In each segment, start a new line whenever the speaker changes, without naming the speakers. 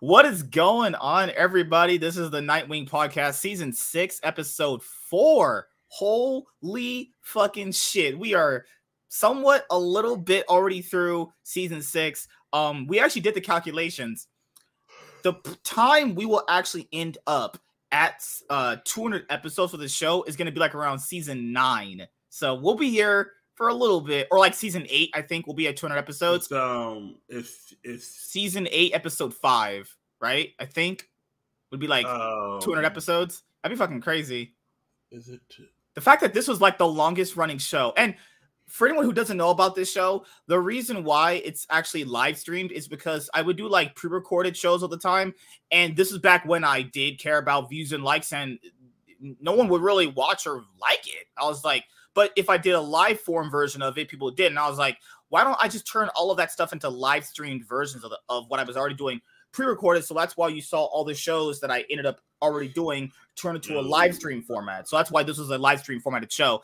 What is going on, everybody? This is the Nightwing Podcast, season six, episode four. Holy fucking shit. We are somewhat a little bit already through season six. Um, we actually did the calculations. The p- time we will actually end up at uh 200 episodes for the show is going to be like around season nine. So we'll be here for a little bit, or like season eight, I think we'll be at 200 episodes.
It's, um, if if
Season eight, episode five, right? I think would be like
um,
200 episodes. That'd be fucking crazy.
Is it?
The fact that this was like the longest running show, and for anyone who doesn't know about this show, the reason why it's actually live streamed is because I would do like pre recorded shows all the time. And this is back when I did care about views and likes, and no one would really watch or like it. I was like, but if I did a live form version of it, people did. And I was like, why don't I just turn all of that stuff into live streamed versions of, the, of what I was already doing pre recorded? So that's why you saw all the shows that I ended up already doing turn into a live stream format. So that's why this was a live stream formatted show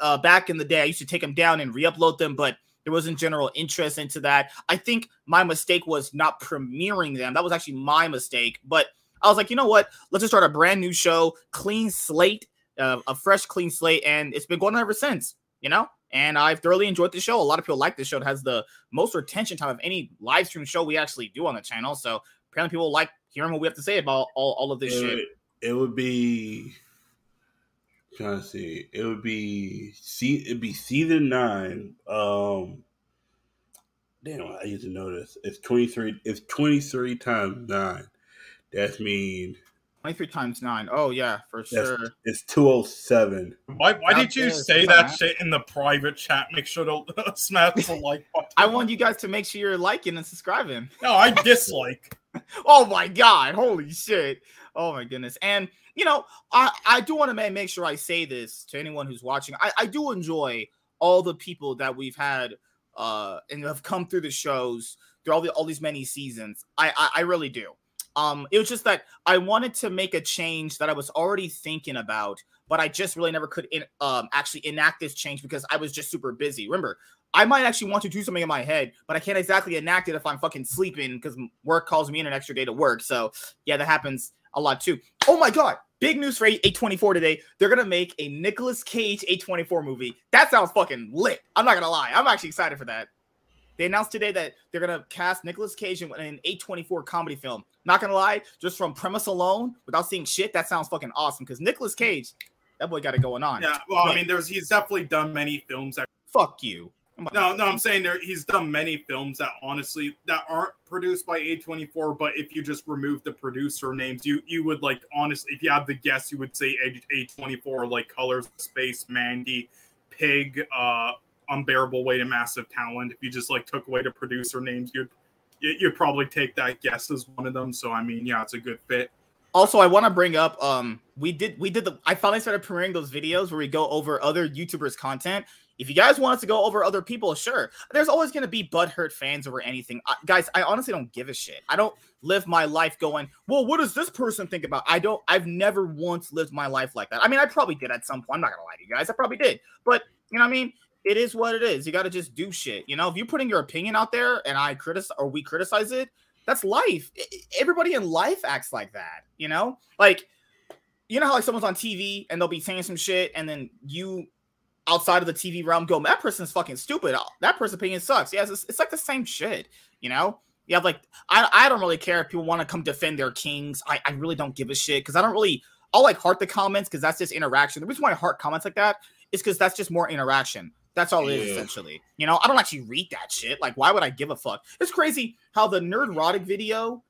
uh, back in the day, I used to take them down and re-upload them, but there wasn't general interest into that. I think my mistake was not premiering them. That was actually my mistake. But I was like, you know what? Let's just start a brand new show, clean slate, uh, a fresh, clean slate, and it's been going on ever since. You know, and I've thoroughly enjoyed the show. A lot of people like this show. It has the most retention time of any live stream show we actually do on the channel. So apparently, people like hearing what we have to say about all, all of this
It,
shit.
would- it would be. Trying to see, it would be see, it'd be season nine. Um, damn, I used to know this. It's twenty three. It's twenty three times nine. That means
23 times nine. Oh, yeah, for
that's
sure.
it's two oh seven.
Why, why
Out
did you say that
fine.
shit in the private chat? Make sure to smash the like button.
I want you guys to make sure you're liking and subscribing.
No, I dislike.
Oh my god! Holy shit! Oh my goodness! And you know, I I do want to make make sure I say this to anyone who's watching. I I do enjoy all the people that we've had uh and have come through the shows through all the all these many seasons. I I, I really do. Um, it was just that I wanted to make a change that I was already thinking about, but I just really never could in, um actually enact this change because I was just super busy. Remember, I might actually want to do something in my head, but I can't exactly enact it if I'm fucking sleeping because work calls me in an extra day to work. So yeah, that happens a lot too. Oh my god, big news for A24 today. They're gonna make a Nicolas Cage A24 movie. That sounds fucking lit. I'm not gonna lie. I'm actually excited for that. They announced today that they're gonna cast Nicolas Cage in an A24 comedy film. Not gonna lie, just from premise alone, without seeing shit, that sounds fucking awesome. Because Nicolas Cage, that boy got it going on.
Yeah, well, I mean, there's he's definitely done many films that.
Fuck you.
No, no, I'm saying there he's done many films that honestly that aren't produced by A24. But if you just remove the producer names, you you would like honestly, if you had the guess, you would say A- A24 like Colors, of Space, Mandy, Pig, uh, Unbearable Weight of Massive Talent. If you just like took away the producer names, you'd you- you'd probably take that guess as one of them. So I mean, yeah, it's a good fit.
Also, I want to bring up um we did we did the I finally started premiering those videos where we go over other YouTubers content. If you guys want us to go over other people, sure. There's always going to be butthurt fans over anything. I, guys, I honestly don't give a shit. I don't live my life going, "Well, what does this person think about?" I don't I've never once lived my life like that. I mean, I probably did at some point. I'm not going to lie to you guys. I probably did. But, you know what I mean? It is what it is. You got to just do shit. You know, if you're putting your opinion out there and I criticize or we criticize it, that's life. Everybody in life acts like that, you know? Like, you know how like someone's on TV and they'll be saying some shit, and then you outside of the TV realm go, that person's fucking stupid. Oh, that person's opinion sucks. Yeah, it's, it's like the same shit, you know? You have like, I, I don't really care if people want to come defend their kings. I, I really don't give a shit because I don't really, I'll like heart the comments because that's just interaction. The reason why I heart comments like that is because that's just more interaction. That's all it is
Yeah.
essentially. You know, I don't actually read that shit. Like, why would I give a fuck? It's crazy how the nerdrotic video,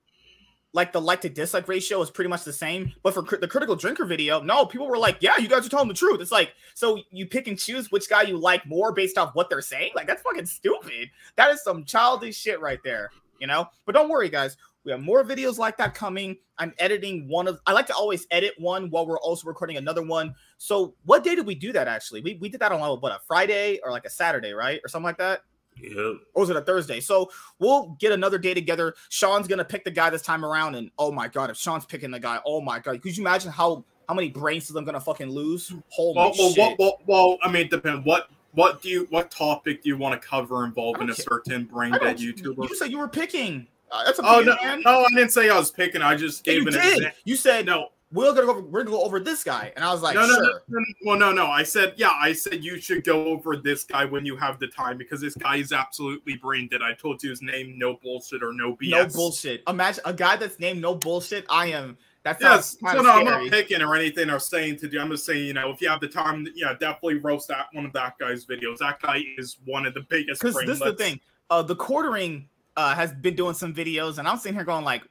like the like to dislike ratio, is pretty much the same. But for cri- the critical drinker video, no, people were like, "Yeah, you guys are telling the truth." It's like, so you pick and choose which guy you like more based off what they're saying. Like, that's fucking stupid. That is some childish shit right there. You know. But don't worry, guys. We have more videos like that coming. I'm editing one of. I like to always edit one while we're also recording another one. So, what day did we do that? Actually, we we did that on what a Friday or like a Saturday, right, or something like that
Yep.
or was it a Thursday? So we'll get another day together. Sean's gonna pick the guy this time around, and oh my god, if Sean's picking the guy, oh my god, could you imagine how how many brain cells I'm gonna fucking lose? Holy
Well, well,
shit!
well, well, well, I mean, it depends. What what do you what topic do you want to cover involving a certain brain dead YouTuber?
You said you were picking. Uh, that's a
Oh no,
man.
no, I didn't say I was picking. I just
Yeah,
gave
you
an
did.
exa-
You said
No,
we're gonna go over, we're gonna go over this guy, and I was like,
no, no,
sure.
no, no, no. Well, no, no. I said, yeah, I said you should go over this guy when you have the time because this guy is absolutely brain dead. I told you his name, no bullshit or no BS.
No bullshit. Imagine a guy that's named No Bullshit. I am. That's
Yes,
sounds kind
so
of
no, I'm not picking or anything or saying to do. I'm just saying, you know, if you have the time, yeah, definitely roast that one of that guy's videos. That guy is one of the biggest.
Because this is the thing. Uh, the quartering uh, has been doing some videos, and I'm sitting here going like,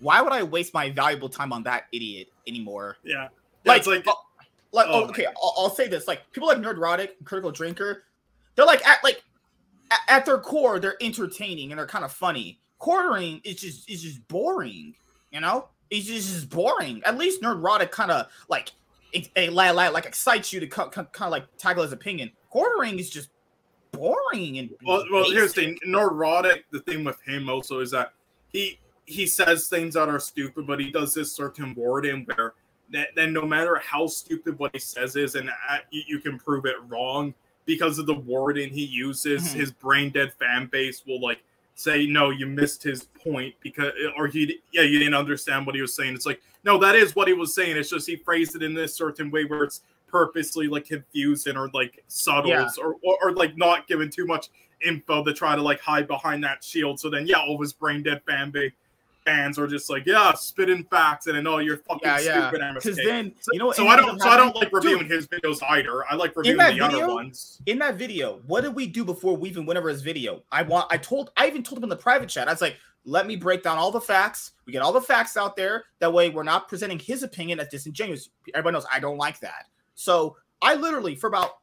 why would I waste my valuable time on that idiot anymore?
Yeah,
Like,
it's like
uh, like
oh
oh, okay, I'll, I'll say this: like people like Nerdrotic, and Critical Drinker, they're like at like at, their core, they're entertaining and they're kind of funny. Quartering is just is just boring, you know. It's just, just boring. At least Nerdrotic kind of like it, it, like, like like excites you to kind of like tackle his opinion. Quartering is just boring and
Well, well here's the thing. Nerdrotic. The thing with him also is that he he says things that are stupid, but he does this certain wording where that, then no matter how stupid what he says is, and uh, you, can prove it wrong because of the wording he uses,
Mhm.
his brain dead fan base will like say, "No, you missed his point because," or he, yeah, you didn't understand what he was saying. It's like, no, that is what he was saying. It's just he phrased it in this certain way where it's purposely like confusing or like subtle
Yeah.
or, or or like not giving too much info to try to like hide behind that shield. So then, yeah, all of his brain dead fan base fans are just like, yeah, spitting facts, and then oh, you're fucking
Yeah, yeah.
stupid.
Because then you know what
so I don't, so I don't like reviewing
Dude,
his videos either. I like reviewing the other ones.
in that video, what did we do before we even went over his video? I want I told I even told him in the private chat. I was like, let me break down all the facts. We get all the facts out there. That way we're not presenting his opinion as disingenuous. Everybody knows I don't like that. So I literally for about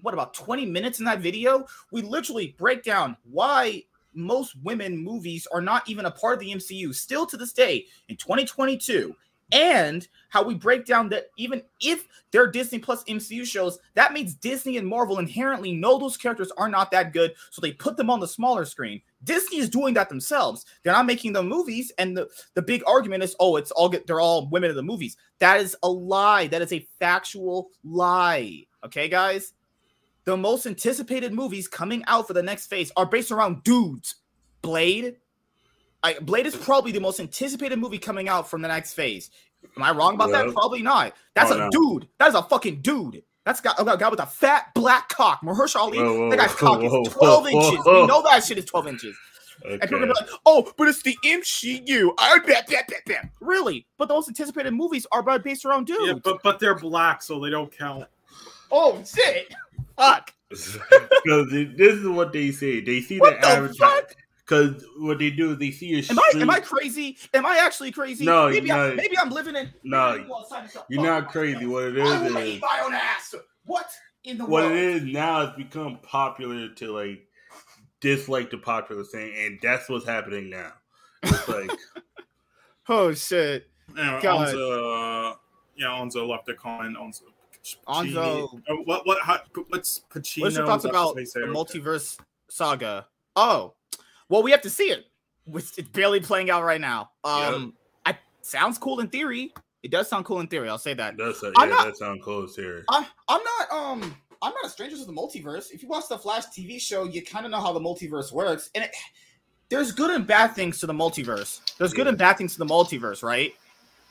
what about 20 minutes in that video, we literally break down why most women movies are not even a part of the MCU still to this day in 2022 and how we break down that even if they're Disney Plus MCU shows, that means Disney and Marvel inherently know those characters are not that good, so they put them on the smaller screen. Disney is doing that themselves. They're not making the movies, and the, the big argument is, oh, it's all good, they're all women in the movies. That is a lie. That is a factual lie. Okay, guys? The most anticipated movies coming out for the next phase are based around dudes. Blade. I, Blade is probably the most anticipated movie coming out from the next phase. Am I wrong about
Yeah.
that? Probably not. That's
Oh,
a
no.
dude. That is a fucking dude. That's got a guy with a fat black cock. Mahershala Ali.
Whoa, whoa,
that guy's cock
whoa,
is 12
whoa,
inches.
whoa.
We know that shit is 12 inches. And people are
Okay.
gonna be like, oh, but it's the MCU. I bet, bet, bet, bet. Really? But the most anticipated movies are by- based around dudes.
Yeah, but but they're black, so they don't count.
oh shit. Fuck.
Because this is what they say. They see
What
the
the
advertising.
fuck?
Because what they do is they see your
Am I am I crazy? Am I actually crazy?
No,
maybe
no.
I'm, maybe I'm living in.
No,
maybe I'm outside of the-
You're not crazy. What it
I will
is
eat my own ass. What in the
what
world?
it is now. It's become popular to like dislike the popular thing, and that's what's happening now. It's like
Oh shit.
Anyway,
God.
Onzo, uh, yeah, Onzo left a comment. Onzo,
Onzo-
Uh, what what how, what's Pacino?
What's your thoughts about the multiverse saga? Oh, well, we have to see it. It's it's barely playing out right now. Um, I sounds cool in theory. It does sound cool in theory. I'll say that.
that's a, yeah,
not-
that sounds close here.
I, I'm not um I'm not a stranger to the multiverse. If you watch the Flash TV show, you kind of know how the multiverse works, and it, there's good and bad things to the multiverse. There's good
Yeah.
and bad things to the multiverse, right?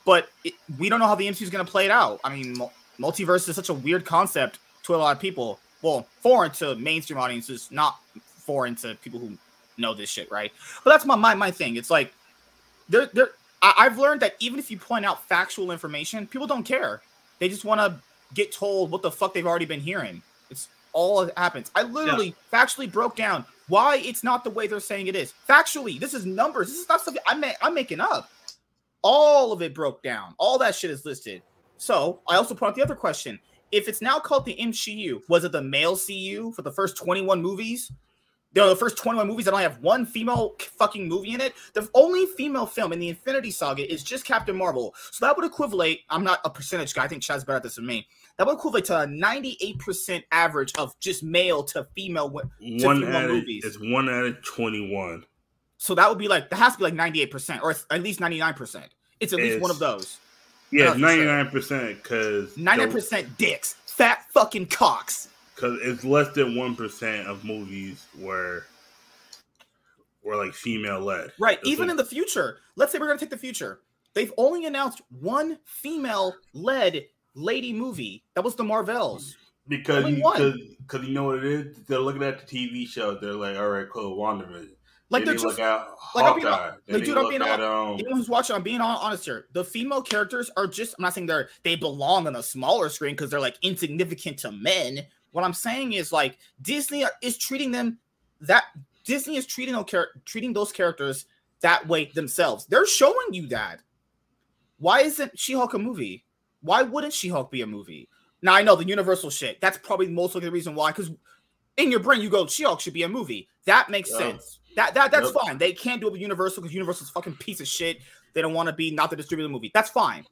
But it, we don't know how the MCU is going to play it out. I mean, multiverse is such a weird concept to a lot of people. Well, foreign to mainstream audiences, not foreign to people who know this shit, right? But that's my my, my thing. It's like there there I, I've learned that even if you point out factual information, people don't care. They just want to get told what the fuck they've already been hearing. It's all that happens. I literally factually broke down why it's not the way they're saying it is. Factually, this is numbers. This is not something I'm I'm making up. All of it broke down. All that shit is listed. So I also put out the other question: If it's now called the MCU, was it the male CU for the first 21 movies? There are the first 21 movies that only have one female fucking movie in it. The only female film in the Infinity Saga is just Captain Marvel. So that would equivalent. I'm not a percentage guy. I think Chad's better at this than me. That would equivalent to a 98% average of just male to female. to
One
female
of,
movies.
it's one out of twenty-one.
So that would be like that has to be like 98% or at least 99%. It's at least one of those.
Yeah,
for sure.
ninety-nine percent because
ninety percent dicks, fat fucking cocks.
because it's less than one percent of movies where were like female led.
Right.
It's
Even
like-
in the future, let's say we're gonna take the future. They've only announced one female-led lady movie. That was the Marvels.
Because you, cause, cause you know what it is? They're looking at the TV show. They're like, all right, cool, WandaVision.
Like they're just like, I'm being like, dude, I'm being
at, um,
anyone who's watching. I'm being hon- honest here. The female characters are just. I'm not saying they're they belong on a smaller screen because they're like insignificant to men. What I'm saying is like Disney is treating them that Disney is treating those char- treating those characters that way themselves. They're showing you that. Why isn't She-Hulk a movie? Why wouldn't She-Hulk be a movie? Now I know the Universal shit. That's probably most likely the reason why. Because in your brain you go, She-Hulk should be a movie. That makes
Yeah.
sense. That that that's
Yep.
fine. They can't do it with Universal because Universal's a fucking piece of shit. They don't want to be not the distributor movie. That's fine.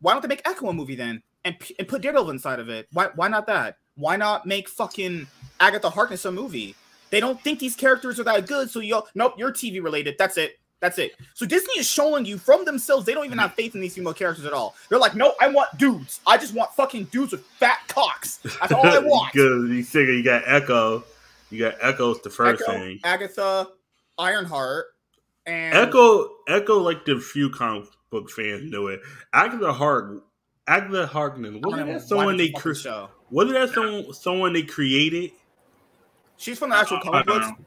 Why don't they make Echo a movie then and and put Daredevil inside of it? Why why not that? Why not make fucking Agatha Harkness a movie? They don't think these characters are that good, so you nope, you're TV related. That's it. That's it. So Disney is showing you from themselves they don't even have faith in these female characters at all. They're like, no, I want dudes. I just want fucking dudes with fat cocks. That's all I want.
Because you figure you got Echo, you got Echo's the first
Echo,
thing.
Agatha, Ironheart, and
Echo, Echo, like the few comic book fans know it. Agatha Hart, Agatha Harkness. Wasn't that
why
someone
the
they
fucking
cre-
show.
Wasn't that someone someone they created?
She's from the actual comic
I don't
books.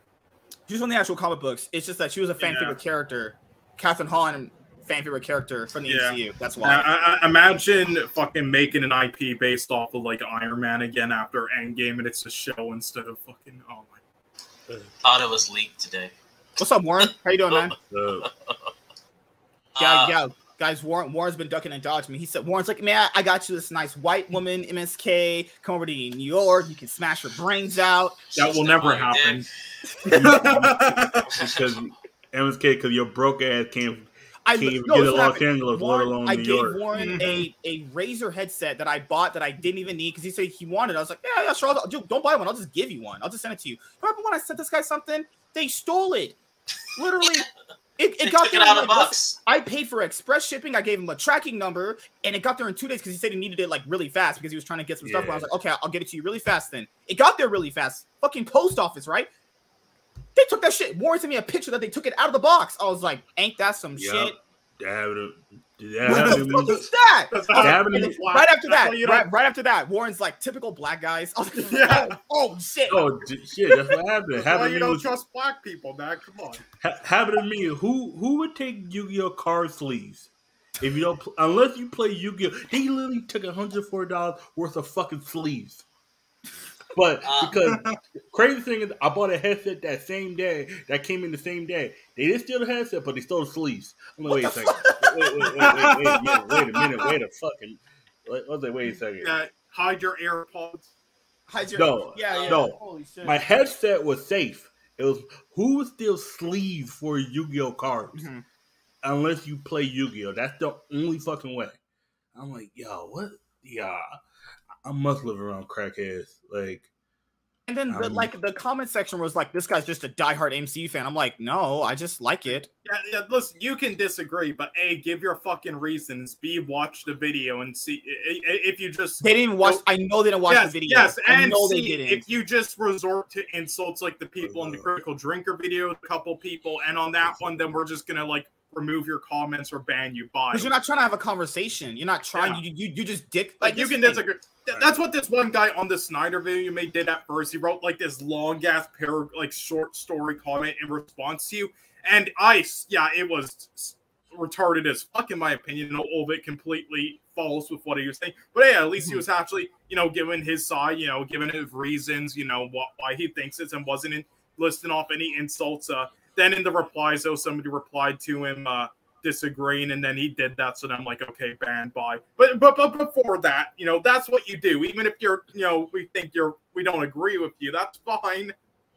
She's from the actual comic books. It's just that she was a fan
Yeah.
favorite character. Kathryn Hahn, fan favorite character from the
Yeah.
MCU. That's why.
I, I imagine fucking making an IP based off of like Iron Man again after Endgame, and it's a show instead of fucking. Oh my.
Thought it was leaked today.
What's up, Warren? How you doing, man? Yeah,
Uh,
yeah. Guys, Warren, Warren's been ducking and dodging me. He said, Warren's like, man, I got you this nice white woman, MSK. Come over to New York. You can smash her brains out.
That will never happen.
because MSK, because your broke ass can't
I
can't even
no,
get
this
Los
happening.
Angeles, let
Warren,
alone
I
New
gave
York.
Warren a, a Razer headset that I bought that I didn't even need because he said he wanted. it. I was like, yeah, yeah, sure. I'll, dude, don't buy one. I'll just give you one. I'll just send it to you. Remember when I sent this guy something? They stole it. Literally, it, it got
it
there.
of
like, less-
box.
I paid for express shipping. I gave him a tracking number, and it got there in two days because he said he needed it like really fast because he was trying to get some stuff.
Yeah.
I was like, okay, I'll get it to you really fast. Then it got there really fast. Fucking post office, right? They took that shit. Warren sent me a picture that they took it out of the box. I was like, ain't that some
Yup.
shit?
Happened. That
What the fuck is that?
That's
That
how-
happened to
that's
me.
why-
right after that, right, right after that, Warren's like typical black guys. Like, oh,
Yeah.
oh, oh, shit.
Oh shit! That's what happened.
That's why
happened
you don't
Was,
trust black people, man. Come on.
ha- happened to me. Who who would take Yu-Gi-Oh card sleeves? If you don't, pl- unless you play Yu-Gi-Oh, they literally took hundred four dollars worth of fucking sleeves. But
Uh.
because crazy thing is, I bought a headset that same day. That came in the same day. They didn't steal the headset, but they stole the sleeves. I'm like, wait a second. Wait, wait, wait, wait, wait, a minute, wait a minute. Wait a fucking. Wait, I was like, wait a second.
Yeah, hide your AirPods.
Hide your-
No,
yeah, yeah.
no.
Holy shit.
My headset was safe. It was who would steal sleeves for Yu-Gi-Oh cards
Mhm.
unless you play Yu-Gi-Oh. That's the only fucking way. I'm like, yo, what? Yeah, I must live around crackheads. Like,
And then the, like the comment section was like, "This guy's just a diehard MCU fan." I'm like, "No, I just like it."
Yeah, yeah, listen, you can disagree, but A, give your fucking reasons. B, watch the video and see i- i- if you just.
They didn't watch. I know they didn't watch
yes,
the video.
Yes,
I
and
know they didn't.
if you just resort to insults like the people in the critical drinker video, a couple people, and on that one, then we're just gonna like remove your comments or ban you by.
Because you're not trying to have a conversation. You're not trying.
Yeah.
You, you you just dick.
Like you can
thing.
disagree. Th- That's what this one guy on the Snyder video you made did at first. He wrote like this long ass pair like short story comment in response to you. And Ice, yeah, it was retarded as fuck in my opinion. And all of it completely false with what he was saying. But yeah, at least he
Mhm.
was actually, you know, giving his side, you know, giving his reasons, you know, what why he thinks it and wasn't in, listing off any insults. Uh then in the replies though, somebody replied to him uh disagreeing and then he did that. So then i'm like okay banned by but but but before that you know that's what you do. Even if you're you know we think you're we don't agree with you that's fine.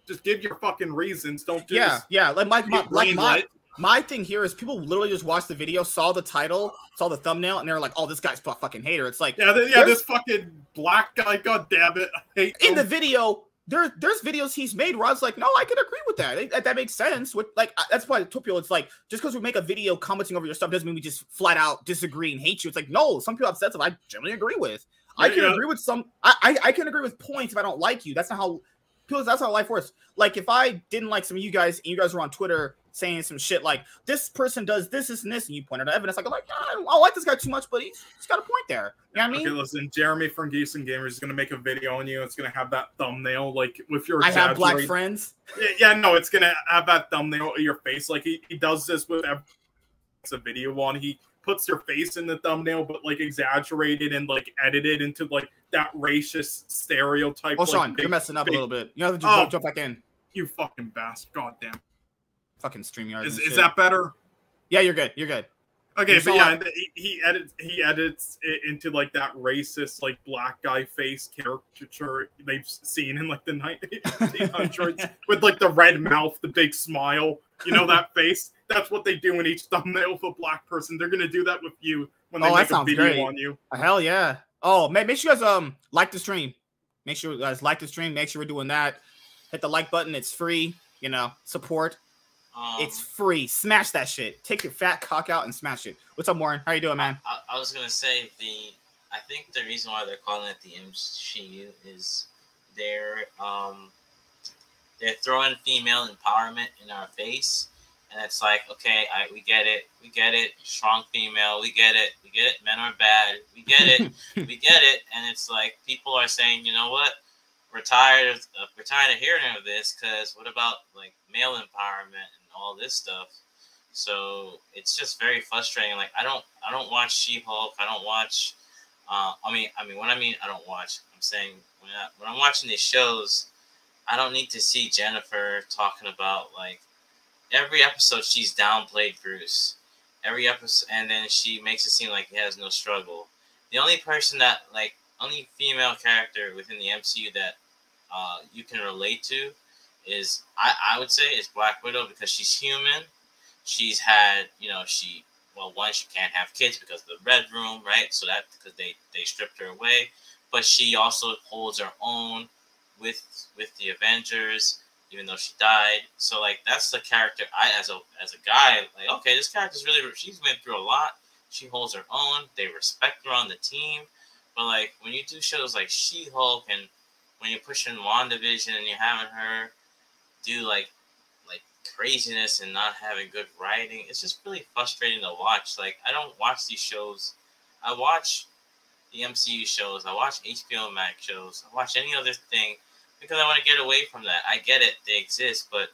Just give your fucking reasons. Don't just
yeah, yeah. Like my, my like my my thing here is people literally just watched the video, saw the title, saw the thumbnail, and they're like, "Oh, this guy's a fucking hater." It's like
yeah th- yeah this fucking black guy god damn it i hate
in the video, there there's videos he's made where I was like, no, I can agree with that. That, that makes sense. With like that's why people it's like just because we make a video commenting over your stuff doesn't mean we just flat out disagree and hate you. It's like no, some people have said stuff I generally agree with. I can
yeah.
agree with some. I, I I can agree with points if I don't like you. That's not how because that's how life works. Like if I didn't like some of you guys, and you guys were on Twitter saying some shit like this person does this, this, and this, and you pointed out evidence, like I'm like, yeah, I don't like this guy too much, but he's, he's got a point there. You know what I mean?
Okay, listen, Jeremy from Geeks and Gamers is gonna make a video on you. It's gonna have that thumbnail, like with your
I have black friends.
Yeah, yeah, no, it's gonna have that thumbnail of your face. Like he, he does this with every it's a video on. He puts your face in the thumbnail, but like exaggerated and like edited into like that racist stereotype.
Oh,
like,
Sean,
big-
you're messing up
big-
a little bit. You have to
Oh.
jump, back in.
You fucking bastard! God damn.
Fucking StreamYards.
Is, is that better?
Yeah, you're good. You're good.
Okay, but yeah, and he, he edits he edits it into like that racist like black guy face caricature they've seen in like the 1900s with like the red mouth, the big smile. You know that face? That's what they do in each thumbnail of a black person. They're gonna do that with you when they
Oh,
make a video
great.
on you.
Uh, Hell yeah. Oh, make, make sure you guys um like the stream. Make sure you guys like the stream. Make sure we're doing that. Hit the like button. It's free. You know, support.
Um,
it's free. Smash that shit. Take your fat cock out and smash it. What's up, Warren? How you doing, man?
I, I was gonna say the. I think the reason why they're calling it the MCU is they're um they're throwing female empowerment in our face, and it's like, okay, I we get it, we get it, strong female, we get it, we get it, men are bad, we get it, we get it, and it's like people are saying, you know what, we're tired of uh, we're tired of hearing of this because what about like male empowerment all this stuff. So it's just very frustrating. Like I don't I don't watch She-Hulk. I don't watch. Uh, I mean I mean when I mean I don't watch. I'm saying when I, when I'm watching these shows, I don't need to see Jennifer talking about like every episode she's downplayed Bruce. Every episode, and then she makes it seem like he has no struggle. The only person that like only female character within the MCU that uh, you can relate to is I, I would say is Black Widow because she's human. She's had you know she well one she can't have kids because of the red room right so that because they they stripped her away, but she also holds her own with with the Avengers even though she died. So like that's the character I as a as a guy like okay this character's really she's been through a lot. She holds her own. They respect her on the team. But like when you do shows like She Hulk and when you're pushing WandaVision and you're having her do like like craziness and not having good writing, it's just really frustrating to watch. Like I don't watch these shows. I watch the MCU shows. I watch HBO Max shows. I watch any other thing because I want to get away from that. I get it; they exist, but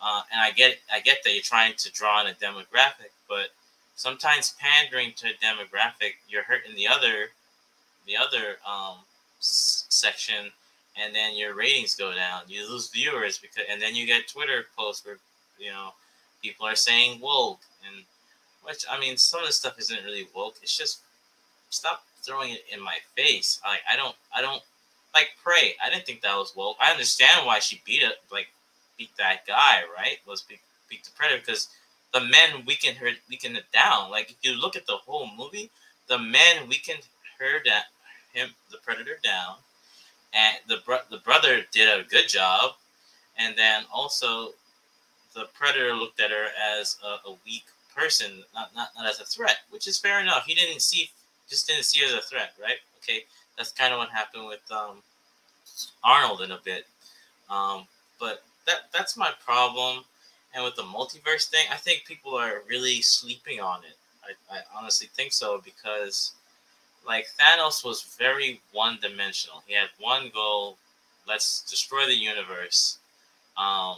uh, and I get I get that you're trying to draw in a demographic, but sometimes pandering to a demographic, you're hurting the other the other um, s- section, and then your ratings go down. You lose viewers because, and then you get Twitter posts where you know people are saying woke, and which I mean, some of the stuff isn't really woke. It's just stop throwing it in my face. Like I don't, I don't like pray. I didn't think that was woke. I understand why she beat it, like beat that guy, right? Was beat, beat the predator because the men weakened her, weakened it down. Like if you look at the whole movie, the men weakened her that him the predator down, and the bro- the brother did a good job, and then also the predator looked at her as a, a weak person, not, not not as a threat, which is fair enough. He didn't see just didn't see her as a threat, right? Okay, that's kind of what happened with um, Arnold in a bit. Um, but that that's my problem. And with the multiverse thing, I think people are really sleeping on it. I, I honestly think so because, like, Thanos was very one dimensional. He had one goal let's destroy the universe. Um,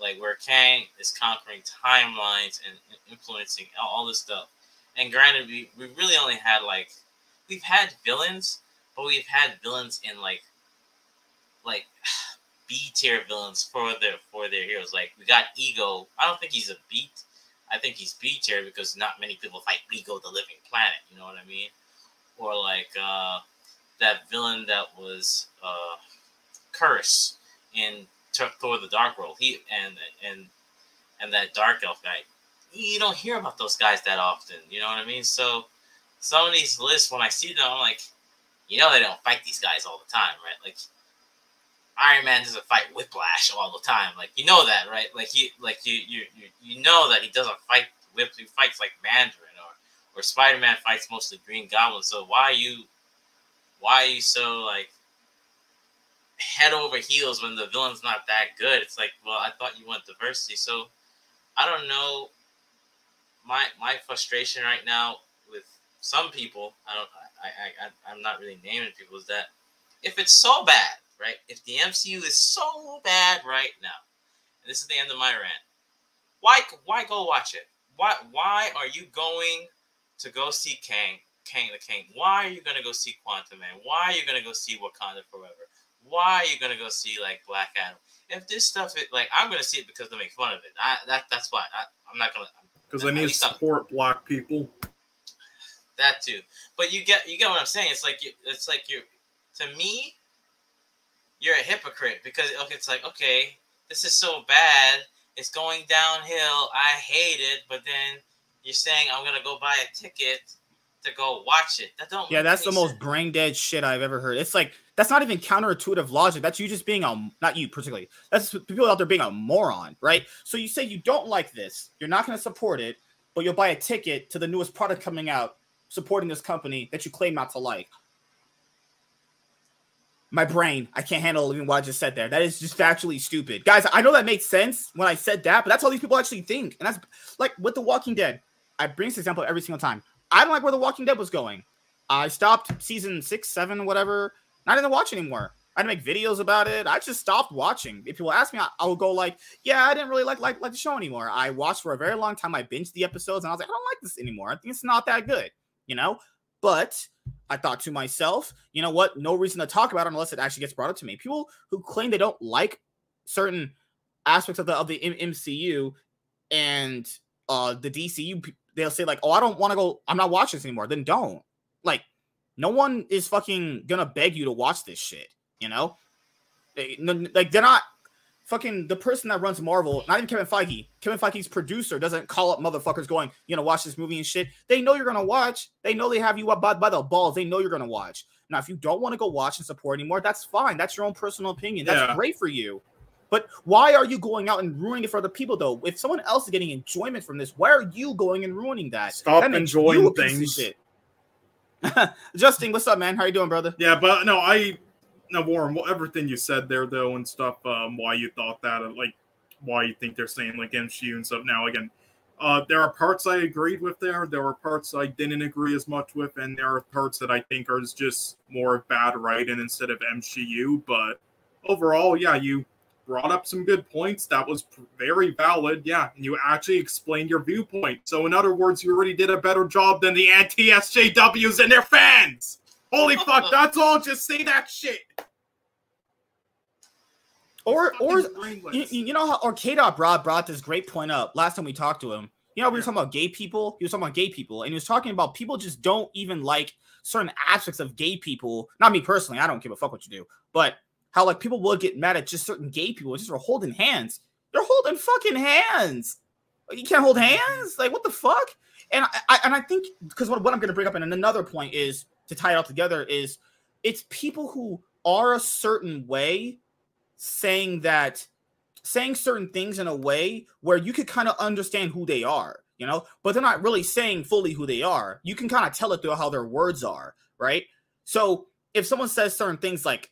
like, where Kang is conquering timelines and influencing all, this stuff. And granted, we, we really only had, like, we've had villains, but we've had villains in, like, like B tier villains for their for their heroes. Like we got Ego. I don't think he's a beat. I think he's B tier because not many people fight Ego, the Living Planet. You know what I mean? Or like uh, that villain that was uh, Kurse in Thor- The Dark World. He and and and that Dark Elf guy. You don't hear about those guys that often. You know what I mean? So some of these lists, when I see them, I'm like, you know, they don't fight these guys all the time, right? Like Iron Man doesn't fight Whiplash all the time. Like you know that, right? Like he, like you, you, you, you know that he doesn't fight Whip. He fights like Mandarin or, Spider Man fights mostly Green Goblin. So why are you, why are you so like head over heels when the villain's not that good. It's like, well, I thought you want diversity. So I don't know. My my frustration right now with some people, I don't I, I, I I'm not really naming people, is that if it's so bad, right? If the MCU is so bad right now, and this is the end of my rant, why why go watch it? Why why are you going to go see Kang, Kang the King? Why are you gonna go see Quantum Man? Why are you gonna go see Wakanda Forever? Why are you gonna go see like Black Adam? If this stuff is like, I'm gonna see it because they make fun of it. I, that that's why I, I'm not gonna.
Because I need to support I'm, black people.
That too, but you get you get what I'm saying. It's like you, it's like you, to me, you're a hypocrite because okay, it's like okay, this is so bad. It's going downhill. I hate it, but then you're saying I'm gonna go buy a ticket to go watch it. That don't.
Yeah, that's the
sense.
most brain dead shit I've ever heard. It's like that's not even counterintuitive logic. That's you just being a not you particularly. That's people out there being a moron, right? So you say you don't like this, you're not going to support it, but you'll buy a ticket to the newest product coming out, supporting this company that you claim not to like. My brain, I can't handle even what I just said there. That is just factually stupid, guys. I know that makes sense when I said that, but that's how these people actually think, and that's like with The Walking Dead. I bring this example every single time. I don't like where The Walking Dead was going. I stopped season six, seven, whatever. I didn't watch anymore. I didn't make videos about it. I just stopped watching. If people ask me, I, I will go like, "Yeah, I didn't really like like like the show anymore." I watched for a very long time. I binged the episodes, and I was like, "I don't like this anymore. I think it's not that good," you know. But I thought to myself, you know what? No reason to talk about it unless it actually gets brought up to me. People who claim they don't like certain aspects of the of the MCU and uh the DCU, they'll say like, "Oh, I don't want to go. I'm not watching this anymore." Then don't. Like, no one is fucking gonna beg you to watch this shit. You know, they, like they're not fucking the person that runs Marvel. Not even Kevin Feige. Kevin Feige's producer doesn't call up motherfuckers going, you know, watch this movie and shit. They know you're gonna watch. They know they have you up by, by the balls. They know you're gonna watch. Now, if you don't want to go watch and support anymore, that's fine. That's your own personal opinion. That's yeah. great for you. But why are you going out and ruining it for other people though? If someone else is getting enjoyment from this, why are you going and ruining that?
Stop
that
enjoying things.
Justin, what's up, man? How you doing, brother?
Yeah, but no, I no Warren. Everything you said there, though, and stuff. Um, why you thought that, like, why you think they're saying like MCU and stuff. Now, again, uh, there are parts I agreed with there. There are parts I didn't agree as much with, and there are parts that I think are just more bad writing instead of MCU. But overall, yeah, you brought up some good points. That was very valid. Yeah, and you actually explained your viewpoint. So, in other words, you already did a better job than the anti SJWs and their fans. Holy fuck, that's all. Just say that shit.
Or, or you, you, know how, or K Dot brought brought this great point up last time we talked to him. You know, we were talking about gay people. He was talking about gay people, and he was talking about people just don't even like certain aspects of gay people. Not me personally. I don't give a fuck what you do, but how like people will get mad at just certain gay people just for holding hands. They're holding fucking hands. You can't hold hands. Like what the fuck? And I, I and I think because what, what I'm going to bring up in another point is to tie it all together is it's people who are a certain way saying that saying certain things in a way where you could kind of understand who they are, you know, but they're not really saying fully who they are. You can kind of tell it through how their words are, right? So if someone says certain things like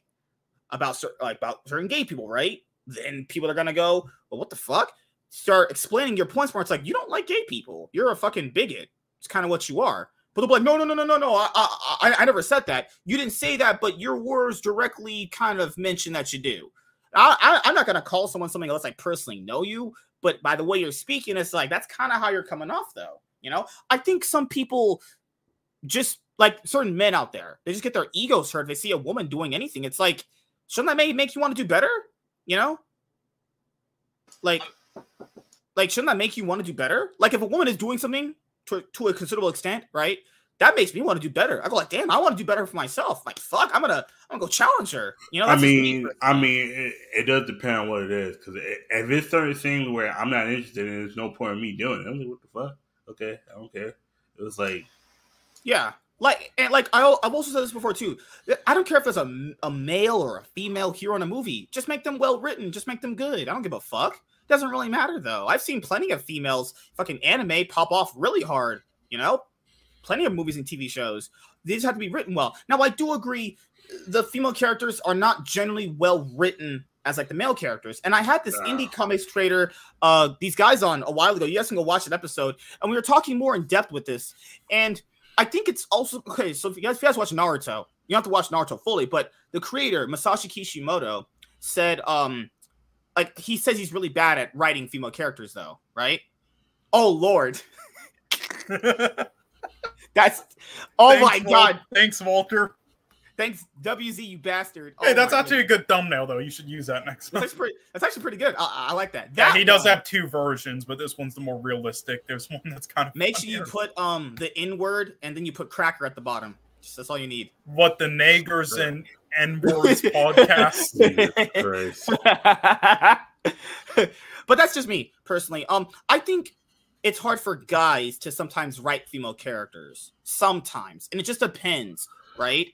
about like about certain gay people, right? Then people are gonna go, well, what the fuck? Start explaining your points more. It's like you don't like gay people. You're a fucking bigot. It's kind of what you are. But they'll be like, no, no, no, no, no, no. I, I, I never said that. You didn't say that, but your words directly kind of mention that you do. I, I, am not gonna call someone something unless I personally know you. But by the way you're speaking, it's like that's kind of how you're coming off, though. You know, I think some people just like certain men out there, they just get their egos hurt. If they see a woman doing anything, it's like shouldn't that make, make you want to do better? You know? Like, like, shouldn't that make you want to do better? Like, if a woman is doing something to, to a considerable extent, right? That makes me want to do better. I go like, damn, I want to do better for myself. Like, fuck, I'm gonna, I'm gonna go challenge her. You know?
I mean, I mean, it, it, does depend on what it is. Because if it's certain things where I'm not interested in, there's no point in me doing it. I'm like, what the fuck? Okay, I don't care. It was like,
yeah, like and like I, I've also said this before too. I don't care if it's a, a male or a female hero in a movie. Just make them well written. Just make them good. I don't give a fuck. Doesn't really matter though. I've seen plenty of females fucking anime pop off really hard. You know, plenty of movies and TV shows. These have to be written well. Now, I do agree the female characters are not generally well written as like the male characters. And I had this indie comics trader, uh, these guys on a while ago. You guys can go watch an episode, and we were talking more in depth with this. And I think it's also okay. So if you guys, if you guys watch Naruto, you don't have to watch Naruto fully, but the creator Masashi Kishimoto said, um, like he says he's really bad at writing female characters, though, right? Oh Lord, that's oh
Thanks,
my
Wal-
god!
Thanks, Walter.
Thanks, WZ, you bastard.
Hey,
Oh
that's
my
actually a good thumbnail, though. You should use that next
That's
time.
actually pretty, that's actually pretty good. I, I like that.
Yeah,
That
he does
one,
have two versions, but this one's the more realistic. There's one that's kind of
Make sure you put um the N word and then you put cracker at the bottom. Just, that's all you need.
what the Nagers and N words podcast.
But that's just me personally. Um, I think it's hard for guys to sometimes write female characters. Sometimes, and it just depends, right?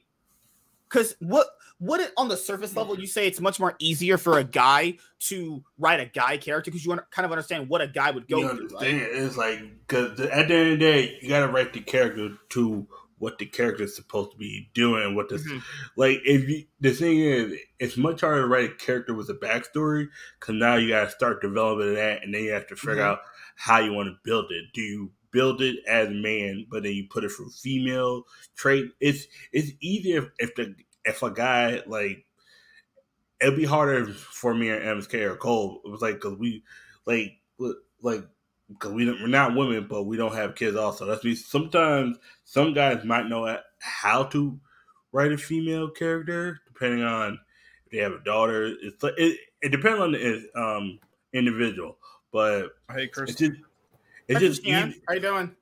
Because what what it, on the surface level you say it's much more easier for a guy to write a guy character because you un- kind of understand what a guy would go
you
through, right?
It's like because at the end of the day, you gotta write the character to what the character is supposed to be doing. What the
Mhm.
like if you the thing is, it's much harder to write a character with a backstory because now you gotta start developing that, and then you have to figure
Mhm.
out how you want to build it. Do you build it as man, but then you put it for female trait? It's it's easier if, if the if a guy like it'd be harder for me and MSK or Cole. It was like because we like like because we we're not women, but we don't have kids. Also, that's me. Sometimes some guys might know how to write a female character, depending on if they have a daughter. It's like it, it depends on the um individual, but
Hey,
just it's just
Christiane. How you doing?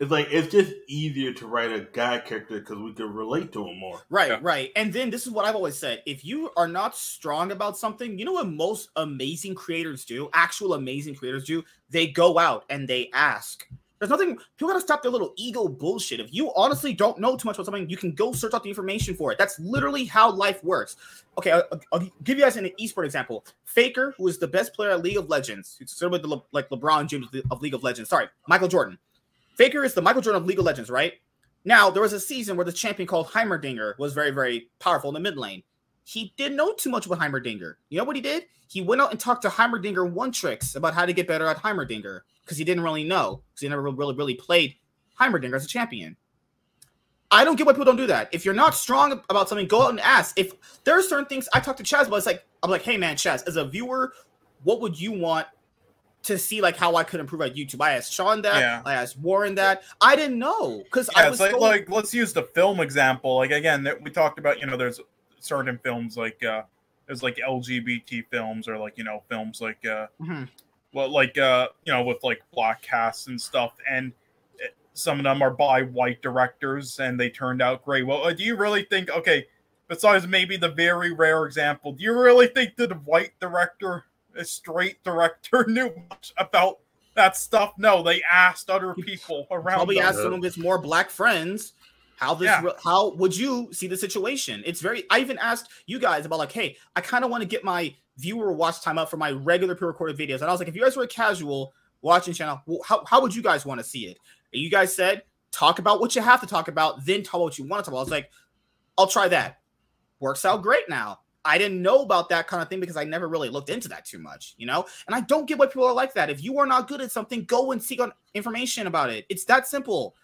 it's like it's just easier to write a guy character because we can relate to him more.
Right,
Yeah.
right. And then this is what I've always said. If you are not strong about something, you know what most amazing creators do? Actual amazing creators do? They go out and they ask. There's nothing people gotta stop their little ego bullshit. If you honestly don't know too much about something, you can go search out the information for it. That's literally how life works. Okay, I'll, I'll give you guys an esport example. Faker, who is the best player at League of Legends, who's sort of Le- like LeBron James of League of Legends. Sorry, Michael Jordan. Faker is the Michael Jordan of League of Legends, right? Now, there was a season where the champion called Heimerdinger was very, very powerful in the mid lane. He didn't know too much about Heimerdinger. You know what he did? He went out and talked to Heimerdinger one tricks about how to get better at Heimerdinger because he didn't really know because he never really, really played Heimerdinger as a champion. I don't get why people don't do that. If you're not strong about something, go out and ask. If there are certain things I talk to Chaz but it's like I'm like, hey man, Chaz, as a viewer, what would you want to see like how I could improve at YouTube? I asked Sean that.
Yeah.
I asked Warren that. I didn't know because I was
like,
going-
like let's use the film example. Like again, that we talked about. You know, there's certain films like uh there's like LGBT films or like you know films like uh
Mhm.
well like uh you know with like black casts and stuff and some of them are by white directors and they turned out great. Well, uh, do you really think okay? Besides maybe the very rare example, do you really think that a white director, a straight director, knew much about that stuff? No, they asked other people around.
probably
them.
ask some of his more black friends how this
Yeah.
re- how would you see the situation it's very i even asked you guys about like hey i kind of want to get my viewer watch time up for my regular pre-recorded videos and i was like if you guys were a casual watching channel well, how, how would you guys want to see it and you guys said talk about what you have to talk about then talk about what you want to talk about i was like i'll try that works out great now I didn't know about that kind of thing because I never really looked into that too much, you know? And I don't get why people are like that. If you are not good at something, go and seek on information about it. It's that simple.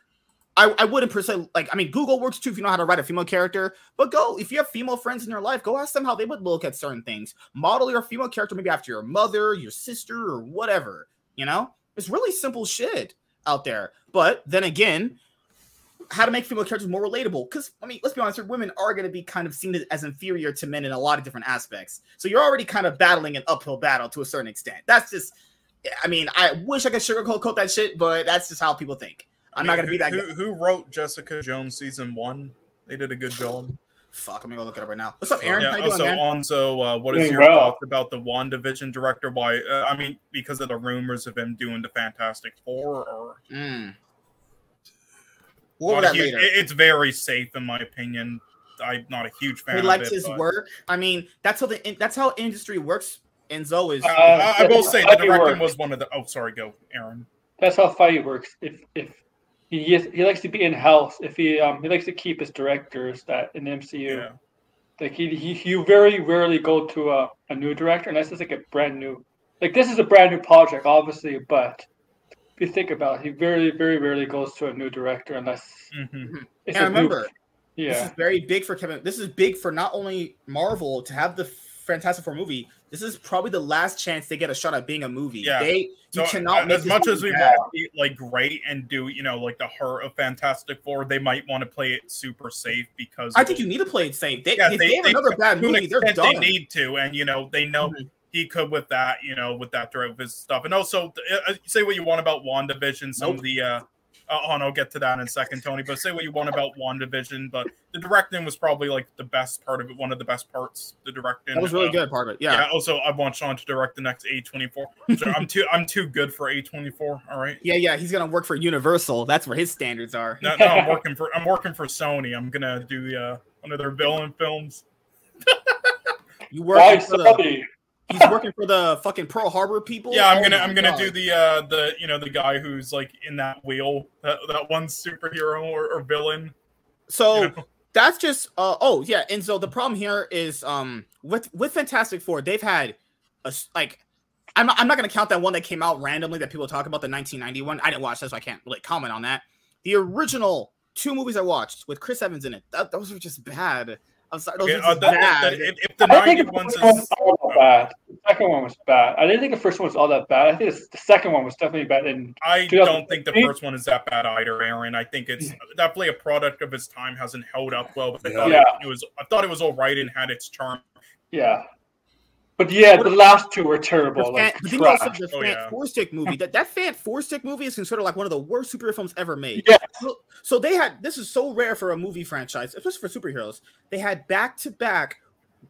I, I wouldn't per se like I mean Google works too if you know how to write a female character, but go if you have female friends in your life, go ask them how they would look at certain things. Model your female character maybe after your mother, your sister, or whatever. You know, it's really simple shit out there. But then again, how to make female characters more relatable? Because I mean, let's be honest, women are going to be kind of seen as inferior to men in a lot of different aspects. So you're already kind of battling an uphill battle to a certain extent. That's just, I mean, I wish I could sugarcoat that shit, but that's just how people think. I'm not gonna
who,
be that.
Who,
guy.
who wrote Jessica Jones season one? They did a good job.
Fuck, I'm gonna go look it up right now. What's up, Aaron?
Yeah.
How you doing,
so
man?
on. So uh, what is your
well.
thoughts about the WandaVision director? Why? Uh, I mean, because of the rumors of him doing the Fantastic Four, or
Mm. We'll go
Not
over
a
that
huge-
later.
it's very safe in my opinion. I'm not a huge fan.
He
of
likes
it,
his
but-
work. I mean, that's how the that's how industry works. Enzo is
Uh, I, I will say the
Fight
directing
work.
was one of the. Oh, sorry, go, Aaron.
That's how fight works. If if he is, he likes to be in house. If he um he likes to keep his directors that in the MCU.
Yeah.
Like he, he he very rarely go to a, a new director unless it's like a brand new. Like this is a brand new project, obviously, but if you think about it, he very very rarely goes to a new director unless
hmm
it's
And
a new-
remember, this is very big for Kevin. This is big for not only Marvel to have the Fantastic Four movie. This is probably the last chance they get a shot at being a movie.
Yeah.
They you
So
cannot
uh,
make
as much as we
bad.
want to be like great and do you know like the heart of Fantastic Four, they might want to play it super safe because
I think you need to play it safe. They,
Yeah,
if
they-
they, have
they-
another bad movie, they're done.
they need to, and you know they know
Mhm.
he could with that, you know, with that drive his stuff, and also uh, say what you want about Wandavision, some
Nope.
of the. uh uh, oh, I'll get to that in a second, Tony. But say what you want about WandaVision, but the directing was probably like the best part of it, one of the best parts. The directing
that was really
uh,
good part of it.
Yeah.
Yeah.
Also, I want Sean to direct the next A twenty four. So I'm too I'm too good for A twenty four. All right.
yeah, yeah, He's gonna work for Universal. That's where his standards are.
No, no, I'm working for I'm working for Sony. I'm gonna do uh, one of their villain films.
You
Why
working for the,
Sony?
He's working for the fucking Pearl Harbor people.
Yeah, I'm
Oh
gonna
my
I'm gonna
God.
do the uh the you know the guy who's like in that wheel that that one superhero or, or villain.
So
you know?
that's just uh oh yeah, and so the problem here is um with with Fantastic Four, they've had a like I'm not, I'm not gonna count that one that came out randomly that people talk about the 1991. I didn't watch that, so I can't really comment on that. The original two movies I watched with Chris Evans in it, that, those were just bad. I'm sorry, those
Yeah,
were
uh,
just
the- the-
bad.
if, if the
I think the
ones
first one was
is
all that bad. The second one was bad. I didn't think the first one was all that bad. I think the second one was definitely bad. And
I don't think the first one is that bad either, Aaron. I think it's definitely a product of its time. Hasn't held up well, but I thought
Yeah.
it, it was. I thought it was all right and had its charm.
yeah, but yeah, the last two were terrible.
The fan,
Like
but then you also the
Oh,
Fant
yeah.
Four Stick movie. That that Fant Four Stick movie is considered like one of the worst superhero films ever made.
Yeah.
So, so they had this is so rare for a movie franchise, especially for superheroes. They had back to back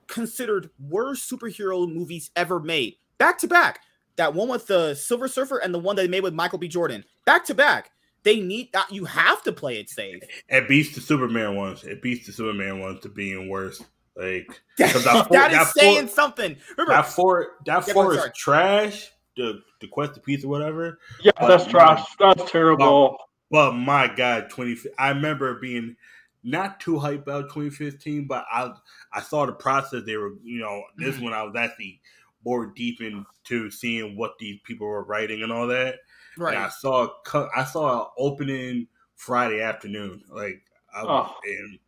considered worst superhero movies ever made. Back to back. That one with the Silver Surfer and the one they made with Michael B. Jordan. Back to back. They need that. You have to play it safe.
It beats the Superman ones. It beats the Superman ones to being worse. Like
that
'Cause that four-
is
that four-
saying something. Remember,
that four, that
Yeah,
four is
sorry.
trash. The the quest of peace or whatever.
yeah,
But
that's
my-
trash. That's terrible.
But my God, twenty. I remember being not too hyped about 2015, but I I saw the process. They were, you know, this
Mhm.
one I was actually more deep into seeing what these people were writing and all that. And I saw a I saw an opening Friday afternoon. Like, I was,
Oh.
and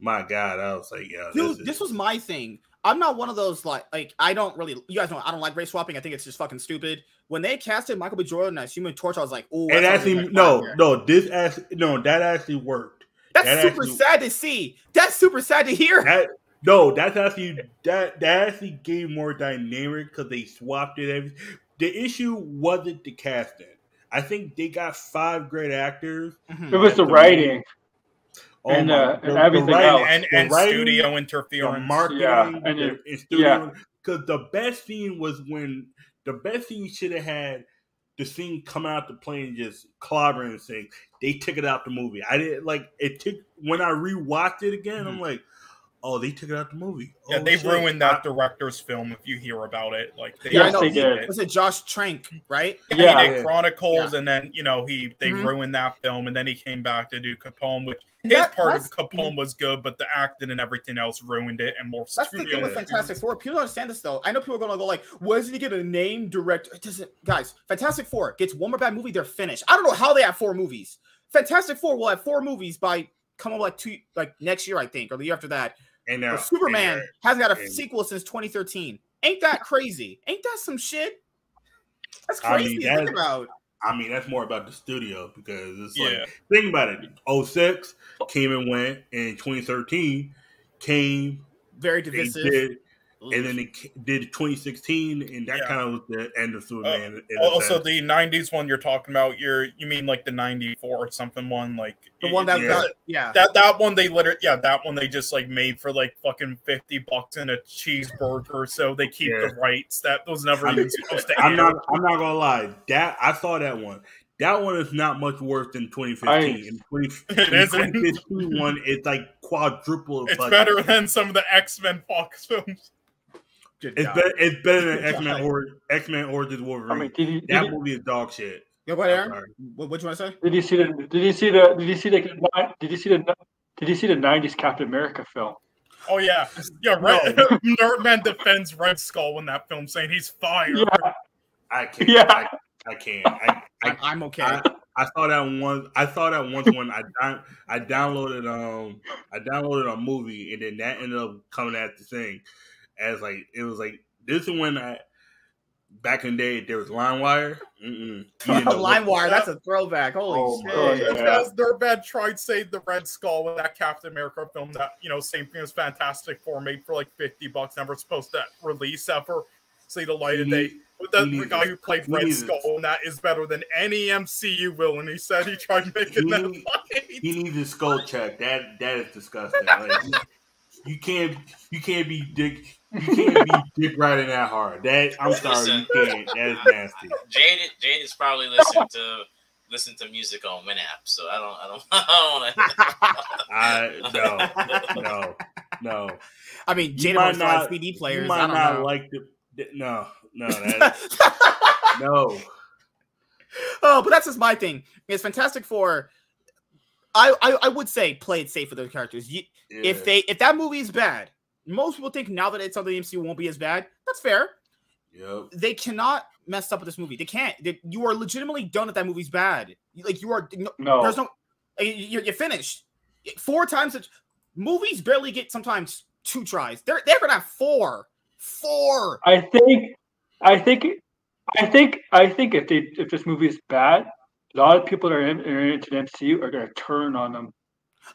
my God, I was like, yeah,
Dude,
this, is,
this was my thing. I'm not one of those like like I don't really you guys know I don't like race swapping. I think it's just fucking stupid. When they casted Michael B. Jordan as Human Torch, I was like, oh,
and actually, no, no, this actually, no, that actually worked.
that's
that
super
actually-
sad to see. That's super sad to hear.
That no, that's actually that that actually gave more dynamic because they swapped it. Every the issue wasn't the casting. I think they got five great actors.
Mhm.
It was the
the
writing.
Oh
And, uh, and everything else.
and and
writing,
studio
the
interference.
marketing,
Yeah, and
the,
it-
and studio. Because the best scene was when the best scene should have had the scene come out the plane just clobbering and saying they took it out the movie. I didn't like it. Took when I rewatched it again. I'm like, oh, they took it out the movie.
Yeah,
Oh,
they
shit.
ruined that director's film. If you hear about it, like they,
Yes,
know.
they
he
did.
Was it Josh Trank, right?
Yeah.
he did Chronicles,
Yeah.
and then you know he they
Mhm.
ruined that film, and then he came back to do Capone, which his
That-
part
that's-
of Capone was good, but the acting and everything else ruined it and more.
That's the thing with Fantastic Four. People don't understand this though. I know people are going to go like, "Why doesn't he get a name director?" It doesn't, guys. Fantastic Four gets one more bad movie, they're finished. I don't know how they have four movies. Fantastic Four will have four movies by come up like two, like next year, I think, or the year after that.
And now uh,
Superman
and- uh,
hasn't got a
and-
sequel since 2013. Ain't that crazy? Ain't that some shit? That's
I mean,
crazy to think about.
I mean, that's more about the studio because it's like
Yeah.
think about it. 06 came and went, and 2013 came,
Very
they
divisive.
Did, and then it did 2016, and that
Yeah.
kind of was the end of Superman. Uh, in a
Also, oh,
sense.
the '90s one you're talking about, you're you mean like the '94 or something one, like
the one that
Yeah.
got yeah.
that that one they literally yeah that one they just like made for like fucking 50 bucks in a cheeseburger so they keep
Yeah.
the rights that was never
I'm-
even supposed to
I'm
air.
not. I'm not gonna lie. That I saw that one. That one is not much worse than 2015. And 20,
It
the
isn't.
2015 one is like quadruple.
it's
budget.
better than some of the x-men fox films
Good
It's
God.
better. It's better than X Men
God.
or X Men Origins Wolverine.
I mean, did you, did
that
you,
movie is dog shit.
Go ahead, Aaron. What, what you want to say?
Did you see the? Did you see the? Did you see the? Did you see the? Did you see the '90s Captain America film?
Oh yeah, yeah. Red, Nerdman defends Red Skull in that film, saying he's fired.
Yeah,
I can't.
Yeah.
I, I can't. I,
I,
I,
I'm okay.
I, I saw that once. I saw that once when I down, I downloaded um I downloaded a movie and then that ended up coming at the thing as like it was like this is when I back in the day there was. Mm-mm. Didn't know what-
LimeWire, that's a throwback. Holy
Oh,
shit.
my God.
Because Nerdman tried to save the Red Skull with that Captain America film that you know same thing as Fantastic Four made for like fifty bucks, never supposed to release ever see the light of day.
need-
But the, the guy who played Red
needs-
Skull and that is better than any MCU villain. He said he tried making
He
that
need-
fight.
He needs a skull check. That that is disgusting. Like, you, you can't you can't be dick you can't be dick riding that hard. That I'm sorry, you can't. That is nasty.
Jade, Jade is probably listening to listen to music on Winamp, so I don't, I don't, I don't want
I no no no.
I mean,
You
Jada
might
might not
not-
CD
You
players.
might
I don't know.
like the no no that, no.
oh, but that's just my thing. It's Fantastic Four. I, I I would say play it safe with those characters. You, If they if that movie is bad, most people think now that it's on the MCU won't be as bad. That's fair.
Yep.
They cannot mess up with this movie. They can't. They, you are legitimately done if that movie's bad. Like you are. No,
no.
There's no. You're, you're finished. Four times. a- Movies barely get sometimes two tries. They're they're gonna have four. Four.
I think, I think, I think, I think if they if this movie is bad, a lot of people that are, in, are into the MCU are going to turn on them.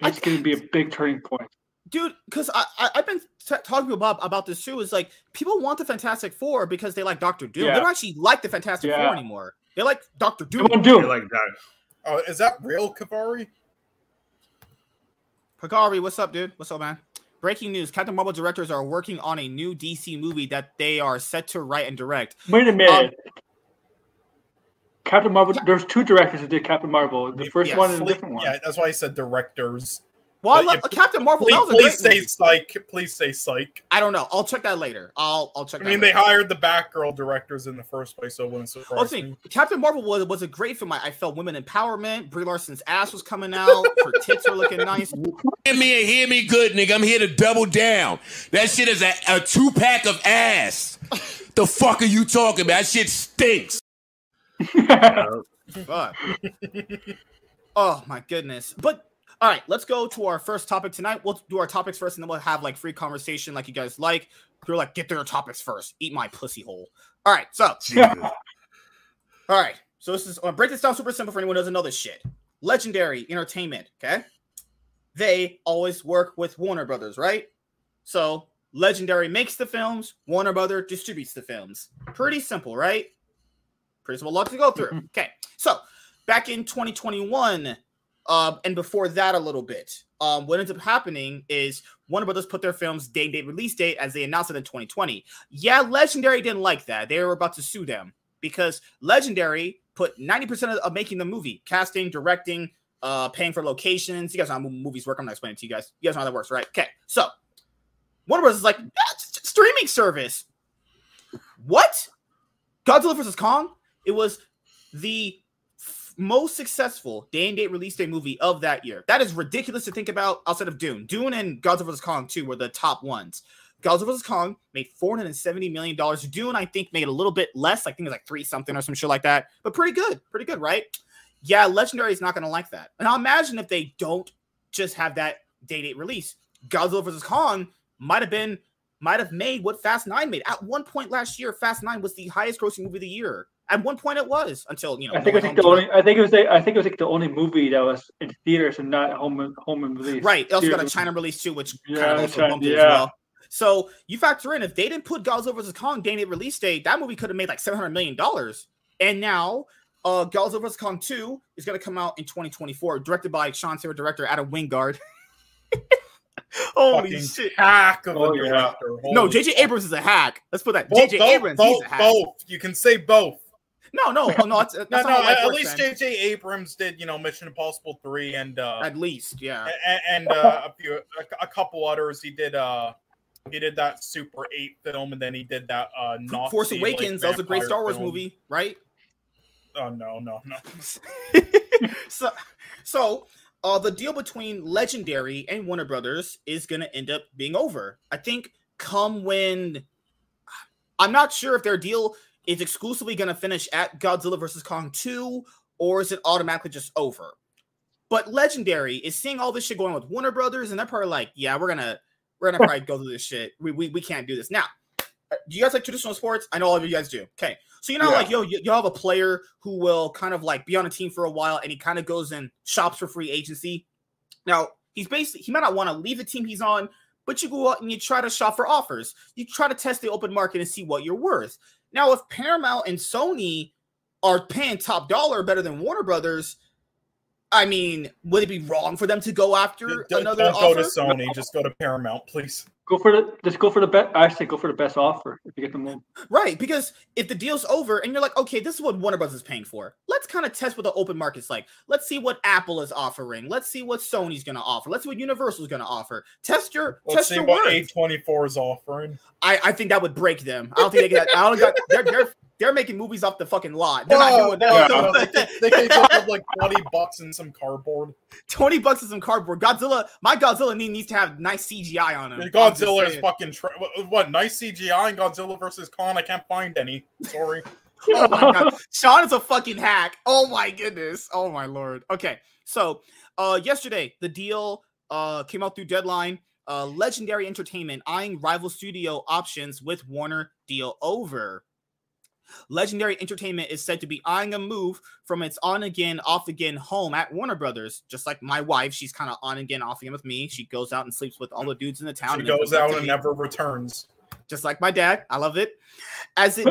I-
It's going to be a big turning point.
Dude because I, I i've been t- talking about about this too is like people want the fantastic four because they like dr doom
Yeah.
they don't actually like the fantastic
Yeah.
four anymore they like dr
They
doom
want Doom.
like that.
Oh, is that real, Kavari?
Pagari, what's up dude what's up man breaking news captain marvel directors are working on a new dc movie that they are set to write and direct
Wait a
Um,
minute. Captain Marvel. There's two directors that did Captain Marvel. The first
Yes.
one and a different one.
Yeah, that's why I said directors.
Well I love,
yeah,
captain marvel
Please,
that was a
please
great
say
movie.
psych. Please say psych.
i don't know i'll check that later i'll i'll check.
I
that
mean, they
later.
hired the Batgirl directors in the first place, so it wouldn't
Well,
surprise
see,
me.
Captain Marvel was was a great film. I, I felt women empowerment. Brie Larson's ass was coming out. Her tits were looking nice.
Hear me and hear me good, nigga. I'm here to double down. That shit is a, a two pack of ass. The fuck are you talking about? That shit stinks.
Yep.
Fuck. oh my goodness. But all right, let's go to our first topic tonight. We'll do our topics first, and then we'll have like free conversation, like you guys like. You're like, get their topics first. Eat my pussy hole. All right, so all right. So this is I'm gonna break this down super simple for anyone who doesn't know this shit. Legendary Entertainment, okay? They always work with Warner Brothers, right? So Legendary makes the films, Warner Brother distributes the films. Pretty simple, right? Pretty simple lot to go through. Okay. So back in 2021, um, and before that a little bit, um, what ends up happening is Warner Brothers put their films day date release date as they announced it in 2020. Yeah, Legendary didn't like that. They were about to sue them because Legendary put 90% of, of making the movie, casting, directing, uh, paying for locations. You guys know how movies work. I'm not explaining to you guys. You guys know how that works, right? Okay. So Warner Brothers is like, "Yeah, it's just a streaming service. What? Godzilla vs. Kong? It was the most successful day and date release day movie of that year. That is ridiculous to think about outside of Dune. Dune and Godzilla vs. Kong, too, were the top ones. Godzilla vs. Kong made $470 million. Dune, I think, made a little bit less. I think it was like three something or some shit like that. But pretty good. Pretty good, right? Yeah, Legendary is not going to like that. And I'll imagine if they don't just have that day date release. Godzilla vs. Kong might have been, might have made what Fast Nine made. At one point last year, Fast Nine was the highest grossing movie of the year. At one point, it was until you know.
I think it was like the only. I think it was. Like, I think it was like the only movie that was in theaters and not home home and release.
Right. It also got a China release too, which kind of also
China-
bumped it as well. So you factor in if they didn't put Godzilla vs Kong day and release date, that movie could have made like seven hundred million dollars. And now, uh, Godzilla vs Kong two is going to come out in twenty twenty four, directed by Sean Taylor, director Adam Wingard. Holy
Fucking
shit!
hack of
Oh,
a
yeah.
director.
No,
Holy
JJ. Abrams is a hack. Let's put that.
Both,
JJ
both,
Abrams, he's
both,
a hack.
both. You can say both.
No, no, no. That's, that's
No,
not
no. At least. JJ Abrams did, you know, Mission Impossible three and uh,
At least, yeah.
a- and uh, a few, a, a couple others. He did, uh, he did that Super Eight film, and then he did that uh, Nazi,
Force
like,
Awakens. that was a great Star Wars
film.
movie, right?
Oh no, no, no.
so, so uh, the deal between Legendary and Warner Brothers is going to end up being over. I think come when I'm not sure if their deal is exclusively going to finish at Godzilla vs Kong 2 or is it automatically just over. But Legendary is seeing all this shit going on with Warner Brothers, and they're probably like, "Yeah, we're gonna we're gonna probably go through this shit. We, we we can't do this now." Uh, do you guys like traditional sports? I know all of you guys do. Okay, so you know,
Yeah.
like yo, you, you have a player who will kind of like be on a team for a while, and he kind of goes and shops for free agency. Now he's basically he might not want to leave the team he's on, but you go out and you try to shop for offers. You try to test the open market and see what you're worth. Now, if Paramount and Sony are paying top dollar better than Warner Brothers, I mean, would it be wrong for them to go after
D-
another
don't go to Sony. Just go to Paramount, please.
Go for the just go for the best. I say go for the best offer if you get the move.
Right, because if the deal's over and you're like, okay, this is what Warner Bros. is paying for, let's kind of test what the open market's like. Let's see what Apple is offering. Let's see what Sony's going to offer. Let's see what Universal's going to offer. Test your
Let's
test
see
your
what
worth.
A24 is offering.
I, I think that would break them. I don't think they get. I don't got. They're they're they're making movies off the fucking lot. They're not doing that.
no, no, they, give up like 20 bucks and some cardboard.
Twenty bucks and some cardboard. Godzilla. My Godzilla needs to have nice CGI on him. I'm
Godzilla is fucking. Tra- what, nice CGI in Godzilla versus Kong? I can't find any. Sorry.
Oh my god, Sean is a fucking hack. Oh my goodness. Oh my lord. Okay, so uh, yesterday the deal uh came out through deadline. Uh, Legendary Entertainment eyeing rival studio options with Warner deal over. Legendary Entertainment is said to be eyeing a move from its on again, off again home at Warner Brothers. Just like my wife, she's kind of on again, off again with me. She goes out and sleeps with all the dudes in the town.
She goes out and never returns.
just like my dad. I love it. As it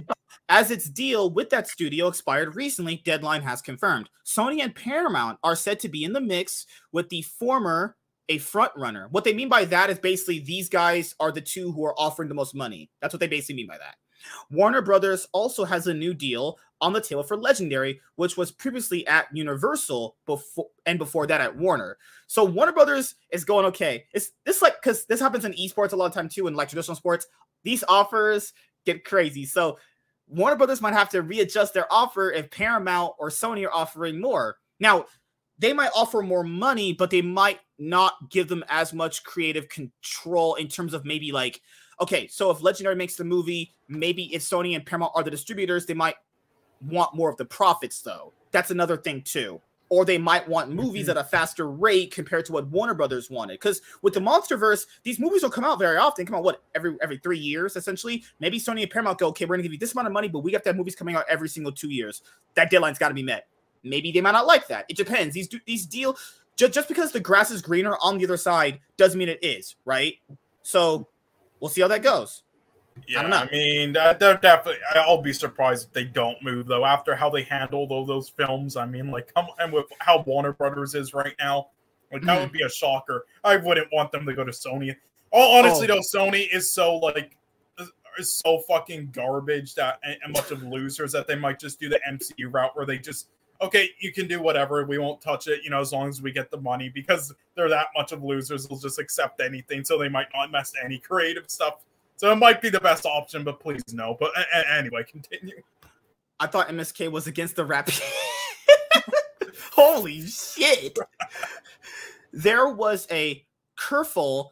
as its deal with that studio expired recently, Deadline has confirmed. Sony and Paramount are said to be in the mix with the former a front runner. What they mean by that is basically these guys are the two who are offering the most money. That's what they basically mean by that. Warner Brothers also has a new deal on the table for Legendary, which was previously at Universal before and before that at Warner. So Warner Brothers is going okay. It's this like because this happens in esports a lot of time too, in like traditional sports. These offers get crazy. So Warner Brothers might have to readjust their offer if Paramount or Sony are offering more. Now, they might offer more money, but they might not give them as much creative control in terms of maybe like, okay, so if Legendary makes the movie, maybe if Sony and Paramount are the distributors, they might want more of the profits though. That's another thing too. Or they might want movies mm-hmm. at a faster rate compared to what Warner Brothers wanted. Because with the MonsterVerse, these movies don't come out very often. Come out what every every three years essentially. Maybe Sony and Paramount go, okay, we're gonna give you this amount of money, but we got to have movies coming out every single two years. That deadline's got to be met. Maybe they might not like that. It depends. These these deal just just because the grass is greener on the other side doesn't mean it is right. So we'll see how that goes.
Yeah,
don't
I, mean, they're definitely. I'll be surprised if they don't move though. After how they handled all those films, I mean, like, come and with how Warner Brothers is right now, like that would mm-hmm. be a shocker. I wouldn't want them to go to Sony. Oh, honestly,
Oh.
though, Sony is so like is so fucking garbage that and, and much of losers that they might just do the MCU route where they just okay, you can do whatever, we won't touch it, you know, as long as we get the money because they're that much of losers, they'll just accept anything, so they might not mess any creative stuff. So it might be the best option, but please no. But anyway, continue.
I thought MSK was against the rap. Holy shit. there was a kerfuffle.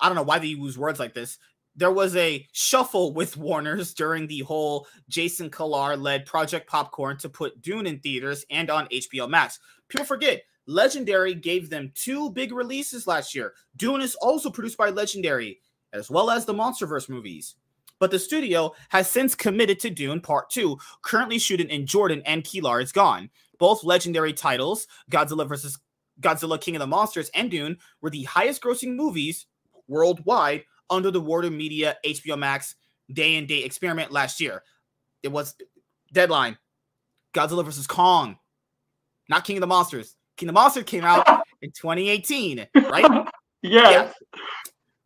I don't know why they use words like this. There was a shuffle with Warner's during the whole Jason Kilar led Project Popcorn to put Dune in theaters and on HBO Max. People forget, Legendary gave them two big releases last year. Dune is also produced by Legendary, as well as the Monsterverse movies. But the studio has since committed to Dune Part 2, currently shooting in Jordan and Kilar is gone. Both legendary titles, Godzilla vs. Godzilla King of the Monsters and Dune, were the highest grossing movies worldwide under the Warner Media HBO Max day and date experiment last year. It was deadline Godzilla vs. Kong, not King of the Monsters. King of the Monsters came out in 2018, right?
yes.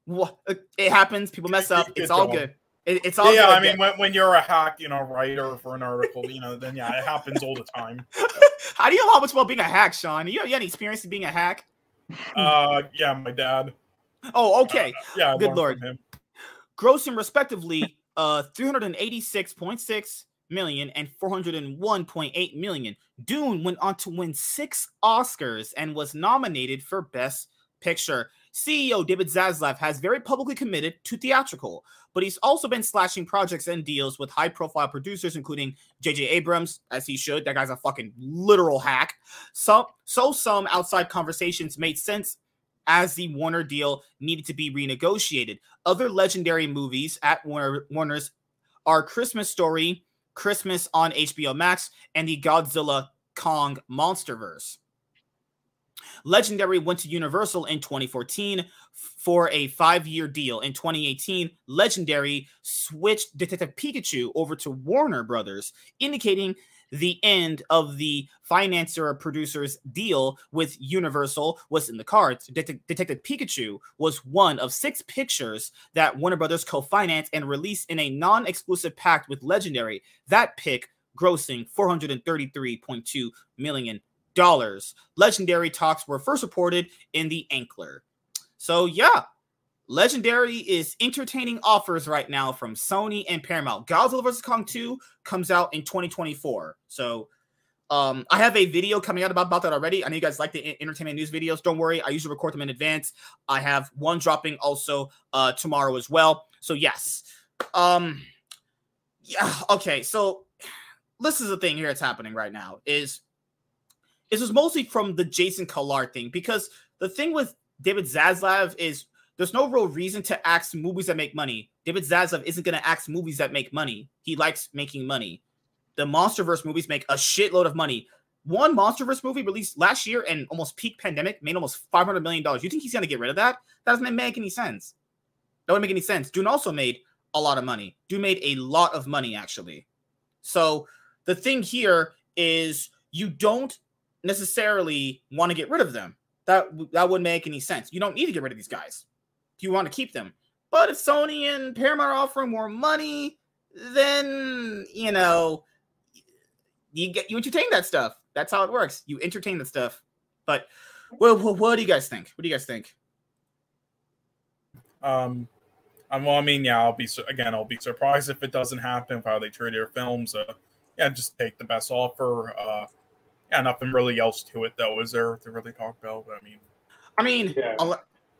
Wha- It happens. People mess up.
Good
It's all good. It- it's all
yeah,
good.
I mean, when, when you're a hack, you know, writer for an article, you know, then yeah, it happens all the time.
How do you know how much about being a hack, Sean? You, you had any experience being a hack?
Uh, yeah, my dad.
Oh, okay.
Yeah,
Good lord. Grossing respectively uh 386.6, million and 401.8 million. Dune went on to win six Oscars and was nominated for Best Picture. CEO David Zaslav has very publicly committed to theatrical, but he's also been slashing projects and deals with high profile producers, including J.J. Abrams, as he should. That guy's a fucking literal hack. So, so some outside conversations made sense as the Warner deal needed to be renegotiated. Other legendary movies at Warner, Warner's are Christmas Story, Christmas on HBO Max, and the Godzilla Kong Monsterverse. Legendary went to Universal in 2014 for a five year deal. In 2018, Legendary switched Detective Pikachu over to Warner Brothers, indicating the end of the financier producer's deal with Universal was in the cards. Det- Detective Pikachu was one of six pictures that Warner Brothers co financed and released in a non exclusive pact with Legendary. That pick grossing $433.2 million. Legendary talks were first reported in the Ankler. So, yeah, Legendary is entertaining offers right now from Sony and Paramount. Godzilla vs. Kong 2 comes out in 2024. So um, I have a video coming out about, about that already. I know you guys like the entertainment news videos. Don't worry, I usually record them in advance. I have one dropping also uh, tomorrow as well. So yes. Um, yeah, okay. So this is the thing here that's happening right now is this is mostly from the Jason Kilar thing because the thing with David Zaslav is there's no real reason to ask movies that make money. David Zaslav isn't going to ask movies that make money. He likes making money. The MonsterVerse movies make a shitload of money. One MonsterVerse movie released last year and almost peak pandemic made almost five hundred million dollars. You think he's going to get rid of that? That doesn't make any sense. That wouldn't make any sense. Dune also made a lot of money. Dune made a lot of money actually. So the thing here is you don't necessarily want to get rid of them. That that wouldn't make any sense. You don't need to get rid of these guys you want to keep them. But if Sony and Paramount are offering more money, then you know you get you entertain that stuff. That's how it works. You entertain the stuff. But well, well, what do you guys think? What do you guys think?
Um, um, well, I mean, yeah, I'll be again, I'll be surprised if it doesn't happen. How they treat their films, uh, yeah, just take the best offer. Uh, yeah, nothing really else to it though. Is there to really talk about? I mean,
I mean, yeah.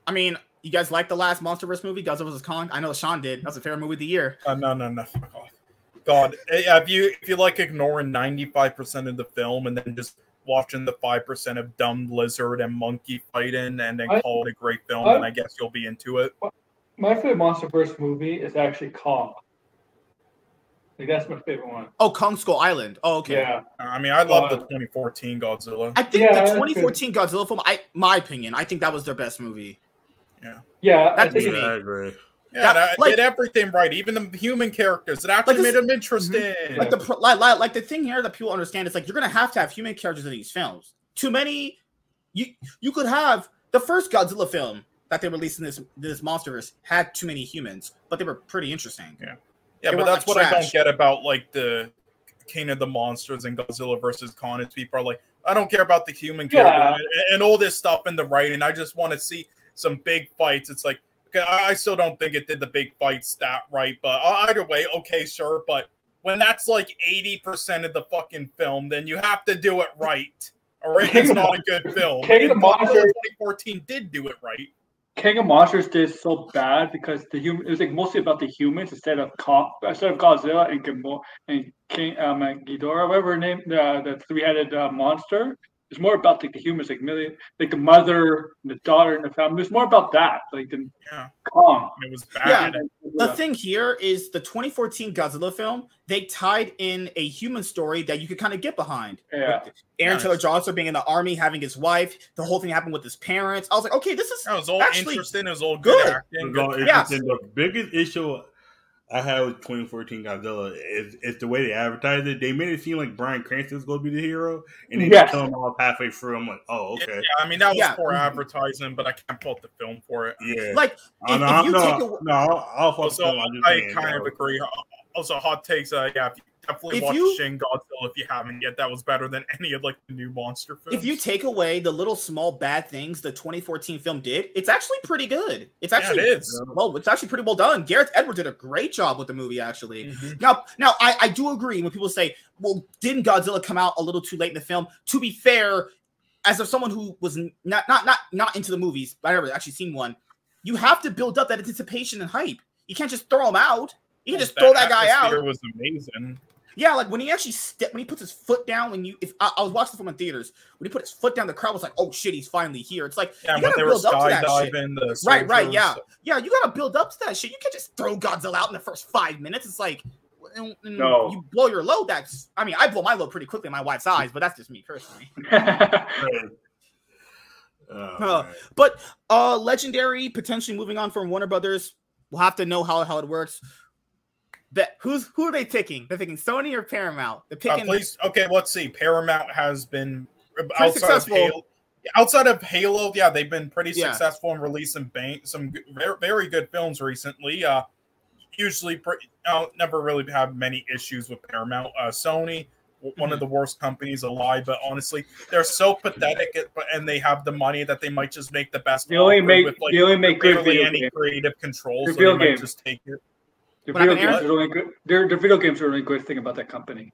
I mean, you guys like the last MonsterVerse movie, Godzilla vs Kong? I know Sean did. That's a favorite movie of the year.
Uh, no, no, no. God, if you if you like ignoring ninety five percent of the film and then just watching the five percent of dumb lizard and monkey fighting and then I, call it a great film, I, then I guess you'll be into it.
My favorite MonsterVerse movie is actually Kong. Like that's my favorite one.
Oh, Kong Skull Island. Oh, okay.
Yeah.
I mean, I love uh, the 2014 Godzilla.
I think yeah, the 2014 Godzilla film. I, my opinion, I think that was their best movie.
Yeah.
Yeah,
that's
I, I agree.
Yeah, that, like, did everything right. Even the human characters, it actually like this, made them interesting. Mm-hmm.
Like the like, like the thing here that people understand is like you're gonna have to have human characters in these films. Too many, you you could have the first Godzilla film that they released in this this MonsterVerse had too many humans, but they were pretty interesting.
Yeah, yeah, they but that's like what trash. I don't get about like the King of the Monsters and Godzilla versus Kong. Is people are like, I don't care about the human character and, and all this stuff in the writing. I just want to see some big fights. It's like okay, I still don't think it did the big fight stat right, but uh, either way, okay, sure. But when that's like eighty percent of the fucking film, then you have to do it right. All right, it's not a good film.
King of Monsters
2014 did do it right.
King of Monsters did so bad because the human it was like mostly about the humans instead of Kong, instead of Godzilla and Gamora and King um, Ghidorah, whatever name, uh, the three-headed uh, monster. It's more about like the humans, like million, like the mother, and the daughter, and the family. It's more about that, like the
yeah.
Kong.
It was bad.
Yeah. The uh, thing here is the 2014 Godzilla film. They tied in a human story that you could kind of get behind.
Yeah.
Aaron nice. Taylor Johnson being in the army, having his wife. The whole thing happened with his parents. I was like, okay, this is.
That was all
actually
interesting. It was all good, good. acting.
Good. Yeah. The biggest issue I had with 2014 Godzilla is, is the way they advertised it. They made it seem like Bryan Cranston's going to be the hero, and they yes. kill him off halfway through. I'm like, oh, okay.
Yeah, I mean that was yeah. poor advertising, but I can't fault the film for it.
Yeah,
like if,
uh, no,
if you
no,
take a,
no, I'll, I'll
also, I kind of agree. Also, hot takes. Uh, yeah, if you definitely
If
watch
you-
Shin Godzilla if you haven't yet. That was better than any of like the new monster films.
if you take away the little small bad things the 2014 film did, it's actually pretty good. It's
yeah,
actually
it is.
well, it's actually pretty well done. Gareth Edwards did a great job with the movie, actually.
Mhm.
Now, now I, I do agree when people say, "Well, didn't Godzilla come out a little too late in the film?" To be fair, as of someone who was not not not not into the movies, but I never actually seen one, you have to build up that anticipation and hype. You can't just throw him out. You can just
The
throw that guy out.
was amazing.
Yeah, like when he actually step when he puts his foot down. When you, if I, I was watching the film in theaters, when he put his foot down, the crowd was like, "Oh shit, he's finally here." It's like
Yeah,
you gotta
they
build up to that shit.
skydiving, the
Right, right,
soldiers,
yeah, yeah. You gotta build up to that shit. You can't just throw Godzilla out in the first five minutes. It's like, mm, mm,
No.
you blow your load. That's, I mean, I blow my load pretty quickly in my wife's eyes, but that's just me personally.
Oh,
Huh.
man.
But uh, legendary potentially moving on from Warner Brothers. We'll have to know how how it works. That who's who are they picking? They're picking Sony or Paramount. They're
Uh,
picking.
please, okay, let's see. Paramount has been
Pretty
outside
successful.
of Halo. Outside of Halo, yeah, they've been pretty
Yeah.
successful in releasing bang, some very, very good films recently. Uh, usually, pre- uh, never really have many issues with Paramount. Uh, Sony, one
Mm-hmm.
of the worst companies alive, but honestly, they're so pathetic, at, and they have the money that they might just make the best.
They only make
with, like,
they only make good
barely any creative control,
They're
so they might
games.
just take it.
The video
happened,
games are only good. Their, their video games are the only good thing about that company.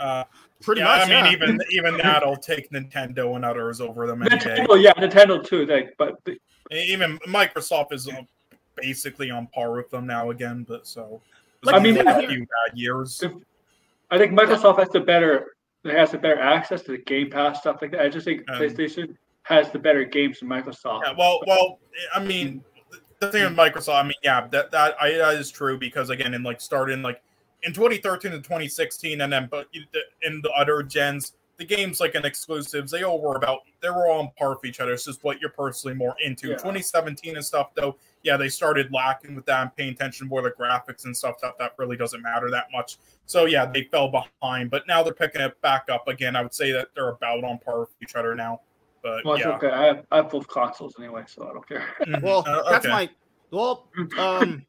Uh,
pretty
yeah,
much.
I mean,
yeah.
even even that'll take Nintendo and others over them.
Nintendo, yeah, Nintendo too. Like, but the-
Even Microsoft is uh, basically on par with them now again. But so,
I mean,
a few bad years.
the- I think Microsoft has the better has the better access to the Game Pass stuff like that. I just think
Um,
PlayStation has the better games than Microsoft.
Yeah, well, well, I mean, the thing with mm. Microsoft, I mean, yeah, that that, I, that is true because again, in like starting like in 2013 and 2016, and then but in the other gens, the games like in exclusives, they all were about they were all on par with each other. It's just what you're personally more into.
Yeah.
2017 and stuff, though, yeah, they started lacking with that and paying attention more to the graphics and stuff. That that really doesn't matter that much. So yeah, they fell behind, but now they're picking it back up again. I would say that they're about on par with each other now. But
Well, it's
yeah,
okay. I have, I have both consoles anyway, so I don't care.
Mhm.
Well,
Uh,
that's my well. Um,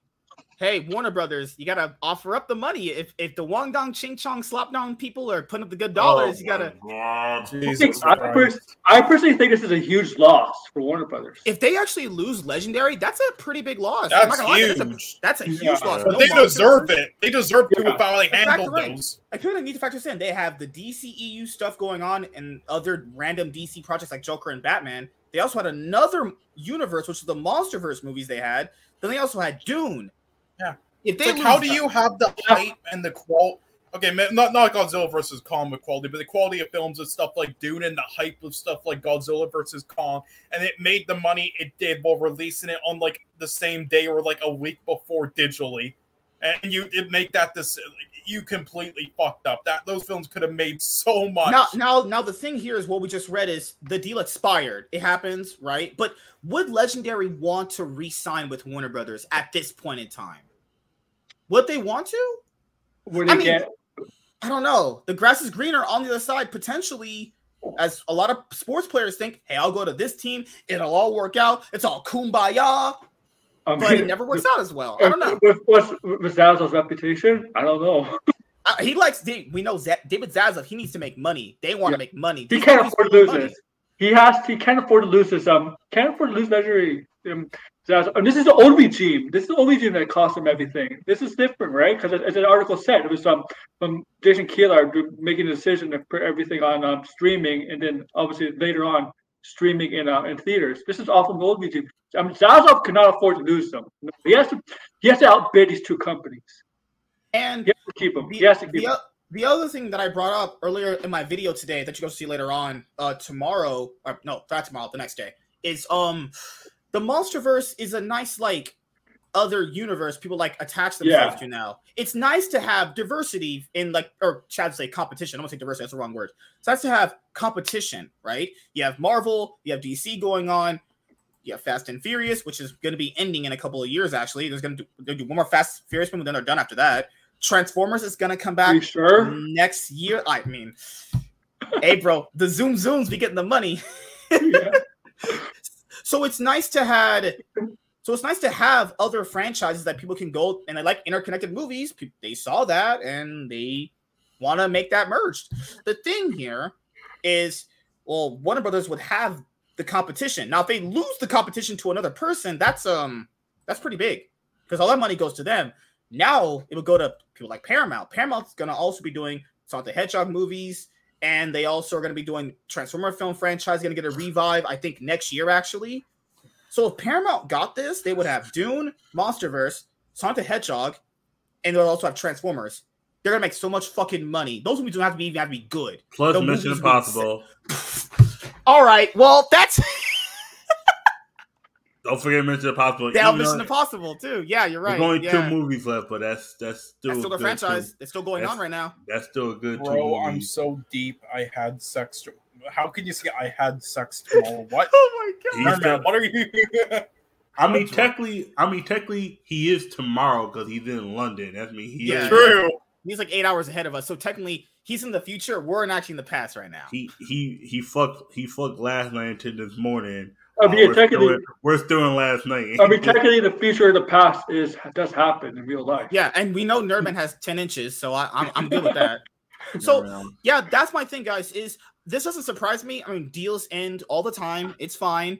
hey, Warner Brothers, you gotta offer up the money. If if the Wong Dong Ching Chong slop down people are putting up the good dollars,
Oh,
you gotta.
Oh my
Jesus
I, pers- I personally think this is a huge loss for Warner Brothers.
If they actually lose Legendary, that's a pretty big loss.
That's
gonna lie,
huge.
That's a, that's a huge
Yeah.
loss.
But
No
they deserve it. They deserve to
Yeah.
have how they handled
in.
those.
I feel like need to factor this in. They have the DCEU stuff going on and other random DC projects like Joker and Batman. They also had another universe, which is the MonsterVerse movies they had. Then they also had Dune.
Yeah.
If they
like, how do you have the hype and the qual? Okay, ma- not not Godzilla versus Kong with quality, but the quality of films and stuff like Dune and the hype of stuff like Godzilla versus Kong, and it made the money it did while releasing it on like the same day or like a week before digitally, and you did make that this you completely fucked up. That those films could have made so much.
Now, now, now, the thing here is what we just read is the deal expired. It happens, right? But would Legendary want to re-sign with Warner Brothers at this point in time? Would they want to?
Would
I mean,
get
I don't know. The grass is greener on the other side, potentially. As a lot of sports players think, hey, I'll go to this team. It'll all work out. It's all kumbaya,
um,
but it never works out as well. I don't know.
With, what's with Zaslav's reputation? I don't know.
Uh, he likes. We know Z- David Zaslav. He needs to make money. They want to
Yeah.
make money.
He
These
can't afford to lose
money.
this. He has. He can't afford to lose this. Um, can't afford to lose legendary. Um, Zaslav. and this is the only team. This is the only team that cost him everything. This is different, right? Because as an article said, it was um from Jason Kilar making a decision to put everything on um, streaming, and then obviously later on streaming in uh, in theaters. This is all from the old team. I mean, Zaslav cannot afford to lose them. He has to. He has to outbid these two companies.
And
He has to keep them.
the,
He has to keep
the,
them.
the other thing that I brought up earlier in my video today that you go see later on uh tomorrow or no not tomorrow the next day is um the monsterverse is a nice like other universe people like attach themselves
Yeah.
to now it's nice to have diversity in like or Chad say competition i don't say diversity that's the wrong word it's nice to have competition right you have marvel you have dc going on you have fast and furious which is going to be ending in a couple of years actually there's going to do, do one more fast furious film then they're done after that transformers is going to come back
sure?
next year. I mean, hey, bro, the Zoom Zooms be getting the money.
Yeah.
So it's nice to had. So it's nice to have other franchises that people can go and I like interconnected movies. They saw that and they want to make that merged. The thing here is, well, Warner Brothers would have the competition. Now, if they lose the competition to another person, that's um that's pretty big because all that money goes to them. Now it would go to people like Paramount. Paramount's gonna also be doing Sonic the Hedgehog movies, and they also are gonna be doing Transformer film franchise. Gonna get a revive, I think, next year actually. So if Paramount got this, they would have Dune, MonsterVerse, Sonic Hedgehog, and they'll also have Transformers. They're gonna make so much fucking money. Those movies don't have to be even have to be good.
Plus
The
Mission Impossible.
All right, well that's
Don't forget Mission Impossible.
That
Even
Mission
though
Impossible too. Yeah, you're right.
There's only
yeah.
two movies left, but that's that's still
That's still the
good,
franchise.
too.
It's still going
That's-
on right now.
That's still a good two
Bro, I'm so deep. I had sex. To- How can you say I had sex tomorrow? What?
Oh my
god!
Merman,
the-
what are you?
I mean, technically, I mean, technically, he is tomorrow because he's in London. That's me. He
Yeah.
is,
True.
He's like eight hours ahead of us. So technically, he's in the future. We're in actually in the past right now.
he he he fucked he fucked last night into this morning.
I
Uh,
mean,
we're,
technically,
still in, we're still in last night.
I mean, technically, the future of the past is does happen in real life.
Yeah, and we know Nerdman has ten inches, so I, I'm I'm good with that. So yeah, that's my thing, guys. Is this doesn't surprise me? I mean, deals end all the time. It's fine.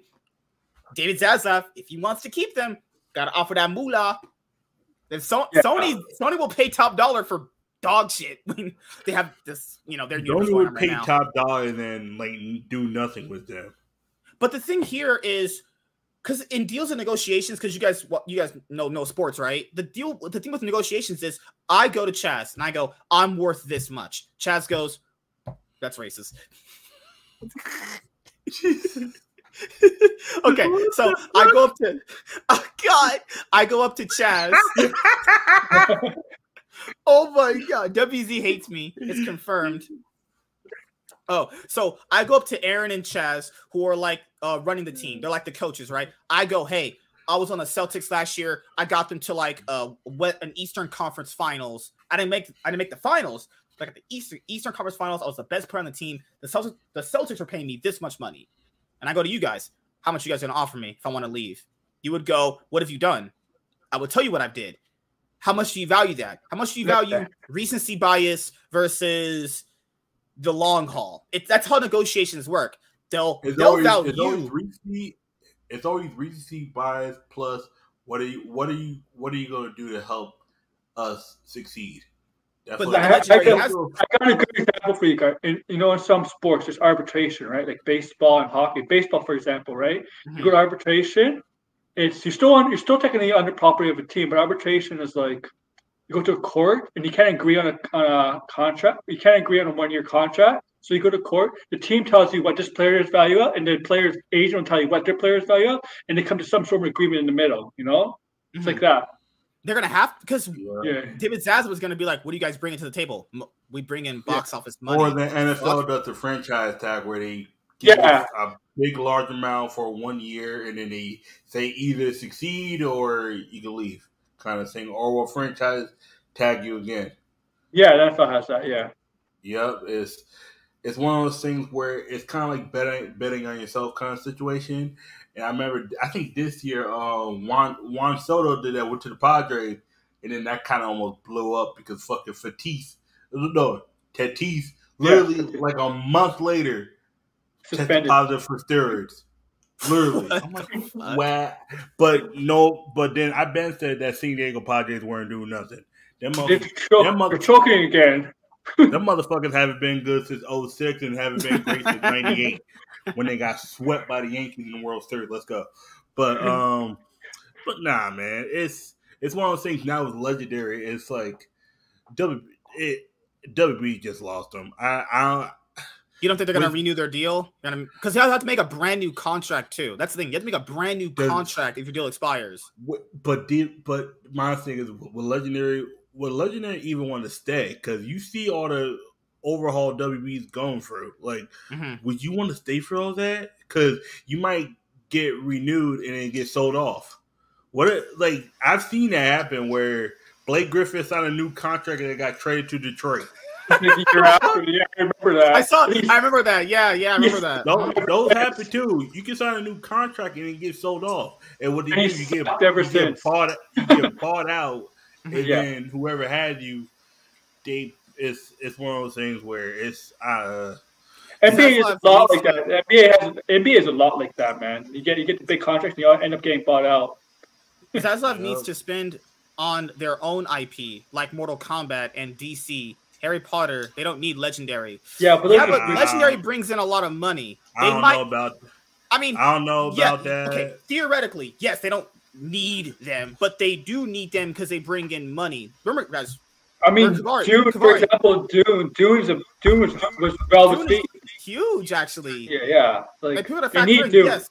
David Zaslav, if he wants to keep them, gotta offer that moolah. Then so-
Yeah.
Sony Sony will pay top dollar for dog shit when they have this, you know, their universe
Sony
going
would
on right
pay
now.
top dollar and then like do nothing with them.
But the thing here is because in deals and negotiations, because you guys what you guys know no sports, right? The deal the thing with negotiations is I go to Chaz and I go, I'm worth this much. Chaz goes, That's racist. okay, so I go up to oh god, I go up to Chaz. oh my god, WZ hates me. It's confirmed. Oh, so I go up to Aaron and Chaz, who are like uh, running the team. They're like the coaches, right? I go, hey, I was on the Celtics last year. I got them to like uh what an Eastern Conference Finals. I didn't make I didn't make the finals. Like at the Eastern Eastern Conference Finals, I was the best player on the team. The Celtics the Celtics are paying me this much money, and I go to you guys. How much you guys gonna offer me if I want to leave? You would go, what have you done? I would tell you what I did. How much do you value that? How much do you value recency bias versus the long haul? It's that's how negotiations work. They'll
It's
they'll
always,
value
it's always recency. It's always recency bias plus what are you what are you what are you going to do to help us succeed? That's
But
what-
I,
that's
I,
what
got,
has-
I got a good example for you guys. In, you know, in some sports, there's arbitration, right? Like baseball and hockey. Baseball, for example, right? You go to mm-hmm. arbitration. It's you're still on. You're still taking the under property of a team, but arbitration is like you go to a court and you can't agree on a, on a contract. You can't agree on a one year contract. So you go to court. The team tells you what this player's value up, and the player's agent will tell you what their player's value up, and they come to some sort of agreement in the middle. You know, it's
Mhm.
like that.
they're gonna have because
Yeah.
Yeah.
David Zaza was gonna be like, "What do you guys bring to the table? We bring in box office money."
Or the NFL does the franchise tag where they give
Yeah.
a big large amount for one year and then they say either succeed or you can leave kind of thing. Or will franchise tag you again.
Yeah, NFL has that. Yeah.
Yep, it's it's one of those things where it's kind of like betting betting on yourself kind of situation. And I remember, I think this year, um, Juan Juan Soto did that went to the Padres, and then that kind of almost blew up because fucking Tatis, no, Tatis, literally
Yeah.
like a month later, tested positive for steroids. Literally, I'm like,
fuck?
wow. But no, but then I been said that San Diego Padres weren't doing nothing. Them
They're,
motherfuckers, Them mother-
they're choking again.
them motherfuckers haven't been good since 06 and haven't been great since 98 when they got swept by the Yankees in the World Series. Let's go. But um but nah man, it's it's one of those things now with legendary. It's like W it WB just lost them. I I
You don't think they're gonna
With-
renew their deal? Because they have to make a brand new contract too. That's the thing. You have to make a brand new contract if your deal expires.
But but my thing is with legendary would legendary even want to stay? Because you see all the overhaul WB's going through. Like,
Mhm.
would you want to stay for all that? Because you might get renewed and then get sold off. What if- like I've seen that happen where Blake Griffin signed a new contract and it got traded to Detroit.
The year after, yeah, I remember that.
I saw. I remember that. Yeah, yeah, I remember that.
Those, those happen too. You can sign a new contract and then get sold off. And what do you
And
You get,
ever
you get
since.
bought, you get bought out, and.
Yeah.
then whoever had you, they it's it's one of those things where it's uh
NBA is a lot like that. NBA has NBA is a lot like that, man. You get you get the big contracts, and you end up getting bought out.
Zaslav needs to spend on their own IP, like Mortal Kombat and DC. Harry Potter, they don't need Legendary.
Yeah, but
Yeah, but
are-
Nah.
Legendary brings in a lot of money.
I don't
might.
know about
I mean,
I don't know
yeah,
about that.
okay. Theoretically, yes, they don't need them, but they do need them because they bring in money. Remember, guys,
I mean,
Kavari,
Dune, for example, Dune, Dune's a Dune was, was well
Dune is huge, actually.
Yeah, yeah. Like,
Like people to
they
factor
need
in, yes.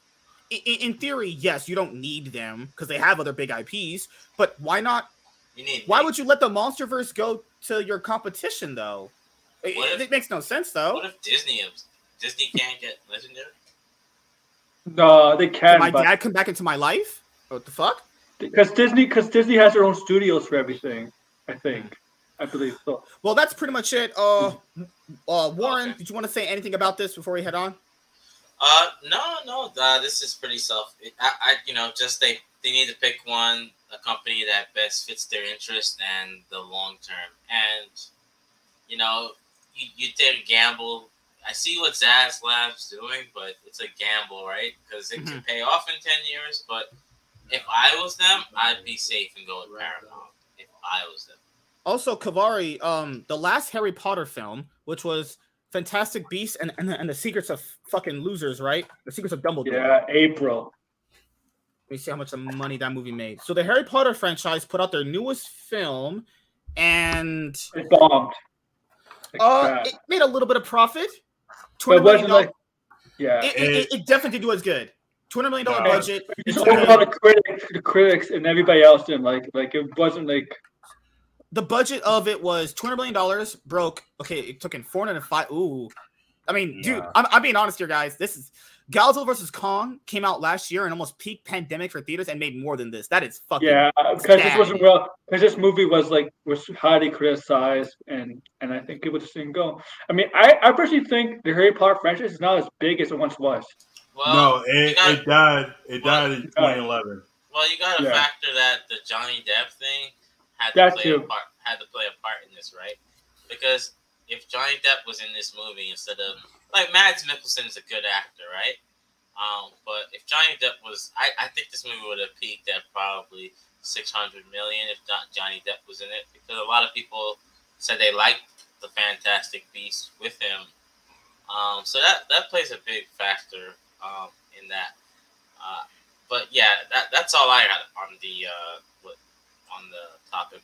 In, in theory, yes, you don't need them because they have other big IPs. But why not?
You need.
Why would you let the MonsterVerse go to your competition though? It,
if-
it makes no sense though.
What if Disney? Disney can't get legendary.
No, they
Did
can,
my
but
dad come back into my life? What the fuck?
because Disney, because Disney has their own studios for everything. I think, I believe so.
Well, that's pretty much it. Uh, uh, Warren,
Okay.
did you want to say anything about this before we head on?
Uh, no, no. Uh, this is pretty self. I, I, you know, just they they need to pick one a company that best fits their interest and the long term. And you know, you you did gamble. I see what Zaslav's doing, but it's a gamble, right? Because it can pay off in ten years. But if I was them, I'd be safe and go with Paramount. If I was them.
Also, Kavari, um, the last Harry Potter film, which was Fantastic Beasts and, and, and the Secrets of fucking Losers, right? The Secrets of Dumbledore.
Yeah, April.
Let me see how much of money that movie made. So the Harry Potter franchise put out their newest film, and
It bombed.
Uh, it made a little bit of profit.
but
Twenty
it
million
wasn't
dollars.
like, yeah.
It, it, it, it definitely did do as good. Two hundred million dollar
No.
budget.
It's overall the critics, the critics, and everybody else didn't like. Like it wasn't like
The budget of it was two hundred million dollars. Broke. Okay, it took in four hundred and five. Ooh, I mean, dude, I'm, I'm being honest here, guys. This is Godzilla versus Kong came out last year and almost peak pandemic for theaters and made more than this. That is fucking
yeah, because this wasn't well. Because this movie was like was highly criticized, and and I think people just didn't go. I mean, I I personally think the Harry Potter franchise is not as big as it once was.
Well,
no, it,
got-
it died. It
Well,
died in 2011.
Well, you got to
Yeah.
factor that the Johnny Depp thing had to
That
play
too.
a part. Had to play a part in this, right? Because if Johnny Depp was in this movie instead of like Mads Mikkelsen is a good actor, right? Um, but if Johnny Depp was, I, I think this movie would have peaked at probably six hundred million if not Johnny Depp was in it, because a lot of people said they liked the Fantastic Beast with him. Um, so that that plays a big factor um, in that. Uh, but yeah, that, that's all I had on the uh, on the topic.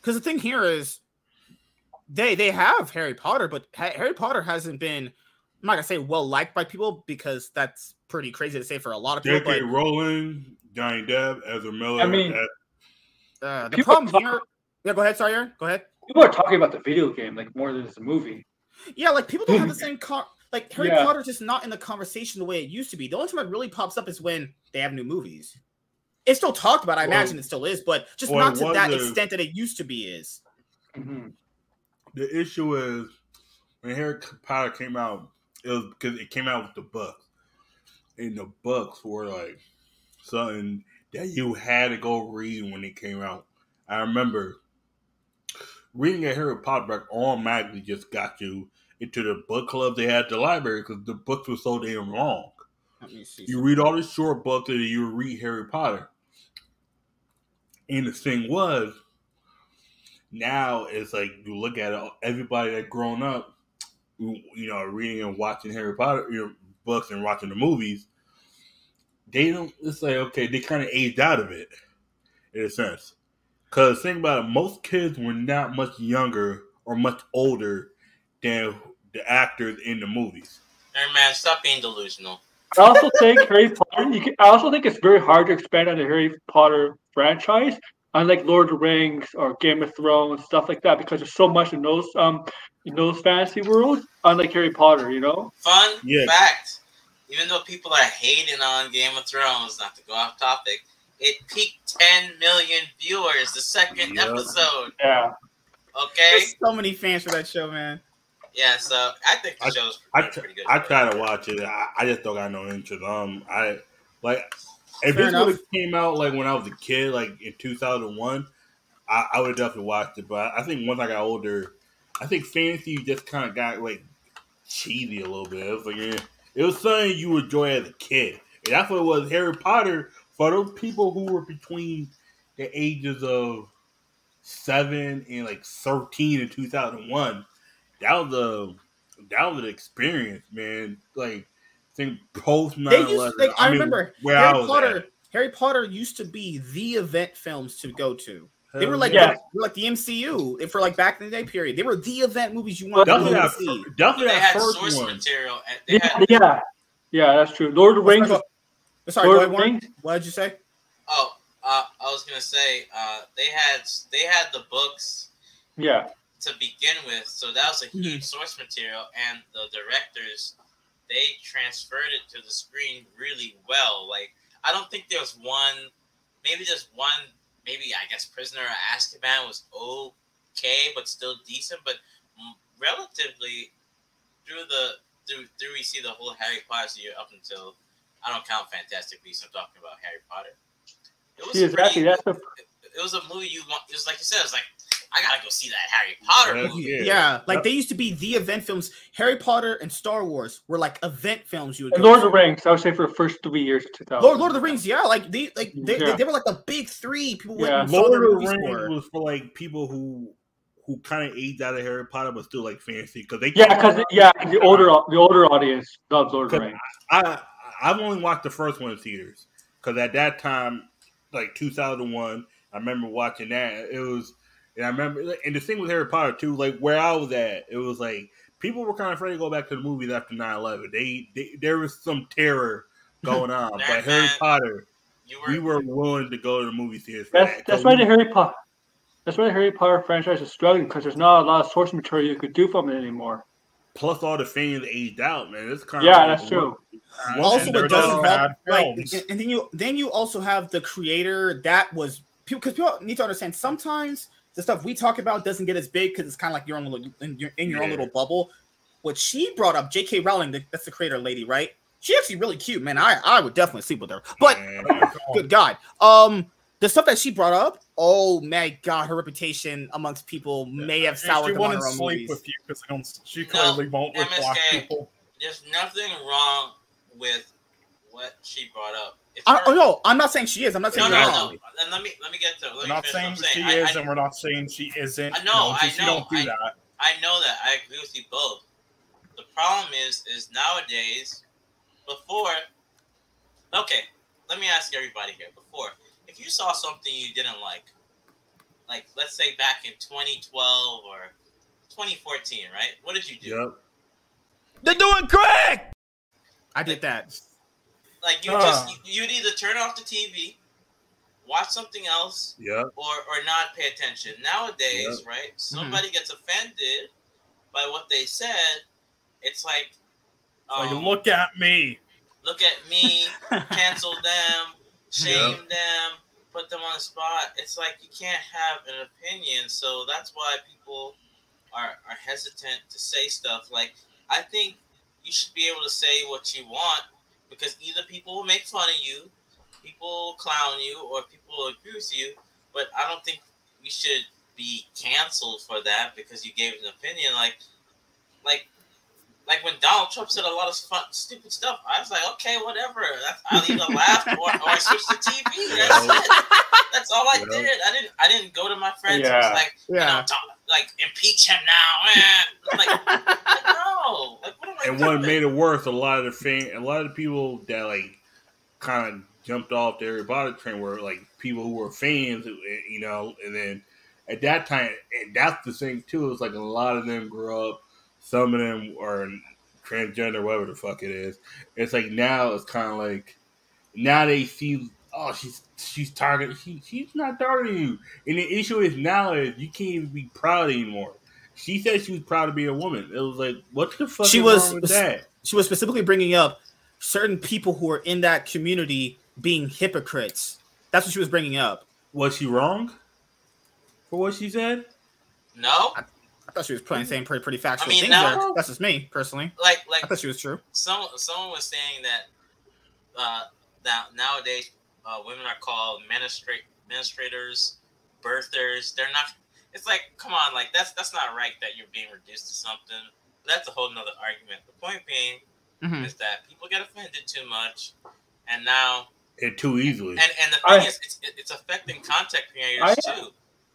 because the thing here is they they have Harry Potter, but Ha- Harry Potter hasn't been. I'm not gonna say well liked by people because that's pretty crazy to say for a lot of people.
J.K.
But
Rowling, Johnny Depp, Ezra Miller.
I mean-
uh,
uh, the
People
problem
talk-
here. Yeah, go ahead, sorry, Aaron. Go ahead.
People are talking about the video game like more than it's a movie.
Yeah, like people don't have the same con- like Harry
Yeah.
Potter's just not in the conversation the way it used to be. The only time it really pops up is when they have new movies. It's still talked about. I
Well-
imagine it still is, but just
well,
not to that
a-
extent that it used to be. Is
Mhm.
The issue is when Harry Potter came out, it was because it came out with the books, and the books were like something that you had to go read when it came out. I remember reading a Harry Potter book automatically just got you into the book club they had at the library because the books were so damn long.
let me see.
You read all the short books and you read Harry Potter. And the thing was, now it's like you look at it, everybody that grown up, you you know, reading and watching Harry Potter you know, books and watching the movies, they don't. It's like okay, they kind of aged out of it in a sense. Because think about it, most kids were not much younger or much older than the actors in the movies.
Hey man, stop being delusional.
I also think Harry Potter. You can, I also think it's very hard to expand on the Harry Potter franchise, unlike Lord of the Rings or Game of Thrones, stuff like that, because there's so much in those um in those fantasy worlds. Unlike Harry Potter, you know.
Fun
Yeah.
fact: even though people are hating on Game of Thrones, not to go off topic, it peaked 10 million viewers the second
Yep.
episode.
Yeah.
Okay,
There's so many fans for that show, man.
yeah. So I think the
I-
show's pretty,
t-
pretty good.
I try to watch it. I, I just don't got no interest. Um, I like if
Fair
this would have came out like when I was a kid, like in two thousand one, I, I would have definitely watched it. But I think once I got older, I think fantasy just kind of got like cheesy a little bit. It was like eh, it was something you enjoy as a kid, and that's what it was. Harry Potter for those people who were between the ages of seven and like thirteen in two thousand one. That was a that was an experience, man. Like I think post
They
9
used, like, I, remember
where I
Harry
was
Potter.
at.
Harry Potter used to be the event films to go to. They were like
yeah.
they were like the MCU if for like back in the day period. They were the event movies you wanted to
Definitely
go
that,
see.
definitely
They
that
had
first
source
one.
material. And they
Yeah,
had,
yeah, yeah. That's true. Lord of the Rings.
Sorry, Sorry,
Lord
go
of
ahead.
Rings.
What did you say?
oh, uh, I was gonna say uh, they had they had the books
Yeah,
to begin with, so that was a
Mhm.
huge source material, and the directors they transferred it to the screen really well. Like I don't think there's one, maybe there's one, maybe I guess Prisoner of Azkaban was okay, but still decent, but relatively through the through through we see the whole Harry Potter year up until I don't count Fantastic Beasts. I'm talking about Harry Potter. It was
see, exactly.
pretty-
That's the
it was a movie you want. It was like you said. It was like I gotta go see that Harry Potter
Yeah,
movie.
yeah.
Yeah, like
Yep.
they used to be the event films. Harry Potter and Star Wars were like event films. You would go
Lord of the Rings. I would say for the first three years of 2000.
Lord, Lord of the Rings, yeah, like they like they,
Yeah.
they, were like the big three. People
Yeah.
and saw
Lord of the Rings
for.
was for like people who who kind of aged out of Harry Potter but still like fantasy because they
Yeah, because yeah the older the older audience loves Lord of the Rings.
I I've only watched the first one in theaters because at that time, like 2001, I remember watching that. It was, and I remember, and the thing with Harry Potter too, like where I was at, it was like people were kind of afraid to go back to the movies after 9-11. They, they there was some terror going on, but
That
Harry
man-
Potter,
You were,
we were willing to go to the movie theaters.
That's
that,
that's
'cause
why
we-
the Harry Potter. That's why the Harry Potter franchise is struggling because there's not a lot of source material you could do from it anymore.
Plus, all the fans aged out, man. It's kind of
Yeah,
of
that's true.
Uh, also,
and
doesn't
just
help, like, and and then you then you also have the creator that was people because people need to understand sometimes the stuff we talk about doesn't get as big because it's kind of like your own little in your, in your own little bubble. What she brought up, J.K. Rowling, the- that's the creator lady, right? She actually really cute, man. I I would definitely sleep with her, but
Man.
good God, um, the stuff that she brought up, oh my God, her reputation amongst people may have
And she
soured them on
wouldn't
her own
sleep
movies.
with you because don't. She
No,
clearly won't with black
MSK.
people.
there's nothing wrong with what she brought up. It's
I, oh no, I'm not saying she is. I'm not saying
no,
you're
no.
wrong.
And let me let me get to. Let
We're not
finish
saying she
saying. I,
is,
I,
and we're not saying she isn't.
I know,
just
I
you
know,
don't do
I-
that.
I know that. I agree with you both. The problem is, is nowadays, before. Okay, let me ask everybody here. Before, if you saw something you didn't like, like let's say back in 2012 or 2014, right? What did you do?
Yep.
They're doing crack.
I did that.
Like you
Ah.
just you- you'd either turn off the TV, watch something else,
Yep.
or or not pay attention. Nowadays, right? Somebody gets offended by what they said. It's like,
Like,
um,
look at me.
look at me, cancel them, shame them, put them on the spot. It's like you can't have an opinion, so that's why people are are hesitant to say stuff. Like I think you should be able to say what you want because either people will make fun of you, people will clown you, or people will agree with you. But I don't think we should be canceled for that because you gave an opinion. Like, like like when Donald Trump said a lot of fun, stupid stuff, I was like, okay, whatever. That's, I'll either laugh or, or I switch the TV. That's it. That's all I
Yeah.
did. I didn't. I didn't go to my friends. and
Yeah.
was like, you know,
Yeah.
Talk, like impeach him now. eh. Like, like, no. Like, what am I
And what made it worse, a lot of the fan, a lot of the people that like kind of jumped off the Harry Potter train were like people who were fans, eh, you know. And then at that time, and that's the thing too. It was like a lot of them grew up. Some of them are transgender, whatever the fuck it is. It's like now it's kind of like now they see. Oh, she's she's targeting. She, she's not targeting you. And the issue is now is you can't even be proud anymore. She said she was proud to be a woman. It was like, what the fuck
She
is
was-
wrong with that?
she was specifically bringing up certain people who are in that community being hypocrites. That's what she was bringing up.
Was she wrong for what she said?
No,
I thought she was playing saying pretty pretty factual
I mean,
things
now-
there. That's just me personally.
like like
I thought she was true.
some someone was saying that uh, that nowadays uh, women are called ministra- administrators, birthers. They're not. it's like, come on, like that's that's not right that you're being reduced to something. That's a whole nother argument. The point being
Mhm.
is that people get offended too much, and now
It too easily.
and and the
I-
thing is, it's it's affecting content creators
I-
too
I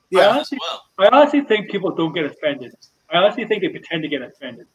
Yeah,
as
honestly,
well.
I honestly think people don't get offended. I honestly think they pretend to get offended.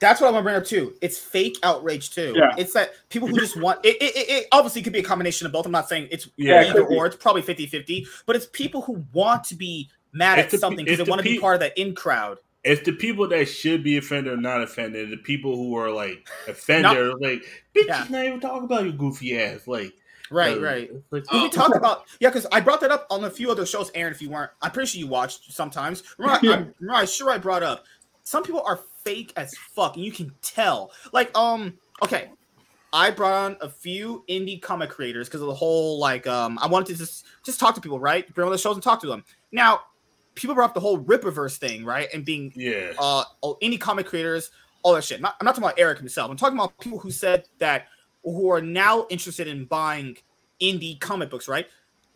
That's what I'm gonna bring up too. It's fake outrage too.
Yeah.
It's that people who just want it, it, it, it obviously could be a combination of both. I'm not saying it's
Yeah,
either
be.
or. It's probably 50-50, but it's people who want to be mad
It's
at
the
something because they
the
want to be part of that in crowd.
It's the people that should be offended or not offended. The people who are like offended are like, bitch,
Yeah.
not even talking about your goofy ass. Like,
Right,
uh,
right.
like,
we
Oh.
talked about yeah, because I brought that up on a few other shows, Aaron. If you weren't, I'm pretty sure you watched sometimes. Remember, I,
Yeah.
Remember I sure I brought up some people are fake as fuck, and you can tell. Like, um, okay, I brought on a few indie comic creators because of the whole like, um, I wanted to just just talk to people, right? Bring on the shows and talk to them. Now, people brought up the whole Rippaverse thing, right? And being
yeah.
uh oh, indie comic creators, all that shit. Not, I'm not talking about Eric himself. I'm talking about people who said that who are now interested in buying indie comic books, right?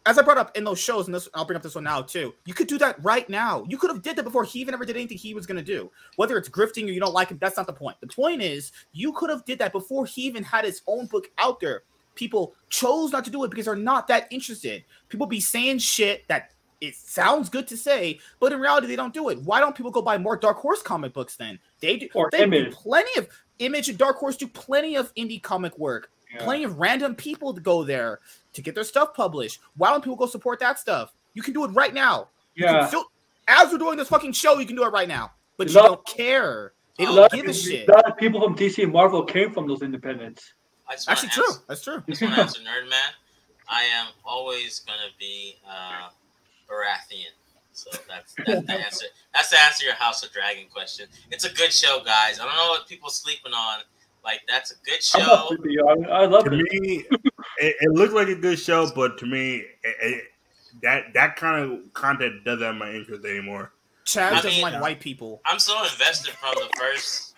As I brought up in those shows, and this I'll bring up this one now too. You could do that right now. You could have did that before he even ever did anything he was gonna do. Whether it's grifting or you don't like him, that's not the point. The point is you could have did that before he even had his own book out there. People chose not to do it because they're not that interested. People be saying shit that it sounds good to say, but in reality they don't do it. Why don't people go buy more Dark Horse comic books then? They do.
Or
they do plenty of Image and Dark Horse do plenty of indie comic work.
Yeah.
Plenty of random people to go there to get their stuff published. Why don't people go support that stuff? You can do it right now. You can
Yeah.
still- as we're doing this fucking show, you can do it right now. But you
Lot-
don't care. They don't
lot,
give a shit.
a lot of people from DC and Marvel came from those independents.
I just wanna
Actually, true.
answer-
That's true.
I just want to Nerd Man. I am always gonna be uh, Baratheon. So that's that's the answer. That's the answer to your House of Dragon question. It's a good show, guys. I don't know what people sleeping on. Like that's a good
I'm not
show.
sleeping on it. I love
To
it.
me, it, it looked like a good show, but to me, it, it, that that kind of content doesn't have my interest anymore.
Chad
I
doesn't
mean-
like white people.
I'm so invested from the first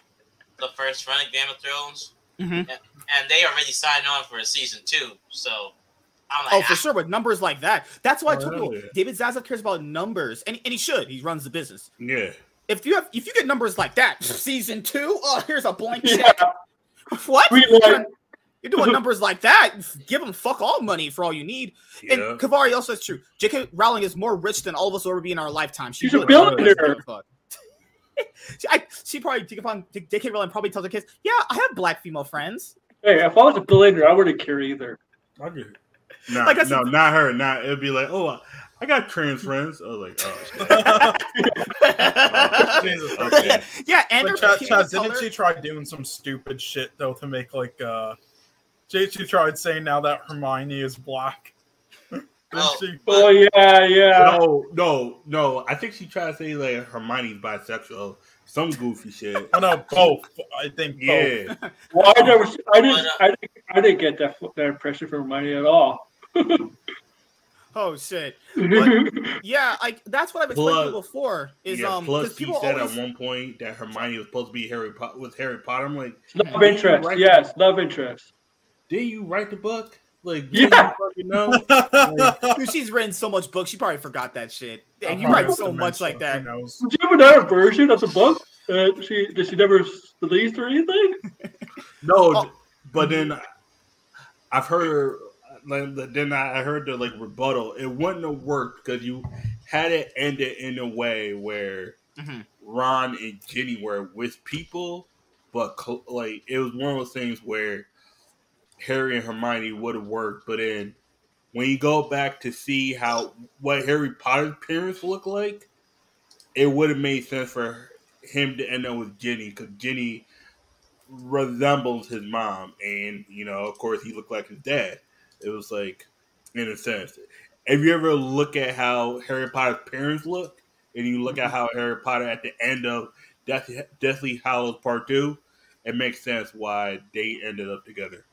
the first run of Game of Thrones,
Mhm.
and they already signed on for a season two. So I'm like,
Oh, for
ah,
sure. With numbers like that, that's why I
Oh,
told people
yeah.
David Zaslav cares about numbers, and, and he should. He runs the business.
Yeah,
If you have, if you get numbers like that, season two, oh, here's a blank
Yeah.
check. What?
Green light.
You're doing numbers like that. Give them fuck all money for all you need.
yeah.
And Kavari also is true. J.K. Rowling is more rich than all of us will ever be in our lifetime. She
She's a
really doesn't
billionaire.
a fuck. she, I, she probably J.K. Rowling- J.K. Probably tells her kids, "Yeah, I have black female friends."
Hey, if I was a billionaire, I wouldn't care either.
I get it. No,
Like I said-
no, not her. Not it'd be like, oh, I got trans friends. I was like, oh,
Jesus.
okay.
yeah, and
But
there's
Chad,
people
Chad,
of color-
didn't she try doing some stupid shit though to make like uh she, she tried saying now that Hermione is black.
Oh.
she?
Oh yeah, yeah.
No, no, no. I think she tried to say like Hermione's bisexual, some goofy shit.
Oh no, both. I think both.
Yeah,
Well, I never, I didn't, I didn't, I didn't get that that impression from money at all.
Oh shit!
yeah,
Yeah, like that's what I've explained to
Plus-
you before. Is
yeah.
um
Plus,
because
he
people
said
always
at one point that Hermione was supposed to be Harry Potter. Was Harry Potter? I'm like,
love interest.
Right.
Yes, love interest.
Did you write the book? Like,
Yeah.
yeah, you know. Like,
Dude, she's written so much books, she probably forgot that shit. And you write so much like that.
Who knows?
Did you have another version of the book? Uh, she did she never release or anything?
no,
Oh.
but then I've heard. Like, then I heard the like rebuttal. It wouldn't have worked because you had it ended in a way where
Mhm.
Ron and Ginny were with people, but cl- like it was one of those things where Harry and Hermione would have worked, but then when you go back to see how what Harry Potter's parents look like, it would have made sense for him to end up with Ginny because Ginny resembles his mom, and you know, of course, he looked like his dad. It was like, in a sense, if you ever look at how Harry Potter's parents look, and you look at mm-hmm. how Harry Potter at the end of Death, Deathly Hallows Part Two, it makes sense why they ended up together.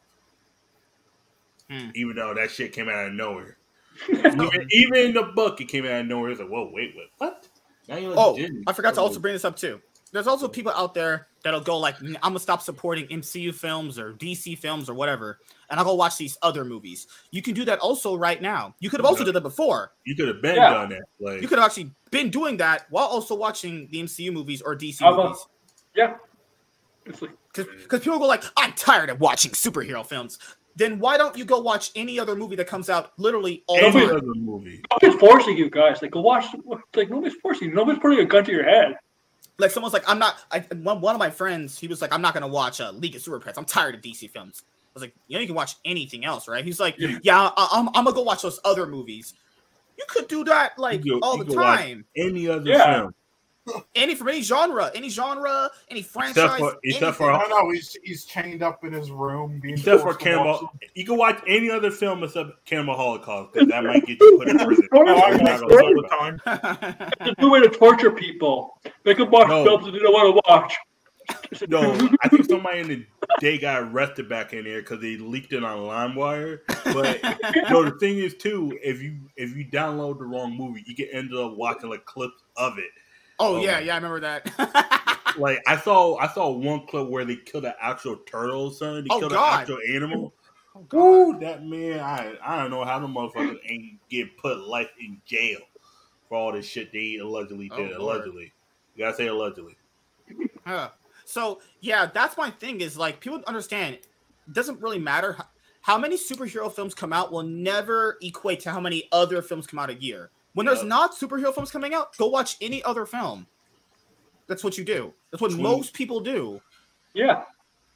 Hmm.
Even though that shit came out of nowhere. even, even in the book, it came out of nowhere. It's like, whoa, wait, wait, what? Now you like
Oh,
Ginny.
I forgot to also bring this up too. There's also people out there that'll go like I'm gonna stop supporting MCU films or DC films or whatever, and I'll go watch these other movies. You can do that also right now. You could have also
Yeah.
did that before.
You could have been
Yeah.
done that. Like
You could have actually been doing that while also watching the MCU movies or DC
How about-
movies.
Yeah. It's
Because people go like, I'm tired of watching superhero films. Then why don't you go watch any other movie that comes out literally all the time?
other movie.
nobody's forcing you guys. Like, go watch. Like, nobody's forcing you. Nobody's putting a gun to your head.
Like someone's like, I'm not. I, one, one of my friends, he was like, I'm not gonna watch uh, League of Super Pets. I'm tired of DC films. I was like, you know, you can watch anything else, right? He's like,
Yeah.
yeah, I, I'm, I'm gonna go watch those other movies. You could do that like
You-
all
you
the
could watch
time.
Any other
Yeah.
film.
Any from any genre, any genre, any franchise.
Except for except for
I know he's he's chained up in his room, being
except for
forced
Cannibal. You can watch any other film except Cannibal Holocaust because that might get you put in prison.
Oh,
I
We're
watch
not
it
gonna
all
talk
the
about
time.
anything.
It's a new way to torture people. They them watch
No.
films that they don't want to watch.
No, I think somebody in the day got arrested back in there because they leaked it on LimeWire. But no, the thing is too, if you if you download the wrong movie, you can end up watching like clips of it.
Oh
Oh.
yeah, yeah, I remember that.
Like I saw I saw one clip where they killed an actual turtle son. They
Oh,
killed
God.
an actual animal.
Oh, God.
Ooh, that man, I I don't know how the motherfuckers ain't get put life in jail for all this shit they allegedly
Oh,
did.
Lord.
allegedly, you gotta say allegedly.
Yeah. So yeah, that's my thing. Is like people understand. It doesn't really matter how, how many superhero films come out. Will never equate to how many other films come out a year. When there's
Yeah.
not superhero films coming out, go watch any other film. That's what you do. That's what
Twenty-
most people do.
Yeah.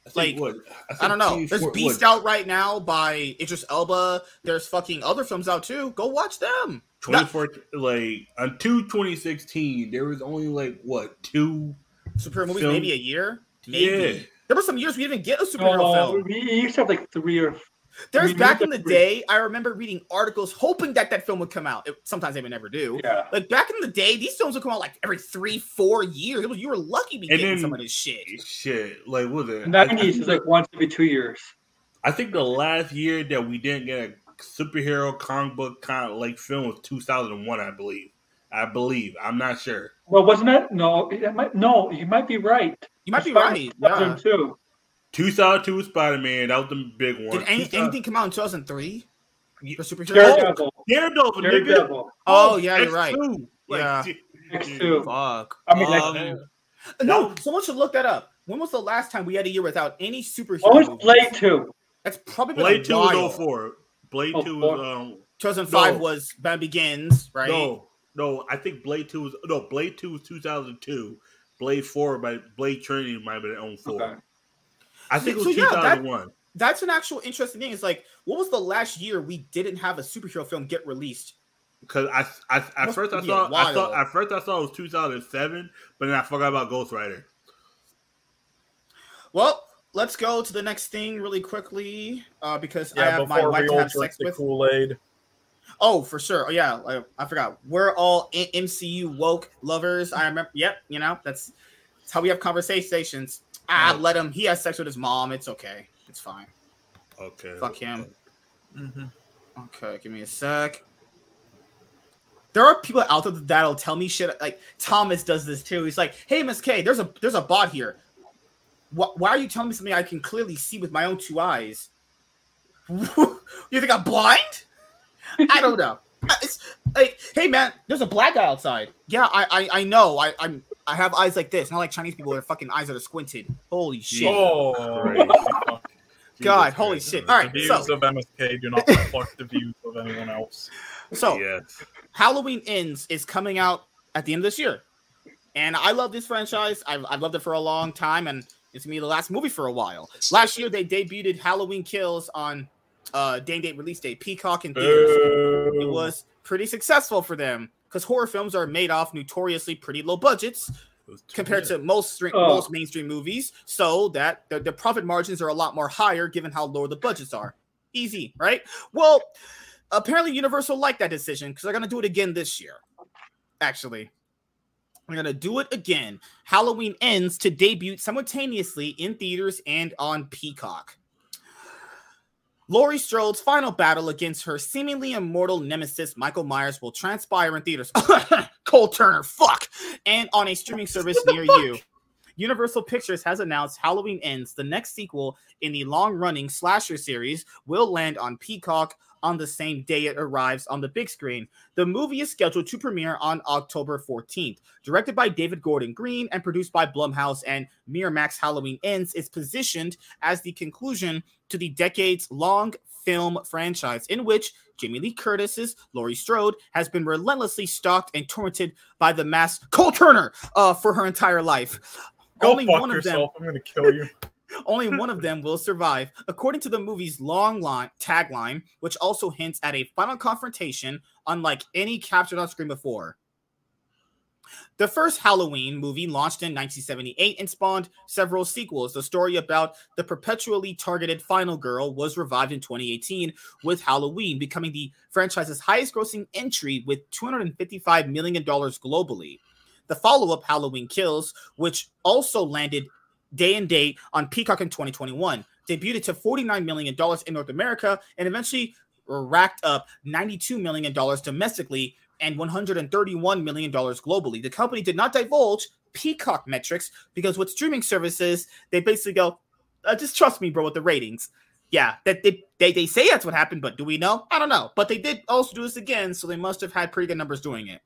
I
Like,
what
I don't know.
think
There's
what-
Beast out right now by Idris Elba. There's fucking other films out too. Go watch them. Not
24 like uh, until 2016 there was only like what two
superhero movies,
Film-
maybe a year. Maybe.
yeah
There were some years we didn't get a superhero
No,
film.
we we used to have like three or
There's
mean,
back in the day, I remember reading articles hoping that that film would come out. It- sometimes they would never do.
yeah.
Like back in the day, these films would come out like every three, four years. It was, you were lucky to be
And
getting
then-
some of this shit.
shit like what was it
The
I,
nineties is like once every two years.
I think the last year that we didn't get a superhero comic book kind of like film was 2001 I believe I believe I'm not sure
Well, wasn't that no? It might, no, you might be right.
You might be right. Yeah.
Too.
2002 Spider-Man that was the big one
Did any, anything come out in 2003 for superhero?
Daredevil.
Daredevil nigga
Daredevil.
Oh, yeah, you're right.
X2. Like,
Yeah.
X two.
Fuck.
I mean, like,
Um, no, someone should look that up. When was the last time we had a year without any superhero?
what was? Blade two?
That's probably been
Blade
a
2
while.
was 04 Blade
Oh,
2 was um
2005
No.
was Batman Begins, right?
No, no, I think Blade Two was no Blade Two was two thousand two. Blade Four by Blade Trinity might have been on four.
Okay.
I think it
So,
was
yeah, that-
thousand one.
That's an actual interesting thing. It's like, what was the last year we didn't have a superhero film get released?
Because I, I at first I
be a
thought I
while.
thought at first I thought it was two thousand seven, but then I forgot about Ghost Rider.
Well, let's go to the next thing really quickly uh, because I have my wife to have sex
the
with.
Kool Aid.
Oh, for sure. Oh, yeah, I, I forgot. We're all I- MCU woke lovers. I remember. Yep, you know that's that's how we have conversations. Ah, let him. He has sex with his mom. It's okay. It's fine.
Okay,
Fuck him.
Mm-hmm.
Okay, give me a sec. There are people out there that'll tell me shit. Like Thomas does this too. He's like, "Hey, Miss K, there's a there's a bot here. Wh- why are you telling me something I can clearly see with my own two eyes? you think I'm blind? I don't know. It's like, hey man, there's a black guy outside. Yeah, I I, I know. I I'm I have eyes like this, not like Chinese people with their fucking eyes that are squinted. Holy shit!
Oh,
God,
Jesus
holy
Christ.
shit! All
the views
so
of MSK do not reflect the views of anyone else.
so
yes,
Halloween Ends is coming out at the end of this year. And I love this franchise. I've, I've loved it for a long time, and it's gonna be the last movie for a while. Last year they debuted Halloween Kills on uh day and date release day, Peacock and theaters. It was pretty successful for them because horror films are made off notoriously pretty low budgets
It was too
compared to most string,
Oh.
most mainstream movies, so that the, the profit margins are a lot more higher given how low the budgets are. Easy, right? Well, apparently Universal liked that decision because they're gonna do it again this year. Actually, we're gonna do it again. Halloween ends to debut simultaneously in theaters and on Peacock. Laurie Strode's final battle against her seemingly immortal nemesis Michael Myers will transpire in theaters. Cole Turner, fuck, and on a streaming service near you. Universal Pictures has announced Halloween Ends, the next sequel in the long running slasher series, will land on Peacock on the same day it arrives on the big screen. The movie is scheduled to premiere on October 14th. Directed by David Gordon Green and produced by Blumhouse and Miramax, Halloween Ends is positioned as the conclusion to the decades long film franchise in which Jamie Lee Curtis's Laurie Strode has been relentlessly stalked and tormented by the mass Cole Turner uh, for her entire life.
Go
Only
fuck
one of them
yourself. I'm gonna kill you.
only one of them will survive, according to the movie's long line tagline, which also hints at a final confrontation unlike any captured on screen before. The first Halloween movie launched in 1978 and spawned several sequels. The story about the perpetually targeted final girl was revived in 2018 with Halloween becoming the franchise's highest grossing entry with $255 million globally. The follow up, Halloween Kills, which also landed day and date on Peacock in 2021, debuted to $49 million in North America and eventually racked up $92 million domestically and $131 million globally. The company did not divulge Peacock metrics because with streaming services, they basically go, uh, just trust me, bro, with the ratings. Yeah, that they, they they say that's what happened, but do we know? I don't know. But they did also do this again, so they must have had pretty good numbers doing it.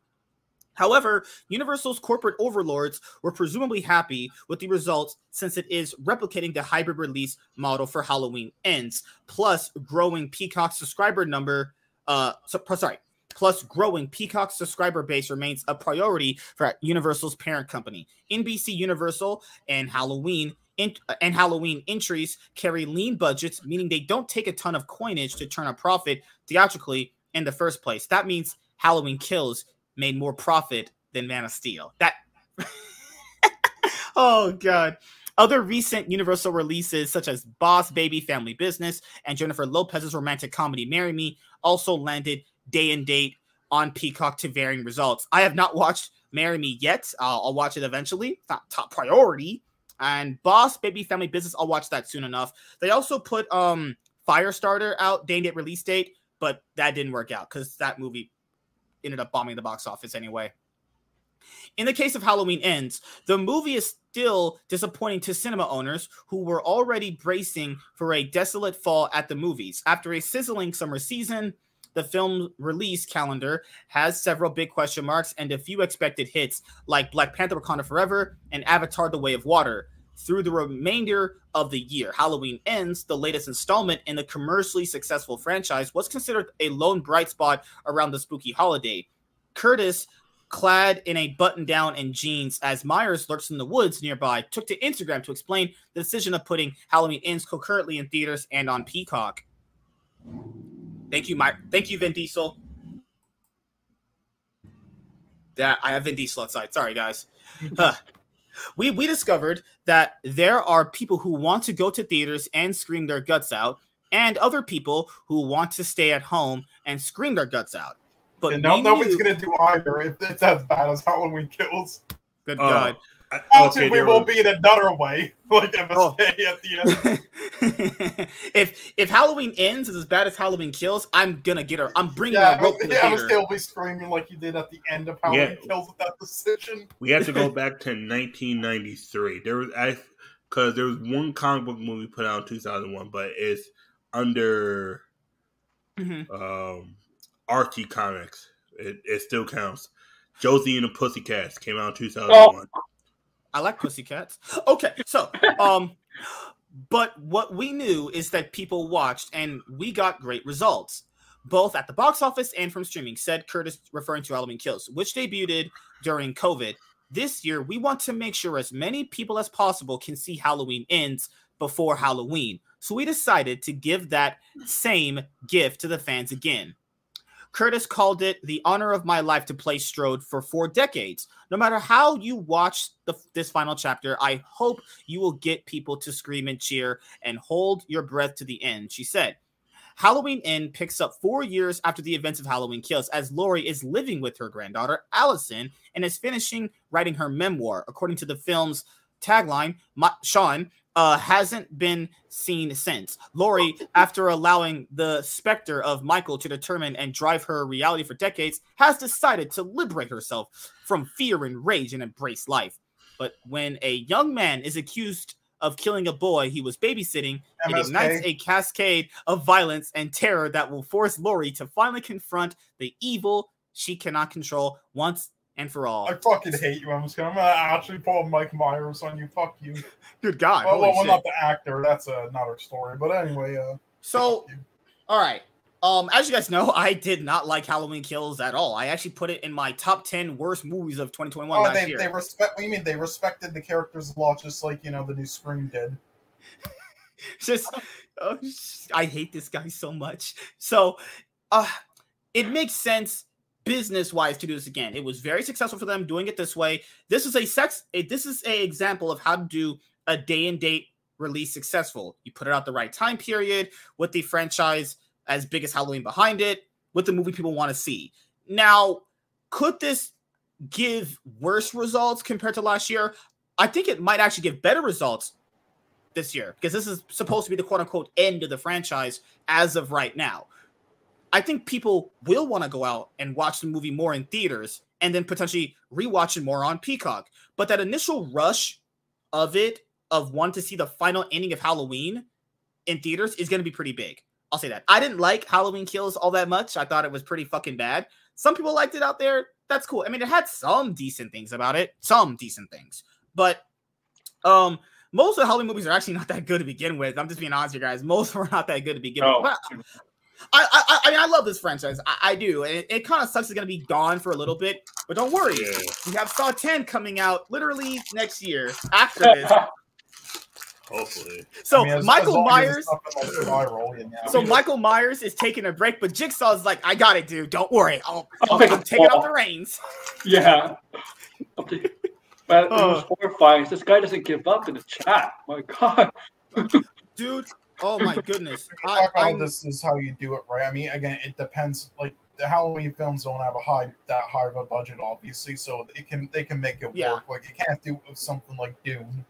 However, Universal's corporate overlords were presumably happy with the results since it is replicating the hybrid release model for Halloween Ends, plus growing Peacock subscriber number. Uh, so, sorry, plus growing Peacock subscriber base remains a priority for Universal's parent company. NBC Universal and Halloween and Halloween entries carry lean budgets, meaning they don't take a ton of coinage to turn a profit theatrically in the first place. That means Halloween Kills made more profit than Man of Steel. That Oh god. Other recent Universal releases, such as Boss Baby Family Business and Jennifer Lopez's romantic comedy Marry Me, also landed day and date on Peacock to varying results. I have not watched Marry Me yet. Uh, I'll watch it eventually. It's not top priority. And Boss Baby Family Business, I'll watch that soon enough. They also put um Firestarter out, day and date release date, but that didn't work out because that movie ended up bombing the box office anyway. In the case of Halloween Ends, the movie is still disappointing to cinema owners who were already bracing for a desolate fall at the movies. After a sizzling summer season, the film release calendar has several big question marks and a few expected hits like Black Panther Wakanda Forever and Avatar The Way of Water. Through the remainder of the year, Halloween Ends, the latest installment in the commercially successful franchise, was considered a lone bright spot around the spooky holiday. Curtis, clad in a button down and jeans as Myers lurks in the woods nearby, took to Instagram to explain the decision of putting Halloween Ends concurrently in theaters and on Peacock. Thank you, My. Thank you, Vin Diesel. That I have Vin Diesel outside. Sorry, guys. We we discovered that there are people who want to go to theaters and scream their guts out, and other people who want to stay at home and scream their guts out. But
And no,
we
nobody's
knew-
gonna do either if it's as bad as Halloween Kills.
Good
Oh,
God.
I-
Actually,
okay,
we
there
will
was-
be in another way, like MSK
Oh.
at the end.
if if Halloween ends is as bad as Halloween kills, I'm gonna get her. I'm bringing
Yeah,
a rope to the
yeah,
theater.
MSK will be screaming like you did at the end of Halloween
Yeah.
Kills with that decision.
we have to go back to 1993. There was I because there was one comic book movie put out in 2001, but it's under
Mhm.
um, Archie Comics. It, it still counts. Josie and the Pussycats came out in 2001.
I like pussycats. Okay, so um, but what we knew is that people watched and we got great results, both at the box office and from streaming. Said Curtis, referring to Halloween Kills, which debuted during COVID. This year, we want to make sure as many people as possible can see Halloween ends before Halloween. So we decided to give that same gift to the fans again. Curtis called it the honor of my life to play Strode for four decades. No matter how you watch the, this final chapter, I hope you will get people to scream and cheer and hold your breath to the end, she said. Halloween End picks up four years after the events of Halloween Kills, as Laurie is living with her granddaughter, Allison, and is finishing writing her memoir. According to the film's tagline, Ma- Sean uh, hasn't been seen since. Laurie, after allowing the specter of Michael to determine and drive her reality for decades, has decided to liberate herself from fear and rage and embrace life. But when a young man is accused of killing a boy he was babysitting, it ignites a cascade of violence and terror that will force Lori to finally confront the evil she cannot control once and for all.
I fucking hate you, MSK. I'm just gonna actually pull Mike Myers on you. Fuck you.
Good God.
Well, well, well, not the actor. That's another story. But anyway, uh,
So, all right. Um, as you guys know, I did not like Halloween Kills at all. I actually put it in my top 10 worst movies of 2021
oh, they
year.
they respect. What do you mean they respected the characters a lot, just like you know the new Scream did.
just oh, I hate this guy so much. So uh it makes sense business wise to do this again. It was very successful for them doing it this way. This is a sex a, this is a example of how to do a day and date release successful. You put it out the right time period with the franchise as big as Halloween behind it, with the movie people want to see. Now, could this give worse results compared to last year? I think it might actually give better results this year because this is supposed to be the quote unquote end of the franchise as of right now. I think people will want to go out and watch the movie more in theaters and then potentially rewatch it more on Peacock. But that initial rush of it, of wanting to see the final ending of Halloween in theaters, is going to be pretty big. I'll say that. I didn't like Halloween Kills all that much. I thought it was pretty fucking bad. Some people liked it out there. That's cool. I mean, it had some decent things about it, some decent things, but um, most of the Halloween movies are actually not that good to begin with. I'm just being honest, with you guys. Most were not that good to begin
No.
with. But I, I, I mean, I love this franchise. I, I do. And it, it kind of sucks it's gonna be gone for a little bit, but don't worry.
Yeah.
We have Saw 10 coming out literally next year after this.
Hopefully.
So
I mean, as- as
Michael
as
Myers.
it's like, spiral, you know.
So Michael Myers is taking a break, but Jigsaw's like, "I got it, dude. Don't worry. I'll,
I'll
I'm,
take
I'm
the
taking up the reins."
yeah. Okay. But it was horrifying. This guy doesn't give up in the chat. My God.
Dude, oh my goodness. I,
talk
I'm-
this is how you do it, right? I mean, again, it depends. Like the Halloween films don't have a high that high of a budget, obviously, so it can they can make it
Yeah.
work. Like you can't do with something like Dune.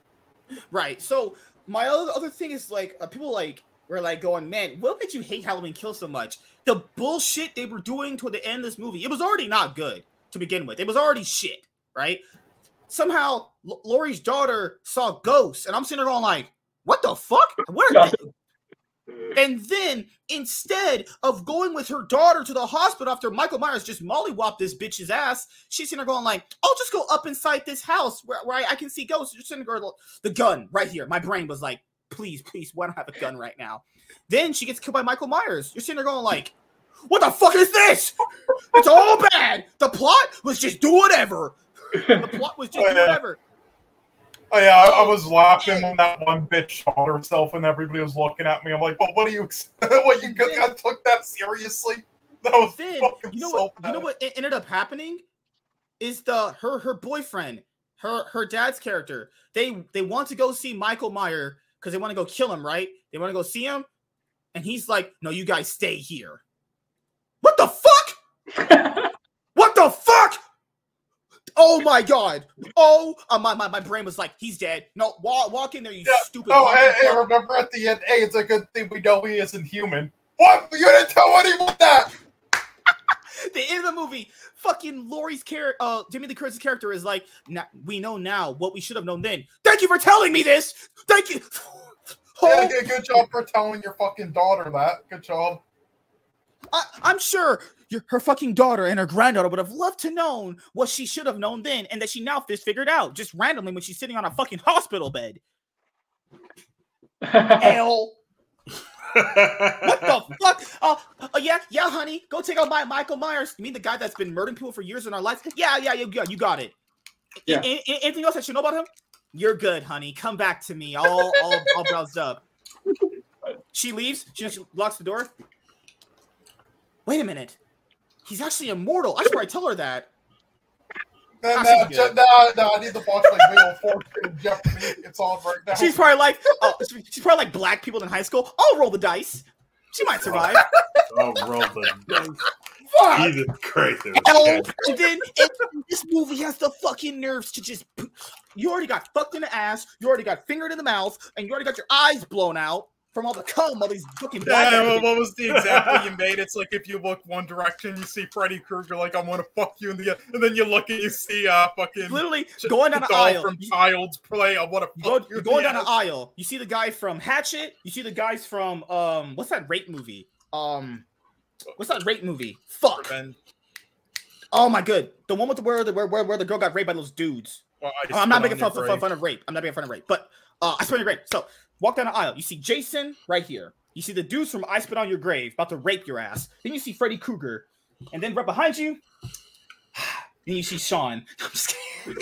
Right. So my other other thing is like uh, people like were like going, man, what made you hate Halloween Kill so much? The bullshit they were doing toward the end of this movie. It was already not good to begin with. It was already shit, right? Somehow L- Lori's daughter saw ghosts, and I'm sitting there going like, what the fuck? What are they? And then instead of going with her daughter to the hospital after Michael Myers just mollywopped this bitch's ass, she's sitting there going like, I'll just go up inside this house where, where I, I can see ghosts. Just sitting there, going, the gun right here. My brain was like, please, please, why don't I have a gun right now? Then she gets killed by Michael Myers. You're sitting there going like, what the fuck is this? It's all bad. The plot was just do whatever. The plot was just
Oh,
do whatever.
Oh yeah, I, I oh, was laughing when that one bitch shot herself, and everybody was looking at me. I'm like, "Well, what do you? what you got- I took that seriously? That was
then
fucking
you know
so
what you know what ended up happening? Is the her her boyfriend her her dad's character they they want to go see michael meyer because they want to go kill him right? They want to go see him and he's like no you guys stay here. What the fuck? What the fuck oh my god oh uh, my, my my brain was like he's dead no walk, walk in there you
Yeah.
stupid
Oh, hey, remember at the end, hey, it's a good thing we know he isn't human. What? You didn't tell anyone that?
the end of the movie, fucking Laurie's character, uh, Jamie Lee Curtis's character is like, "Now we know now what we should have known then." Thank you for telling me this. Thank you.
Yeah,
Oh,
good, good job for telling your fucking daughter that. Good job.
I, I'm sure your, her fucking daughter and her granddaughter would have loved to known what she should have known then, and that she now just figured out just randomly when she's sitting on a fucking hospital bed. Hell, what the fuck? Uh, uh, yeah, yeah, honey, go take out my Michael Myers. You mean the guy that's been murdering people for years in our lives? Yeah, yeah, you, you got it.
Yeah.
A- a- anything else I should know about him? You're good, honey. Come back to me. All, all, all browsed up. She leaves. She just locks the door. Wait a minute. He's actually immortal. I should probably tell her that.
No, no,
she's
no, no, I need to watch like Wheel of Fortune Jeopardy. It's on right now.
She's probably like, oh, she's probably like black people in high school. I'll roll the dice. She might survive.
Oh, roll the dice.
Fuck.
Jesus Christ. it
Hell,
oh,
and then and this movie has the fucking nerves to just. You already got fucked in the ass. You already got fingered in the mouth, and you already got your eyes blown out. From all the cum, all these fucking
Yeah, well, what was the example you made? It's like if you look one direction, you see Freddy Krueger, like I want to fuck you, in the and then you look and you see uh fucking
literally going down the aisle.
from
You-
Child's Play. I want to fuck you.
you're going down the aisle. You see the guy from Hatchet. You see the guys from um, what's that rape movie? Um, what's that rape movie? Fuck.
Revenge.
Oh my good. The one with the where the where, where, where the girl got raped by those dudes.
Well, I
I'm not making fun, fun, fun of rape. I'm not making fun of rape. But uh, I on your grave. So walk down the aisle. You see Jason right here. You see the dudes from I Spit on Your Grave about to rape your ass. Then you see Freddy Krueger. And then right behind you, then you see Sean. I'm just kidding.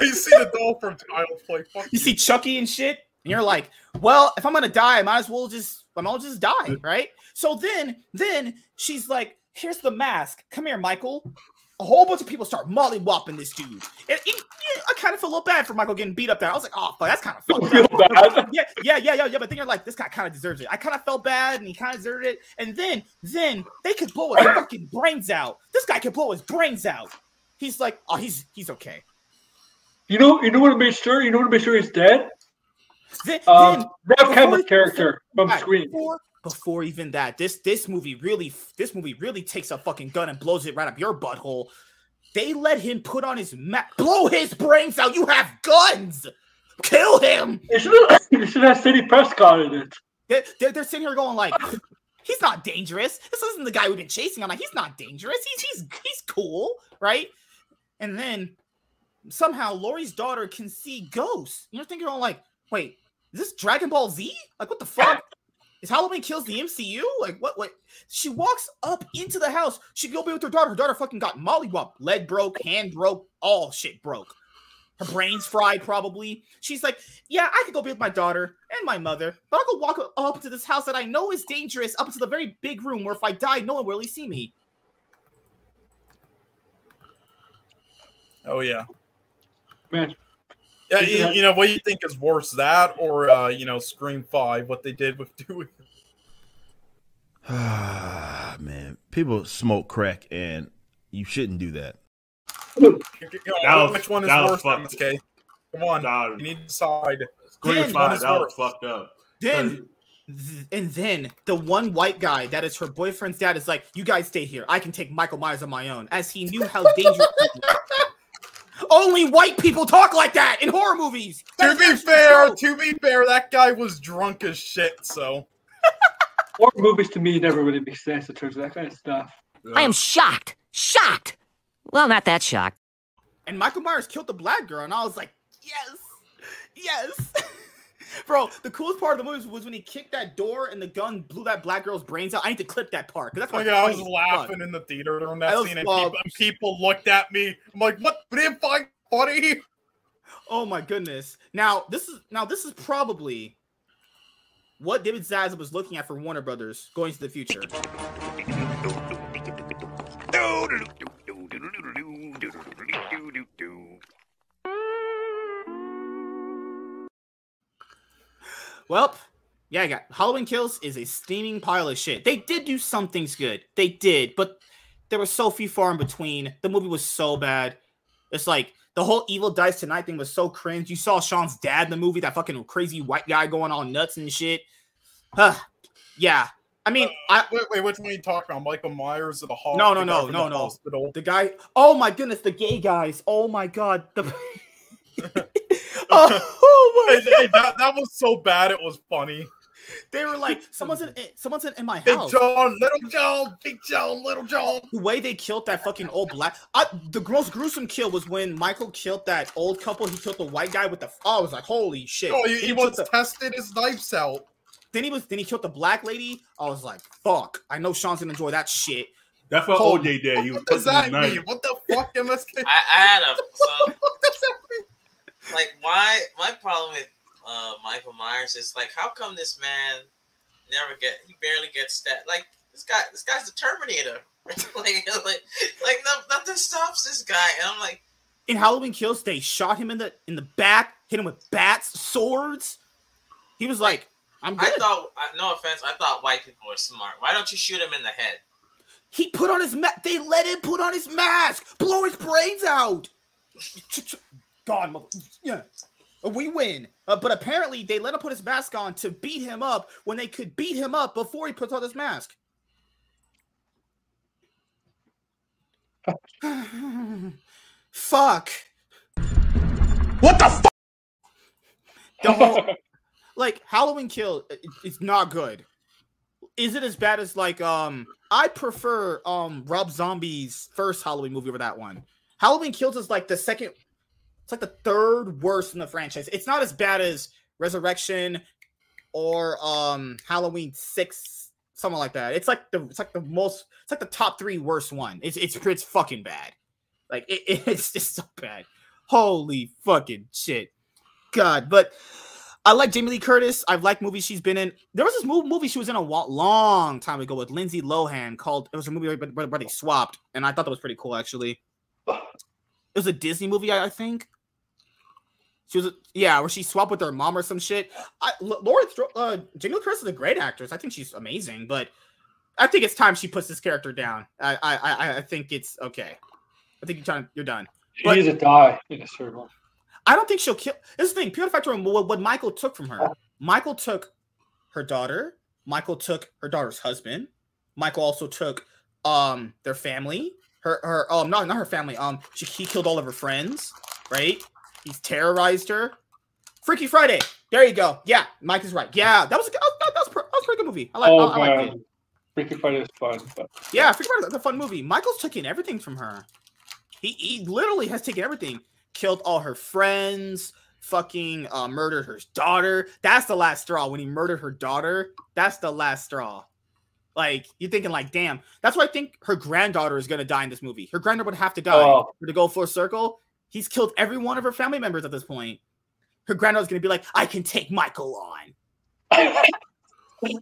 you see the doll from Child's Play. Fuck
You see Chucky and shit. And you're like, well, if I'm gonna die, I might as well just I might as well just die, right? So then then she's like, here's the mask. Come here, Michael. A whole bunch of people start molly whopping this dude. And, and- and I kind of feel a little bad for Michael getting beat up there. I was like, oh, fuck, that's kind of fucked up. Yeah, yeah, yeah, yeah, yeah. But then you're like, this guy kind of deserves it. I kind of felt bad, and he kind of deserved it. And then, then they could blow his fucking brains out. This guy could blow his brains out. He's like, oh, he's he's okay.
You know, you know what to make sure. You know what to make sure he's dead.
Then,
Um,
then Neve
Campbell's character from Scream.
Before, before even that, this this movie really this movie really takes a fucking gun and blows it right up your butthole. They let him put on his mat, blow his brains out. You have guns. Kill him.
They should have, they should have Sidney Prescott in it.
They're, they're, they're sitting here going like, he's not dangerous. This isn't the guy we've been chasing. I'm like, he's not dangerous. He's he's he's cool, right? And then somehow Laurie's daughter can see ghosts. You're thinking, oh, like, wait, is this Dragon Ball Z? Like, what the fuck? Is Halloween kills the MCU? Like, what? What? She walks up into the house. She go be with her daughter. Her daughter fucking got mollywhopped. Leg broke, hand broke, all shit broke. Her brains fried, probably. She's like, yeah, I could go be with my daughter and my mother, but I'll go walk up to this house that I know is dangerous, up into the very big room where if I die, no one will really see me.
Oh yeah.
Man,
Yeah,
you
you, know what you think is worse, that or uh, you know Scream Five, what they did with Dewey?
Ah, man, people smoke crack, and you shouldn't do that.
You know,
That was-
which one is
that
worse?
fucked.
Okay, come on,
Nah,
you need to decide.
Scream
Then-
Five,
One is
that was
worse.
fucked up.
Then, th- and then the one white guy that is her boyfriend's dad is like, "You guys stay here. I can take Michael Myers on my own," as he knew how dangerous. Only white people talk like that in horror movies.
To be fair,
true.
to be fair, that guy was drunk as shit. So
horror movies to me never really make sense in terms of that kind of stuff.
I am shocked. Shocked. Well, not that shocked.
and Michael Myers killed the black girl, and I was like, yes, yes. Bro, the coolest part of the movie was when he kicked that door and the gun blew that black girl's brains out. I need to clip that part because that's
like
my
I was laughing
fuck.
in the theater during that
was
scene, and
wild.
people, and people looked at me. I'm like, "What? Didn't find funny?"
Oh my goodness! Now this is now this is probably what David Zaslav was looking at for Warner Brothers going to the future. Well, yeah, I got Halloween Kills is a steaming pile of shit. They did do some things good. They did, but there was so few far in between. The movie was so bad. It's like the whole Evil Dies Tonight thing was so cringe. You saw Sean's dad in the movie, that fucking crazy white guy going all nuts and shit. Huh. Yeah. I mean, uh, I
Wait, wait, which one are you talking about? Michael Myers at the hall?
No, no, no, no, no.
Hospital.
the guy. Oh my goodness, the gay guys. Oh my god. The oh my
Hey, hey, that, that was so bad, it was funny.
They were like, someone's in eh, someone's in, in my
Big
house.
John, Little John, Big John, Little John.
the way they killed that fucking old black I, the most gruesome kill was when Michael killed that old couple. He killed the white guy with the. Oh, I was like, holy shit!
Oh, he,
Then
he
killed
once
the-
tested his knives out.
then he was. Then he killed the black lady. I was like, fuck! I know Sean's gonna enjoy that shit.
That's what
Hold-
OJ did. He was
What does that mean? What the fuck, MSK?
I, I had a so
What does that mean?
Like my my problem with uh Michael Myers is like how come this man never get he barely gets stabbed like this guy this guy's the Terminator like like like no, nothing stops this guy and I'm like
In Halloween Kills, they shot him in the in the back, hit him with bats, swords. He was like, "I'm good."
I thought no offense I thought white people were smart why don't you shoot him in the head
he put on his mask. They let him put on his mask, blow his brains out. God, mother- yeah, we win. Uh, but apparently, they let him put his mask on to beat him up when they could beat him up before he puts on his mask. Fuck.
What the fuck?
The whole, like Halloween Kill, it- it's not good. Is it as bad as like um? I prefer um Rob Zombie's first Halloween movie over that one. Halloween Kills is like the second. It's like the third worst in the franchise. It's not as bad as Resurrection or um Halloween Six, something like that. It's like the it's like the most. It's like the top three worst one. It's it's it's fucking bad. Like it, it's just so bad. Holy fucking shit. God, but I like Jamie Lee Curtis. I've liked movies she's been in. There was this movie she was in a long time ago with Lindsay Lohan called. It was a movie where, where, where they swapped, and I thought that was pretty cool actually. It was a Disney movie, I, I think. She was, yeah, where she swapped with her mom or some shit. I, Laura, uh, Jamie Lee Curtis is a great actress. I think she's amazing, but I think it's time she puts this character down. I, I, I, I think it's okay. I think you're trying, you're done.
He needs to die in a.
I don't think she'll kill. This is the thing. Pure factor what, what Michael took from her. Michael took her daughter. Michael took her daughter's husband. Michael also took um their family. Her her um not not her family. Um she, he killed all of her friends. Right. He's terrorized her. Freaky Friday. There you go. Yeah, Mike is right. Yeah, that was a good. That, was that was a pretty good movie. I like.
oh
I, I liked it.
Freaky Friday is fun, but
Yeah, Freaky Friday is a fun movie. Michael's taking everything from her. He, he literally has taken everything. Killed all her friends. Fucking uh, murdered her daughter. That's the last straw. When he murdered her daughter, that's the last straw. Like you're thinking, like, damn. That's why I think her granddaughter is gonna die in this movie. Her granddaughter would have to die
Oh.
for to go full circle. He's killed every one of her family members at this point. Her granddaughter's gonna be like, I can take Michael on.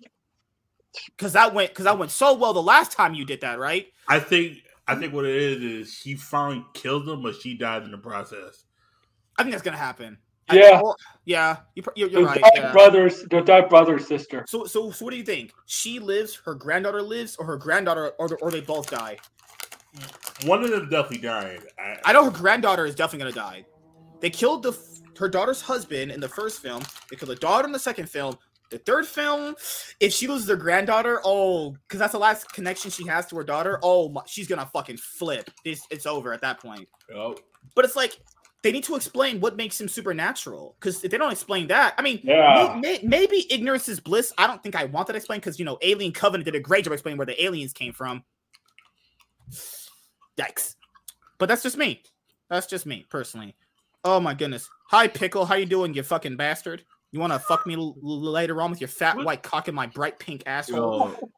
Cause that went because that went so well the last time you did that, right?
I think I think what it is is she finally killed him, but she died in the process.
I think that's gonna happen. I-
Yeah.
or- yeah, you, pr- you're, you're
the
right. yeah.
brothers, the died brother sister.
So, so, so, what do you think? She lives, her granddaughter lives, or her granddaughter, or, the- or they both die?
One of them definitely died. I,
I know her granddaughter is definitely gonna die. They killed the her daughter's husband in the first film. They killed the daughter in the second film. The third film, if she loses her granddaughter, oh, because that's the last connection she has to her daughter. Oh, my, she's gonna fucking flip. It's, it's over at that point.
oh,
But it's like they need to explain what makes him supernatural. Because if they don't explain that, I mean,
Yeah.
may- may- maybe ignorance is bliss. I don't think I want that explained because you know, Alien Covenant did a great job explaining where the aliens came from. Yikes! But that's just me. That's just me personally. Oh my goodness. Hi pickle, how you doing, you fucking bastard? You want to fuck me l- l- later on with your fat white cock in my bright pink asshole?
yo,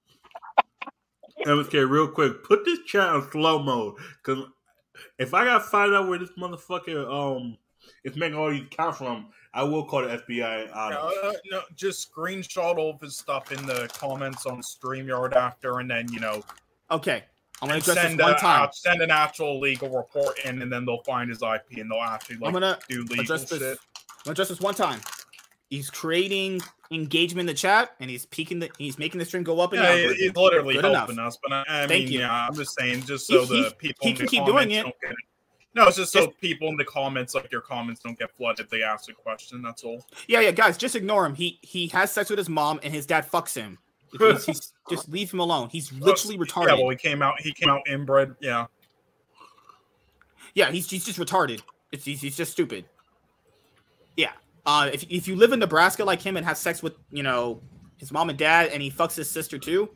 MSK, real quick, put this chat on slow mode because if I gotta find out where this motherfucker um is making all these accounts from, I will call the FBI on
No,
him.
uh, no, just screenshot all of his stuff in the comments on StreamYard after, and then you know
Okay, I'm gonna
and
address this
send
one
a-
time.
uh, send an actual legal report in, and then they'll find his IP and they'll actually like
I'm gonna
do legal
address this.
shit.
I'm gonna address this one time. He's creating engagement in the chat, and he's peaking the. He's making the stream go up and
Yeah,
down.
he- he's literally
Good
helping
enough.
us, but I, I
Thank
mean,
you.
yeah, I'm just saying, just so
he-
the people
he
in
can
the
keep doing it.
get No, it's just so
Just-
people in the comments, like your comments, don't get flooded. They ask a question. That's all.
Yeah, yeah, guys, just ignore him. He he has sex with his mom, and his dad fucks him. He's- he's- just leave him alone. He's literally retarded.
Yeah, well, he came out. He came out inbred. Yeah.
Yeah, he's he's just retarded. It's he's, he's just stupid. Yeah. Uh, if if you live in Nebraska like him and have sex with you know his mom and dad, and he fucks his sister too,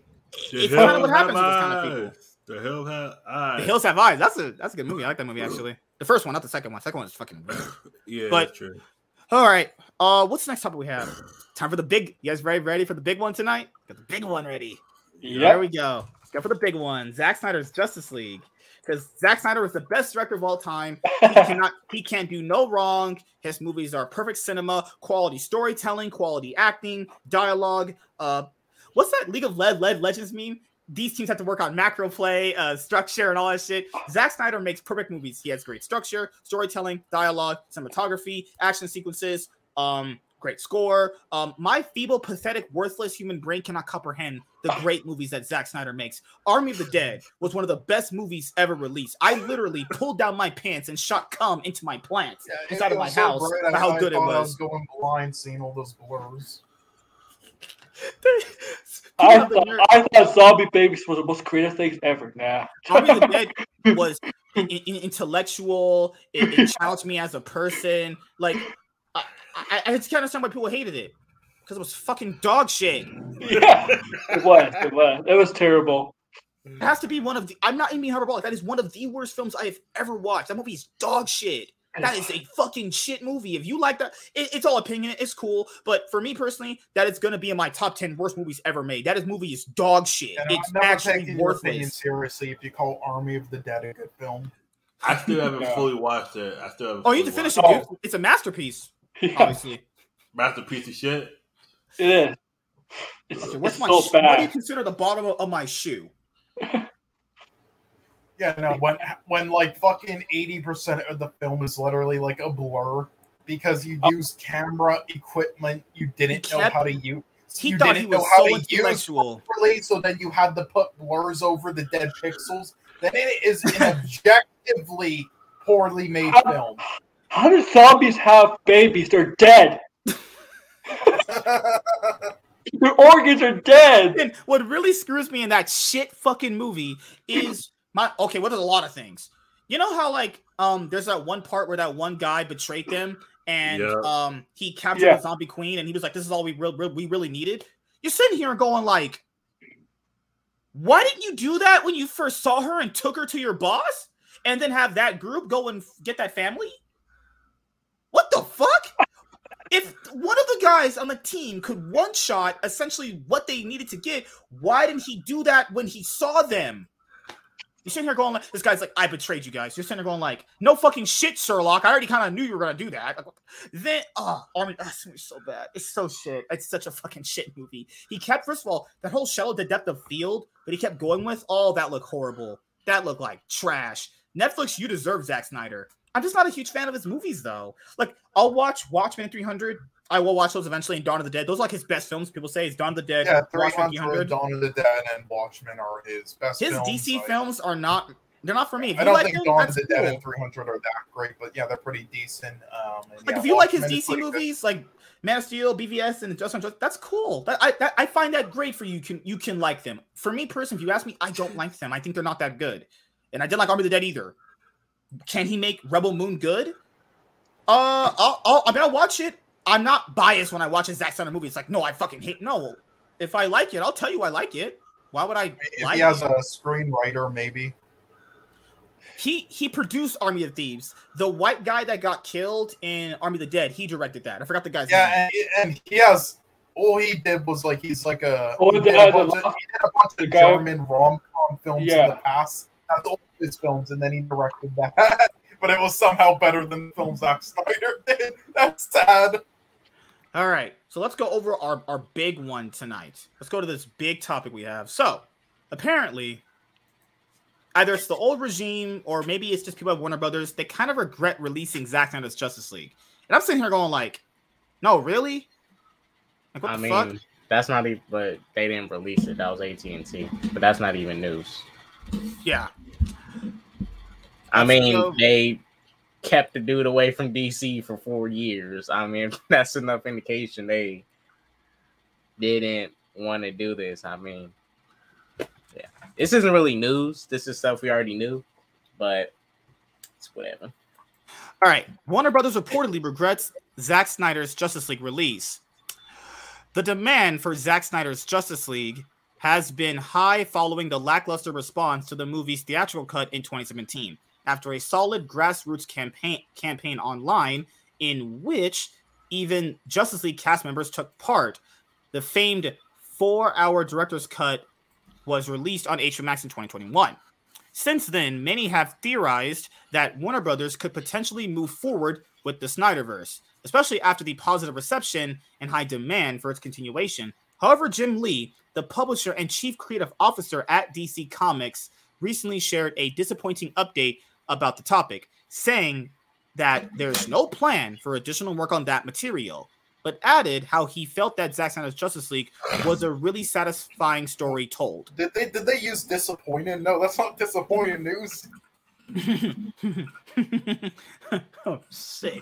The
it's kind of what
hills
happens with
have
this kind of people.
The hills have eyes.
The Hills Have Eyes. That's a that's a good movie. I like that movie actually. The first one, not the second one. The Second one is fucking.
Yeah,
but-
true.
All right. Uh, what's the next topic we have? Time for the big. You guys ready? Ready for the big one tonight? Got the big one ready. There we go. Let's go for the big one. Zack Snyder's Justice League. Because Zack Snyder is the best director of all time. He cannot he can't do no wrong. His movies are perfect cinema, quality storytelling, quality acting, dialogue. Uh what's that League of Lead Lead Legends mean? These teams have to work on macro play, uh, structure, and all that shit. Zack Snyder makes perfect movies. He has great structure, storytelling, dialogue, cinematography, action sequences, um, great score. Um, my feeble, pathetic, worthless human brain cannot comprehend the great movies that Zack Snyder makes. Army of the Dead was one of the best movies ever released. I literally pulled down my pants and shot cum into my plants
Yeah,
inside of my
so
house
great,
for
I-
how
I
good it
thought I
was.
was going blind seeing all those blurs.
I thought,
nerve-
I thought Zombie Babies was the most creative things ever. Nah.
Army of the Dead was in, in- intellectual. It, it challenged me as a person. Like, I, I, I just can't understand why people hated it because it was fucking dog shit.
yeah, it was. It was. It was terrible. Mm.
It has to be one of the. I'm not even being hyperbolic. That is one of the worst films I have ever watched. That movie is dog shit. That is a fucking shit movie. If you like that, it, it's all opinion. It's cool, but for me personally, that is gonna be in my top ten worst movies ever made. That is movie is dog shit.
And
it's
I'm
actually
taking your opinion
worthless.
seriously if you call Army of the Dead a good film.
I still haven't
Yeah.
fully watched it. I still haven't.
Oh, you
fully
need to finish
watched
it, dude. It's a masterpiece.
Yeah,
Obviously.
Masterpiece of shit.
It is. It's,
Okay, what's
it's
my
so
shoe? What do you consider the bottom of, of my shoe?
Yeah, no, when when like fucking eighty percent of the film is literally like a blur because you uh.
Oh.
used camera equipment you didn't know
kept-
how to use.
He
you
thought
didn't
he was
know how
so
to use
intellectual.
properly, so then you had to put blurs over the dead pixels. Then it is an objectively poorly made film.
How do zombies have babies? They're dead. Their organs are dead.
And what really screws me in that shit fucking movie is my okay. What are a lot of things? You know how like um there's that one part where that one guy betrayed them and
Yeah.
um he captured
Yeah.
the zombie queen and he was like, "This is all we real, real we really needed." You're sitting here and going like, "Why didn't you do that when you first saw her and took her to your boss, and then have that group go and get that family?" What the fuck? If one of the guys on the team could one shot essentially what they needed to get, why didn't he do that when he saw them? You're sitting here going like, this guy's like, I betrayed you guys. You're sitting here going like, no fucking shit, Sherlock. I already kind of knew you were gonna do that. Then, ah, oh, Army, oh, ah, this movie's so bad. It's so shit. It's such a fucking shit movie. He kept, first of all, that whole shallow the depth of field that he kept going with. Oh, that looked horrible. That looked like trash. Netflix, you deserve Zack Snyder. I'm just not a huge fan of his movies though. Like I'll watch Watchmen 300. I will watch those eventually. And Dawn of the Dead. Those are like his best films. People say is Dawn of the Dead.
Yeah,
Watchmen
300, Dawn of the Dead, and Watchmen are his best.
His
films.
DC
I-
films are not. They're not for me. If
I don't
like
think
them,
Dawn of the Dead and 300 are that great, but yeah, they're pretty decent. Um, and
Like
yeah,
if you like his DC
pretty good.
movies, like Man of Steel, BVS, and Just Unjust, that's cool. That, I that, I find that great for you. Can you can like them? For me personally, if you ask me, I don't like them. I think they're not that good, and I didn't like Army of the Dead either. Can he make Rebel Moon good? Uh, I'll, I'll I mean I'll watch it. I'm not biased when I watch a Zack Snyder movie. It's like no, I fucking hate no. If I like it, I'll tell you I like it. Why would I
If
like
he has
it?
a screenwriter, maybe.
he he produced Army of Thieves. The white guy that got killed in Army of the Dead, he directed that. I forgot the guy's name.
Yeah, and, and he has. All he did was like he's like a.
Oh,
he, did
guy
a bunch
that-
of, he did a bunch of
guy-
German rom com films in the past. That's all his films, and then he directed that. but it was somehow better than the film Zack Snyder did. That's sad.
All right, so let's go over our, our big one tonight. Let's go to this big topic we have. So, apparently, either it's the old regime or maybe it's just people at Warner Brothers. They kind of regret releasing Zack Snyder's Justice League, and I'm sitting here going like, "No, really? Like what
I
the
mean,
fuck?"
that's not even. But they didn't release it. That was AT and T. But that's not even news.
Yeah,
I mean,
go.
they kept the dude away from DC for four years. I mean, that's enough indication they didn't want to do this. I mean, yeah, this isn't really news. This is stuff we already knew, but it's whatever.
All right. Warner Brothers reportedly regrets Zack Snyder's Justice League release. The demand for Zack Snyder's Justice League has been high following the lackluster response to the movie's theatrical cut in 2017, after a solid grassroots campaign campaign online in which even Justice League cast members took part. The famed four-hour director's cut was released on HBO Max in 2021. Since then, many have theorized that Warner Brothers could potentially move forward with the Snyderverse, especially after the positive reception and high demand for its continuation. However, Jim Lee, the publisher and chief creative officer at DC Comics, recently shared a disappointing update about the topic, saying that there's no plan for additional work on that material. but added how he felt that Zack Snyder's Justice League was a really satisfying story told.
Did they did they use disappointing? No, that's not disappointing news.
oh, sick.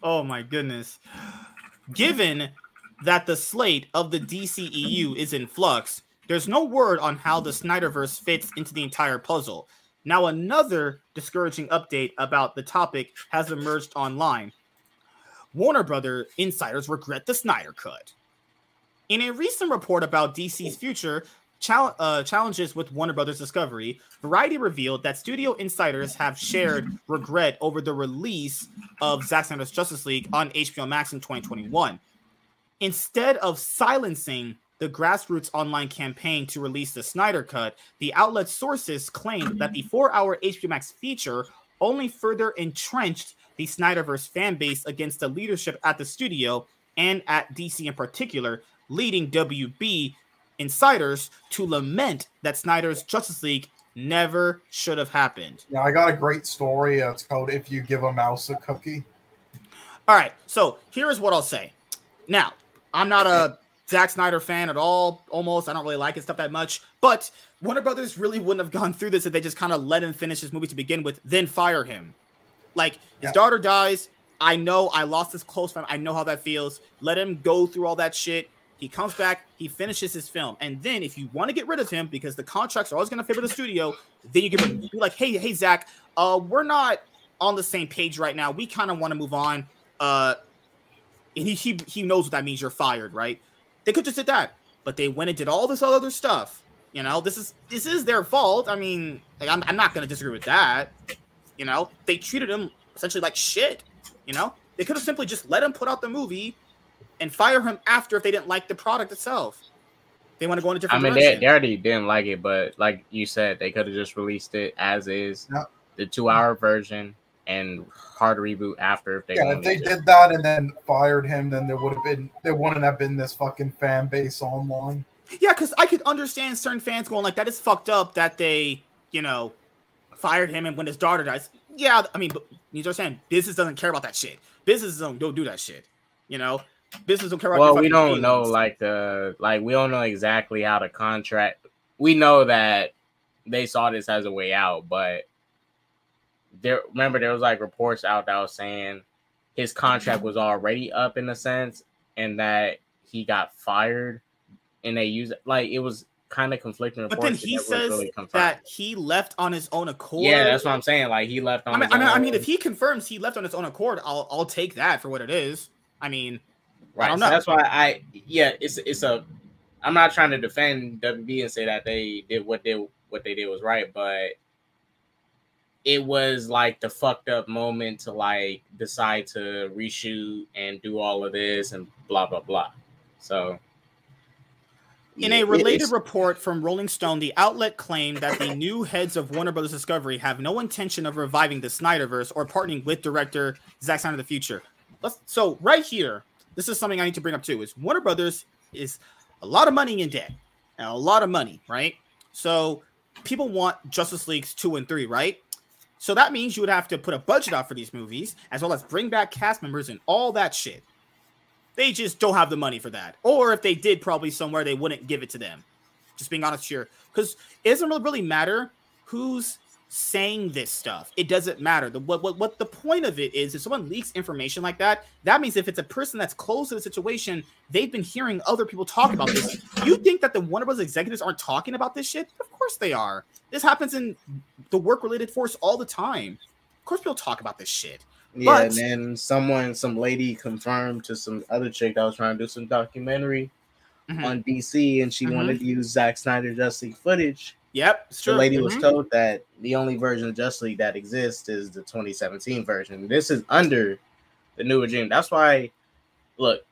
Oh my goodness. Given that the slate of the DCEU is in flux, there's no word on how the Snyderverse fits into the entire puzzle. Now, another discouraging update about the topic has emerged online. Warner Brother insiders regret the Snyder Cut. In a recent report about DC's future, chal- uh, challenges with Warner Brothers Discovery, Variety revealed that studio insiders have shared regret over the release of Zack Snyder's Justice League on HBO Max in 2021. Instead of silencing the grassroots online campaign to release the Snyder Cut, the outlet sources claimed that the four hour HBO Max feature only further entrenched the Snyderverse fan base against the leadership at the studio and at DC in particular, leading WB insiders to lament that Snyder's Justice League never should have happened.
Yeah, I got a great story. Uh, it's called "If You Give a Mouse a Cookie."
All right, so here's what I'll say. Now, I'm not a Zack Snyder fan at all. Almost, I don't really like his stuff that much. But Warner Brothers really wouldn't have gone through this if they just kind of let him finish his movie to begin with, then fire him. Like his
Yeah.
daughter dies. I know I lost this close friend. I know how that feels. Let him go through all that shit. He comes back, he finishes his film, and then if you want to get rid of him because the contracts are always going to favor the studio, then you give him be like, hey, hey, Zach, uh, we're not on the same page right now. We kind of want to move on. Uh, and he, he he knows what that means. You're fired, right? They could just did that, but they went and did all this other stuff. You know, this is this is their fault. I mean, like, I'm, I'm not going to disagree with that. You know, they treated him essentially like shit. You know, they could have simply just let him put out the movie and fire him after if they didn't like the product itself. They want to go in a
I
different I
mean, they, they already didn't like it, but like you said, they could have just released it as is,
Yep.
the two-hour version, and hard reboot after if they
Yeah, if they
to.
did that and then fired him, then there would have been there wouldn't have been this fucking fan base online.
Yeah, because I could understand certain fans going like, "That is fucked up that they, you know, fired him and when his daughter dies." Yeah, I mean, but you understand, business doesn't care about that shit. Business don't don't do that shit. You know, business don't care about.
Well, we don't know
feelings.
like the like we don't know exactly how the contract. We know that they saw this as a way out, but there. Remember, there was like reports out that was saying his contract was already up in a sense, and that he got fired, and they used like it was kind of conflicting
But then he says
really
that he left on his own accord.
Yeah, that's what I'm saying. Like he left on.
I mean, I mean, I mean, if he confirms he left on his own accord, I'll I'll take that for what it is. I mean,
Right.
don't
so that's why I yeah, it's it's a I'm not trying to defend WB and say that they did what they what they did was right, but it was like the fucked up moment to like decide to reshoot and do all of this and blah blah blah. So
In a related report from Rolling Stone, the outlet claimed that the new heads of Warner Brothers Discovery have no intention of reviving the Snyderverse or partnering with director Zack Snyder in the future. Let's, so right here, this is something I need to bring up too. Is Warner Brothers is a lot of money in debt and a lot of money, right? So people want Justice Leagues two and three, right? So that means you would have to put a budget out for these movies, as well as bring back cast members and all that shit. They just don't have the money for that. Or if they did, probably somewhere they wouldn't give it to them. Just being honest here. Because it doesn't really, matter who's saying this stuff. It doesn't matter. The what, what what the point of it is if someone leaks information like that, that means if it's a person that's close to the situation, they've been hearing other people talk about this. You think that the Warner Bros. executives aren't talking about this shit? Of course they are. This happens in the work related force all the time. Of course people talk about this shit.
yeah,
but-
and then someone, some lady confirmed to some other chick that was trying to do some documentary
Mhm.
on DC, and she
Mhm.
wanted to use Zack Snyder Justice League footage.
Yep, it's
the
true.
lady was
Mhm.
told that the only version of Justice League that exists is the 2017 version. This is under the new regime. That's why, look,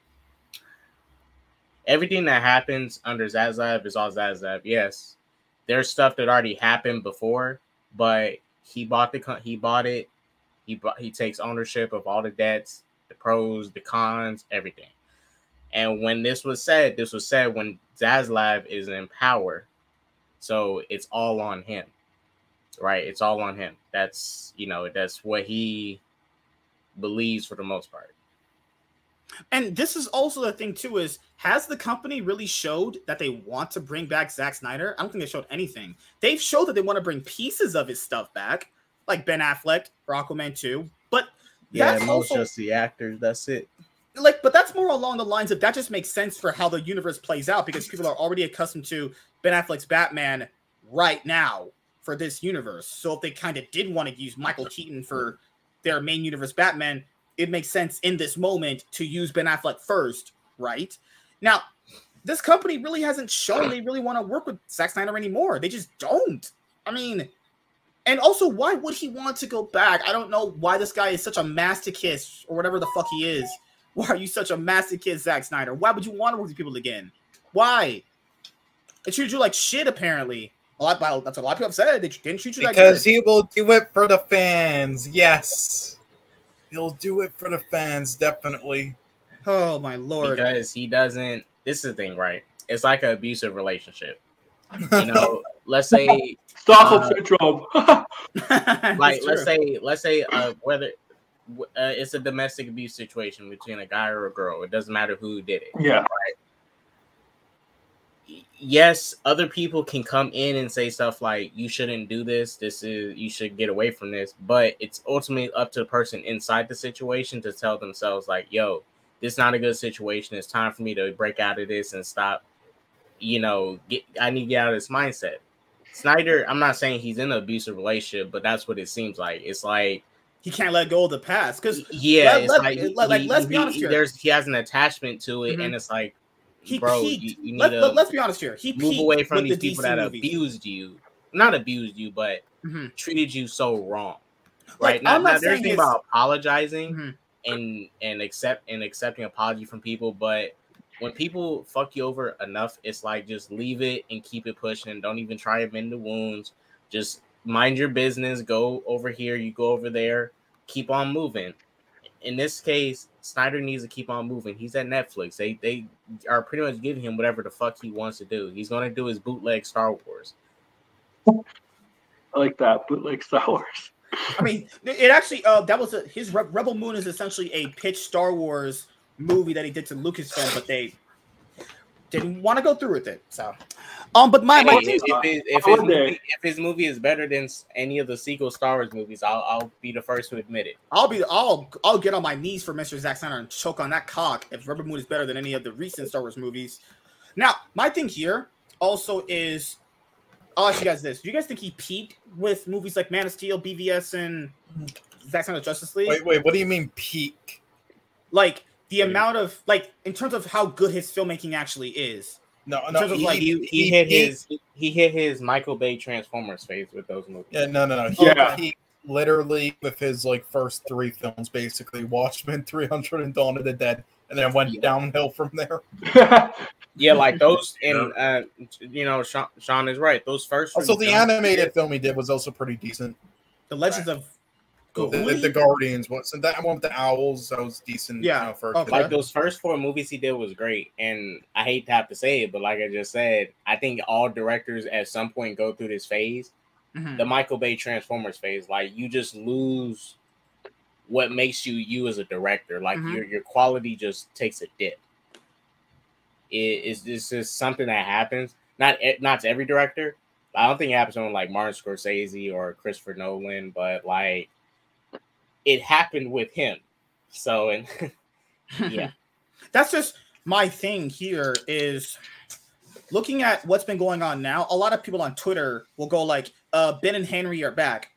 everything that happens under Zaslav is all Zaslav. Yes, there's stuff that already happened before, but he bought the co- he bought it. He bought, he takes ownership of all the debts, the pros, the cons, everything. And when this was said, this was said when Zaslav is in power. So it's all on him. Right? It's all on him. That's, you know, that's what he believes for the most part.
And this is also the thing too: is has the company really showed that they want to bring back Zack Snyder? I don't think they showed anything. They've showed that they want to bring pieces of his stuff back, like Ben Affleck for Aquaman 2. But
Yeah,
that's
most
also
just the actors. That's it.
like, but that's more along the lines of that just makes sense for how the universe plays out because people are already accustomed to Ben Affleck's Batman right now for this universe. So if they kind of did want to use Michael Keaton for their main universe Batman, it makes sense in this moment to use Ben Affleck first, right? Now, this company really hasn't shown they really want to work with Zack Snyder anymore. They just don't. I mean, and also, why would he want to go back? I don't know why this guy is such a masochist or whatever the fuck he is. Why are you such a masochist, Zack Snyder? Why would you want to work with people again? Why? They treated you like shit, apparently. A lot, well, that's what a lot of people have said. They didn't treat you like
Because
good.
he will do it for the fans. Yes. He'll do it for the fans, definitely.
Oh my lord!
Because he doesn't. This is the thing, right? It's like an abusive relationship. You know, let's say
Stockholm
Uh,
syndrome.
like
It's
let's say let's say uh, whether uh, it's a domestic abuse situation between a guy or a girl. It doesn't matter who did it.
yeah.
Yes, other people can come in and say stuff like you shouldn't do this. This is you should get away from this. But it's ultimately up to the person inside the situation to tell themselves like, "Yo, this is not a good situation. It's time for me to break out of this and stop. You know, get I need to get out of this mindset." Snyder, I'm not saying he's in an abusive relationship, but that's what it seems like. It's like
he can't let go of the past because
yeah,
Let-
it's
let-
like,
let- like,
he-
let's be
he-
honest here.
There's he has an attachment to it,
Mhm.
and it's like,
he
bro,
peaked.
you, you need
let, us be honest here. He
move away from these
the
people
DC
that
movies.
abused you, not abused you, but
Mhm.
treated you so wrong.
Like,
Right? Not,
I'm not
there's thing about apologizing
Mhm.
and and accept and accepting apology from people, but when people fuck you over enough, it's like just leave it and keep it pushing. Don't even try to mend the wounds. Just mind your business. Go over here. You go over there. Keep on moving. In this case, Snyder needs to keep on moving. He's at Netflix. They they are pretty much giving him whatever the fuck he wants to do. He's gonna do his bootleg Star Wars.
I like that bootleg Star Wars.
I mean, it actually uh that was a, his Re- Rebel Moon is essentially a pitch Star Wars movie that he did to Lucasfilm, but they didn't want to go through with it. So, um, but my, my
Hey,
thing,
if, his, if, his movie, if his movie is better than any of the sequel Star Wars movies, I'll, I'll be the first to admit it.
I'll be I'll I'll get on my knees for Mr. Zack Snyder and choke on that cock if Rebel Moon is better than any of the recent Star Wars movies. Now, my thing here also is I'll ask you guys this: Do you guys think he peaked with movies like Man of Steel, BVS, and Zack Snyder's Justice League?
Wait, wait, what do you mean peak?
Like the amount of like in terms of how good his filmmaking actually is.
No,
In
no,
terms of,
he,
like,
He, he hit his he hit his Michael Bay Transformers phase with those movies.
Yeah, no, no, no. He,
Yeah.
he literally with his like first three films, basically Watchmen, 300, and Dawn of the Dead, and then went
Yeah.
downhill from there.
Yeah, like those, and uh, you know, Sean, Sean is right. Those first,
Also, the
films-
animated film he did was also pretty decent.
The Legends of
The, the, the Guardians was and that one with the owls. That was decent.
Yeah,
you know, for
okay.
like those first four movies he did was great, and I hate to have to say it, but like I just said, I think all directors at some point go through this phase,
Mhm.
the Michael Bay Transformers phase. Like you just lose what makes you you as a director. Like
Mhm.
your your quality just takes a dip. It is it's just something that happens. Not not to every director. I don't think it happens on like Martin Scorsese or Christopher Nolan, but like it happened with him. So and yeah.
that's just my thing here is looking at what's been going on now a lot of people on twitter will go like uh ben and henry are back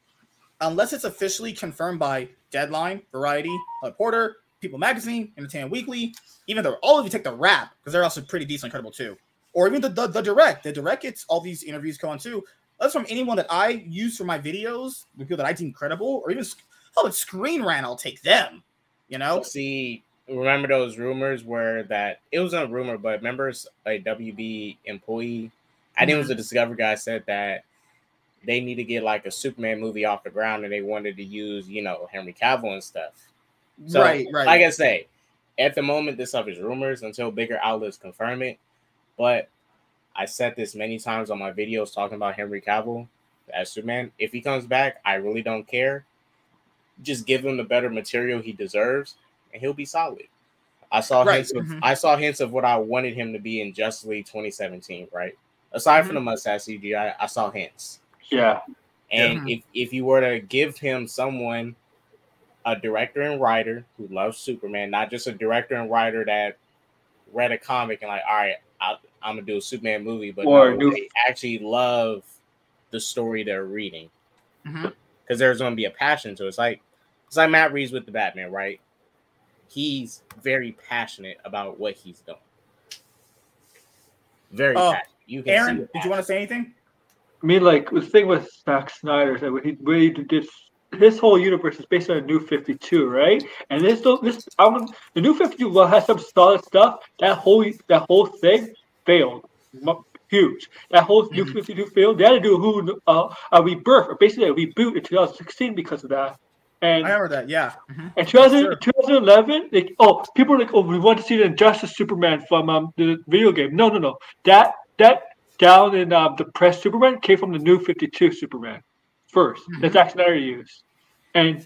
unless it's officially confirmed by deadline variety reporter people magazine entertainment weekly even though all of you take the rap because they're also pretty decent incredible too or even the, the the direct the direct gets all these interviews going too that's from anyone that i use for my videos the people that i deem credible or even oh it's screen rant i'll take them you know
See, remember those rumors where that it was not a rumor, but remember a WB employee, I think it was a mm-hmm. Discover guy said that they need to get like a Superman movie off the ground and they wanted to use, you know, Henry Cavill and stuff. So,
right right
Like I say, at the moment, this stuff is rumors until bigger outlets confirm it. But I said this many times on my videos talking about Henry Cavill as Superman. If he comes back, I really don't care. Just give him the better material he deserves, and he'll be solid. I saw
Right,
hints of
mhm.
I saw hints of what I wanted him to be in Justice League 2017, right? Aside from the mustache CGI, I saw hints.
Yeah.
And if, if you were to give him someone, a director and writer who loves Superman, not just a director and writer that read a comic and like, all right, I, I'm gonna do a Superman movie, but
Or
no,
new-
they actually love the story they're reading
Mhm.
Because there's gonna be a passion to it. It's like it's like Matt Reeves with the Batman, right? He's very passionate about what he's doing. Very
Uh,
passionate. You can
Aaron,
see the
did you want to say anything?
I mean, like the thing with Zack Snyder is that when he really did this, his whole universe is based on a New Fifty Two, right? And this, this, I'm, the New Fifty Two will have some solid stuff. That whole, that whole thing failed, Mu- huge. That whole New Fifty Two failed. They had to do a who, uh, a rebirth, or basically a reboot in 2016 because of that. And
I remember that. Yeah. Mhm.
in 2000,
Sure.
2011, like, oh, people are like, oh, we want to see the Injustice Superman from um, the video game. No, no, no. That that down in um, the press Superman came from the new 52 Superman 1st That's Zack Snyder used. And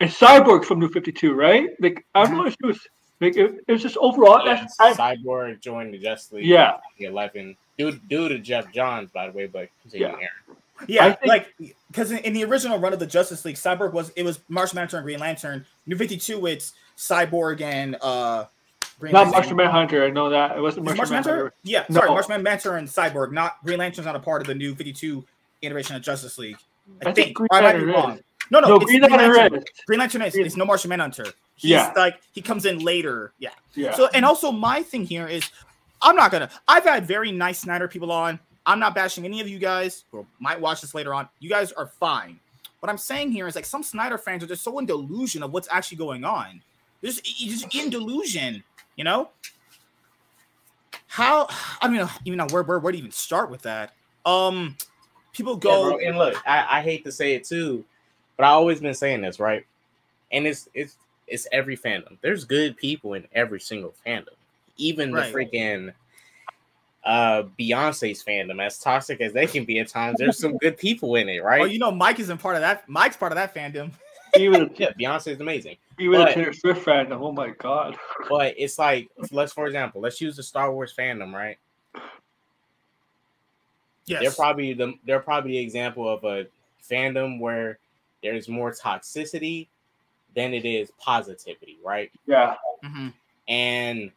and Cyborg from New 52, right? Like, I don't know if it was, like, it, it was just overall. That's, I,
Cyborg joined the Justice League.
Yeah.
in 2011. Due, due to Geoff Johns, by the way, but continue,
Yeah.
Aaron.
Yeah,
think-
like because in, in the original run of the Justice League, Cyborg was it was Martian Manhunter and Green Lantern. New Fifty Two, it's Cyborg and uh, Green
not
Lantern.
Martian Manhunter. I know that. It wasn't
Is it
Martian,
Martian Manhunter?
Manhunter.
Yeah, sorry,
No.
Martian Manhunter and Cyborg. Not Green Lantern's not a part of the New Fifty Two iteration of Justice League. I,
I think
think.
Green
I might be
Lantern
wrong. No, no,
No,
it's
Green Lantern
Lantern.
is.
Green Lantern is. It's no Martian Manhunter. He's
Yeah.
like he comes in later. Yeah.
Yeah.
So and also my thing here is I'm not gonna I've had very nice Snyder people on. I'm not bashing any of you guys who might watch this later on. You guys are fine. What I'm saying here is like some Snyder fans are just so in delusion of what's actually going on. They're just, you're just in delusion, you know? How I mean even know where, where where to even start with that. Um people
Yeah,
go
bro, and look, I, I hate to say it too, but I always been saying this, right? And it's it's it's every fandom. There's good people in every single fandom. Even
Right.
the freaking uh Beyonce's fandom, as toxic as they can be at times, there's some good people in it, right?
Oh, you know Mike isn't part of that. Mike's part of that fandom.
Even
yeah, Beyonce's amazing.
even a
But-
Taylor Swift fandom. Oh my god.
But it's like, let's for example, let's use the Star Wars fandom, right?
Yes.
They're probably the they're probably the example of a fandom where there's more toxicity than it is positivity, right?
Yeah.
Mhm.
And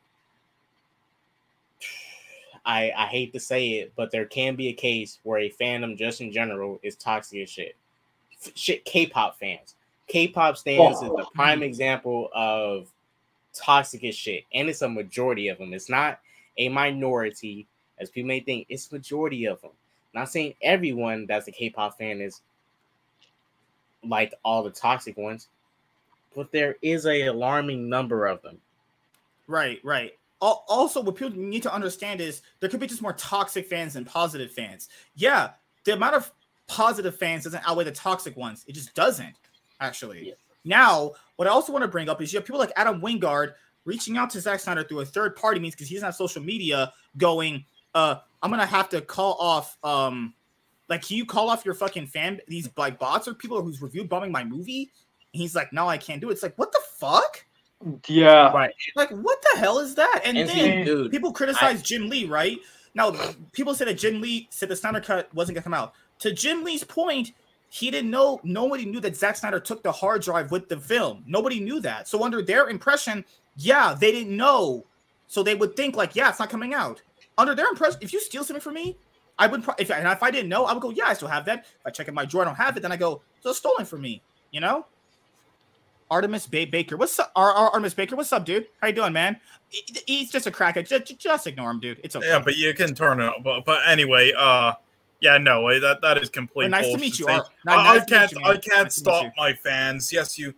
I I hate to say it, but there can be a case where a fandom just in general is toxic as shit. F- Shit, K-pop fans. K-pop stands is the prime example of toxic as shit, and it's a majority of them. It's not a minority, as people may think. It's majority of them. Not saying everyone that's a K-pop fan is like all the toxic ones, but there is a alarming number of them.
Right, right. Al- Also, what people need to understand is there could be just more toxic fans than positive fans. Yeah, the amount of positive fans doesn't outweigh the toxic ones. It just doesn't, actually. Now, what I also want to bring up is you have people like Adam Wingard reaching out to Zack Snyder through a third party means because he doesn't have social media going, uh, I'm gonna have to call off um like can you call off your fucking fan these like bots or people who's review bombing my movie? And he's like, No, I can't do it. It's like, what the fuck?
Yeah.
Right.
Like, what the hell is that? And,
And
then
dude,
people criticize Jim Lee, right? Now, people said that Jim Lee said the Snyder cut wasn't gonna come out. To Jim Lee's point, he didn't know. Nobody knew that Zack Snyder took the hard drive with the film. Nobody knew that. So under their impression, yeah, they didn't know. So they would think like, yeah, it's not coming out. Under their impression, if you steal something from me, I would. Pro- if and if I didn't know, I would go, yeah, I still have that. If I check in my drawer, I don't have it. Then I go, so it's stolen from me. You know. Artemis Bay Baker. What's up, Ar- Ar- Artemis Baker? What's up, dude? How you doing, man? He- He's just a crackhead. Just, just ignore him, dude. It's okay.
Yeah, but you can turn it. But, but anyway, uh, yeah, no, eh, that that is complete.
Well, nice to meet you, Ar- ni-
I,
nice
I can't.
you,
I can't
Nice to meet
stop my fans. Yes, you.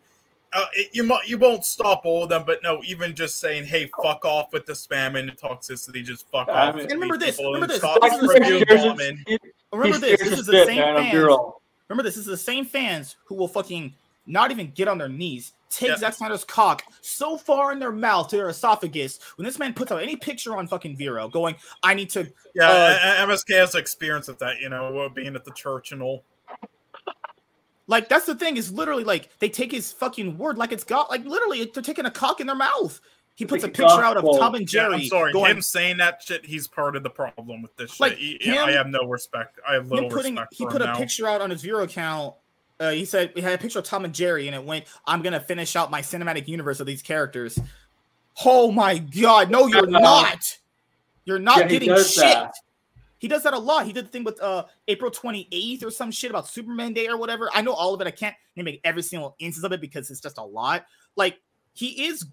Uh, it- you might you won't stop all of them, but no, even just saying, "Hey, fuck off with the spam and the toxicity," just fuck
I
off.
mean-
remember this, remember
and
this,
Stop
this is
review
the-
Here's a-
bombing.
he-
Remember this. This is
the
the same fans. Remember this. This is the same fans who will fucking not even get on their knees, take
Yeah.
Zack Snyder's cock so far in their mouth to their esophagus when this man puts out any picture on fucking Vero, going, "I need to."
Yeah,
uh,
a- a- MSK has experience of that. You know, being at the church and all.
Like that's the thing is literally like they take his fucking word like it's got like literally they're taking a cock in their mouth. He puts a picture out of
gospel.
Tom and
Yeah,
Jerry
I'm sorry.
going
Him saying that shit, he's part of the problem with this shit.
Like,
He-
him-
I have no respect. I have little
him putting
respect
he
for
put a
now.
picture out on his Vero account. Uh, he said he had a picture of Tom and Jerry, and it went, "I'm gonna finish out my cinematic universe of these characters." Oh my god! No, you're not. You're not
yeah,
getting shit.
that.
He does that a lot. He did the thing with uh April 28th or some shit about Superman Day or whatever. I know all of it. I can't name every single instance of it because it's just a lot. Like he is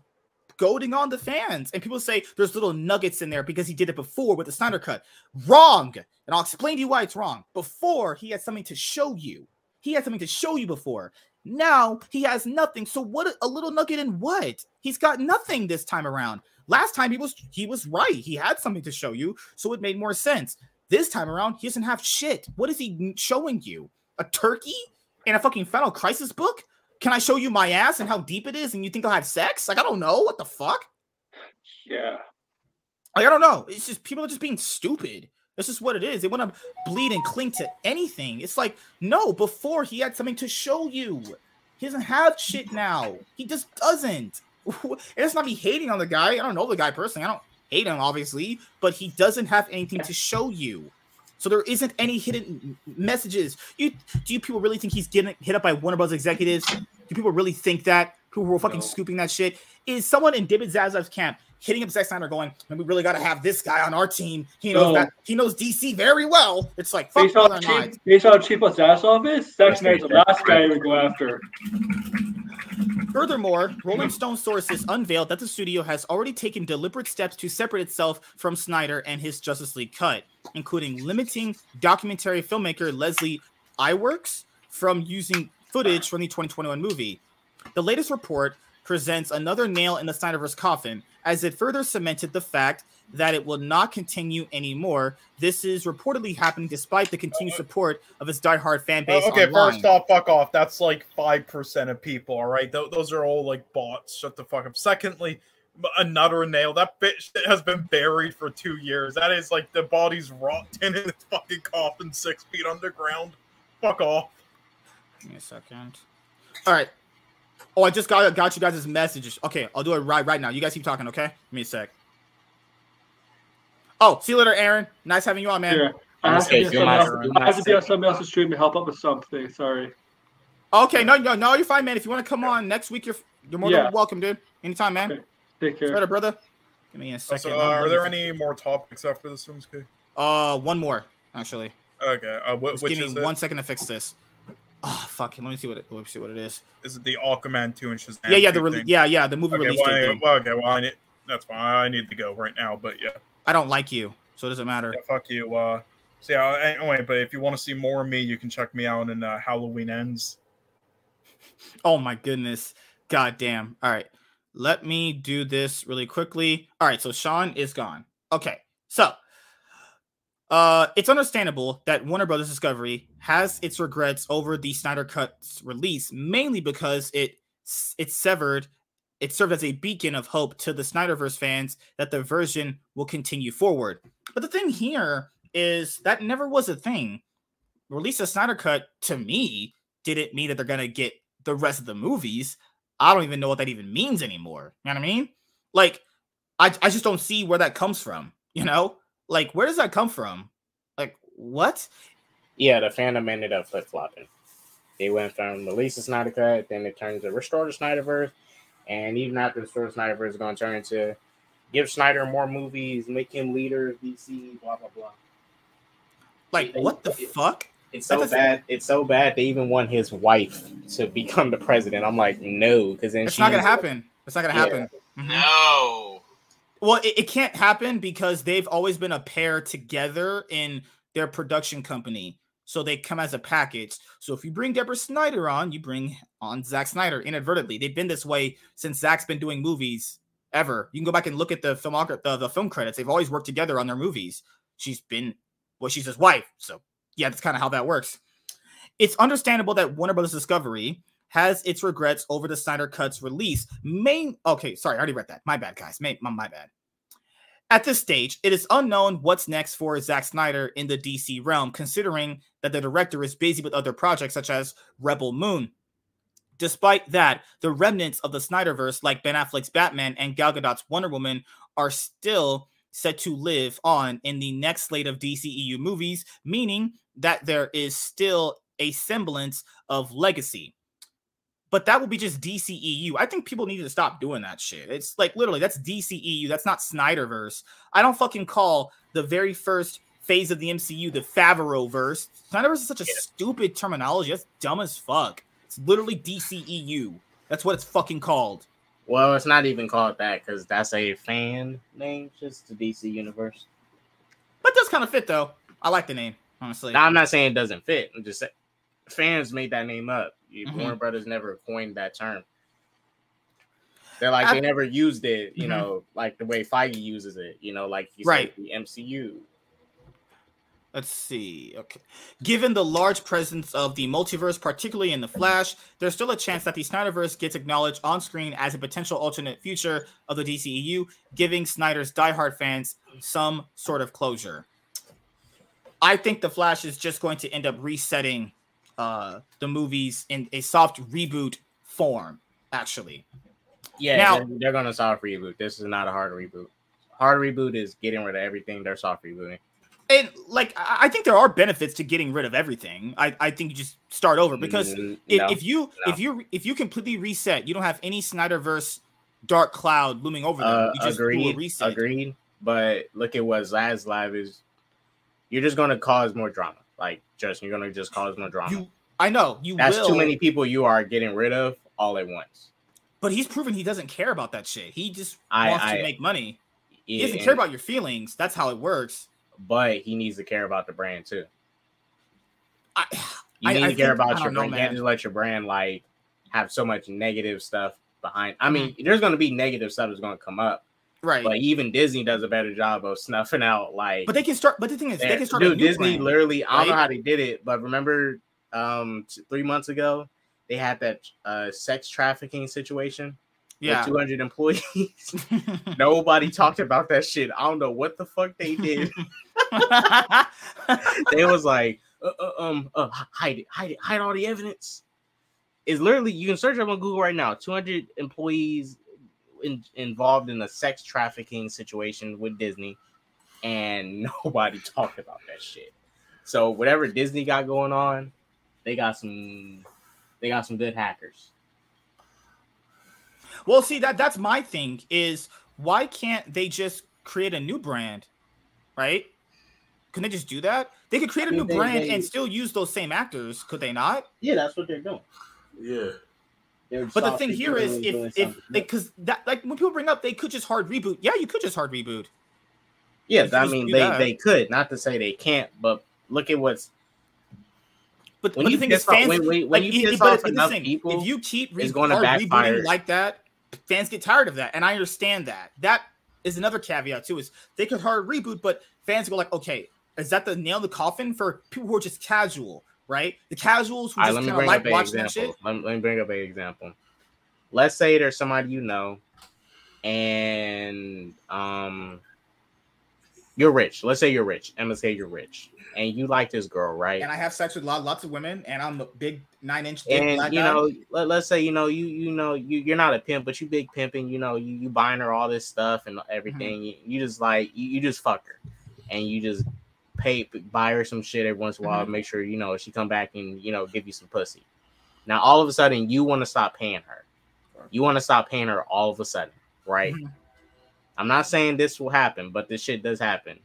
goading on the fans, and people say there's little nuggets in there because he did it before with the Snyder Cut. Wrong, and I'll explain to you why it's wrong. Before he had something to show you. He had something to show you before. Now he has nothing. So what? A little nugget in what? He's got nothing this time around. Last time he was he was right. He had something to show you, so it made more sense. This time around, he doesn't have shit. What is he showing you? A turkey in a fucking Final Crisis book? Can I show you my ass and how deep it is, and you think I'll have sex? Like I don't know. What the fuck?
Yeah.
Like I don't know. It's just people are just being stupid. That's just what it is. They want to bleed and cling to anything. It's like no. Before he had something to show you. He doesn't have shit now. He just doesn't. And it's not me hating on the guy. I don't know the guy personally. I don't hate him, obviously, but he doesn't have anything to show you. So there isn't any hidden messages. You do you people really think he's getting hit up by Warner Bros. executives? Do people really think that? People who are fucking
No.
scooping that shit? Is someone in David Zaslav's camp hitting up Zack Snyder going, man, we really got to have this guy on our team. He knows
No.
that he knows DC very well. It's like fuck
Based on
whether or not.
cheap, based on cheap ass office, Zack Snyder's the last guy we go after.
Furthermore, Rolling Stone sources unveiled that the studio has already taken deliberate steps to separate itself from Snyder and his Justice League cut, including limiting documentary filmmaker Leslie Iwerks from using footage from the 2021 movie. The latest report presents another nail in the Snyderverse coffin as it further cemented the fact that it will not continue anymore. This is reportedly happening despite the continued support of its diehard fan base.
Oh, okay,
online.
first off, fuck off. That's like five percent of people. All right, Th- those are all like bots. Shut the fuck up. Secondly, another nail. That bitch has been buried for two years. That is like the body's rotting in its fucking coffin, six feet underground. Fuck off.
Give me a second. All right. Oh, I just got got you guys' messages. Okay, I'll do it right right now. You guys keep talking, okay? Give me a sec. Oh, see you later, Aaron. Nice having you on, man.
Yeah. I have, to
Okay,
be on
you're
somebody
my-
else-
you're
I have to be on somebody else's stream to help up with something. Sorry.
Okay, no, no, no, you're fine, man. If you want to come on next week, you're you're more
Yeah.
than welcome, dude. Anytime, man.
Okay. Take care.
Later, brother. Give me a second.
So, uh, are there any more topics after this one's good?
Uh, one more actually.
Okay, uh, wh-
Just
which
give
is
me
it?
one second to fix this. Oh fuck! Let me see what it. Let me see what it is.
Is it the Aquaman two and Shazam?
Yeah, yeah, the
2
re- yeah, yeah, the movie
Okay,
release
well,
date.
Well, okay, well, I need, that's fine. I need to go right now, but yeah.
I don't like you, so it doesn't matter.
Yeah, fuck you. Uh, so yeah, anyway, but if you want to see more of me, you can check me out in uh, Halloween Ends.
Oh my goodness. God damn. All right. Let me do this really quickly. All right, so Sean is gone. Okay. So uh it's understandable that Warner Brothers Discovery has its regrets over the Snyder Cut's release, mainly because it it severed it served as a beacon of hope to the Snyderverse fans that the version will continue forward. But the thing here is that never was a thing. Release a Snyder Cut to me didn't mean that they're gonna get the rest of the movies. I don't even know what that even means anymore. You know what I mean? Like, I, I just don't see where that comes from. You know, like where does that come from? Like what?
Yeah, the fandom ended up flip flopping. They went from release the Snyder Cut, then it turned to restore the Snyderverse, and even after restore the Snyderverse, is going to turn into give Snyder more movies, make him leader of DC, blah blah blah.
Like what the fuck?
It's so
doesn't-
bad. It's so bad. They even want his wife to become the president. I'm like, no, because then
It's
she
not gonna
ends up-
happen. It's not gonna
Yeah.
happen. Mhm.
No.
Well, it, it can't happen because they've always been a pair together in their production company. So they come as a package. So if you bring Deborah Snyder on, you bring on Zack Snyder inadvertently. They've been this way since Zack's been doing movies ever. You can go back and look at the film the, the film credits. They've always worked together on their movies. She's been well, she's his wife. So yeah, that's kind of how that works. It's understandable that Warner Brothers Discovery has its regrets over the Snyder Cut's release. Main okay, sorry, I already read that. My bad, guys. My, my, my bad. At this stage, it is unknown what's next for Zack Snyder in the DC realm, considering that the director is busy with other projects such as Rebel Moon. Despite that, the remnants of the Snyderverse, like Ben Affleck's Batman and Gal Gadot's Wonder Woman, are still set to live on in the next slate of DCEU movies, meaning that there is still a semblance of legacy. But that will be just DCEU. I think people need to stop doing that shit. It's like literally that's DCEU. That's not Snyderverse. I don't fucking call the very first phase of the MCU the Favreau verse. Snyderverse is such a stupid terminology. That's dumb as fuck. It's literally DCEU. That's what it's fucking called.
Well, it's not even called that because that's a fan name, just the DC universe.
But it does kind of fit though. I like the name, honestly.
Now, I'm not saying it doesn't fit. I'm just saying fans made that name up.
Mhm.
Warner Brothers never coined that term. They're like
I-
they never used it, you
Mhm.
know, like the way Feige uses it. You know, like
Right.
said, the MCU.
Let's see. Okay. Given the large presence of the multiverse, particularly in The Flash, there's still a chance that the Snyderverse gets acknowledged on screen as a potential alternate future of the DCEU, giving Snyder's diehard fans some sort of closure. I think The Flash is just going to end up resetting uh, the movies in a soft reboot form, actually.
Yeah,
Now-
they're, gonna soft reboot. This is not a hard reboot. Hard reboot is getting rid of everything. They're soft rebooting.
And like, I think there are benefits to getting rid of everything. I, I think you just start over because
Mm,
if,
no,
if you
no.
if you if you completely reset, you don't have any Snyderverse dark cloud looming over them.
Uh,
you just do a reset.
Agreed. But look at what Zaslav is. You're just gonna cause more drama. Like Justin, you're gonna just cause more drama.
You, I know you
That's
will,
too many people you are getting rid of all at once.
but he's proven he doesn't care about that shit. He just
I-
wants
I-
to make money. He doesn't care about your feelings. That's how it works.
but he needs to care about the brand too.
I,
You need to care
think-
about your
know,
brand. You can't just let your brand like have so much negative stuff behind. I mean,
Mm-hmm.
there's gonna be negative stuff that's gonna come up,
right.
but even Disney does a better job of snuffing out like.
but they can start. But the thing is, they can start.
Dude, Disney
brand.
literally, I don't know how they did it, but remember um t- three months ago, they had that uh sex trafficking situation
Yeah.
with 200 employees. Nobody talked about that shit. I don't know what the fuck they did. they was like, uh, uh, um, uh, hide it, hide it, hide all the evidence. It's literally you can search up on Google right now. 200 employees in, involved in a sex trafficking situation with Disney, and nobody talked about that shit. So whatever Disney got going on, they got some, they got some good hackers.
Well, see that that's my thing is why can't they just create a new brand, right? Can they just do that? They could create a
I mean,
new
they-
brand
they-
and still use those same actors, could they not?
Yeah, that's what they're doing.
Yeah.
But the thing here is if if because that like when people bring up they could just hard reboot. Yeah, you could just hard reboot.
Yeah, I mean they
that.
they could. Not to say they can't, but look at what's
But,
When
but
you
think is, fans
when- when-
like,
you piss off
it's
enough
thing,
people,
if you keep re-
it's
hard
backfire.
rebooting like that, fans get tired of that, and I understand that. That is another caveat too. Is they could hard reboot, but fans go like, okay, is that the nail in the coffin for people who are just casual, right? The casuals who
right,
just
let me
kind of
bring
like
up an
watching that
example.
shit.
Let me, let me bring up an example. Let's say there's somebody you know, and um, you're rich. Let's say you're rich. Say you're rich, and you like this girl, right?
And I have sex with lot, lots of women, and I'm a big nine inch
and
black
you
guy.
know let, let's say you know you you know you you're not a pimp but you big pimping you know you you buying her all this stuff and everything
Mm-hmm.
you, you just like you, you just fuck her and you just pay buy her some shit every once in a while
Mhm.
make sure you know she come back and you know give you some pussy now all of a sudden you want to stop paying her you want to stop paying her all of a sudden right
Mhm.
i'm not saying this will happen but this shit does happen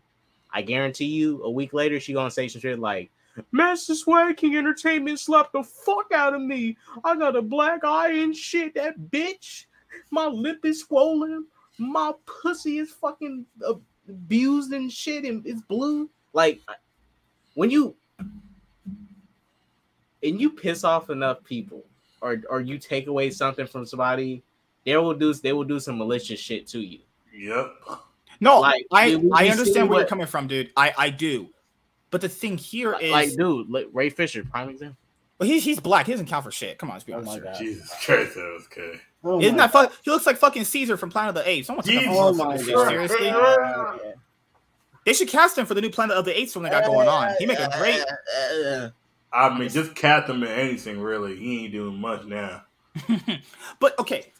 i guarantee you a week later she gonna say some shit like Master Swag King Entertainment slapped the fuck out of me. I got a black eye and shit. That bitch. My lip is swollen. My pussy is fucking abused and shit, and it's blue. Like when you and you piss off enough people, or or you take away something from somebody, they will do they will do some malicious shit to you.
Yep.
No,
Like,
I
we- we
I understand where you're coming from, dude. I I do, but the thing here is,
Like, dude, like Ray Fisher, prime example.
well, he's he's black. He doesn't count for shit. Come on, let's be
Oh
honest.
my god.
Jesus Christ, that was good.
Oh
Isn't that fuck? He looks like fucking Caesar from Planet of the Apes. Someone take
Jesus
a
Oh my
of this shit,
God.
seriously.
Yeah.
They should cast him for the new Planet of the Apes film they got going on. He make a great.
I mean, just cast him in anything really. He ain't doing much now.
but okay,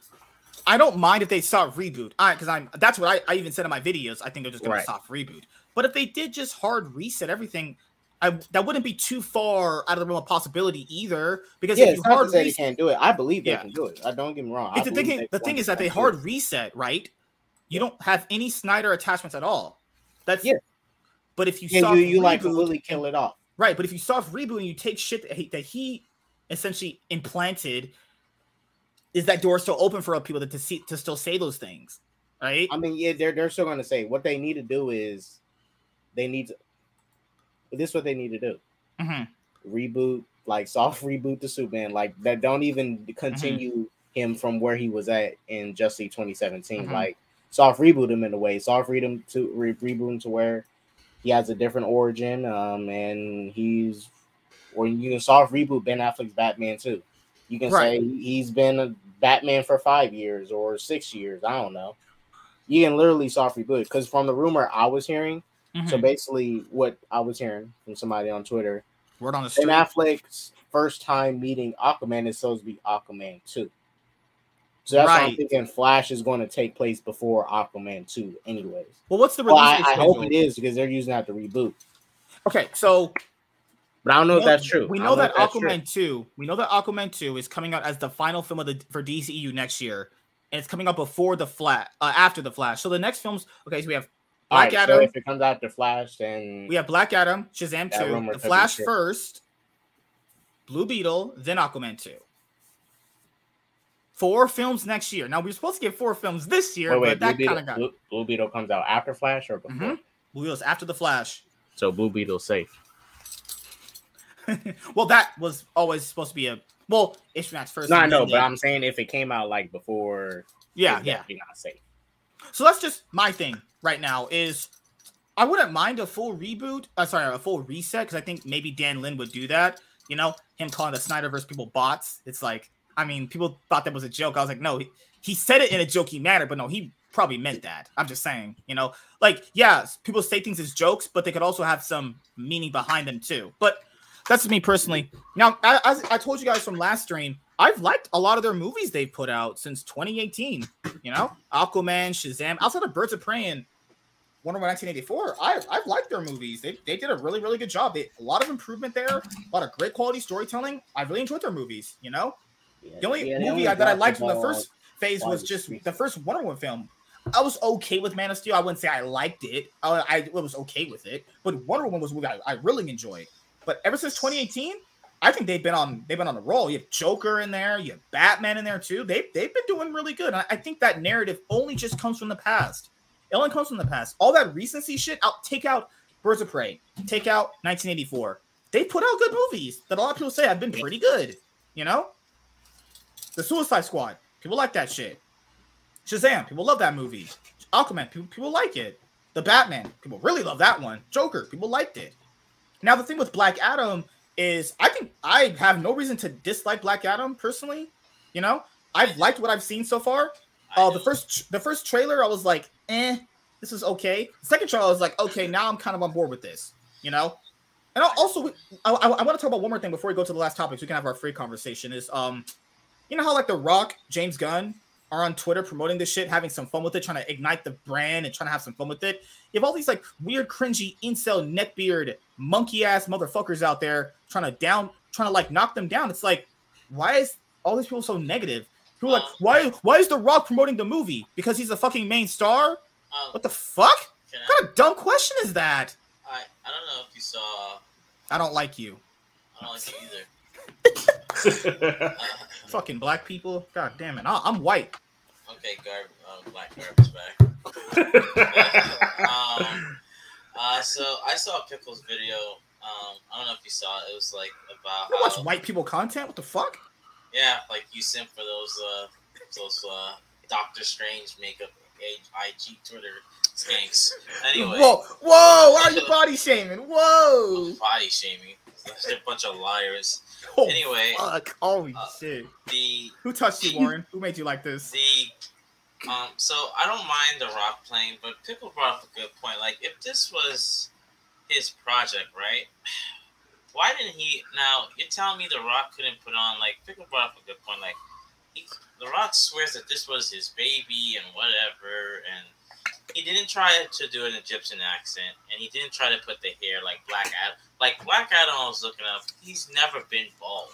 I don't mind if they soft reboot. I because I'm that's what I, I even said in my videos. I think they're just gonna
Right.
soft reboot. But if they did just hard reset everything, I that wouldn't be too far out of the realm of possibility either. Because
Yeah,
if you
not
hard
say they
reset,
can't do it. I believe they
Yeah.
can do it. I don't get me wrong. I
the thing. The thing is that they hard reset, right? You don't have any Snyder attachments at all. That's
Yeah.
But if you
Yeah,
soft
you, you like
reboot-
completely kill it off.
Right, but if you soft reboot and you take shit that he, that he essentially implanted, is that door still open for people to, to see to still say those things? Right?
I mean, yeah, they're they're still going to say what they need to do is they need to. This is what they need to do:
Mhm.
reboot, like soft reboot the Superman, like that. Don't even
Mm-hmm.
continue him from where he was at in Justice League 2017.
Mhm.
Like soft reboot him in a way, soft read him to re- reboot him to where he has a different origin, um, and he's or you can soft reboot Ben Affleck's Batman too. You can
Right.
say he's been a Batman for five years or six years. I don't know. You can literally soft reboot because from the rumor I was hearing, so
Mhm.
basically what I was hearing from somebody on Twitter,
Word on the
Ben
street.
Affleck's first time meeting Aquaman is supposed to be Aquaman 2. So that's why I'm thinking Flash is going to take place before Aquaman 2, anyways.
Well, what's the release
Well, I, I hope it is because they're using that to reboot.
Okay, so
But I don't know if that's true.
We
I
know that
that's true.
Aquaman 2, we know that Aquaman 2 is coming out as the final film of the for DCEU next year. And it's coming out before the flat uh, after the Flash. So the next films, okay, so we have Black
right,
Adam,
so if it comes out after Flash, then
we have Black Adam, Shazam
That
2, the Flash first, Blue Beetle, then Aquaman 2. Four films next year. Now we're supposed to get four films this year,
wait, wait,
but that kind of got
Blue, Blue Beetle comes out after Flash or before?
Mhm. Blue Beetle's after the Flash.
So Blue Beetle's safe.
well, that was always supposed to be a well, it's Max first.
No, I know, but I'm saying if it came out like before,
yeah, yeah.
definitely not safe.
So that's just my thing right now. Is I wouldn't mind a full reboot. Uh, sorry, a full reset because I think maybe Dan Lin would do that. You know, him calling the Snyderverse people bots. It's like, I mean, people thought that was a joke. I was like, no, he, he said it in a jokey manner, but no, he probably meant that. I'm just saying, you know, like, yeah, people say things as jokes, but they could also have some meaning behind them too. But that's me personally. Now, as I told you guys from last stream, I've liked a lot of their movies they've put out since 2018. You know, Aquaman, Shazam, outside of Birds of Prey and Wonder Woman 1984, I, I've liked their movies. They, they did a really, really good job. They, a lot of improvement there, a lot of great quality storytelling. I really enjoyed their movies, you know? The only
Yeah,
movie I, that I liked from the first phase was just the first Wonder Woman film. I was okay with Man of Steel. I wouldn't say I liked it. I, I was okay with it, but Wonder Woman was a movie I, I really enjoyed. But ever since 2018, I think they've been on they've been on the roll. You have Joker in there, you have Batman in there too. They they've been doing really good. I, I think that narrative only just comes from the past. It only comes from the past. All that recency shit, out take out Birds of Prey, take out 1984. They put out good movies that a lot of people say have been pretty good. You know, the Suicide Squad, people like that shit. Shazam, people love that movie. Aquaman, people, people like it. The Batman, people really love that one. Joker, people liked it. Now the thing with Black Adam is, I think I have no reason to dislike Black Adam personally. You know, I've liked what I've seen so far. Uh, the first the first trailer, I was like, eh, this is okay. The second trailer, I was like, okay, now I'm kind of on board with this. You know, and also, I, I, I want to talk about one more thing before we go to the last topic. So we can have our free conversation. Is um, you know how like The Rock, James Gunn are on Twitter promoting this shit, having some fun with it, trying to ignite the brand and trying to have some fun with it. You have all these like weird, cringy, incel, neckbeard, monkey ass motherfuckers out there trying to down, trying to like knock them down. It's like, why is all these people so negative? People are like, why why is The Rock promoting the movie? Because he's a fucking main star?
Um,
What the fuck? What kind of dumb question is that?
I, I don't know if you saw.
I don't like you.
I don't like you either.
Fucking black people. God damn it. I- I'm white.
okay, Garb, uh, Black Garbage back. um, uh, so I saw Pickle's video. Um, I don't know if you saw it. It was like about
don't watch
how,
white people content. What the fuck?
yeah, like you sent for those uh those uh Doctor Strange makeup IG Twitter skanks. Anyway,
Whoa, whoa! Why are you body shaming? Whoa!
body shaming. They're a bunch of liars.
Oh,
Anyway,
fuck! Holy
uh,
shit!
the
Who touched you, Warren? Who made you like this?
the um so I don't mind the rock playing, but Pickle brought up a good point. Like if this was his project, right? Why didn't he now you're telling me the rock couldn't put on like Pickle brought up a good point, like he, The Rock swears that this was his baby and whatever, and he didn't try to do an Egyptian accent, and he didn't try to put the hair like Black Adam. Like Black Adam, I was looking up. He's never been bald.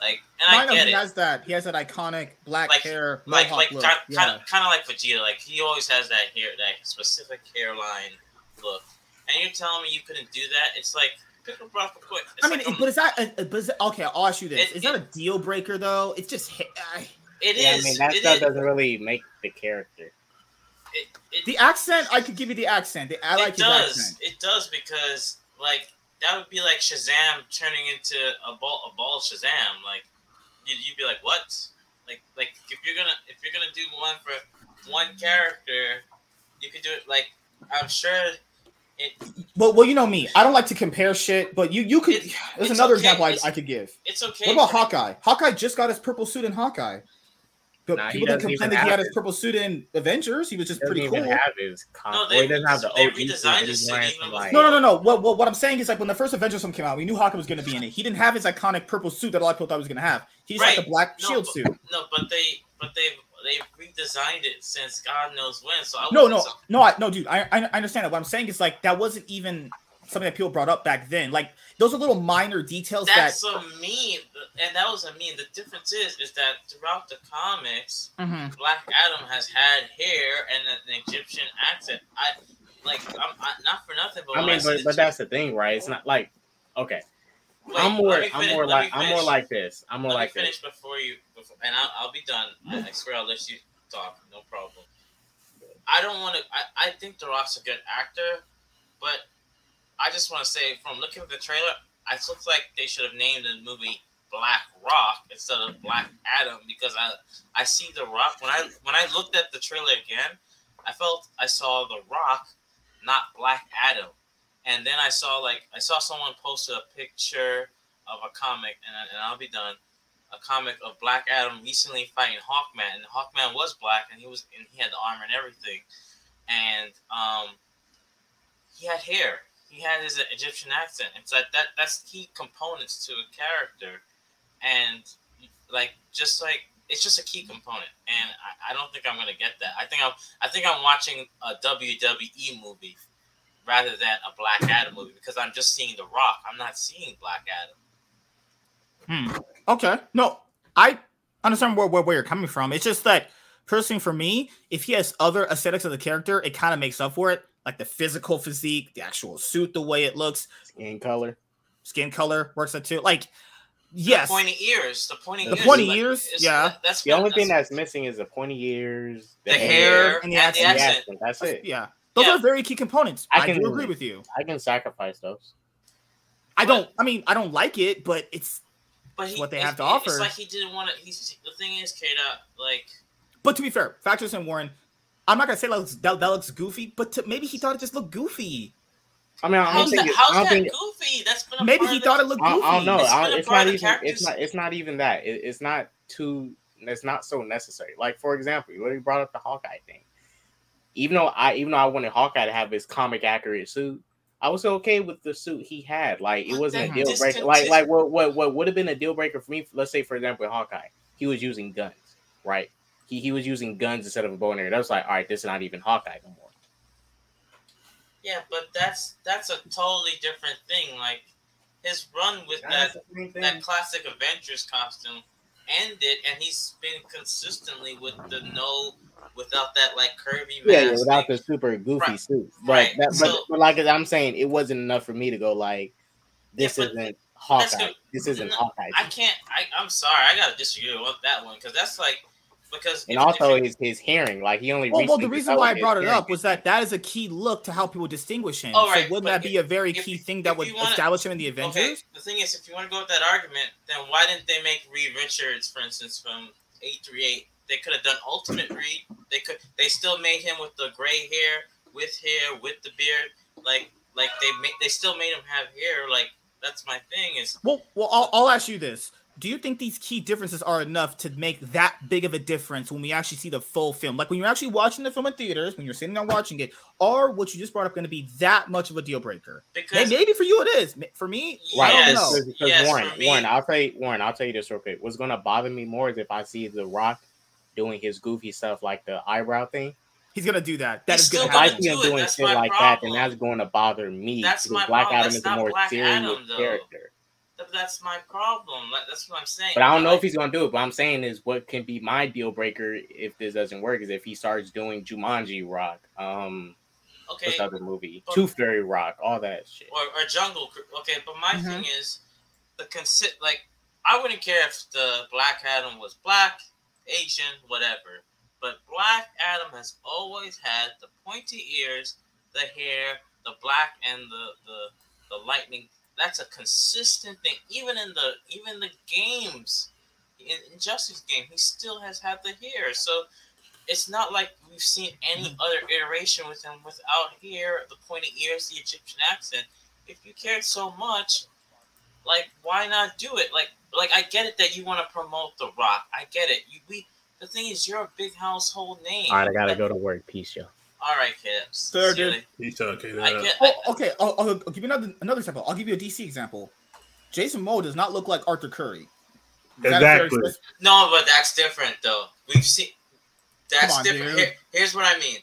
Like, and
I
I
know
get
he
it.
has that. He has that iconic black
Like-
hair,
like like
look.
kind,
yeah.
of kind of like Vegeta. Like he always has that hair, that specific hairline look. And you're telling me you couldn't do that? It's like pick a breath quick.
I mean,
like
but is that? A, but is that, okay, I'll ask you this:
It-
Is that a deal breaker though? It's just hi- I-
it
yeah,
is.
I mean that stuff
is-
doesn't really make the character.
It, it,
the accent. I could give you the accent. The- I like
it does.
accent.
It does because like that would be like Shazam turning into a ball, a ball Shazam. Like you'd, you'd be like, what? Like like if you're gonna if you're gonna do one for one character, you could do it like I'm sure. It,
Well, well, you know me. I don't like to compare shit, but you you could.
It-
there's another
okay.
example I, I could give.
it's okay.
What about Hawkeye? Hawkeye just got his purple suit in Hawkeye. But
Nah,
people that complained that he had his purple suit in Avengers. He was just
Doesn't
pretty cool.
have his con-
No, they-
he doesn't have the
they
OG suit,
redesigned
he's
his suit
wearing
even
some,
before-
like-
No, no, no, no. What, what, what I'm saying is like when the first Avengers film came out, we knew Hawkeye was going to be in it. He didn't have his iconic purple suit that a lot of people thought he was going to have. He's like
Right.
a black
No,
shield
but-
suit.
No, but they but they they redesigned it since God knows when. So I
No, no,
so-
no, I, no, dude. I, I I understand that. What I'm saying is like that wasn't even something that people brought up back then. Like those are little minor details
That's
that.
a meme, and that was a meme. The difference is, is that throughout the comics,
Mhm.
Black Adam has had hair and an Egyptian accent. I like, I'm I, not for nothing, but
I mean,
see
but, but
chick-
that's the thing, right? It's not like okay.
Wait,
I'm more. I'm
finish-
more like. I'm more like this. I'm more
Let
like
me finish
this.
before you, before, and I'll, I'll be done. I, I swear I'll let you talk. No problem. I don't want to. I, I think The Rock's a good actor, but I just want to say, from looking at the trailer, it looks like they should have named the movie Black Rock instead of Black Adam because I I see The Rock when I when I looked at the trailer again, I felt I saw The Rock, not Black Adam, and then I saw like I saw someone post a picture of a comic, and, and I'll be done. A comic of Black Adam recently fighting Hawkman, and Hawkman was black, and he was and he had the armor and everything, and um, he had hair. He had his Egyptian accent. It's like that. That's key components to a character, and like just like it's just a key component. And I, I don't think I'm gonna get that. I think I'm I think I'm watching a WWE movie rather than a Black Adam movie because I'm just seeing The Rock. I'm not seeing Black Adam.
Hmm. Okay. No, I understand where, where where you're coming from. It's just that personally for me, if he has other aesthetics of the character, it kind of makes up for it. Like the physical physique, the actual suit, the way it looks,
Skin color.
skin color works that too. Like, yes,
The pointy ears. The pointy
The
ears.
pointy
like,
ears,
it's-
yeah.
That's
The
what-
only thing
that's-
that's missing is the pointy ears,
the hair and the
and the
and the
accent.
accent. That's it.
yeah, those
Yeah.
are very key components.
I
I,
can-
do agree with you.
I can sacrifice those.
I don't. I mean, I don't like it, but it's.
But he,
what they have to
It's
offer.
like he didn't want to. He's the thing is, Kata, like
But to be fair, Factors and Warren, I'm not gonna say that looks, that, that looks goofy, but to, maybe he thought it just looked goofy.
I mean, I don't
how's
think.
that,
it,
how's
I don't
that
think.
goofy? That's been a
Maybe
part
he
of
thought
the-
it looked goofy.
I don't know.
It's been
I,
a
it's not
of the
even. It's not. It's not even that. It, it's not too. It's not so necessary. Like for example, you already brought up the Hawkeye thing. Even though I, even though I wanted Hawkeye to have his comic accurate suit, I was okay with the suit he had. Like it wasn't a deal breaker. Like like what what what would have been a deal breaker for me? Let's say for example, with Hawkeye, he was using guns, right? He he was using guns instead of a bow and arrow. That was like, all right, this is not even Hawkeye no more.
Yeah, but that's that's a totally different thing. Like his run with that that classic Avengers costume ended, and he's been consistently with the no, without that like curvy mask.
Yeah, yeah, without
thing.
the super goofy
Right.
suit. But,
Right.
that,
So-
but like I'm saying, it wasn't enough for me to go like, this
Yeah, but
isn't Hawkeye. This isn't
No,
Hawkeye.
I can't. I, I'm sorry. I gotta disagree with that one because that's like because
and also
you-
his his hearing, like he only.
Well, well, the reason why I brought
his
it up was that that is a key look to how people distinguish him.
Oh,
so wouldn't that be a very
if-
key thing that would
wanna-
establish him in the Avengers?
Okay, the thing is, if you want to go with that argument, then why didn't they make Reed Richards, for instance, from eight three eight? They could have done Ultimate Reed. They could. They still made him with the gray hair, with hair, with the beard. Like, like they made. They still made him have hair. Like that's my thing. Is
Well, well, I'll, I'll ask you this: do you think these key differences are enough to make that big of a difference when we actually see the full film? Like when you're actually watching the film in theaters, when you're sitting down watching it, are what you just brought up going to be that much of a deal breaker?
Because
Maybe for you it is. For me, I don't
Yes.
know.
Because, because
Yes,
Warren,
for me-
Warren, I'll tell you, Warren, I'll tell you this real quick. What's gonna bother me more is if I see The Rock doing his goofy stuff like the eyebrow thing.
He's gonna do that. That
He's
is
still
gonna
If I see him doing
that's
shit
my
like that, then that's going to bother me.
That's
because
my
Black
problem.
Adam
That's
is a
not
more
Black
serious
Adam, though.
character.
Th- That's my problem. That's what I'm saying.
But I don't know
Like,
if he's gonna do it. But I'm saying is what can be my deal breaker if this doesn't work is if he starts doing Jumanji Rock, um,
okay,
what's other movie,
but-
Tooth Fairy Rock, all that shit.
or, or Jungle. Okay, but my
Mhm.
thing is the consi- like I wouldn't care if the Black Adam was black, Asian, whatever. But Black Adam has always had the pointy ears, the hair, the black, and the the, the lightning. That's a consistent thing. Even in the even the games, in Injustice game, he still has had the hair. So it's not like we've seen any other iteration with him without hair, the pointy ears, the Egyptian accent. If you cared so much, like why not do it? Like like I get it that you want to promote The Rock. I get it. You we the thing is you're a big household name.
All right, I gotta
Like,
go to work. Peace, yo.
All right, kids.
Fair,
See you
dude.
later.
He's talking.
I
Uh,
get.
Oh, okay. I'll, I'll, I'll give you another another example. I'll give you a DC example. Jason Momoa does not look like Arthur Curry. Is that a fair
Exactly.
No, but that's different though. We've seen that's
on,
different. Here, here's what I mean.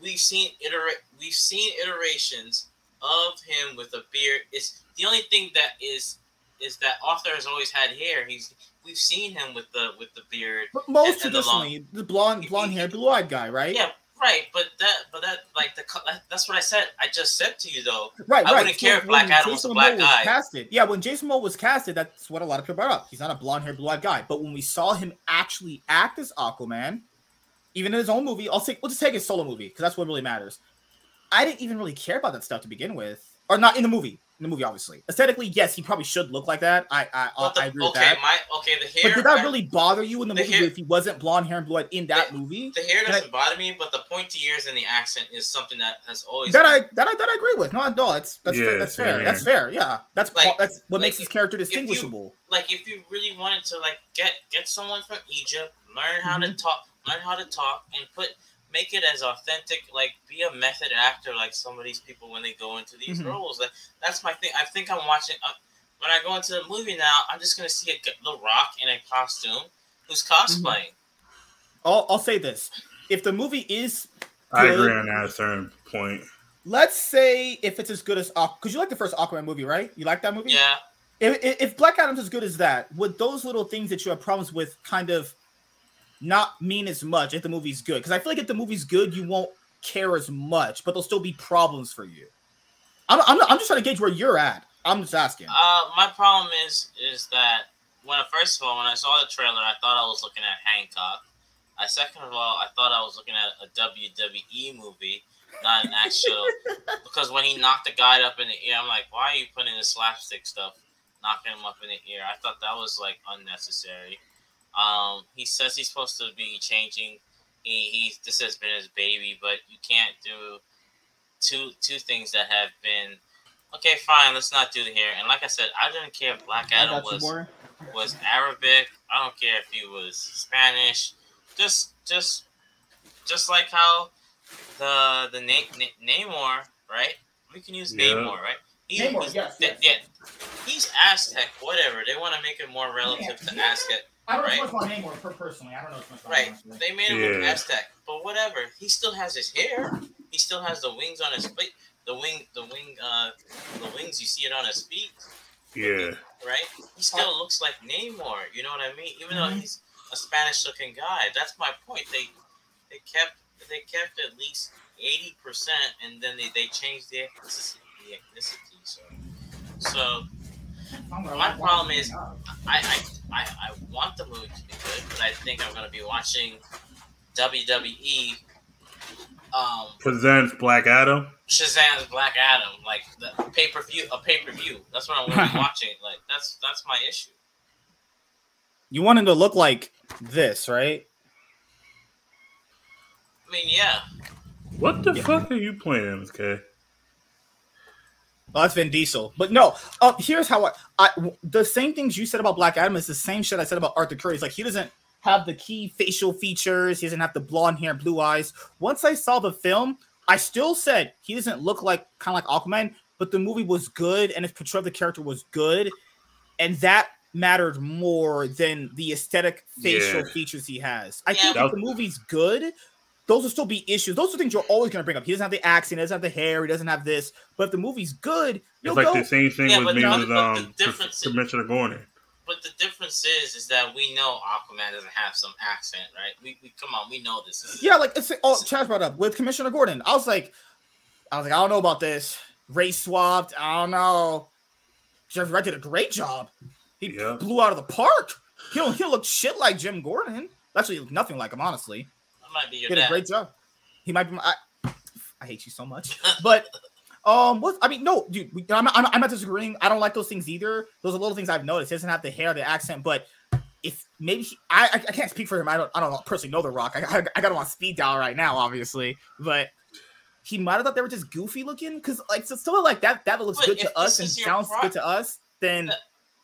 We've seen iterate we've seen iterations of him with a beard. It's the only thing that is is that Arthur has always had hair. He's we've seen him with the with the beard.
But most
And- and the long-
traditionally, the blonde, blonde haired, blue eyed guy, right?
Yeah, right. But that but that like the that's what I said. I just said to you though.
Right,
I
right.
wouldn't care if Black Adam was a black
Momoa
guy.
casted, yeah, when Jason Momoa was casted, that's what a lot of people brought up. He's not a blonde haired, blue eyed guy. But when we saw him actually act as Aquaman, even in his own movie, I'll take we'll just take his solo movie because that's what really matters. I didn't even really care about that stuff to begin with, or not in the movie. In the movie, obviously, aesthetically, yes, he probably should look like that. I I,
But the,
I agree with
okay,
that.
my okay the hair.
But did that
I-
really bother you in the,
the
movie
hair-
if he wasn't blonde hair and blue in that movie?
the hair doesn't bother me, but the pointy ears and the accent is something that has always
That
been-
I that I that I agree with. No, no, that's that's fair. That's fair.
here.
That's fair. Yeah, that's
Like-
that's what
like
makes his character
if you-
distinguishable.
like if you really wanted to like get get someone from Egypt, learn how
Mm-hmm.
to talk, learn how to talk, and put make it as authentic. Like be a method actor, like some of these people when they go into these
Mhm.
roles. Like that's my thing. I think I'm watching. Uh, when I go into the movie now, I'm just gonna see a g- The Rock in a costume who's
Mm-hmm.
cosplaying.
I'll I'll say this: if the movie is,
I
good,
agree on that certain point.
Let's say if it's as good as because you like the first Aquaman movie, right? You like that movie?
Yeah,
If, if if Black Adam's as good as that, would those little things that you have problems with kind of not mean as much if the movie's good? Because I feel like if the movie's good, you won't care as much, but there'll still be problems for you. I'm I'm, I'm just trying to gauge where you're at. I'm just asking.
Uh, my problem is is that when I first of all when I saw the trailer, I thought I was looking at Hancock. I second of all, I thought I was looking at a WWE movie, not an actual. because when he knocked the guy up in the ear, I'm like, why are you putting this slapstick stuff, knocking him up in the ear? I thought that was like unnecessary. Um, he says he's supposed to be changing. He, he this has been his baby, but you can't do two two things that have been okay. Fine, let's not do the hair. And like I said, I didn't care if Black Adam was
boy.
was Arabic. I don't care if he was Spanish. Just just just like how the the Na- Na- Namor, right? We can use
Yeah.
Namor, right? He
Namor,
was-
yes,
th-
yes.
yeah. He's Aztec, whatever. They want to make it more relative to
Yeah.
Aztec.
I don't
right.
know much about Namor per- personally. I don't know much about
Right.
him.
They made him look
Yeah.
Aztec, but whatever. He still has his hair. He still has the wings on his feet. The wing, the wing, uh, the wings. You see it on his feet,
Yeah.
right? He still looks like Namor. You know what I mean? Even though
Mhm.
he's a Spanish-looking guy. That's my point. They they kept they kept at least eighty percent, and then they, they changed the ethnicity. The ethnicity. So so my problem is I, I I I want the movie to be good, but I think I'm gonna be watching WWE um
Presents Black Adam.
Shazam's Black Adam, like the pay per view, a pay per view. That's what I'm gonna be watching. Like that's that's my issue.
You want him to look like this, right?
I mean, yeah,
What the
Yeah.
fuck are you playing, MSK?
Oh, that's Vin Diesel. But no, uh, here's how I, I the same things you said about Black Adam is the same shit I said about Arthur Curry. It's like he doesn't have the key facial features. He doesn't have the blonde hair, blue eyes. Once I saw the film, I still said he doesn't look like kind of like Aquaman, but the movie was good and his portrayal of the character was good, and that mattered more than the aesthetic facial
Yeah.
features he has. I
Yeah,
think
but-
if the movie's good, those will still be issues. Those are things you're always going to bring up. He doesn't have the accent, he doesn't have the hair, he doesn't have this. But if the movie's good, you'll
It's like
go.
the same thing
Yeah,
with me with um Commissioner Gordon.
But the difference is, is that we know Aquaman doesn't have some accent, right? We, we come on, we know this. Is,
Yeah, like it's oh Chaz brought up with Commissioner Gordon. I was like, I was like, I don't know about this. Race swapped. I don't know. Jeff Wright did a great job. He
Yeah.
blew out of the park. He don't he don't look shit like Jim Gordon. Actually, look nothing like him, honestly.
Might be your
did a great job. He might be. My, I, I hate you so much, but um, what I mean, no, dude, we, I'm, I'm, I'm not disagreeing. I don't like those things either. Those are little things I've noticed. He doesn't have the hair, the accent, but if maybe he, I, I can't speak for him. I don't I don't personally know the Rock. I, I, I got him on speed dial right now, obviously, but he might have thought they were just goofy looking because like so still like that that looks
But
good to us and sounds
pro-
good to us. Then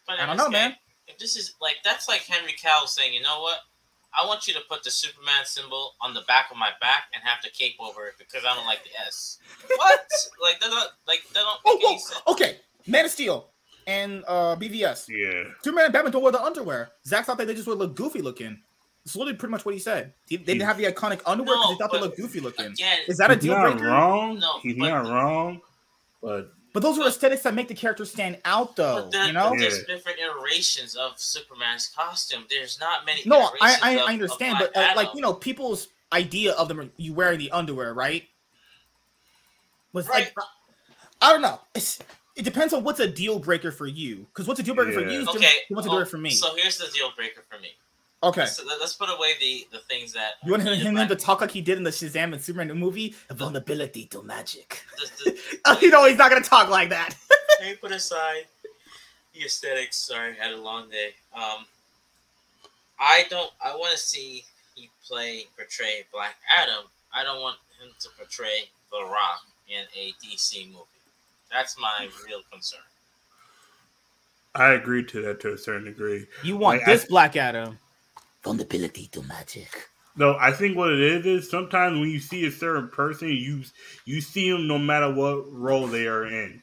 But
I don't know, man.
If this is like that's like Henry Cavill saying, you know what? I want you to put the Superman symbol on the back of my back and have the cape over it because I don't like the S. What? like that don't like that don't
oh,
make any
oh
sense.
okay, Man of Steel and uh BVS.
Yeah.
Superman and Batman don't wear the underwear. Zack thought that they just would look goofy looking. It's literally pretty much what he said. He, they didn't have the iconic underwear because
No,
he thought they
but
looked goofy looking.
Again,
Is that a deal
not
breaker?
wrong.
No,
He's
but-
not wrong. But
But those are aesthetics that make the character stand out, though.
but then
You know?
there's different iterations of Superman's costume. There's not many.
No, I,
iterations
I,
of-
I understand,
Black
but uh, like you know, people's idea of them you wearing the underwear, right? Was like I don't know. It's it depends on what's a deal breaker for you. Because what's a deal breaker for you is
Okay,
different what's a deal
well,
breaker for me.
So here's the deal breaker for me.
Okay.
So let- let's put away the the things that
You want him,
needed
him to talk like he did in the Shazam and Superman movie? Vulnerability to magic.
the- the-
you know he's not gonna talk like that.
Can you put aside the aesthetics? Sorry, I had a long day. Um, I don't. I want to see he play portray Black Adam. I don't want him to portray The Rock in a DC movie. That's my real concern.
I agree to that to a certain degree.
You want
Like, I-
this Black Adam? Vulnerability to magic.
No, I think what it is is sometimes when you see a certain person, you you see them no matter what role they are in.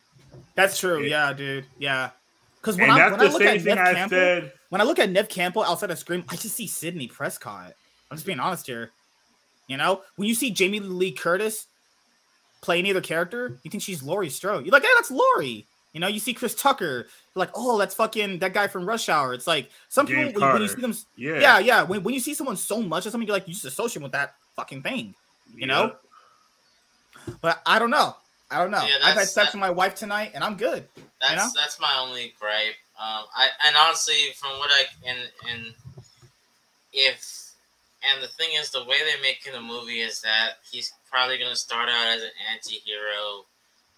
That's true.
Yeah.
Yeah, dude. Yeah. Because when
And
I when I look at
thing Neve
Campbell,
said.
when I look at Neve Campbell outside of Scream, I just see Sidney Prescott. I'm just being honest here. You know, when you see Jamie Lee Curtis play any other character, you think she's Laurie Strode. You're like, hey, that's Laurie. You know, you see Chris Tucker, like, oh, that's fucking that guy from Rush Hour. It's like some
James
people when, when you see them,
Yeah.
yeah, yeah. When, when you see someone so much or something, you're like, you just associate with that fucking thing. You know? But I don't know. I don't know.
Yeah,
I've had
that's-
sex
that-
with my wife tonight, and I'm good.
That's
know?
that's my only gripe. Um, I and honestly, from what I and and if and the thing is, the way they're making the movie is that he's probably gonna start out as an anti-hero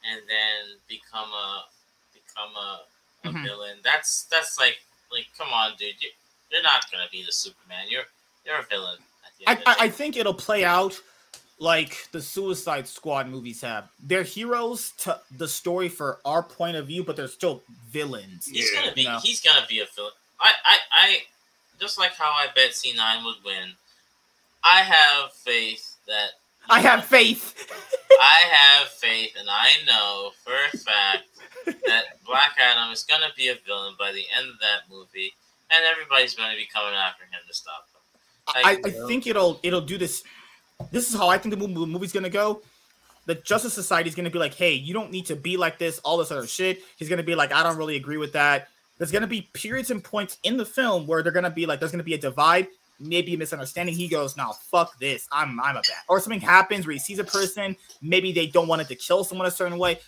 and then become a become a, a
Mhm.
villain. That's that's like like come on, dude. You, you're not gonna be the Superman. You're you're a villain. At the
I,
end of the
I, I think it'll play out like the Suicide Squad movies have. They're heroes to the story for our point of view, but they're still villains.
He's
Yeah.
gonna be
You know?
he's gonna be a villain. I, I I just like how I bet C nine would win. I have faith that
I have faith.
I have faith and I know for a fact that Black Adam is gonna be a villain by the end of that movie, and everybody's gonna be coming after him to stop him.
I, I think it'll it'll do this. This is how I think the movie, movie's gonna go. The Justice Society is gonna be like, hey, you don't need to be like this, all this other shit. He's gonna be like, I don't really agree with that. There's gonna be periods and points in the film where they're gonna be like, there's gonna be a divide, maybe a misunderstanding. He goes, no, fuck this. I'm I'm a bad. Or something happens where he sees a person, maybe they don't want it to kill someone a certain way.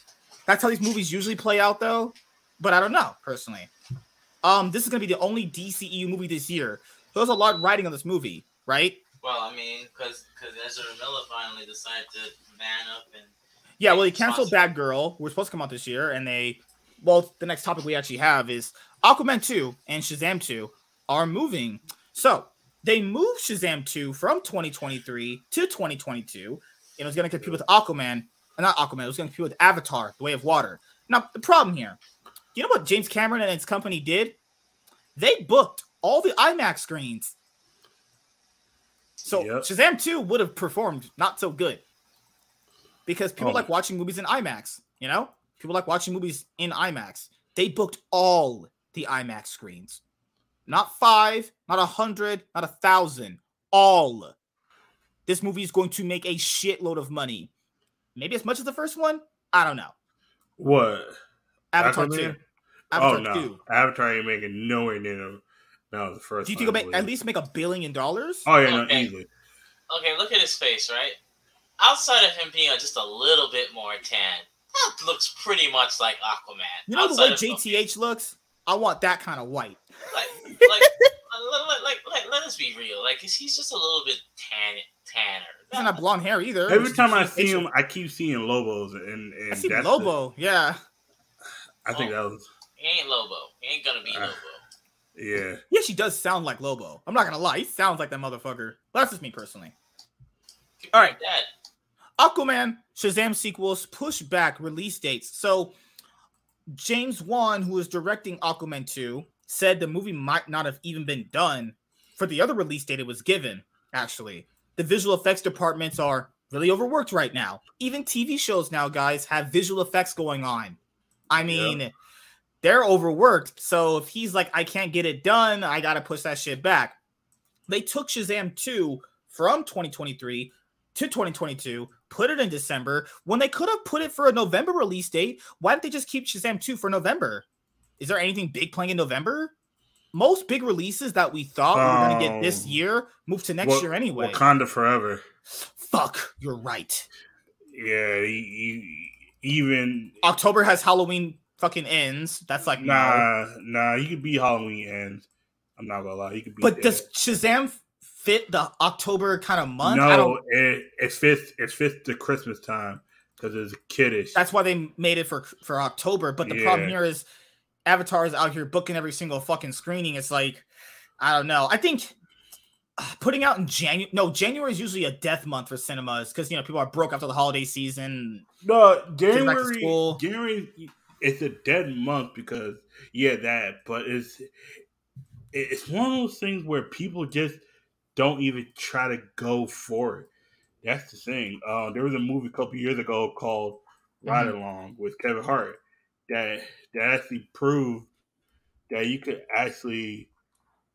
That's how these movies usually play out, though. But I don't know personally. Um, this is gonna be the only DCEU movie this year. There's a lot riding on this movie, right?
Well, I mean, because because Ezra Miller finally decided to man up and
Yeah, well, they canceled Batgirl. We're supposed to come out this year, and they, well, the next topic we actually have is Aquaman 2 and Shazam 2 are moving. So they moved Shazam 2 from 2023 to 2022. and It was going to compete with Aquaman, uh, not Aquaman, it was going to compete with Avatar, The Way of Water. Now, the problem here, you know what James Cameron and his company did? They booked all the IMAX screens. So
Yep.
Shazam 2 would have performed not so good. Because people
Oh.
like watching movies in IMAX, you know? People like watching movies in IMAX. They booked all the IMAX screens. Not five, not a hundred, not a thousand. All. This movie is going to make a shitload of money. Maybe as much as the first one? I don't know.
What?
Avatar
Aquaman?
2. Avatar
oh no,
2.
Avatar ain't making nowhere near them. No, the first.
Do you
one,
think it'll make, at least make a billion dollars?
Oh yeah, no,
Okay.
easily.
Okay, look at his face, right? Outside of him being just a little bit more tan, that looks pretty much like Aquaman.
You know the
Outside
way
of-
JTH looks? I want that kind of white.
like, like, like, like, like, like, let us be real. Like, he's he's just a little bit tan, tanner.
He doesn't have blonde hair either.
Every
which
time I see him, I keep seeing Lobos, and, and
I see
that's the-
Lobo. yeah.
I think that was
He ain't Lobo. He ain't gonna be
Uh,
Lobo.
yeah.
Yeah, she does sound like Lobo. I'm not gonna lie, he sounds like that motherfucker. But that's just me personally. All right.
That
Aquaman, Shazam sequels push back release dates. So James Wan, who is directing Aquaman 2, said the movie might not have even been done for the other release date it was given, actually. The visual effects departments are really overworked right now. Even TV shows now, guys, have visual effects going on. I mean, they're overworked. So if he's like, I can't get it done, I got to push that shit back. They took Shazam 2 from 2023 to 2022, put it in December when they could have put it for a November release date. Why didn't they just keep Shazam 2 for November? Is there anything big playing in November? Most big releases that we thought we were going to get this
Um,
year move to next
Wa-
year anyway.
Wakanda forever.
Fuck, you're right.
Yeah, he, he, even
October has Halloween fucking ends. That's like no.
nah, nah. You could be Halloween ends. I'm not gonna lie. You could be.
But
that.
does Shazam fit the October kind of month?
No, it it fits it fits the Christmas time because it's kiddish.
that's why they made it for for October. But the problem here is Avatar is out here booking every single fucking screening. It's like I don't know. I think uh, putting out in January. No, January is usually a death month for cinemas because you know people are broke after the holiday season.
No, January. January. It's a dead month because yeah, that. But it's it's one of those things where people just don't even try to go for it. That's the thing. Uh, there was a movie a couple years ago called Ride. Along with Kevin Hart that that actually proved that you could actually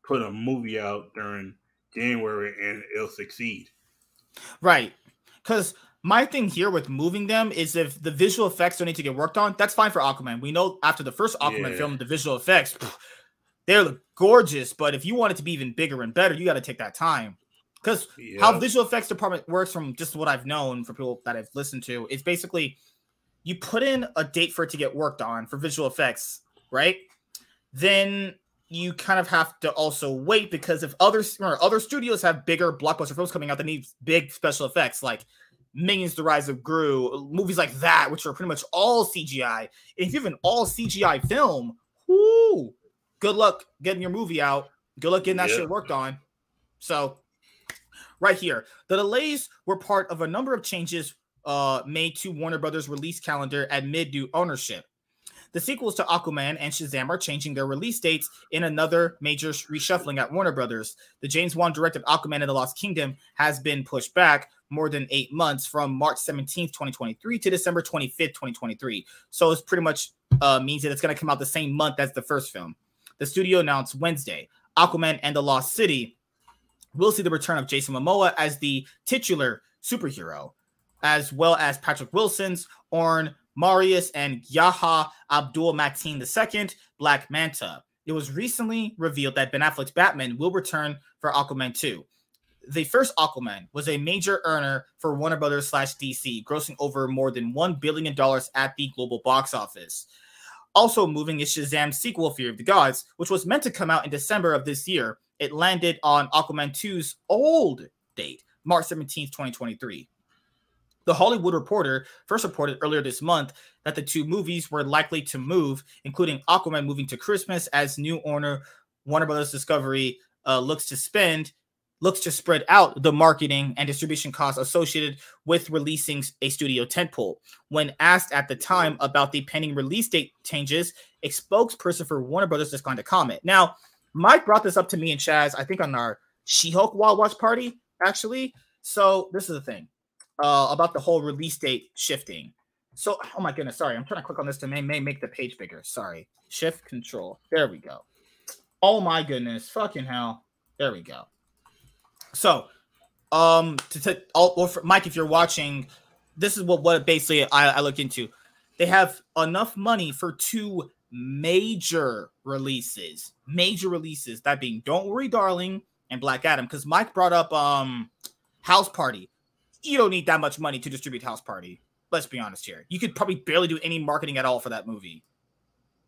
put a movie out during January and it'll succeed.
Right. Because my thing here with moving them is if the visual effects don't need to get worked on, that's fine for Aquaman. We know after the first Aquaman
Yeah.
film, the visual effects, pff, they look gorgeous. But if you want it to be even bigger and better, you got to take that time. Because how visual effects department works from just what I've known for people that I've listened to, is basically you put in a date for it to get worked on for visual effects, right? Then you kind of have to also wait because if other or other studios have bigger blockbuster films coming out that need big special effects, like Minions: The Rise of Gru, movies like that, which are pretty much all CGI. If you have an all CGI film, whoo, good luck getting your movie out. Good luck getting that
Yeah.
shit worked on. So, right here, the delays were part of a number of changes uh, made to Warner Brothers' release calendar amid new ownership. The sequels to Aquaman and Shazam are changing their release dates in another major reshuffling at Warner Brothers. The James Wan directed Aquaman and the Lost Kingdom has been pushed back more than eight months from March 17th, 2023 to December 25th, 2023. So it's pretty much uh, means that it's going to come out the same month as the first film. The studio announced Wednesday Aquaman and the Lost City will see the return of Jason Momoa as the titular superhero, as well as Patrick Wilson's Orm Marius and Yaha Abdul Mateen II, Black Manta. It was recently revealed that Ben Affleck's Batman will return for Aquaman 2. The first Aquaman was a major earner for Warner Brothers slash DC, grossing over more than $1 billion at the global box office. Also moving is Shazam's sequel, Fury of the Gods, which was meant to come out in December of this year. It landed on Aquaman 2's old date, March 17th, 2023. The Hollywood Reporter first reported earlier this month that the two movies were likely to move, including Aquaman moving to Christmas as new owner Warner Brothers Discovery uh, looks to spend looks to spread out the marketing and distribution costs associated with releasing a studio tentpole. When asked at the time about the pending release date changes, a spokesperson for Warner Brothers declined to comment. Now, Mike brought this up to me and Chaz, I think on our She-Hulk Wild Watch party, actually. So this is the thing uh, about the whole release date shifting. So, oh my goodness, sorry, I'm trying to click on this to may, may make the page bigger. Sorry, shift control. There we go. Oh my goodness, fucking hell. There we go. So, um, to, to all, or for, Mike, if you're watching, this is what what basically I, I looked into. They have enough money for two major releases, major releases. That being "Don't Worry, Darling" and Black Adam. Because Mike brought up um, House Party. You don't need that much money to distribute House Party. Let's be honest here. You could probably barely do any marketing at all for that movie.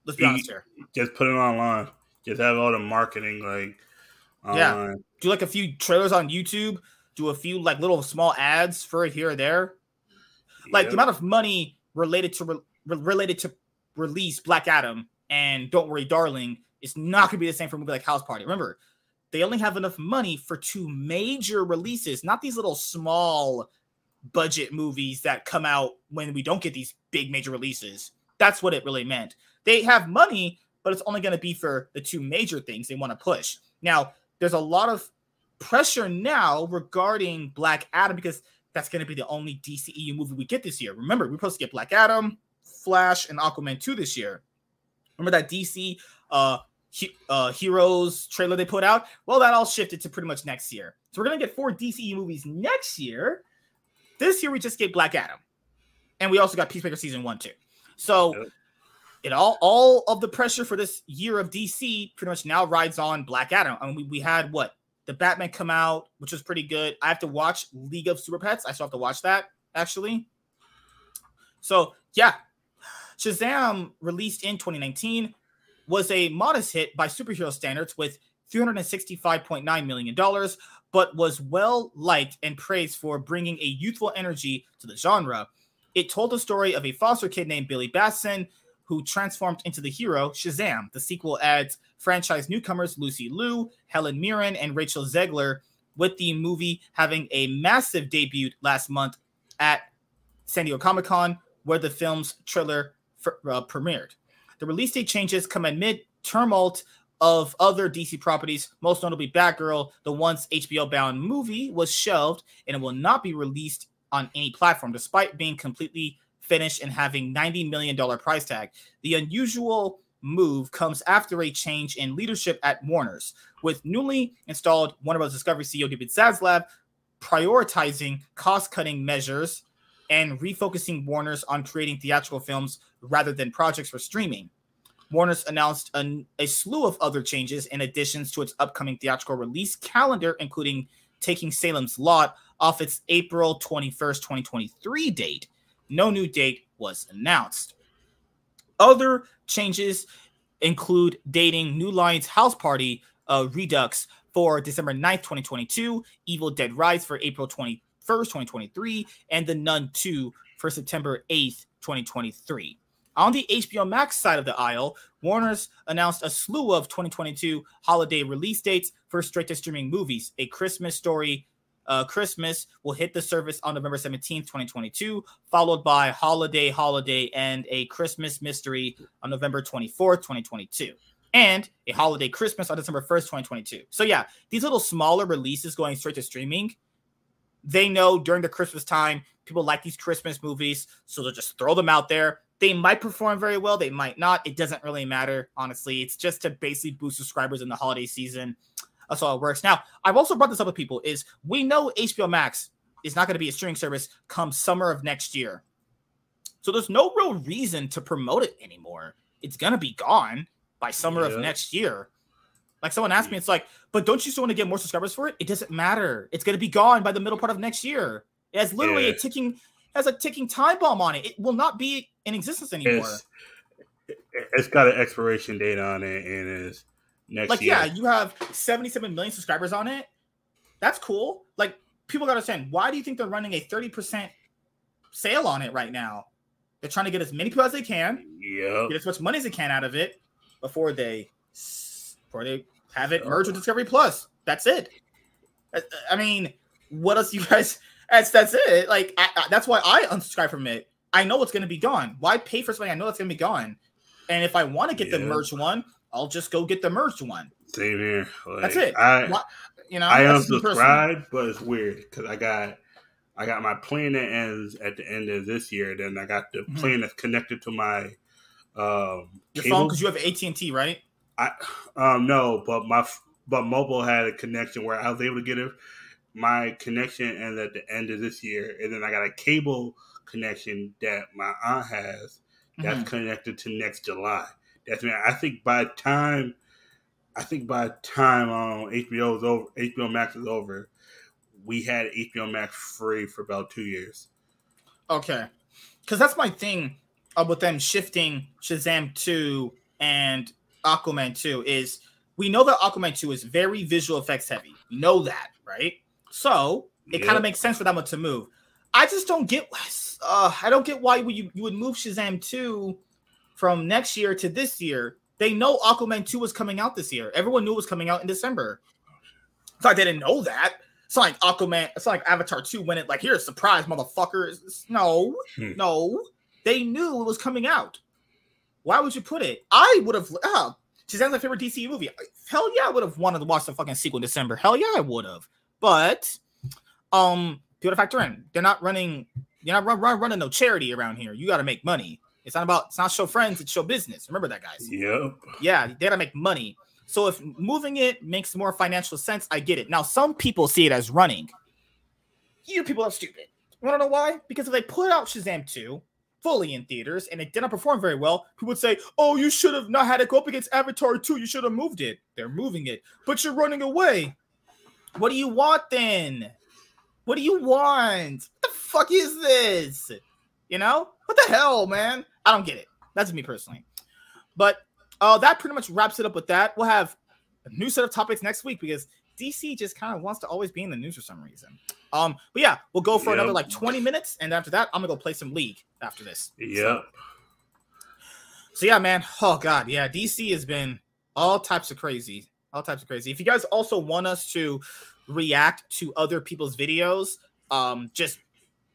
Let's be
You-
honest here.
Just put it online. Just have all the marketing like
Yeah. Do like a few trailers on YouTube, do a few like little small ads for it here or there. Like the amount of money related to re- related to release Black Adam and Don't Worry Darling is not going to be the same for a movie like House Party. Remember, they only have enough money for two major releases, not these little small budget movies that come out when we don't get these big major releases. That's what it really meant. They have money, but it's only going to be for the two major things they want to push. Now, there's a lot of pressure now regarding Black Adam because that's going to be the only DCEU movie we get this year. Remember, we're supposed to get Black Adam, Flash, and Aquaman 2 this year. Remember that DC uh, he- uh, Heroes trailer they put out? Well, that all shifted to pretty much next year. So we're going to get four DCEU movies next year. This year, we just get Black Adam. And we also got Peacemaker season one, too. So. It all all of the pressure for this year of DC pretty much now rides on Black Adam. I mean, we, we had what the Batman come out, which was pretty good. I have to watch League of Super Pets. I still have to watch that actually. So yeah, Shazam released in 2019 was a modest hit by superhero standards with 365.9 million dollars, but was well liked and praised for bringing a youthful energy to the genre. It told the story of a foster kid named Billy Batson who transformed into the hero Shazam. The sequel adds franchise newcomers Lucy Liu, Helen Mirren, and Rachel Zegler, with the movie having a massive debut last month at San Diego Comic Con, where the film's trailer uh, premiered. The release date changes come amid tumult of other DC properties, most notably Batgirl. The once HBO bound movie was shelved and it will not be released on any platform, despite being completely finished and having $90 million price tag. The unusual move comes after a change in leadership at Warner's, with newly installed Warner Bros. Discovery CEO David Zaslav prioritizing cost-cutting measures and refocusing Warner's on creating theatrical films rather than projects for streaming. Warner's announced an, a slew of other changes in additions to its upcoming theatrical release calendar, including taking Salem's Lot off its April 21st, 2023 date. No new date was announced. Other changes include dating New Line's House Party uh, Redux for December 9th, 2022, Evil Dead Rise for April 21st, 2023, and The Nun 2 for September 8th, 2023. On the HBO Max side of the aisle, Warner's announced a slew of 2022 holiday release dates for straight to streaming movies. A Christmas Story uh, Christmas will hit the service on November 17th, 2022, followed by Holiday Holiday and a Christmas Mystery on November 24th, 2022, and a Holiday Christmas on December 1st, 2022. So, yeah, these little smaller releases going straight to streaming, they know during the Christmas time, people like these Christmas movies, so they'll just throw them out there. They might perform very well, they might not. It doesn't really matter, honestly. It's just to basically boost subscribers in the holiday season. That's how it works. Now, I've also brought this up with people: is we know HBO Max is not going to be a streaming service come summer of next year, so there's no real reason to promote it anymore. It's going to be gone by summer
Yeah.
of next year. Like someone asked me, it's like, but don't you still want to get more subscribers for it? It doesn't matter. It's going to be gone by the middle part of next year. It has literally a ticking has a ticking time bomb on it. It will not be in existence anymore.
It's, it's got an expiration date on it, and it's next
like
year.
yeah you have 77 million subscribers on it that's cool like people gotta understand why do you think they're running a 30% sale on it right now they're trying to get as many people as they can
Yep.
get as much money as they can out of it before they before they have it merge with discovery plus that's it I, I mean, what else you guys? That's that's it. Like I, I, that's why I unsubscribe from it. I know it's going to be gone. Why pay for something I know it's going to be gone? And if I want to get the
Yeah.
merged one, I'll just go get the merged one.
Same here. Like,
That's it.
I
you know,
I unsubscribed, but it's weird because I got I got my plan that ends at the end of this year. Then I got the
Mhm.
plan that's connected to my um
Your
cable.
phone because you have AT and T, right?
I um no, but my but mobile had a connection where I was able to get it. My connection ends at the end of this year, and then I got a cable connection that my aunt has that's
Mhm.
connected to next July. That's mean I think by time I think by time um, HBO is over, HBO Max is over, we had HBO Max free for about two years.
Okay, because that's my thing uh, with them shifting Shazam two and Aquaman two is we know that Aquaman two is very visual effects heavy. We know that, right? So it kind of makes sense for that one to move. I just don't get. Uh, I don't get why you you would move Shazam two from next year to this year. They know Aquaman two was coming out this year. Everyone knew it was coming out in December. It's like they didn't know that. It's not like Aquaman. It's not like Avatar two when it like here's a surprise, motherfuckers. No,
Hmm.
no, they knew it was coming out. Why would you put it? I would have. Uh, Shazam's my favorite DC movie. Hell yeah, I would have wanted to watch the fucking sequel in December. Hell yeah, I would have. But um, you got to factor in they're not running. You're not run, run, running no charity around here. You got to make money. It's not about. It's not show friends. It's show business. Remember that, guys.
Yep.
Yeah, they gotta make money. So if moving it makes more financial sense, I get it. Now, some people see it as running. You people are stupid. You wanna know why? Because if they put out Shazam 2 fully in theaters and it didn't perform very well, people would say, Oh, you should have not had it go up against Avatar 2. You should have moved it. They're moving it, but you're running away. What do you want then? What do you want? What the fuck is this? You know? What the hell, man? I don't get it. That's me personally. But uh, that pretty much wraps it up with that. We'll have a new set of topics next week because DC just kind of wants to always be in the news for some reason. Um, but yeah, we'll go for
Yep.
another like 20 minutes, and after that, I'm gonna go play some League after this.
Yep.
So yeah, man. Oh god, yeah. DC has been all types of crazy, all types of crazy. If you guys also want us to react to other people's videos, um, just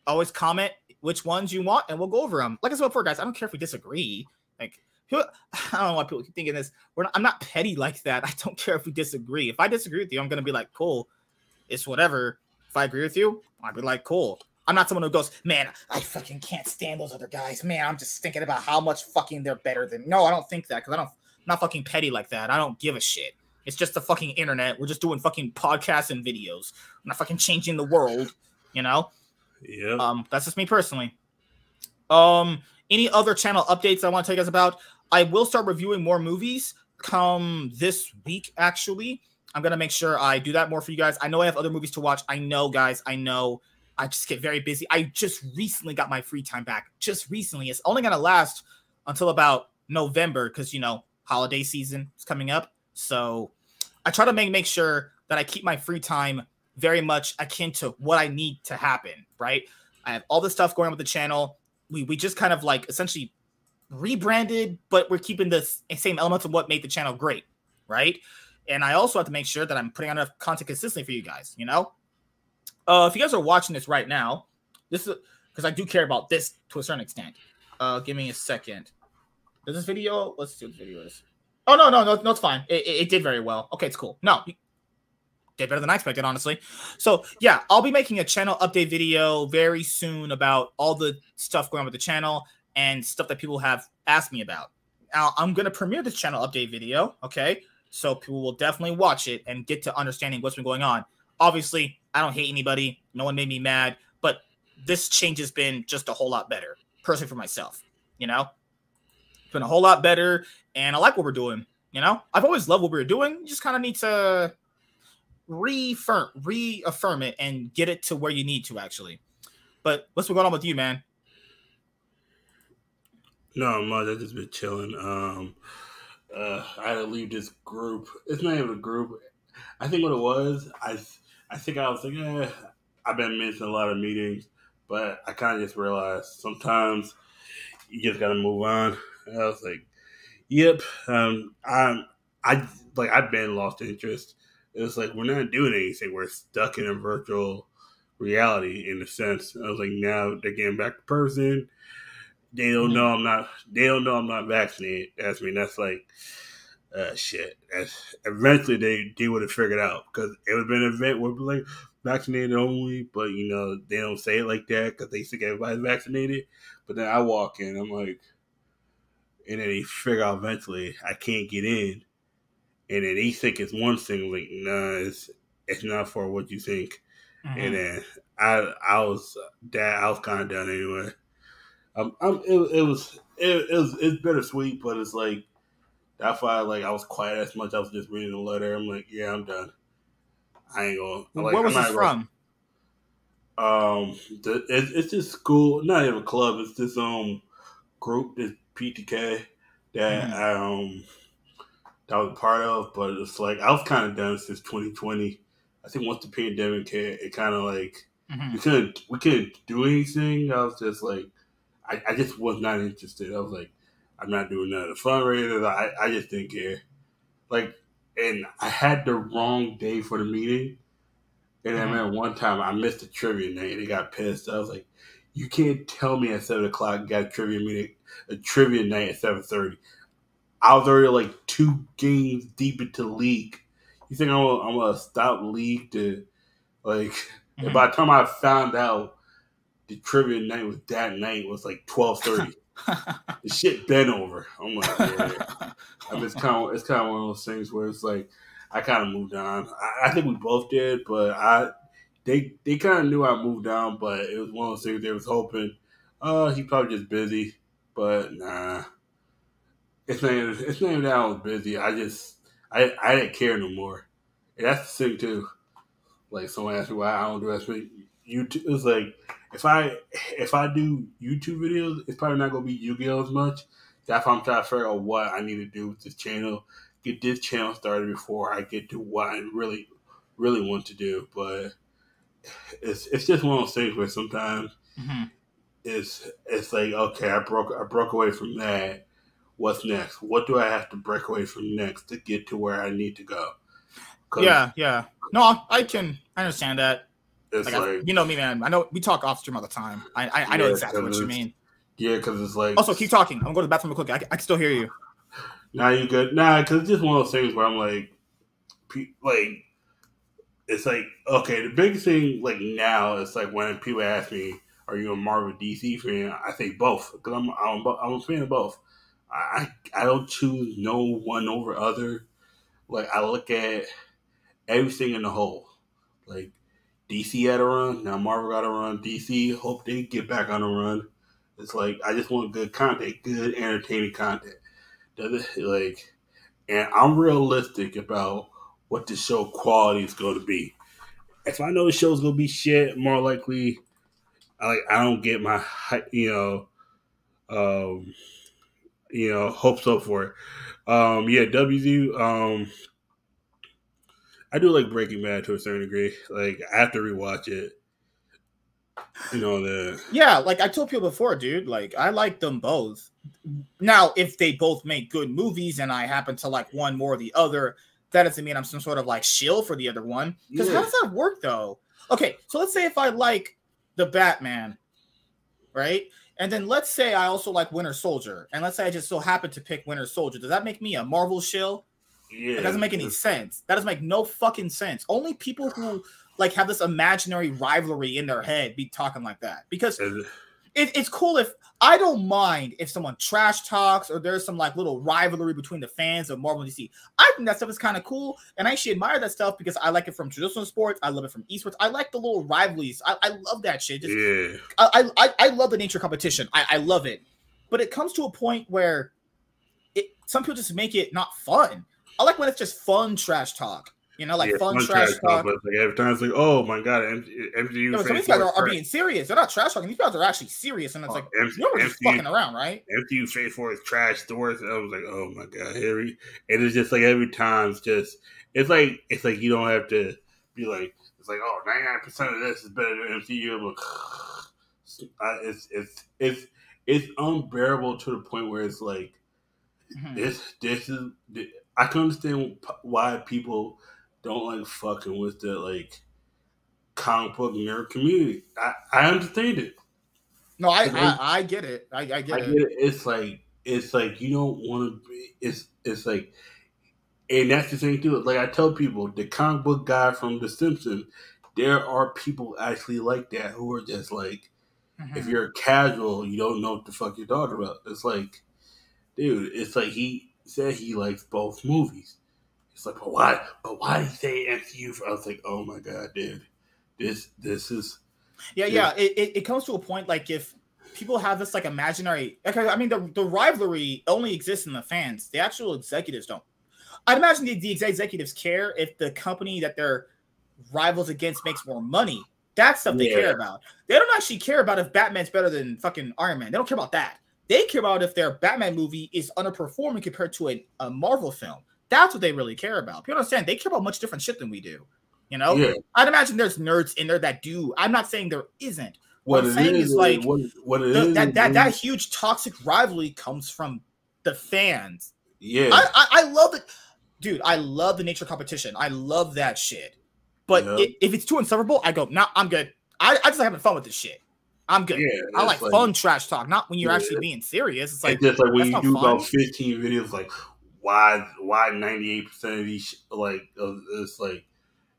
always comment which ones you want, and we'll go over them. Like I said before, guys, I don't care if we disagree. Like, I don't know why people keep thinking this. We're not, I'm not petty like that. I don't care if we disagree. If I disagree with you, I'm gonna be like, cool, it's whatever. If I agree with you, I'd be like, cool. I'm not someone who goes, man, I fucking can't stand those other guys. Man, I'm just thinking about how much fucking they're better than. No, I don't think that because I don't. I'm not fucking petty like that. I don't give a shit. It's just the fucking internet. We're just doing fucking podcasts and videos. I'm not fucking changing the world. You know.
Yep.
Um, that's just me personally. Um, any other channel updates I want to tell you guys about? I will start reviewing more movies come this week. Actually, I'm gonna make sure I do that more for you guys. I know I have other movies to watch. I know, guys. I know. I just get very busy. I just recently got my free time back. Just recently. It's only gonna last until about November because you know holiday season is coming up. So I try to make make sure that I keep my free time very much akin to what I need to happen. Right. I have all this stuff going on with the channel. We we just kind of like essentially rebranded, but we're keeping the same elements of what made the channel great, right? And I also have to make sure that I'm putting out enough content consistently for you guys. You know, uh, if you guys are watching this right now, this is because I do care about this to a certain extent. Uh, give me a second. Does this video? Let's see what the video is. Oh no, no, no, no, it's fine. It, it, it did very well. Okay, it's cool. No, did better than I expected, honestly. So yeah, I'll be making a channel update video very soon about all the stuff going on with the channel and stuff that people have asked me about. Now I'm gonna premiere this channel update video, okay? So people will definitely watch it and get to understanding what's been going on. Obviously, I don't hate anybody. No one made me mad, but this change has been just a whole lot better, personally for myself. You know, it's been a whole lot better, and I like what we're doing. You know, I've always loved what we were doing. You just kind of need to reaffirm, reaffirm it, and get it to where you need to actually. But what's been going on with you, man?
No, much. I just been chilling. Um, uh, I had to leave this group. It's not even a group. I think what it was, I, I think I was like, eh, I've been missing a lot of meetings, but I kind of just realized sometimes you just gotta move on. And I was like, yep. Um, I'm, I like I've been lost interest it's like we're not doing anything. We're stuck in a virtual reality in a sense. I was like, now they're getting back to person. They don't know I'm not. They don't know I'm not vaccinated. That's I mean that's like, uh, shit. That's, eventually they they would have figured out because it would have been an event where we're like vaccinated only, but you know they don't say it like that because they think everybody's vaccinated. But then I walk in, I'm like, and then they figure out eventually I can't get in, and then they think it's one thing. Like, nah, it's it's not for what you think.
Mm-hmm.
And then I I was that I was kind of done anyway. Um, I'm, it, it was it, it was it's bittersweet, but it's like that's why like I was quiet as much. I was just reading the letter. I'm like, yeah, I'm done. I ain't gonna. Like,
Where was this
not gonna-
from?
um, the, it, it's this school, not even a club. It's this um group, this PTK that I um that I was part of. But it's like I was kind of done since 2020. I think once the pandemic hit, it kind of like
Mhm.
we couldn't we couldn't do anything. I was just like, I, I just was not interested. I was like, I'm not doing none of the fundraisers. I I just didn't care. Like, and I had the wrong day for the meeting. And I
Mhm.
remember one time I missed a trivia night and they got pissed. I was like, you can't tell me at seven o'clock got a trivia meeting, a trivia night at seven thirty. I was already like two games deep into the league. You think I'm gonna, I'm gonna stop league to like? And by the time I found out the trivia night was that night it was like twelve thirty. the shit been over. I'm like, yeah. I mean, it's kind of it's kind of one of those things where it's like I kind of moved on. I, I think we both did, but I they they kind of knew I moved on, but it was one of those things they was hoping. Uh, he probably just busy, but nah. It's not. even- It's not even that I was busy. I just I I didn't care no more. And that's the thing too. Like someone asked me why I don't do that. YouTube. It's like if I if I do YouTube videos, it's probably not gonna be Yu-Gi-Oh as much. That's why I'm trying to figure out what I need to do with this channel. Get this channel started before I get to what I really really want to do. But it's it's just one of those things where sometimes
Mhm.
it's it's like okay, I broke I broke away from that. What's next? What do I have to break away from next to get to where I need to go?
Yeah, yeah. No, I can. I understand that.
it's
Like,
like,
I, you know me, man. I know we talk off stream all the time. I I, I know exactly what you mean.
yeah, because it's like
Also, keep talking. I'm gonna go to the bathroom real quick. I, can- I can still hear you.
Nah, you good? Nah, because it's just one of those things where I'm like, pe- like, it's like okay. The big thing like now is like when people ask me, "Are you a Marvel DC fan?" I say both because I'm I'm, I'm a fan of both. I I don't choose no one over other. Like I look at everything in the whole. Like DC had a run, now Marvel got a run. DC hope they get back on a run. It's like I just want good content, good entertaining content. Does it like? And I'm realistic about what the show quality is going to be. If I know the show's going to be shit, more likely, I like I don't get my you know, um, you know hopes up for it. Um, yeah, WZ. Um, I do like Breaking Bad to a certain degree. Like I have to rewatch it. You know the
Yeah, like I told people before, dude. Like I like them both. Now, if they both make good movies and I happen to like one more or the other, that doesn't mean I'm some sort of like shill for the other one. Because how does that work though? Okay, so let's say if I like the Batman, right? And then let's say I also like Winter Soldier, and let's say I just so happen to pick Winter Soldier. Does that make me a Marvel shill?
yeah
It doesn't make any sense. That doesn't make no fucking sense. Only people who like have this imaginary rivalry in their head be talking like that because it, it's cool if I don't mind if someone trash talks or there's some like little rivalry between the fans of Marvel and DC. I think that stuff is kind of cool, and I actually admire that stuff because I like it from traditional sports. I love it from esports. I like the little rivalries. I, I love that shit. Just,
yeah.
I, I I love the nature of competition. I, I love it, but it comes to a point where it some people just make it not fun. I like when it's just fun trash talk. You know, like
Yeah,
fun,
fun
trash,
trash
talk.
But like every time it's like, oh my god, M- MCU.
No, some of these guys are, are being serious. They're not trash talking. These guys are actually serious, and it's like
MC
you're just fucking around, right?
MCU Phase Four is trash stores. I was like, oh my god, Harry. And it's just like every time, it's just it's like it's like you don't have to be like it's like oh 99 percent of this is better than MCU. I'm it's it's it's it's unbearable to the point where it's like
Mhm.
this this is I can understand why people don't like fucking with the like comic book nerd community. I, I understand it.
No, I, I I get it. I, I get
I
it.
get it. It's like it's like you don't want to be. It's it's like, and that's the thing too. Like I tell people, the comic book guy from The Simpsons, there are people actually like that who are just like,
Mhm.
if you're casual, you don't know what the fuck you're talking about. It's like, dude, it's like he said he likes both movies. It's like, but why? But why did he say MCU? I was like, oh my god, dude, this this is
Yeah, yeah. It, it, it comes to a point like if people have this like imaginary like I I mean the, the rivalry only exists in the fans. The actual executives don't. I'd imagine the, the executives care if the company that they're rivals against makes more money. That's stuff they
Yeah.
care about. They don't actually care about if Batman's better than fucking Iron Man. They don't care about that. They care about if their Batman movie is underperforming compared to a, a Marvel film. That's what they really care about. People understand they care about much different shit than we do. You know,
Yeah.
I'd imagine there's nerds in there that do. I'm not saying there isn't.
what
What, I'm saying
is.
is like
what, what it
the-
is
that that that huge toxic rivalry comes from the fans.
yeah.
I, I I love it, dude. I love the nature competition. I love that shit. But
Yeah.
i- if it's too insufferable, I go, nah, I'm good. I, I just having fun with this shit. I'm good.
Yeah,
I like, fun trash talk, not when you're
Yeah.
actually being serious. It's like
it's just like when you do about 15 videos, like why why 98 percent of these like of it's like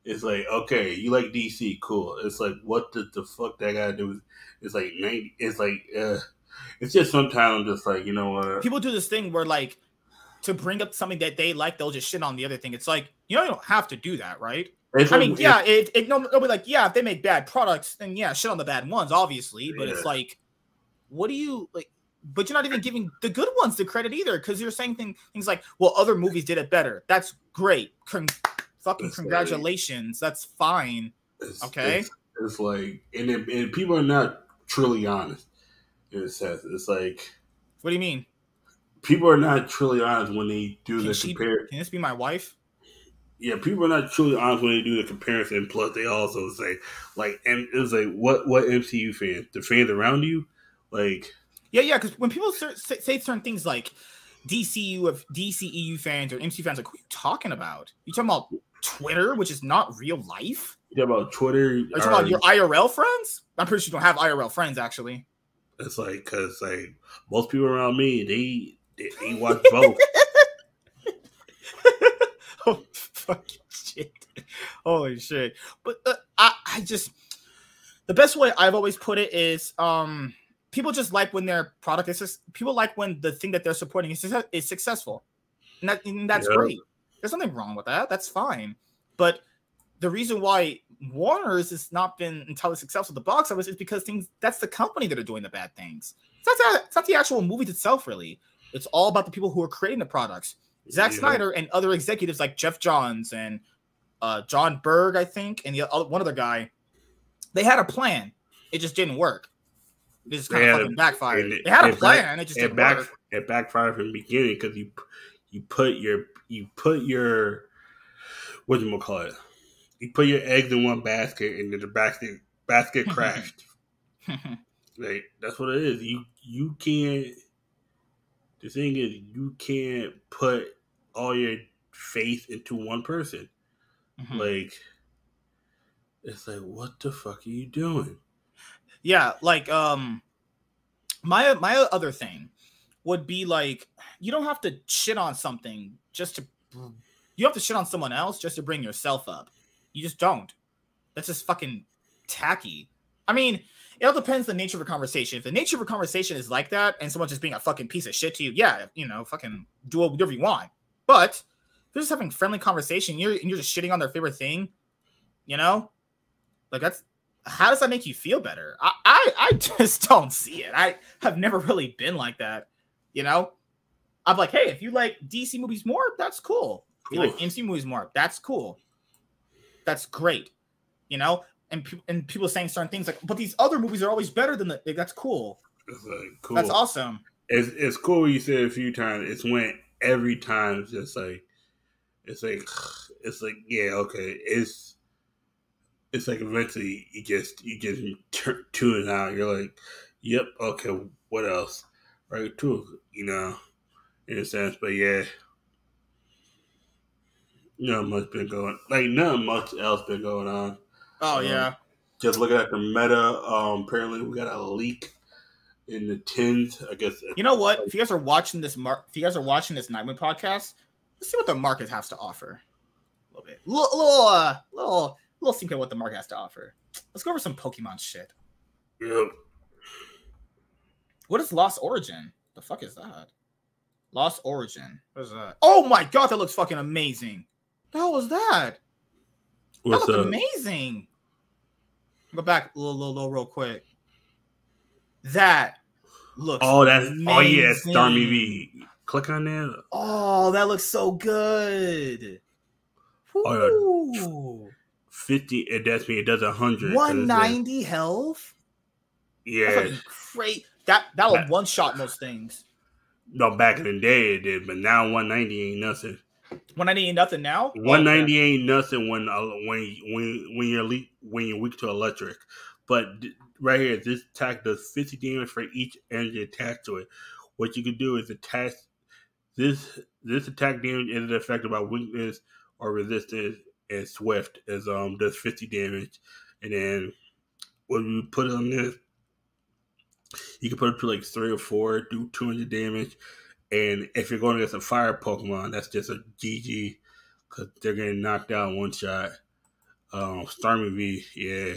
it's like okay, you like DC, cool. It's like what the, the fuck that to do? It's like 90. It's like uh, it's just sometimes I'm just like you know what?
people do this thing where like to bring up something that they like, they'll just shit on the other thing. It's like you know you don't have to do that, right?
It's
I
like-
mean, yeah, it, it no, they'll be like, yeah, if they make bad products, then yeah, shit on the bad ones, obviously. But it's like, what do you like? But you're not even giving the good ones the credit either, because you're saying thing, things like, well, other movies did it better. That's great. Con- fucking
like-
congratulations. That's fine.
It's,
Okay.
It's, it's like, and, it, and people are not truly honest in a sense. It's like
What do you mean?
people are not truly honest when they do
Can
the
she?
compare.
Can this be my wife?
Yeah, people are not truly honest when they do the comparison. Plus, they also say like, and it's like, what what MCU fans? The fans around you, like,
Yeah, yeah. Because when people say say certain things like DCU of DCEU fans or MC fans, like, who are you talking about? You talking about Twitter, which is not real life?
you talk about Twitter.
Are you talking about your IRL friends? I'm pretty sure you don't have IRL friends, actually.
It's like because like most people around me, they they, they watch both.
oh, fucking shit. Holy shit. But uh, I, I just, the best way I've always put it is, um, people just like when their product is, people like when the thing that they're supporting is, is successful. And, that, and that's
Yeah.
great. There's nothing wrong with that. That's fine. But the reason why Warner's has not been entirely successful at the box office is because things that's the company that are doing the bad things. It's not, it's not the actual movies itself, really. It's all about the people who are creating the products. Zack
Yeah.
Snyder and other executives like Geoff Johns and uh, Jon Berg, I think, and the other, one other guy, they had a plan. It just didn't work. It just kind of
had a-
fucking backfired.
it-
they had a
it back-
plan. it just
it back
work.
it backfired from the beginning because you you put your you put your what do you call it? You put your eggs in one basket and then the basket basket crashed. like that's what it is. You you can't. The thing is, you can't put all your faith into one person.
Mhm.
Like it's like, what the fuck are you doing?
Yeah, like um my my other thing would be like you don't have to shit on something just to you have to shit on someone else just to bring yourself up. You just don't. That's just fucking tacky. I mean, it all depends on the nature of a conversation. If the nature of a conversation is like that and someone just being a fucking piece of shit to you, yeah, you know, fucking do whatever you want. But if they're just having friendly conversation, you're and you're just shitting on their favorite thing, you know? Like that's how does that make you feel better? I, I I just don't see it. I have never really been like that. You know, I'm like, hey, if you like DC movies more, that's cool. If you like
Cool.
MC movies more, that's cool. That's great. You know, and pe- and people saying certain things like, but these other movies are always better than the. Like, that's cool.
It's like cool.
That's awesome.
it's it's cool you said a few times. It's when every time it's just like it's like it's like yeah okay it's it's like eventually you just you just tune it out. You're like yep okay what else right too you know in a sense but yeah Not much been going. Like not much else been going on.
Oh
Um,
yeah.
Just looking at the meta. Um, apparently we got a leak in the tins. I guess.
You know what? If you guys are watching this, mar- if you guys are watching this Nightwing podcast, let's see what the market has to offer. A little bit, little, little, uh, little, little think see what the market has to offer. Let's go over some Pokemon shit.
Yep.
What is Lost Origin? The fuck is that? Lost Origin. What is that? Oh my god, that looks fucking amazing. The hell was that?
What's
that
looks
amazing. Go back a little, little, little, real quick. That looks.
Oh, that's oh yeah,
amazing.
Starmie V. Click on that.
Oh, that looks so good.
Oh, yeah. Fifty. It does me. It does a hundred.
190 health.
Yeah.
great. That that'll one shot most things.
No, back in the day it did, but now one ninety ain't nothing.
190 ain't nothing now.
One ninety ain't nothing when uh, when when when you're le- when you're weak to electric. But right here, this attack does fifty damage for each energy attached to it. What you can do is attach this this attack damage isn't affected by weakness or resistance, and swift is um does fifty damage, and then when you put on this, you can put it to like three or four, do two hundred damage. And if you're going against a fire Pokemon, that's just a GG because they're getting knocked out one shot. Um, Starmie V, yeah,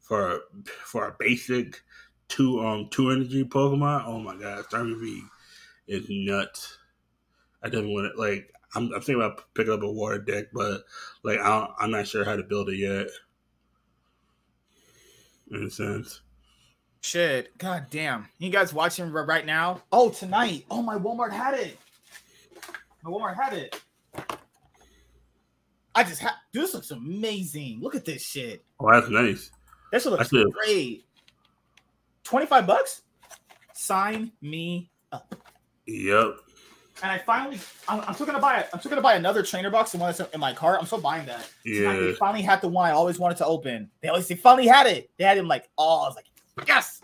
for for a basic two um two energy Pokemon. Oh my god, Starmie V is nuts. I didn't want it. like. I'm, I'm thinking about picking up a water deck, but like I don't, I'm not sure how to build it yet. In a sense,
Shit. God damn. You guys watching right now? Oh, tonight. Oh, my Walmart had it. My Walmart had it. I just had. Dude, this looks amazing. Look at this shit.
oh that's nice.
This looks
That's
great. 25 bucks? Sign me up.
Yep.
And I finally, I'm, I'm still gonna buy it. I'm still gonna buy another trainer box, the one that's in my cart. I'm still buying that. They
Yeah.
finally had the one I always wanted to open. They always they finally had it. They had him like, oh, I was like, yes,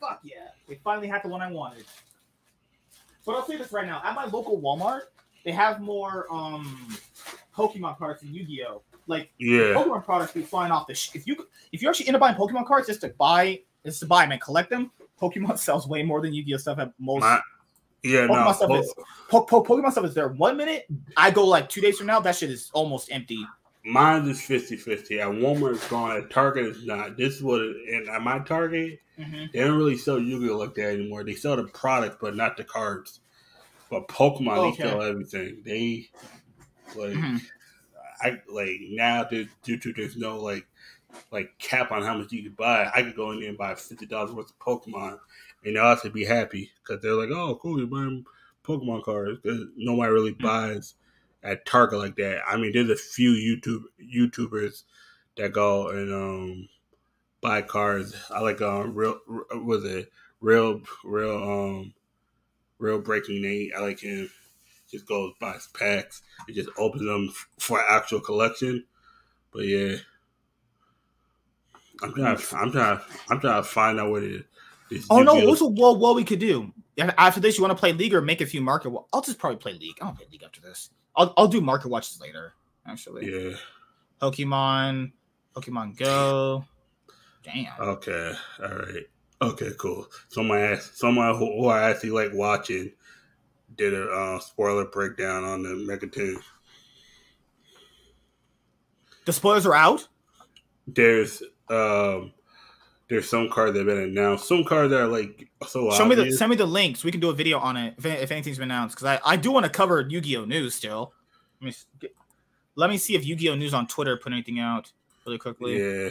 fuck yeah. They finally had the one I wanted. But I'll say this right now: at my local Walmart, they have more um Pokemon cards than Yu-Gi-Oh. Like
Yeah.
Pokemon products be flying off the. Sh- if you if you're actually into buying Pokemon cards just to buy, just to buy, man, collect them. Pokemon sells way more than Yu-Gi-Oh stuff at most.
My- yeah,
Pokemon
no.
stuff
po-
is po- po- Pokemon stuff is there. One minute, I go like two days from now, that shit is almost empty.
Mine is 50 50. At Walmart, it's gone. At Target, it's not. This is what, it, and at my Target,
Mhm.
they don't really sell Yu Gi Oh like that anymore. They sell the product, but not the cards. But Pokemon,
Okay.
they sell everything. They, like,
Mhm.
I, like, now, due due to there's no, like, like cap on how much you can buy, I could go in there and buy $50 worth of Pokemon, and they'll also be happy because they're like, oh, cool, you're buying Pokemon cards. Nobody really
Mm.
buys at Target like that. I mean, there's a few YouTube YouTubers that go and um buy cards. I like um real was it real real um real breaking Nate. I like him. Just goes buys packs and just opens them for actual collection. But yeah, I'm trying. I'm trying. I'm trying to find out what it is.
Oh no!
Yu-Gi-Oh!
What what we could do after this? You want to play League or make a few market? wa- I'll just probably play League. I'll play League after this. I'll I'll do market watches later. Actually,
Yeah.
Pokemon, Pokemon Go. Damn.
Okay. All right. Okay. Cool. Someone asked. Someone who, who I actually like watching did a uh, spoiler breakdown on the Megaton.
The spoilers are out.
There's um there's some cards that have been announced. Some cards that are like so
Show me the send me the links. We can do a video on it if, if anything's been announced. Because I, I do want to cover Yu-Gi-Oh news still. Let me get- let me see if Yu-Gi-Oh news on Twitter put anything out really quickly.
Yeah.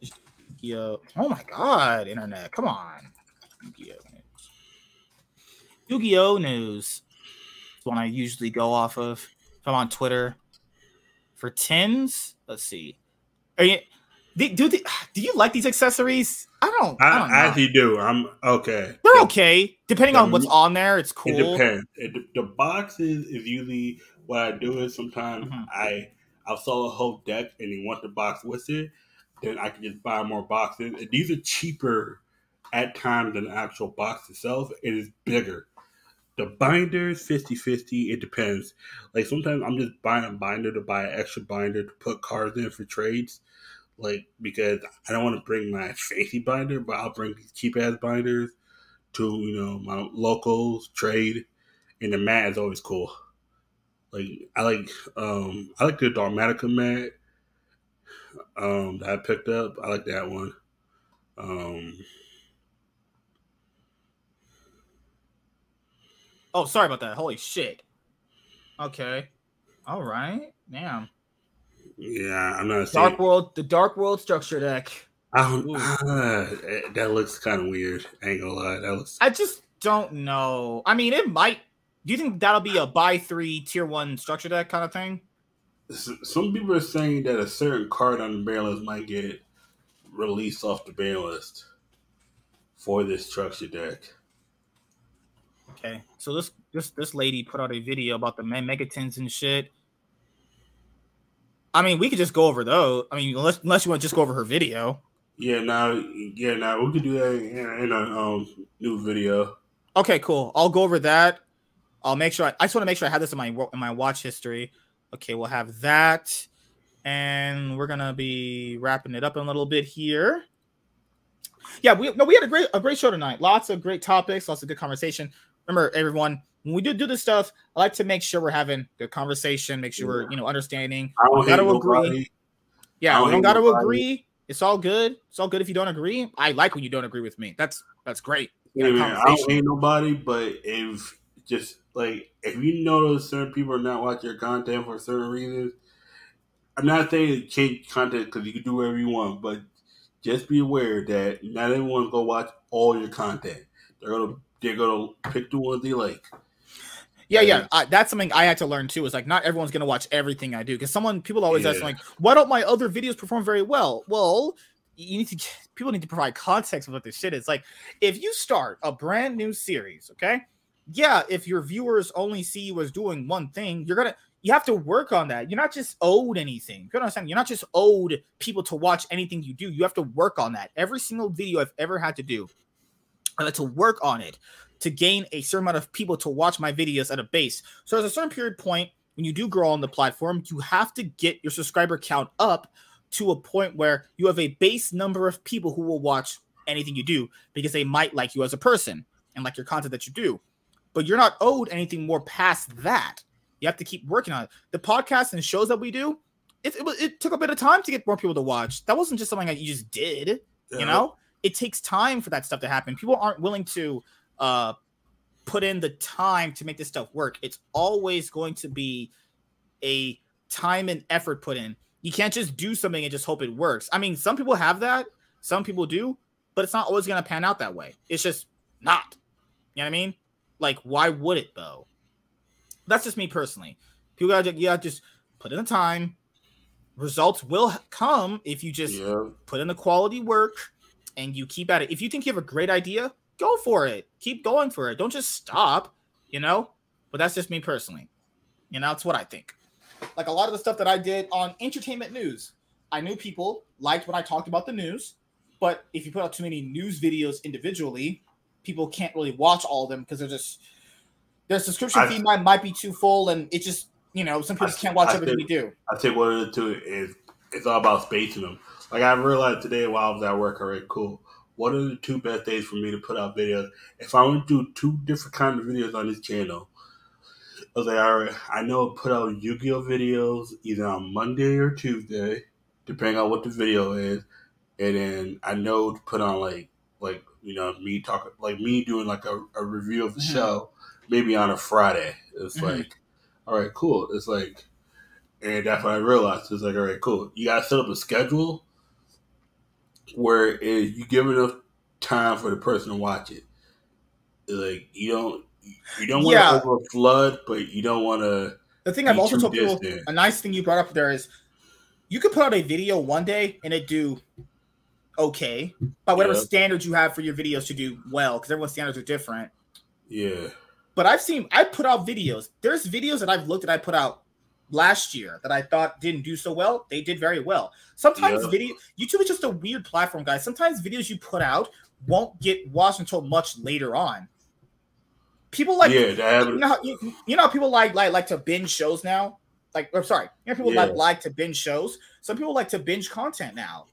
Yu-Gi-Oh. Oh my god, internet. Come on. Yu-Gi-Oh news. Yu-Gi-Oh news. It's one I usually go off of. If I'm on Twitter. For tins, let's see. Are you do, do, the- do you like these accessories? I don't. I,
I,
don't
I actually do. I'm okay.
They're okay. Depending on what's on there, it's cool.
It depends. It, the boxes is usually what I do is sometimes
Mm-hmm.
I I'll sell a whole deck and they want the box with it, then I can just buy more boxes. And these are cheaper at times than the actual box itself. It is bigger. the binders 50-50 it depends like sometimes i'm just buying a binder to buy an extra binder to put cards in for trades like because i don't want to bring my fancy binder but i'll bring cheap ass binders to you know my locals trade and the mat is always cool like i like um i like the Dogmatika mat um that i picked up i like that one um
Oh, sorry about that. Holy shit. Okay. All right. Damn.
Yeah i'm not saying
Dark World, the Dark World structure deck.
I don't, uh, that looks kind of weird. I ain't gonna lie. That looks.
I just don't know. I mean, it might. Do you think that'll be a buy three tier one structure deck kind of thing?
Some people are saying that a certain card on the ban list might get released off the ban list for this structure deck.
Okay. So this this this lady put out a video about the Me- megatons and shit. I mean, we could just go over those. I mean, unless unless you want to just go over her video.
Yeah, now, yeah, now we could do that in, in a um new video.
Okay, cool. I'll go over that. I'll make sure. I, I just want to make sure I have this in my in my watch history. Okay, we'll have that, and we're gonna be wrapping it up in a little bit here. Yeah, we no, we had a great a great show tonight. Lots of great topics, lots of good conversation. Remember, everyone, when we do do this stuff, I like to make sure we're having good conversation. Make sure we're you know understanding.
I don't
We gotta
hate
agree.
nobody.
Yeah,
I
we
don't
don't got to
nobody.
agree. It's all good. It's all good if you don't agree. I like when you don't agree with me. That's that's great.
Yeah, man, I don't hate nobody, but if just like if you notice certain people are not watching your content for certain reasons, I'm not saying change content because you can do whatever you want, but just be aware that not everyone's gonna watch all your content. They're gonna they're gonna pick the ones they like.
Yeah, yeah, I, that's something I had to learn too. Is like not everyone's gonna watch everything I do because someone people always ask like, why don't my other videos perform very well? Well, you need to people need to provide context of what this shit is. Like, if you start a brand new series, okay, yeah, if your viewers only see you as doing one thing, you're gonna you have to work on that. You're not just owed anything. You understand, you're not just owed people to watch anything you do. You have to work on that. Every single video I've ever had to do, I had to work on it to gain a certain amount of people to watch my videos at a base. So there's a certain period point when you do grow on the platform, you have to get your subscriber count up to a point where you have a base number of people who will watch anything you do because they might like you as a person and like your content that you do. But you're not owed anything more past that. You have to keep working on it. The podcasts and shows that we do, it, it, it took a bit of time to get more people to watch. That wasn't just something that you just did
Yeah.
you know it takes time for that stuff to happen people aren't willing to uh put in the time to make this stuff work. It's always going to be a time and effort put in. You can't just do something and just hope it works. I mean some people have that. Some people do but it's not always going to pan out that way. It's just not. You know what i mean? Like why would it though? That's just me personally. People gotta gotta just put in the time. Results will come if you just
Yeah.
put in the quality work and you keep at it. If you think you have a great idea, go for it. Keep going for it. Don't just stop, you know? But that's just me personally. You know, that's what I think. Like a lot of the stuff that I did on entertainment news, I knew people liked when I talked about the news, but if you put out too many news videos individually, people can't really watch all of them because they're just their subscription
I-
fee might, might be too full and it just you know some people just can't watch
I
everything
think-
you do.
I think one of the two is it's all about spacing them. Like I realized today while I was at work, all right, cool. What are the two best days for me to put out videos? If I want to do two different kind of videos on this channel, I was like, all right, I know put out Yu-Gi-Oh videos either on Monday or Tuesday, depending on what the video is, and then I know to put on like like you know me talking like me doing like a, a review of the
Mhm.
show maybe on a Friday. It's
Mhm.
like, all right, cool. It's like and that's when I realized it's like, all right, cool. You gotta set up a schedule where it, you give enough time for the person to watch it. Like you don't you don't want to
Yeah.
over flood, but you don't want to.
The thing I've also told people, a nice thing you brought up there is, you could put out a video one day and it do okay by whatever
Yeah.
standards you have for your videos to do well, because everyone's standards are different.
Yeah,
But I've seen I put out videos. There's videos that I've looked at I put out last year that I thought didn't do so well. They did very well. Sometimes
Yeah.
video YouTube is just a weird platform, guys. Sometimes videos you put out won't get watched until much later on. people like
Yeah,
you know how, you, you know how people like like like to binge shows now. Like, I'm sorry, you know people
Yeah.
like like to binge shows. Some people like to binge content now.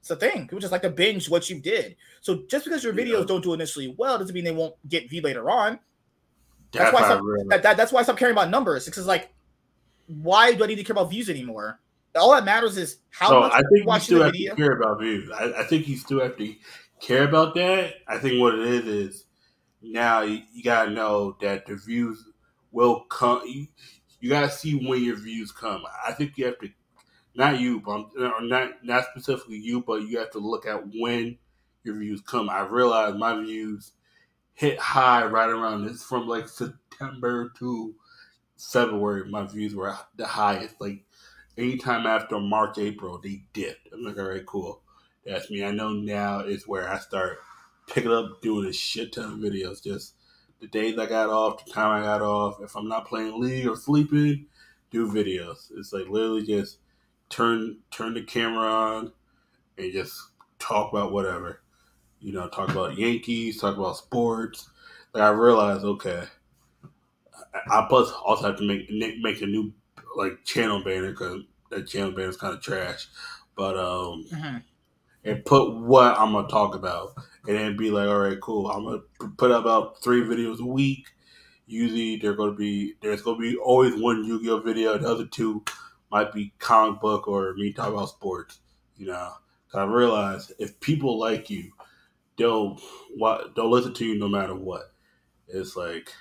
It's a thing. People just like to binge what you did. So just because your videos
Yeah.
don't do initially well doesn't mean they won't get view later on. That's,
That's
why I
I
that, that, that's why I stopped caring about numbers. Because like, why do I need to care about views anymore? All that matters is how
so
much
I think you still
the
have
video.
to care about views. I, I think you still have to care about that. I think what it is is now you, you gotta know that the views will come. You, you gotta see when your views come. I think you have to, not you, but I'm, not not specifically you, but you have to look at when your views come. I realize my views hit high right around this from like September to February. My views were the highest. Like anytime after March, April, they dipped. I'm like, all right, cool. That's me. I know now is where I start picking up doing a shit ton of videos. Just the days I got off, the time I got off. If I'm not playing League or sleeping, do videos. It's like literally just turn turn the camera on and just talk about whatever. You know, talk about Yankees, talk about sports. Like I realized, okay, I, plus also have to make make a new like channel banner because that channel banner is kind of trash. But um,
Mhm.
and put what I'm gonna talk about, and then be like, all right, cool. I'm gonna put up about three videos a week. Usually, they're gonna be there's gonna be always one Yu-Gi-Oh video. The other two might be comic book or me talk about sports. You know, I realize if people like you, they'll what they'll listen to you no matter what. It's like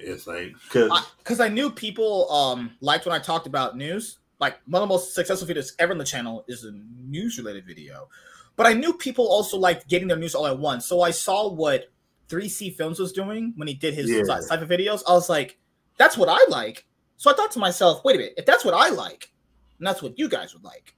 it's like because
because I, knew people um liked when I talked about news. Like one of the most successful videos ever on the channel is a news related video. But I knew people also liked getting their news all at once. So I saw what 3C Films was doing when he did his
Yeah.
sci- sci-fi videos. I was like, that's what I like. So I thought to myself, wait a minute, if that's what I like, and that's what you guys would like.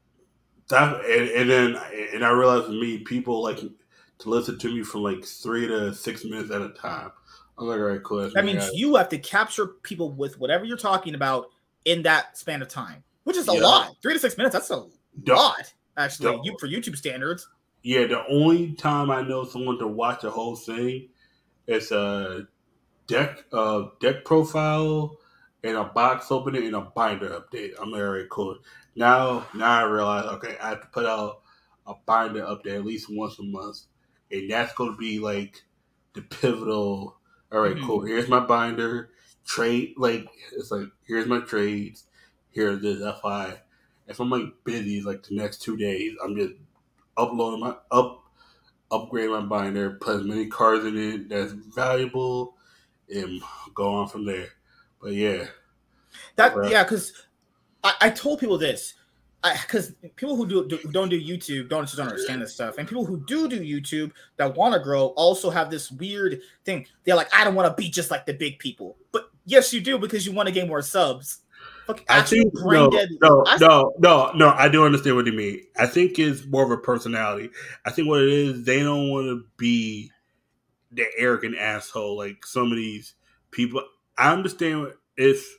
That and, and then and I realized with me, people like to listen to me for like three to six minutes at a time. I'm like, all right, cool.
That means you have to capture people with whatever you're talking about in that span of time, which is a
Yeah.
lot. Three to six minutes, that's a lot, actually, you, for YouTube standards.
Yeah, the only time I know someone to watch the whole thing is a deck uh deck profile and a box opening and a binder update. I'm like, all right, cool. Now now I realize okay, I have to put out a binder update at least once a month. And that's gonna be like the pivotal all right,
Mhm.
cool. Here's my binder. Trade like it's like here's my trades. Here's this FI. If I'm like busy like the next two days, I'm just uploading my up upgrade my binder, put as many cards in it that's valuable, and go on from there. But yeah,
That
Right.
yeah, because I, I told people this, because people who do, do don't do YouTube don't just don't understand this stuff, and people who do do YouTube that want to grow also have this weird thing. They're like, I don't want to be just like the big people, but yes, you do because you want to get more subs. Fuck,
I think no,
dead-
no,
I-
no, no, no. I do understand what you mean. I think it's more of a personality. I think what it is, they don't want to be the arrogant asshole like some of these people. I understand if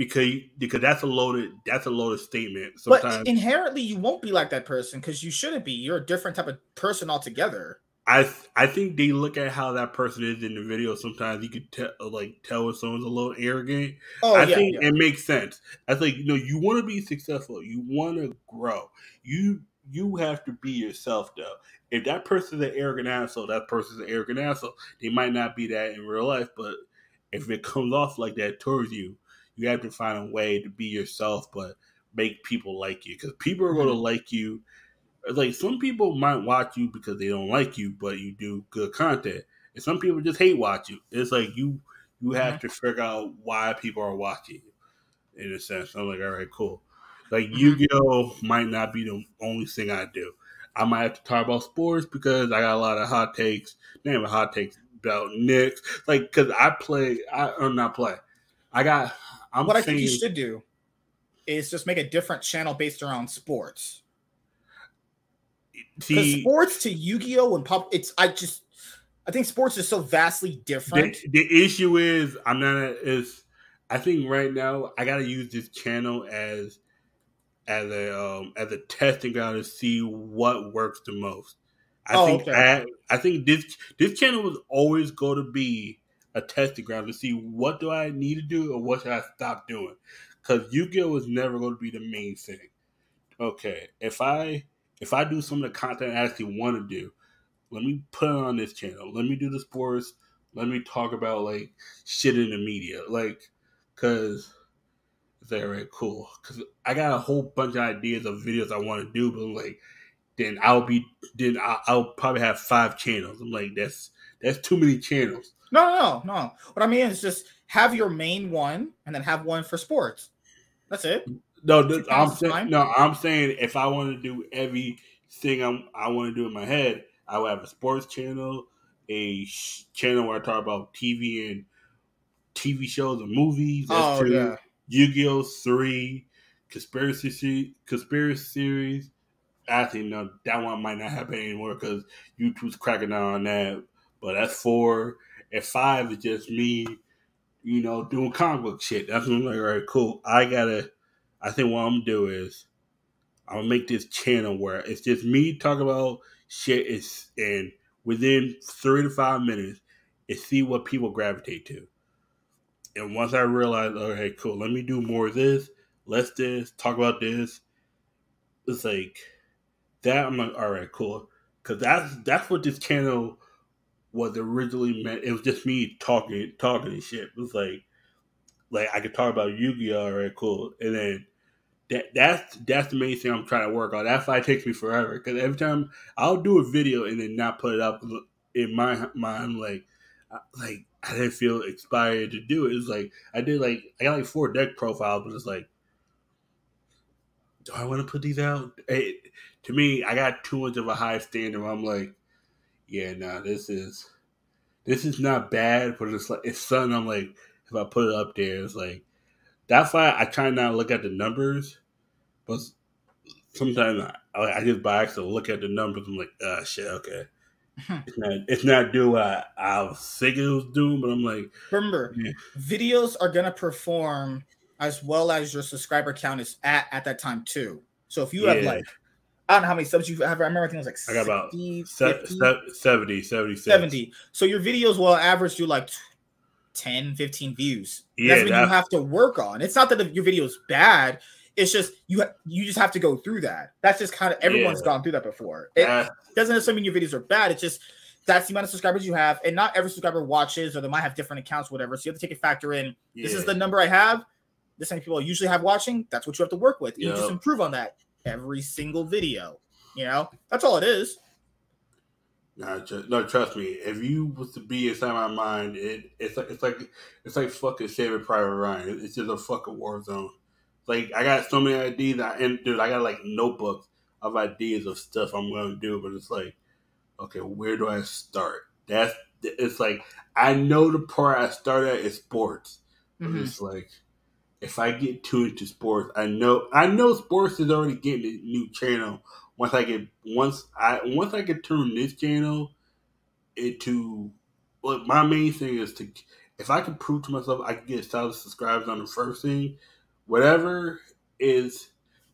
because because that's a loaded that's a loaded statement.
But
Sometimes
inherently, you won't be like that person because you shouldn't be. You're a different type of person altogether.
I I think they look at how that person is in the video. Sometimes you could tell like tell if someone's a little arrogant.
Oh
I
yeah,
think
yeah.
it makes sense. I think you know you want to be successful. You want to grow. You you have to be yourself though. If that person's an arrogant asshole, that person's an arrogant asshole. They might not be that in real life, but if it comes off like that towards you, you have to find a way to be yourself, but make people like you because people are going to mm-hmm. like you. Like some people might watch you because they don't like you, but you do good content, and some people just hate watch you. It's like you you have mm-hmm. to figure out why people are watching you. In a sense, I'm like, all right, cool. Like mm-hmm. Yu-Gi-Oh might not be the only thing I do. I might have to talk about sports because I got a lot of hot takes. Name of hot takes about Knicks, like because I play. I or not play. I got. I'm
what I
saying,
think you should do is just make a different channel based around sports. Because sports to Yu-Gi-Oh and pop, it's I just I think sports is so vastly different.
The, the issue is I'm not a, is I think right now I gotta use this channel as as a um as a testing ground to see what works the most. I
Oh,
think
okay.
I, I think this this channel was always going to be a testing ground to see what do I need to do or what should I stop doing. Because Yu-Gi-Oh was never going to be the main thing. Okay, if I if I do some of the content I actually want to do, let me put it on this channel. Let me do the sports. Let me talk about like shit in the media, like because all right, cool. Because I got a whole bunch of ideas of videos I want to do, but like then I'll be then I'll, I'll probably have five channels. I'm like that's that's too many channels.
No, no, no. What I mean is just have your main one and then have one for sports. That's it.
No, I'm saying no. I'm saying if I want to do everything I'm, I want to do in my head, I would have a sports channel, a sh- channel where I talk about TV and TV shows and movies. That's
Oh,
two.
yeah.
Yu-Gi-Oh three, conspiracy se- conspiracy series. Actually, no, that one might not happen anymore because YouTube's cracking down on that. But that's four. And five is just me, you know, doing comic book shit. That's when I'm like, all right, cool. I gotta. I think what I'm gonna do is I'm gonna make this channel where it's just me talking about shit. Is and within three to five minutes, and see what people gravitate to. And once I realize, okay, cool, let me do more of this, let's this, talk about this. It's like that. I'm like, all right, cool, because that's that's what this channel was originally meant. It was just me talking, talking and shit. It was like, like I could talk about Yu-Gi-Oh. All right, cool, and then that that's that's the main thing I'm trying to work on. That's why it takes me forever because every time I'll do a video and then not put it up in my mind, like like I didn't feel inspired to do it. It's like I did like I got like four deck profiles, but it's like, do I want to put these out? It, to me, I got too much of a high standard. Where I'm like, yeah, nah, this is this is not bad, but it's like it's something. I'm like, if I put it up there, it's like that's why I try not to look at the numbers, but sometimes I, I just by accident look at the numbers. I'm like, ah, shit, okay. it's not it's not doing what I, I was thinking it was doing, but I'm like,
Remember,
Yeah.
videos are gonna perform as well as your subscriber count is at at that time too. So if you have like, I don't know how many subs you have. I remember I think it was like
I got about
60,
se-
50,
se- 70,
70. So your videos will average do like 10, 15 views.
Yeah,
That's what you have to work on. It's not that the, your video is bad. It's just you you just have to go through that. That's just kind of everyone's
Yeah.
gone through that before. It
Yeah.
doesn't necessarily mean your videos are bad. It's just that's the amount of subscribers you have, and not every subscriber watches, or they might have different accounts, whatever. So you have to take a factor in. Yeah. This is the number I have. This many people I usually have watching. That's what you have to work with. You just improve on that every single video. You know, that's all it is.
Tr- no, trust me. If you was to be inside my mind, it it's like it's like it's like fucking Saving Private Ryan. It's just a fucking war zone. Like I got so many ideas, I, and dude, I got like notebooks of ideas of stuff I'm gonna do, but it's like, okay, where do I start? That's it's like I know the part I start at is sports, but
Mhm.
it's like if I get too into sports, I know I know sports is already getting a new channel. Once I get once I once I can turn this channel into look, my main thing is to if I can prove to myself I can get a thousand subscribers on the first thing, whatever is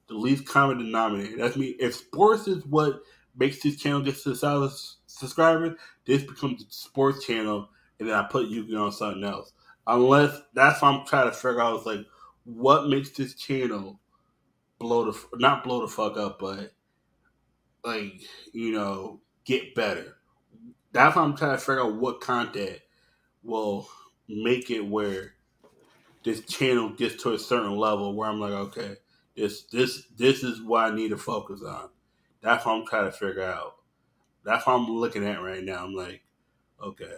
the least common denominator. That's me. If sports is what makes this channel get to a thousand subscribers, this becomes a sports channel, and then I put Yu-Gi-Oh on something else. Unless that's what I'm trying to figure out. Is like what makes this channel blow the not blow the fuck up, but like you know get better. That's why I'm trying to figure out what content will make it where this channel gets to a certain level where I'm like, okay, this this this is what I need to focus on. That's what I'm trying to figure out. That's what I'm looking at right now. I'm like, okay,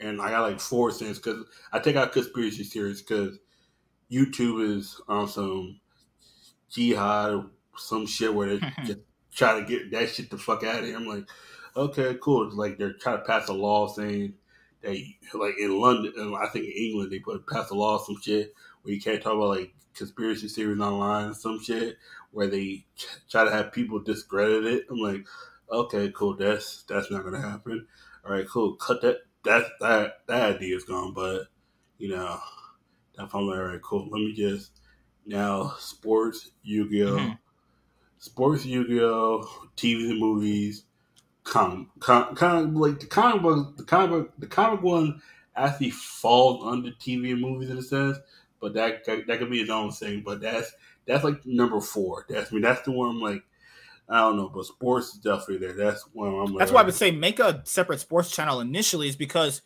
and I got like four things because I take out conspiracy theories because YouTube is on some jihad or some shit where they just try to get that shit the fuck out of here. I'm like, okay, cool. It's like they're trying to pass a law saying that, like in London, I think in England they put pass a law some shit where you can't talk about like conspiracy theories online and some shit where they try to have people discredit it. I'm like, okay, cool. That's that's not gonna happen. All right, cool. Cut that. That that that idea is gone. But you know, that's I'm like, all right, cool. Let me just now sports Yu Gi Oh,
Mhm.
sports Yu Gi Oh, TV and movies, comic, com, com, like the comic book, the comic book, the comic one actually falls under TV and movies in a sense, but that that, could be its own thing. But that's that's like number four. That's I mean that's the one I'm like. I don't know, but sports is definitely there. That's one I'm.
That's why I would say make a separate sports channel initially, is because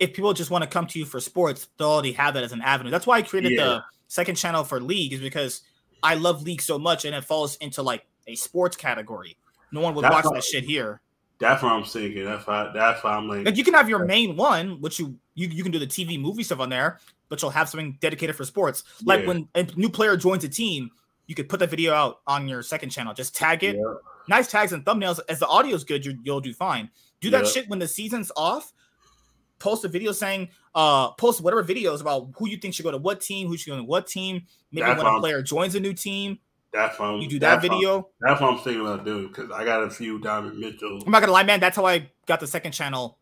if people just want to come to you for sports, they'll already have that as an avenue. That's why I created
Yeah.
the second channel for league, is because I love league so much and it falls into like a sports category. No one would
That's
watch
why-
that shit here.
That's what I'm thinking. That's why. That's why I'm like.
Like you can have your main one, which you you, you can do the TV movie stuff on there, but you'll have something dedicated for sports. Like
Yeah.
when a new player joins a team, you could put that video out on your second channel. Just tag it.
Yeah.
Nice tags and thumbnails. As the audio's good, you, you'll do fine. Do that shit when the season's off. Post a video saying, uh, post whatever videos about who you think should go to what team, who should go to what team. Maybe
That's
when a player joins a new team,
That's what I'm,
you do that
what I'm-
video.
that's what I'm thinking about doing because I got a few Donovan Mitchell.
I'm not gonna lie, man. That's how I got the second channel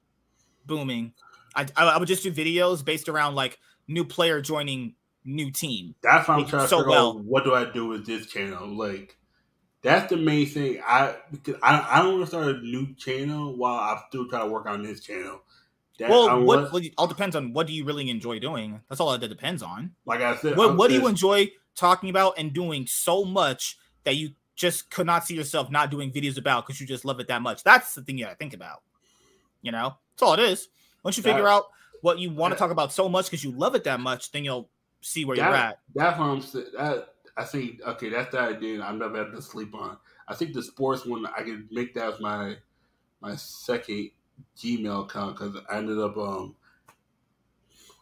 booming. I, I, I would just do videos based around like new player joining new team.
That's why I'm trying
do
to figure
well.
out what do I do with this channel. Like that's the main thing. I because I, I don't want to start a new channel while I'm still trying to work on this channel. That,
Well,
I
what, it all depends on what do you really enjoy doing. That's all that depends on.
like I said,
What what do you enjoy talking about and doing so much that you just could not see yourself not doing videos about because you just love it that much? That's the thing you gotta think about. You know, that's all it is. Once you figure
That-
out what you want to talk about so much because you love it that much, then you'll see where you're at.
That's what I'm saying. That I think okay, that's the idea. I'm never able to sleep on. I think the sports one I can make that as my my second Gmail account because I ended up um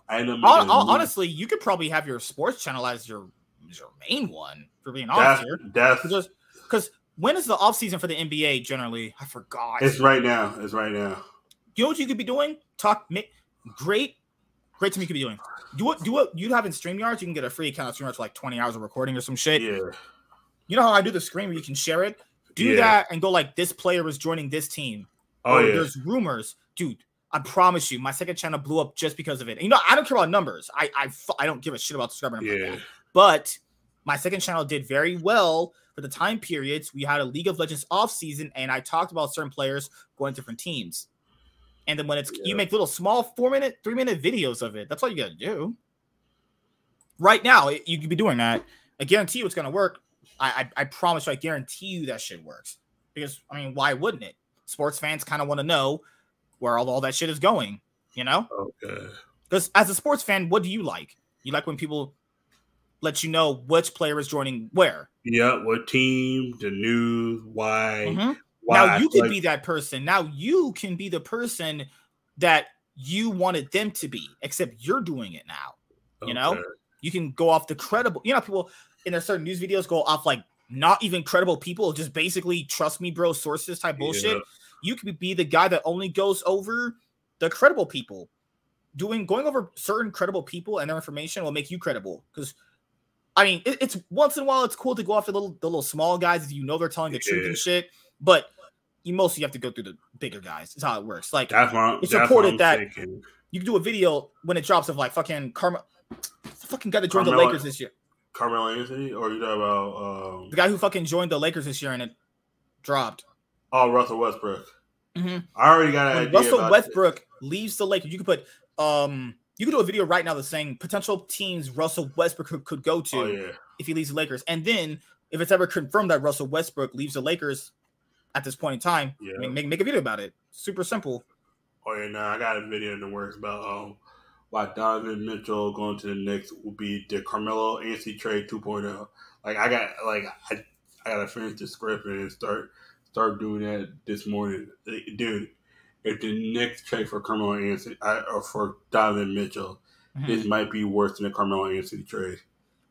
I ended up
Hon-
making a
hon-
new-
honestly, you could probably have your sports channel as your your main one. For being honest
that's
here,
that's
because because when is the off season for the NBA generally? I forgot.
it's right now. It's right now.
You know what you could be doing? Talk ma- great, great to me. You could be doing. Do what do what You'd have in StreamYards. You can get a free account of StreamYards for like twenty hours of recording or some shit.
Yeah.
You know how I do the screen where you can share it. Do
Yeah.
that and go like this player is joining this team.
Oh,
oh
yeah.
There's rumors, dude. I promise you, my second channel blew up just because of it. And, you know, I don't care about numbers. I I, I don't give a shit about subscriber numbers.
Yeah.
But my second channel did very well for the time periods. We had a League of Legends off season, and I talked about certain players going to different teams. And then when it's
Yeah.
you make little small four minute, three minute videos of it. That's all you gotta do. Right now, you could be doing that. I guarantee you it's gonna work. I I, I promise you, I guarantee you that shit works. Because I mean, why wouldn't it? Sports fans kind of want to know where all, all that shit is going, you know?
Okay.
Because as a sports fan, what do you like? You like when people let you know which player is joining where.
Yeah. What team? The news? Why?
Mhm.
Why?
Now you can
like-
be that person. Now you can be the person that you wanted them to be, except you're doing it now. You know, you can go off the credible. You know, people in their certain news videos go off like not even credible people, just basically trust me, bro, sources type bullshit.
Yeah.
You could be the guy that only goes over the credible people. Doing going over certain credible people and their information will make you credible. Because I mean, it- it's once in a while it's cool to go after the little the little small guys if you know they're telling the truth and shit. But you mostly have to go through the bigger guys. It's how it works. Like it's reported that
thinking.
you can do a video when it drops of like fucking Karma, fucking guy that joined the Lakers this year.
Carmelo Anthony, or you talking about um,
The guy who fucking joined the Lakers this year and it dropped.
oh Russell Westbrook?
Mhm.
I already got an
When
idea.
Russell Westbrook leaves the Lakers, you could put um you could do a video right now that's saying potential teams Russell Westbrook could, could go to
Oh yeah.
if he leaves the Lakers. And then if it's ever confirmed that Russell Westbrook leaves the Lakers at this point in time,
Yeah.
make, make, make a video about it. Super simple.
Oh yeah, no, I got a video in the works about um why Donovan Mitchell going to the Knicks will be the Carmelo Anthony trade 2.0. Like I got like I I gotta finish the script and start start doing that this morning, dude. If the Knicks trade for Carmelo Anthony I, or for Donovan Mitchell,
Mhm.
this might be worse than the Carmelo Anthony trade.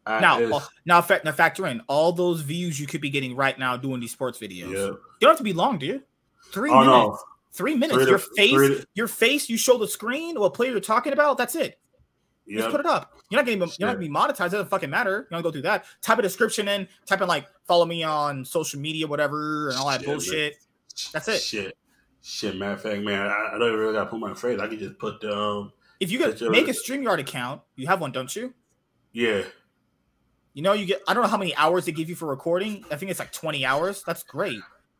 I,
Now, uh, now, now factor in all those views you could be getting right now doing these sports videos.
yeah.
You don't have to be long, do you? Three
Oh
minutes.
no,
Three minutes.
Three to-
your face,
to-
your face. You show the screen. What player you're talking about? That's it.
yeah.
Just put it up. You're not getting. You're not gonna be monetized. It doesn't fucking matter. You don't go through that. Type a description in. Type in like follow me on social media, whatever, and all that
Shit, man.
bullshit. That's it.
Shit, shit. Matter of fact, man, I, I don't even really gotta put my face. I can just put the um,
If you could make a Streamyard account, you have one, don't you?
yeah.
You know, you get. I don't know how many hours they give you for recording. I think it's like 20 hours. That's great.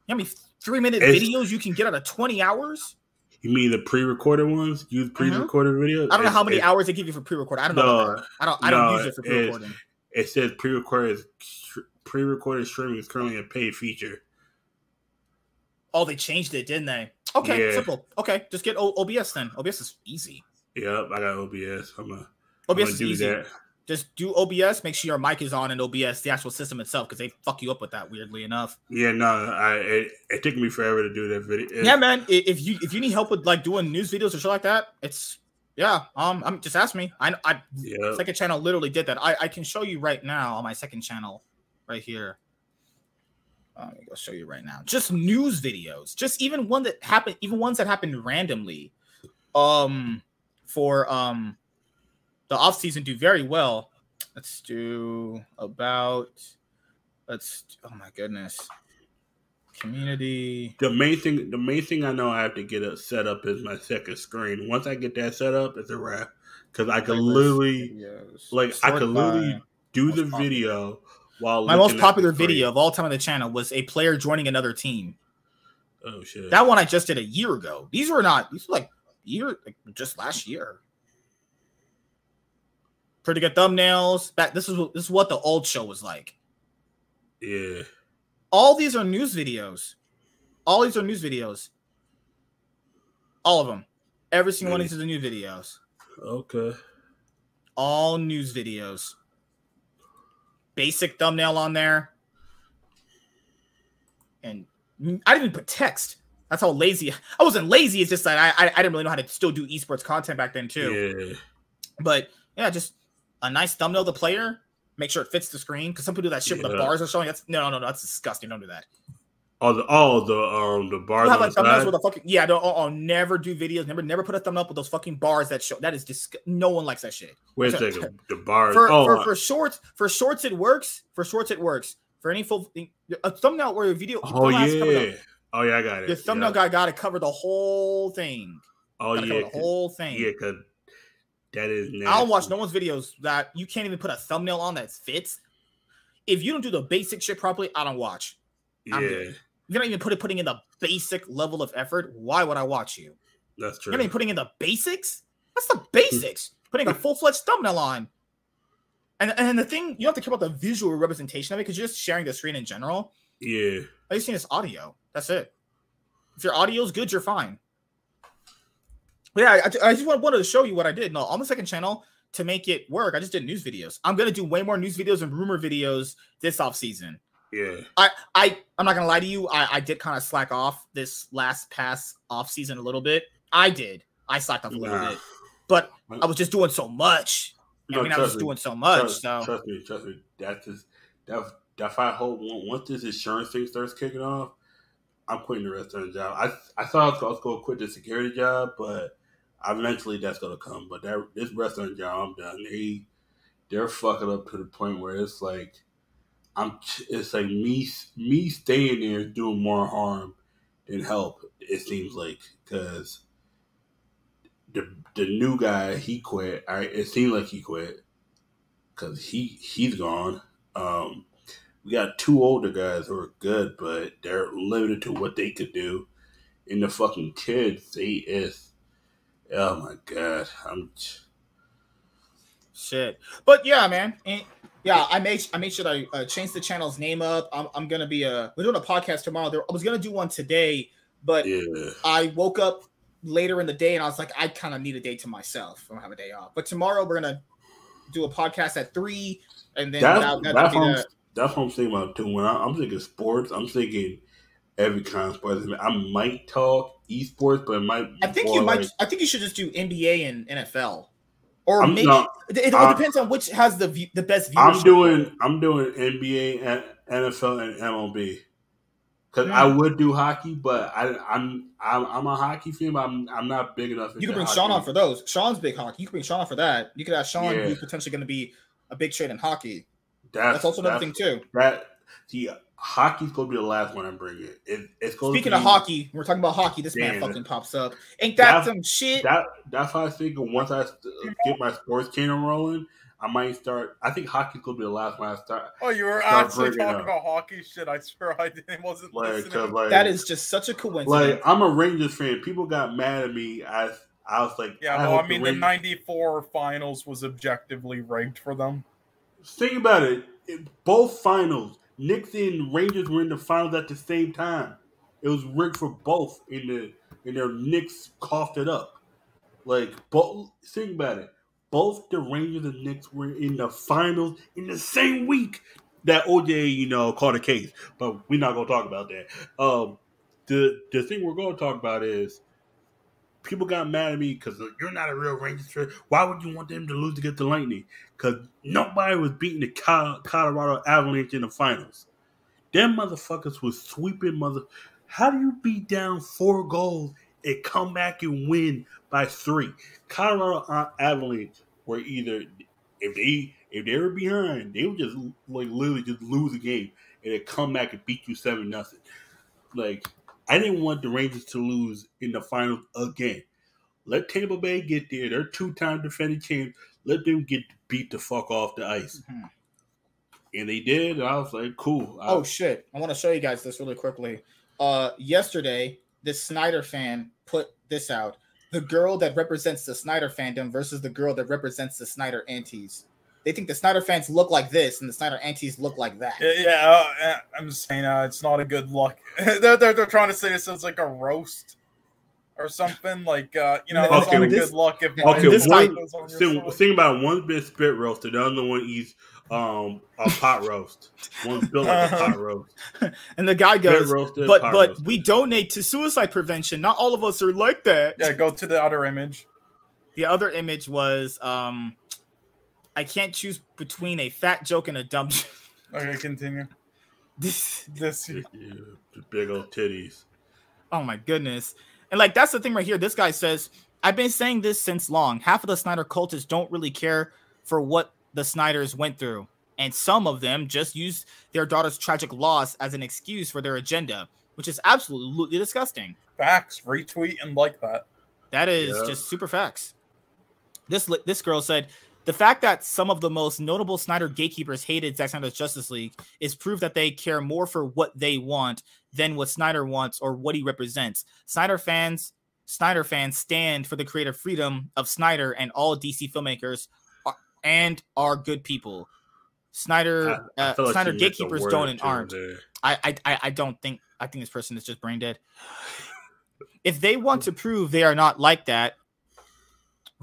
how many three minute
It's-
videos you can get out of 20 hours?
You mean the pre-recorded ones? Use pre-recorded videos?
Mm-hmm. I don't know how many hours they give you for pre-recorded. I don't know.
No,
that. I don't. I don't
no,
use it for pre-recording.
It says pre-recorded pre-recorded streaming is currently a paid feature.
Oh, they changed it, didn't they? Okay,
Yeah.
simple. Okay, just get o- OBS then. OBS is easy.
Yep, I got OBS. I'm gonna, I'm
OBS is
do
easy.
that.
Just do OBS. Make sure your mic is on in OBS, the actual system itself, because they fuck you up with that. Weirdly enough.
Yeah, no, I it, it took me forever to do that video. It-
yeah, man. If you if you need help with like doing news videos or shit like that, it's yeah. Um, I'm just ask me. I I
Yeah.
second channel literally did that. I I can show you right now on my second channel, right here. Uh, Let me go show you right now. Just news videos. Just even one that happened, even ones that happened randomly. Um, for um, the off season do very well. Let's do about. Let's. Oh my goodness. Community.
The main thing, the main thing I know I have to get it set up is my second screen. Once I get that set up, it's a wrap. Because I could literally,
videos.
like, I could literally do the
popular.
video while
My most popular video of all time on the channel was a player joining another team.
Oh shit!
That one I just did a year ago. These were not. These were like year, like just last year. Pretty good thumbnails. That this is what this is what the old show was like.
yeah,
All these are news videos. All these are news videos. All of them. Every single one of these is a news videos.
okay.
All news videos. Basic thumbnail on there. And I didn't even put text. That's how lazy I wasn't lazy. It's just that I, I I didn't really know how to still do esports content back then too.
Yeah,
But yeah, just a nice thumbnail of the player. Make sure it fits the screen because some people do that shit with the bars are showing. That's no, no, no, that's disgusting. Don't do that.
oh the oh the um the bars
have like
the
thumbnails with a fucking yeah. Don't oh, oh, never do videos. Never, never put a thumbnail up with those fucking bars that show. That is just no one likes that shit.
Wait a second, the bars.
for,
oh,
for, for shorts for shorts it works for shorts it works for any full a thumbnail where your video
oh
thumbnail has to
yeah, oh yeah, I got it.
your thumbnail
yeah.
guy got to cover the whole thing
Oh yeah,
the whole thing
yeah, because that is. Nasty.
i don't watch no one's videos that you can't even put a thumbnail on that fits if you don't do the basic shit properly i don't watch I'm
Yeah,
good. you're not even put putting in the basic level of effort why would i watch you
that's true.
you're not even putting in the basics that's the basics putting a full-fledged thumbnail on and, and the thing you don't have to care about the visual representation of it because you're just sharing the screen in general
yeah,
All you seen is audio. That's it. If your audio's good, you're fine. Yeah, I, I just wanted to show you what I did. No, on the second channel to make it work, I just did news videos. I'm gonna do way more news videos and rumor videos this off season.
yeah.
I I I'm not gonna lie to you. I I did kind of slack off this last pass off season a little bit. I did. I slacked off a little
Nah.
bit, but I was just doing so much. I mean, I was just
me.
doing so much.
Trust,
so
trust me, trust me. That's just that. That I hope once this insurance thing starts kicking off, I'm quitting the restaurant job. I I thought I was, I was going to quit the security job, but eventually that's to come. But that this restaurant job, I'm done. They they're fucking up to the point where it's like I'm. It's like me me staying there is doing more harm than help. It seems like because the the new guy he quit. I it seemed like he quit because he he's gone. Um, we got two older guys who are good, but they're limited to what they could do. And the fucking kids, they is oh my god, I'm
Shit. But yeah, man. And yeah, I made I made sure I uh, changed the channel's name up. I'm, I'm gonna be uh we're doing a podcast tomorrow. There, I was gonna do one today, but
yeah.
I woke up later in the day and I was like, I kind of need a day to myself. I don't have a day off. But tomorrow we're gonna do a podcast at three, and then
That,
that, that'll
that's,
be
what I'm, that's what I'm thinking about too. When I, I'm thinking sports, I'm thinking every kind of sports. I might talk esports, but it might.
I think you might.
like-
I think you should just do NBA and NFL, or
I'm
maybe
not-
it, it
I'm-
depends on which has the view, the best viewership.
I'm doing I'm doing NBA and NFL and MLB because I
Hmm.
would do hockey, but I, I'm I'm I'm a hockey fan. But I'm I'm not big enough.
You can bring
hockey.
Sean on for those. Sean's big hockey. You can bring Sean on for that. You could have Sean,
Yeah.
who's potentially going to be a big trade in hockey.
That's,
That's also another thing too.
That see, hockey's gonna be the last one I bring it. it it's going
Speaking
to
of hockey, we're talking about hockey. This man
Damn.
fucking pops up. Ain't that
That-
some shit?
That that's how I think once I get my sports channel rolling, I might start. I think hockey's gonna be the last one I start.
Oh, you were actually talking
up.
about hockey shit. I swear I didn't. Wasn't
Like,
listening.
'cause, like
That is just such a coincidence.
like I'm a Rangers fan. People got mad at me. I I was like,
yeah,
I
well, I mean, the '94 finals was objectively rigged for them.
Think about it. it- Both finals, Knicks and Rangers were in the finals at the same time. It was rigged for both, in the and their Knicks coughed it up. Like, both. Think about it. Both the Rangers and Knicks were in the finals in the same week that OJ, you know, caught a case. But we're not gonna talk about that. Um, the the thing we're gonna talk about is people got mad at me because uh, you're not a real Rangers fan. Why would you want them to lose to get the Lightning? Because nobody was beating the Colorado Avalanche in the finals. Them motherfuckers was sweeping mother. How do you beat down four goals and come back and win by three? Colorado A- Avalanche were either if they if they were behind, they would just like literally just lose a game and then come back and beat you seven nothing. Like I didn't want the Rangers to lose in the finals again. Let Tampa Bay get there. They're two time defending champs. Let them get beat the fuck off the ice.
Mhm.
And they did. And I was like, cool. I-
Oh shit! I want to show you guys this really quickly. Uh, yesterday, this Snyder fan put this out: the girl that represents the Snyder fandom versus the girl that represents the Snyder antis. They think the Snyder fans look like this, and the Snyder antis look like that.
Yeah, yeah uh, I'm just saying uh, it's not a good look. they're, they're, they're trying to say this as like a roast or something. Like, uh, you know,
Okay,
it's not a
this-
good look if
Okay,
this
one,
guy-
goes on your
think, about it, one bit spit roasted, the other one eats um a pot roast. One's built like a pot roast.
And the guy goes,
roasted,
"But but
roasted.
we donate to suicide prevention. Not all of us are like that."
Yeah, go to the other image.
The other image was, um, I can't choose between a fat joke and a dumb. joke.
Okay, continue.
this
This
big old titties.
Oh my goodness. And like that's the thing right here. This guy says, I've been saying this since long. Half of the Snyder cultists don't really care for what the Snyders went through. And some of them just use their daughter's tragic loss as an excuse for their agenda, which is absolutely disgusting.
facts, retweet and like that.
That is
Yeah.
just super facts. This li- this girl said the fact that some of the most notable Snyder gatekeepers hated Zack Snyder's Justice League is proof that they care more for what they want than what Snyder wants or what he represents. Snyder fans, Snyder fans stand for the creative freedom of Snyder and all DC filmmakers, are, and are good people. Snyder,
I- I
uh,
like
Snyder
you missed a
gatekeepers don't and aren't. I, I I I don't think I think this person is just brain dead. If they want to prove they are not like that,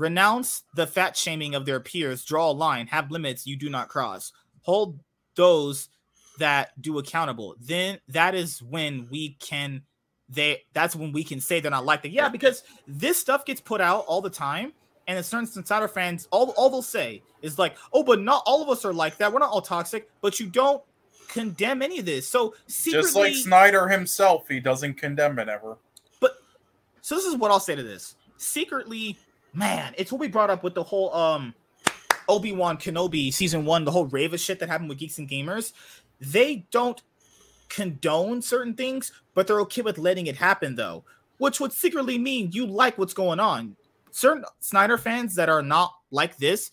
renounce the fat shaming of their peers, draw a line, have limits you do not cross. Hold those that do accountable. Then that is when we can they that's when we can say they're not like that. Yeah, because this stuff gets put out all the time. And it's certain insider fans, all, all they'll say is like, oh, but not all of us are like that. We're not all toxic, but you don't condemn any of this. So secretly,
Just like Snyder himself, he doesn't condemn it ever.
But so this is what I'll say to this. Secretly, man, it's what we brought up with the whole um Obi-Wan Kenobi season one, the whole Reva shit that happened with Geeks and Gamers. They don't condone certain things, but they're okay with letting it happen though, which would secretly mean you like what's going on. Certain Snyder fans that are not like this,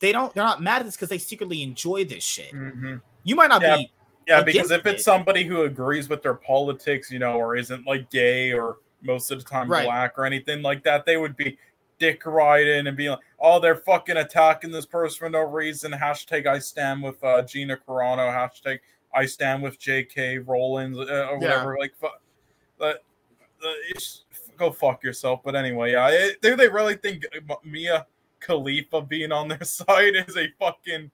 they don't they're not mad at this because they secretly enjoy this shit.
Mhm.
You might not
Yeah.
be
Yeah, because if
it.
it's somebody who agrees with their politics, you know, or isn't like gay or most of the time
Right.
black or anything like that, they would be dick riding and be like, "Oh, they're fucking attacking this person for no reason." Hashtag I stand with uh, Gina Carano. Hashtag I stand with J.K. Rowling uh, or whatever. Like, fu- but uh, go fuck yourself. But anyway, yeah, it, do they really think Mia Khalifa being on their side is a fucking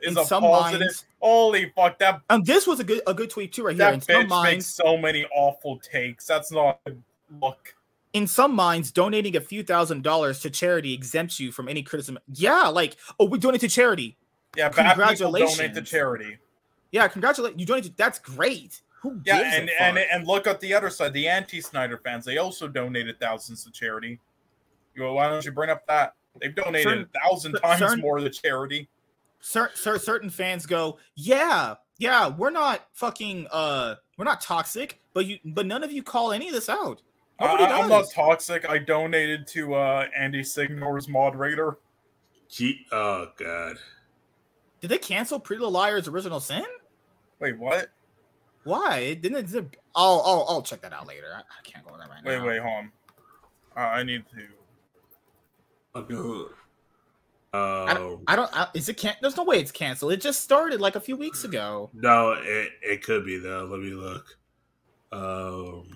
is
in
a
some
positive?
minds.
Holy fuck, that
And this was a good a good tweet too, right here.
that
In some
bitch makes so many awful takes. That's not a look.
In some minds, donating a few thousand dollars to charity exempts you from any criticism. Yeah, like, oh, we donate to charity.
Yeah, people donate to charity.
Yeah, congratulate you donate. To, that's great. Who gives
Yeah, and and and look at the other side, the anti-Snyder fans. They also donated thousands to charity. You go, why don't you bring up that? They've donated
Certain-
a thousand times
certain-
more to charity.
cer- cer- certain fans go, yeah, yeah, we're not fucking, uh, we're not toxic, but you, but none of you call any of this out.
I,
Nobody
I'm not toxic. I donated to uh, Andy Signore's moderator.
Gee, oh god.
Did they cancel Pretty Little Liars Original Sin?
Wait, what?
Why? Didn't it? I'll, I'll, I'll check that out later. I, I can't go in there right
Wait,
now.
wait, wait, hold on. Uh, I need to.
Okay.
I
Uh,
don't. I don't I, is it can? There's no way it's canceled. It just started like a few weeks ago.
no, it, it could be though. Let me look. Um,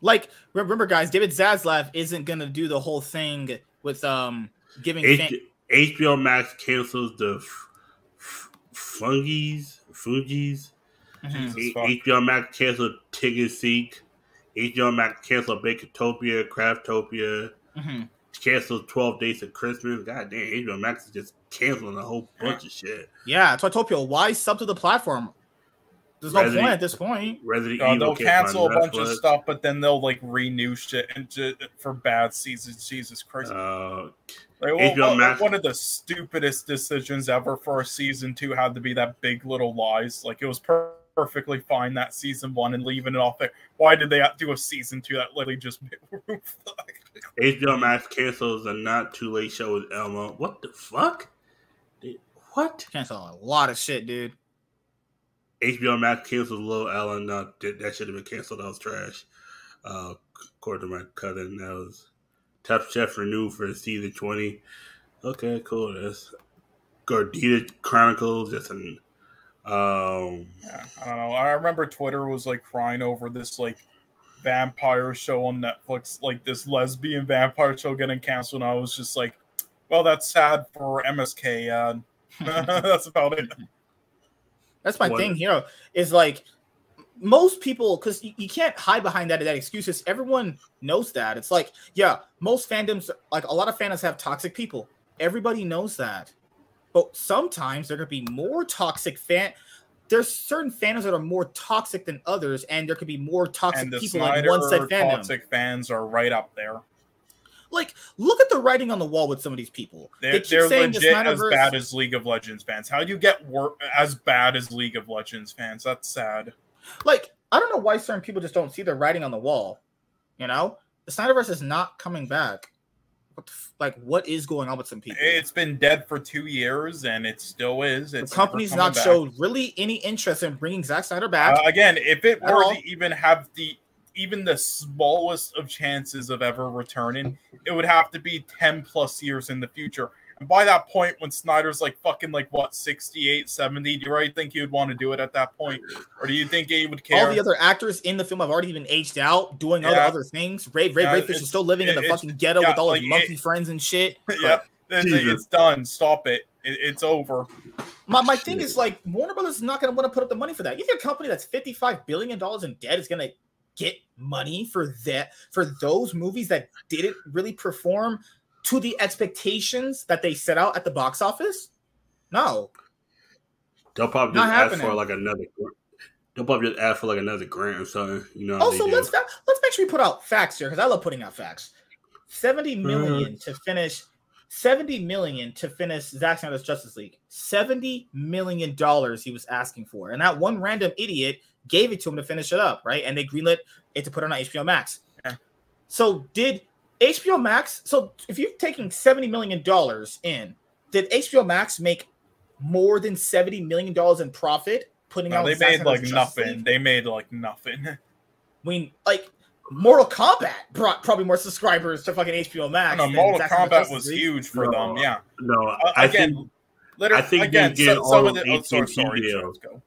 Like remember, guys, David Zaslav isn't gonna do the whole thing with um giving. fan-
HBO Max cancels the f- f- fungies. Fungies.
Mhm.
Jesus fuck.
HBO Max canceled Tig n' Seek. HBO Max canceled Baketopia, Craftopia.
Mhm.
Canceled 12 Dates of Christmas. God damn, HBO Max is just canceling a whole bunch of shit.
Yeah, so I told people why sub to the platform. There's no point at this point.
Resident
Uh, they'll cancel a bunch of stuff, but then they'll like renew shit into for bad seasons. Jesus Christ!
Uh,
Like, well,
HBO
one,
Max-
one of the stupidest decisions ever for a season two had to be that Big Little Lies. Like it was per- perfectly fine that season one and leaving it off there. Why did they do a season two that literally just
HBO Max cancels a Not Too Late show with Elmo. What the fuck? Did- What?
Cancel a lot of shit, dude.
HBO Max canceled Little Ellen. No, that should have been canceled. That was trash. Uh, according to my cousin, that was Top Chef renewed for season twenty. Okay, cool. That's Gordita Chronicles. Just an um.
Yeah, I don't know. I remember Twitter was like crying over this like vampire show on Netflix, like this lesbian vampire show getting canceled. And I was just like, well, that's sad for MSK. Uh, that's about it.
That's my
What-
thing here. Is like most people because you, you can't hide behind that that excuses. Everyone knows that. It's like, yeah, most fandoms like a lot of fandoms have toxic people. Everybody knows that. But sometimes there could be more toxic fan. There's certain fandoms that are more toxic than others, and there could be more toxic people in one said fandom.
toxic fans are right up there.
Like, look at the writing on the wall with some of these people.
They're,
they keep
they're
saying
legit as bad as League of Legends fans. How do you get wor- as bad as League of Legends fans? That's sad.
like I don't know why certain people just don't see the writing on the wall. You know, the Snyderverse is not coming back. What the f- like, what is going on with some people?
It's been dead for two years, and it still is.
the
It's
company's not
back.
showed really any interest in bringing Zack Snyder back.
Uh, again, if it were
all.
to even have the even the smallest of chances of ever returning, it would have to be 10 plus years in the future. And by that point, when Snyder's like fucking like what 68, 70, do you really think he would want to do it at that point? Or do you think he would care?
All the other actors in the film have already been aged out, doing other
Yeah.
other things. Ray Ray
Yeah,
Rayfish
it's-
is still living in the fucking ghetto
yeah,
with all
like,
his monkey
it-
friends and shit.
yeah, it's, it's done. Stop it. it it's over.
My, my thing is like Warner Brothers is not going to want to put up the money for that. You think a company that's fifty five billion dollars in debt is going to get money for that for those movies that didn't really perform to the expectations that they set out at the box office? No.
They'll probably
Not
just ask for like another. They'll probably just ask for like another grant or something. You know.
Also, let's let's make sure we put out facts here because I love putting out facts. Seventy uh-huh. million to finish. Seventy million to finish Zack Snyder's Justice League. Seventy million dollars he was asking for, and that one random idiot gave it to him to finish it up, right? And they greenlit it to put it on HBO Max.
Yeah.
So did HBO Max? So if you're taking seventy million dollars in, did HBO Max make more than seventy million dollars in profit putting
No,
out?
they
Zack
made like nothing.
League?
They made like nothing.
I mean, like Mortal Kombat brought probably more subscribers to fucking HBO Max.
No, Mortal
Zack
Kombat
Justice
was
League.
huge for
No.
them. Yeah.
no,
Uh,
I
again,
think
literally,
I think them
again,
getting
so,
all
some of
those
the. Oh, sorry,
AT&T
sorry,
deals.
Charles, go.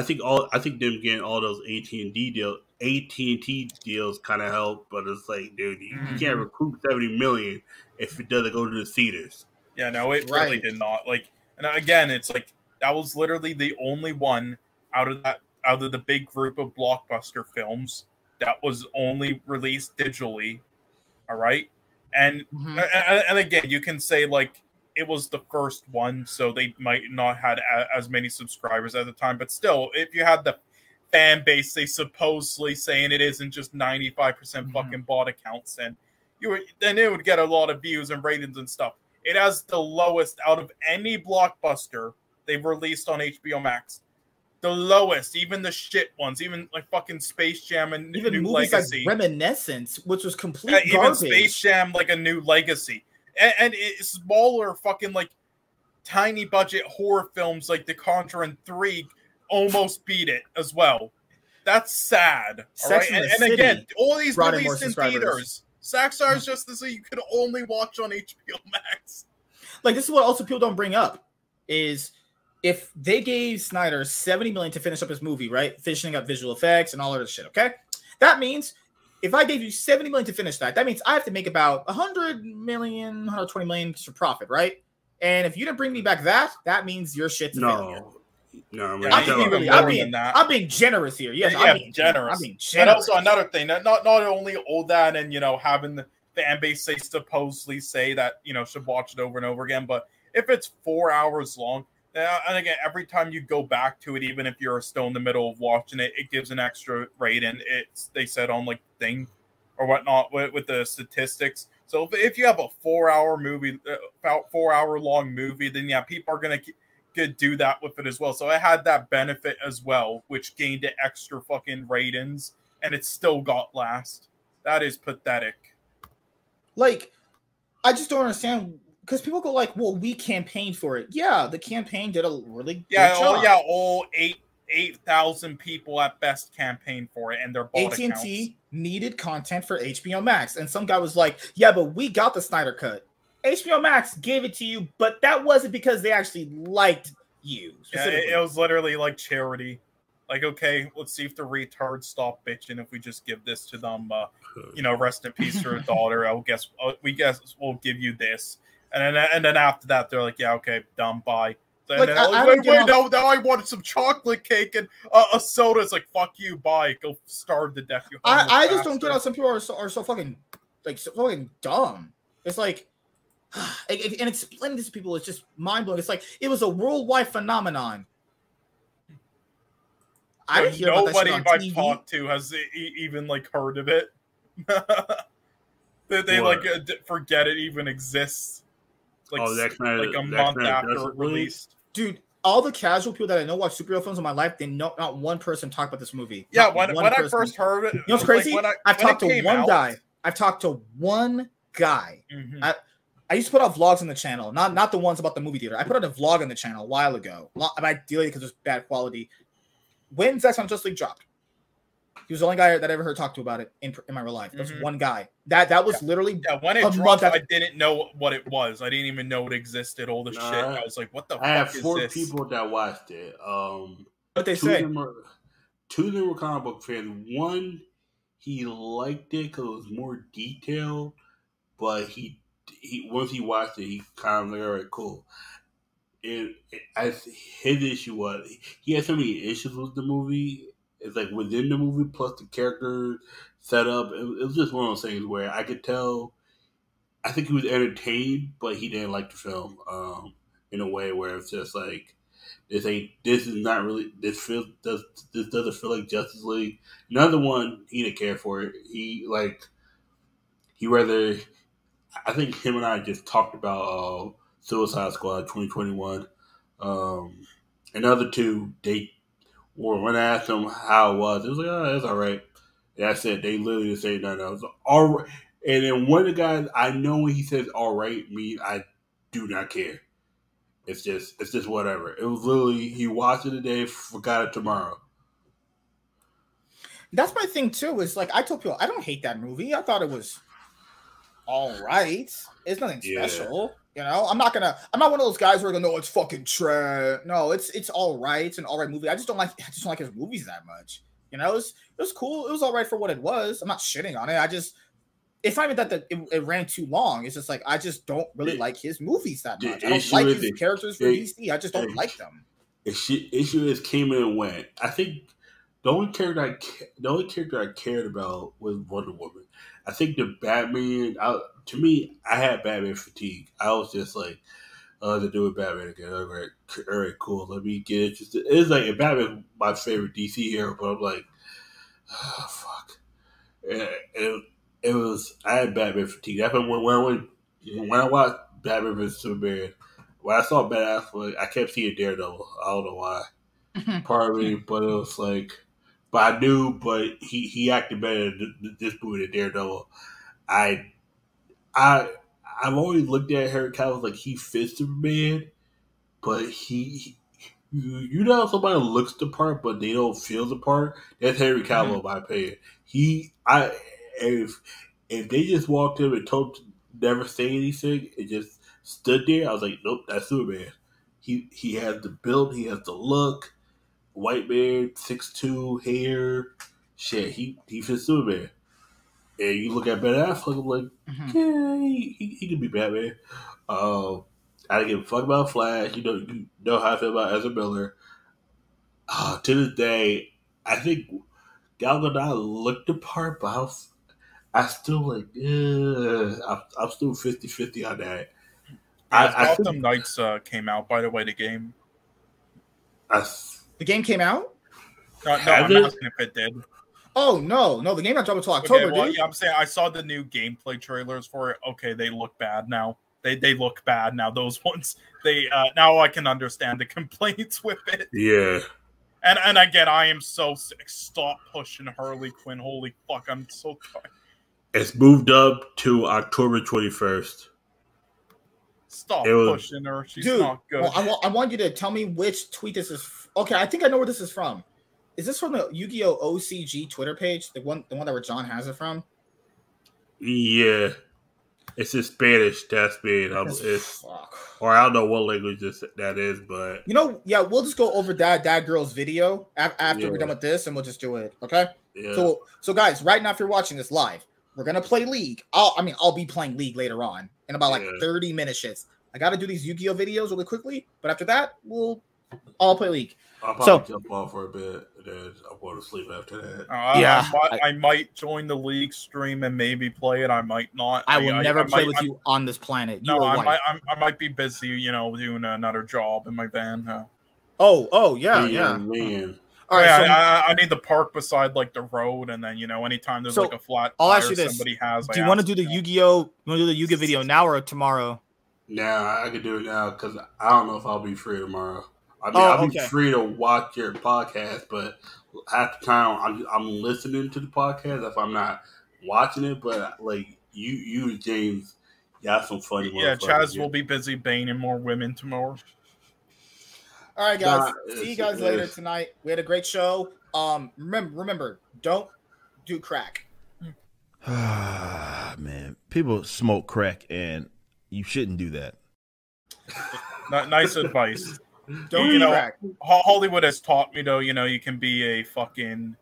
I think all I think them getting all those AT and D deal AT and T deals kind of help, but it's like, dude, you, you
Mm-hmm.
can't recruit seventy million if it doesn't go to the theaters.
Yeah, no, it really did not. Like, and again, it's like that was literally the only one out of that out of the big group of blockbuster films that was only released digitally. All right, and
Mhm.
and, and again, you can say like it was the first one, so they might not had a, as many subscribers at the time, but still, if you had the fan base they supposedly saying it isn't just 95%
Mhm.
fucking bot accounts and you would then it would get a lot of views and ratings and stuff it has the lowest out of any blockbuster they've released on hbo max the lowest even the shit ones even like fucking space jam and
Even
new
movies
legacy
like Reminiscence, which was complete
yeah, even. Space Jam, like a new legacy. And, and it, smaller fucking like tiny budget horror films like The Conjuring Three almost beat it as well. That's sad.
Sex
right,
and
and, again, all these released in theaters. Saxar is just so you could only watch on HBO Max.
like this is what also people don't bring up is if they gave Snyder 70 million to finish up his movie, right? Finishing up visual effects and all of this shit, okay? That means if I gave you 70 million to finish that, that means I have to make about 100 million, 120 million for profit, right? And if you didn't bring me back that, that means your shit's a failure.
No, no, I'm
Yeah,
I'm
you
being, really, I'm, being. I'm being generous here. Yes,
Yeah,
I'm being
generous.
I'm being
And also another thing, that not not only all that, and you know having the fan base say supposedly say that you know should watch it over and over again, but if it's four hours long, and again every time you go back to it, even if you're still in the middle of watching it, it gives an extra rating. It's they said on like thing or whatnot with, with the statistics. So if, if you have a four hour movie, uh, about four hour long movie, then yeah, people are gonna could do that with it as well. So it had that benefit as well, which gained it extra fucking ratings, and it still got last. That is pathetic.
like I just don't understand because people go like, "Well, we campaigned for it." Yeah, the campaign did a really good idea.
Yeah,
good
oh yeah, all eight eight thousand people at best campaigned for it, and their bought
AT&T needed content for HBO Max, and some guy was like, "Yeah, but we got the Snyder cut. HBO Max gave it to you, but that wasn't because they actually liked you."
Yeah, it, it was literally like charity. Like, okay, let's see if the retards stop bitching if we just give this to them. Uh, you know, rest in peace to her daughter. I'll guess uh, we guess we'll give you this, and then and then after that, they're like, yeah, okay, done, bye. And
Like,
then,
I- I
wait, wait, no, now I wanted some chocolate cake and uh, a soda. It's like, fuck you, bye, go starve to death. You
I, I just don't get how some people are so, are so fucking like so fucking dumb. It's like, and and explaining this to people is just mind blowing. It's like it was a worldwide phenomenon. I didn't hear
Nobody
shit on
I've
TV.
talked to has e- e- even like heard of it. they they like uh, forget it even exists. Like,
Oh,
s-
Zack Snyder-
like a
Zack
month after
does
it
it really?
released.
Dude, all the casual people that I know watch superhero films in my life, they know not one person talked about this movie.
Yeah,
Not
when,
one
when I first heard it,
You know what's
like,
crazy?
when I-
I've
when
talked to one
out-
guy. I've talked to one guy.
Mhm.
I, I used to put out vlogs on the channel, not not the ones about the movie theater. I put out a vlog on the channel a while ago. Lo- I deleted because it was bad quality. When Zack Snyder Justice League dropped, he was the only guy that I ever heard talk to about it in, in my real life. That was
Mhm.
one guy. That that was literally
Yeah, when it
a
dropped,
month after-
I didn't know what it was. I didn't even know it existed. All the
Nah,
shit. I was like, "What the fuck?
I have
is
four
this?"
people that watched it. Um,
what they
two
say.
of them are two of them were comic book fans. One he liked it because it was more detailed, but he he once he watched it, he kind of like, all right, cool. And as his issue was, he had so many issues with the movie. It's like within the movie, plus the character setup. It, it was just one of those things where I could tell. I think he was entertained, but he didn't like the film. Um, in a way where it's just like this ain't this is not really this feels does this doesn't feel like Justice League. Another one he didn't care for it. He like he rather I think him and I just talked about uh, Suicide Squad twenty twenty one. Um another two they when I asked them how it was, it was like, oh it's all right. That's it. They literally didn't say nothing else. All right. And then one of the guys I know when he says all right mean I do not care. It's just it's just whatever. It was literally he watched it today, forgot it tomorrow.
That's my thing too. Is like I told people I don't hate that movie. I thought it was all right. It's nothing
Yeah.
special. You know, I'm not gonna. I'm not one of those guys who are gonna know it's fucking trash. No, it's it's all right. It's an all right movie. I just don't like. I just don't like his movies that much. You know, it was it was cool. It was all right for what it was. I'm not shitting on it. I just. It's not even that the, it, it ran too long. It's just like I just don't really like his movies that much. I don't like his
the-
characters
from
DC. I just don't like them.
issue, issue is came in and went. I think the only character I the only character I cared about was Wonder Woman. I think the Batman. I, to me, I had Batman fatigue. I was just like, uh, to do with Batman again. All right, all right, cool. Let me get interested. It's like if Batman's my favorite DC hero, but I'm like, oh, fuck. And it, it was I had Batman fatigue. That's when when I went when I watched Batman vs Superman. When I saw Affleck, I kept seeing Daredevil. I don't know why. Part of me, but it was like, but I knew, but he he acted better in this movie than Daredevil. I I I've always looked at Henry Cavill like he fits the man, but he, you, know somebody looks the part but they don't feel the part. That's Harry Cavill, mm-hmm. in my opinion. He, I, if if they just walked him and told never say anything and just stood there, I was like, nope, that's Superman. He he has the build, he has the look. White man, six two, hair, shit. He he fits Superman. And you look at Ben Affleck, I'm like,
Mhm.
yeah, he, he, he could be Batman. Um, I don't give a fuck about Flash. You know, you know how I feel about Ezra Miller. Uh, to this day, I think Gal Gadot looked the part, but I, was, I still like, I'm, I'm still 50 50 on that. I,
Yeah,
I,
Gotham
think,
Knights uh, came out, by the way, the game.
I,
The game came out?
No, no I'm
it?
asking if it did.
Oh no, no, the game not dropped until
Okay,
October,
well,
dude.
yeah, I'm saying I saw the new gameplay trailers for it. Okay, they look bad now. They they look bad now. Those ones. They uh, now I can understand the complaints with it.
yeah.
And and again, I am so sick. Stop pushing Harley Quinn. Holy fuck, I'm so tired.
It's moved up to October 21st.
Stop
was-
pushing her. She's
Dude,
not good.
well, I, want, I want you to tell me which tweet this is. Okay, I think I know where this is from. Is this from the Yu-Gi-Oh OCG Twitter page, the one, the one that where John has it from?
Yeah. It's in Spanish. That's being. Um, it's,
fuck.
or I don't know what language this, that is, but
You know, yeah, we'll just go over that that girl's video after
Yeah.
we're done with this, and we'll just do it. Okay.
yeah.
So, so guys, right now, if you're watching this live, we're gonna play League. I'll, I mean, I'll be playing League later on in about like
Yeah.
30 minutes. Shits. I got to do these Yu-Gi-Oh videos really quickly, but after that, we'll all play League.
I'll probably
so-
jump off for a bit, and then I'll go to sleep after that.
Uh,
Yeah,
I might, I, might join the league stream and maybe play it. I might not.
I will never
I
play
might-
with
I-
you on this planet. You
No, I
white.
might, I'm, I might be busy, you know, doing another job in my van. Uh,
Oh, oh, yeah,
Man,
yeah.
man.
All right,
yeah,
so
I, I, I need the park beside like the road, and then you know, anytime there's
So,
like a flat
I'll ask
tire
you this.
somebody has.
do you want to do the Yu-Gi-Oh? You want to do the Yu-Gi video now or tomorrow?
Now I can do it now because I don't know if I'll be free tomorrow. I mean,
Oh,
I'll be
okay.
free to watch your podcast, but half the time I'm, I'm listening to the podcast if I'm not watching it. But like you, you and James, got some funny.
Yeah,
motherfuckers.
Chaz will be busy banging more women tomorrow.
All right, guys.
Nah,
See you
it's-
guys later
it's-
tonight. We had a great show. Um, remember, remember, don't do crack.
Man, people smoke crack, and you shouldn't do that.
Ni- nice advice.
Don't
You
do
know,
crack.
Hollywood has taught me though, you know, you can be a fucking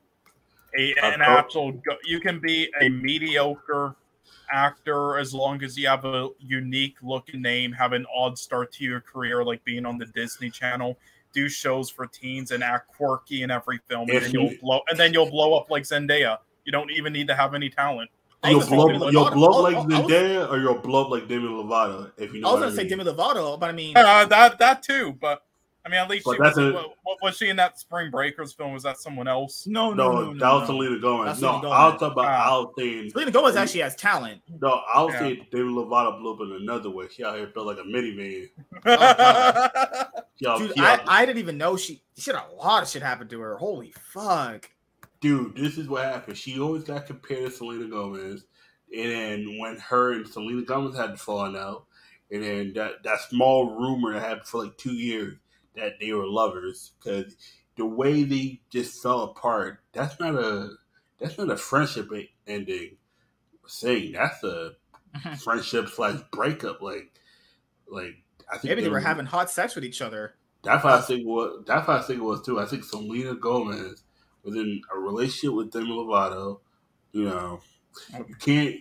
a an
Uh,
actual you can be a mediocre actor as long as you have a unique looking name, have an odd start to your career, like being on the Disney Channel, do shows for teens and act quirky in every film, and then
you-
you'll blow and then you'll blow up like Zendaya. You don't even need to have any talent.
I
You'll blow,
say
you'll
Lovato.
blow like
was-
Zendaya, or you'll blow up like Demi Lovato. If you know
I was gonna say
mean.
Demi Lovato, but I mean,
Uh, that that too, but I mean, at least
But
she was,
a-
what, what was she in that Spring Breakers film? Was that someone else?
no,
No,
no, no, no.
that was
no.
Selena Gomez.
That's
no,
Selena
I was
Gomez.
talking about.
Ah.
I was saying.
Selena Gomez actually has talent.
No, I was
Yeah.
saying Demi Lovato blew up in another way. She out here built like a minivan. She out-
Dude,
she
I, I didn't even know she she had a lot of shit happen to her. Holy fuck.
dude, this is what happened. She always got compared to Selena Gomez, and then when her and Selena Gomez had fallen out, and then that that small rumor that happened for like two years that they were lovers because the way they just fell apart. That's not a that's not a friendship ending. Saying that's a mm-hmm. friendship slash breakup. Like like I think
Maybe they were
were-
having hot sex with each other.
That's what I think. What that's what I think it was too. I think Selena Gomez was in a relationship with Demi Lovato. You know, you can't.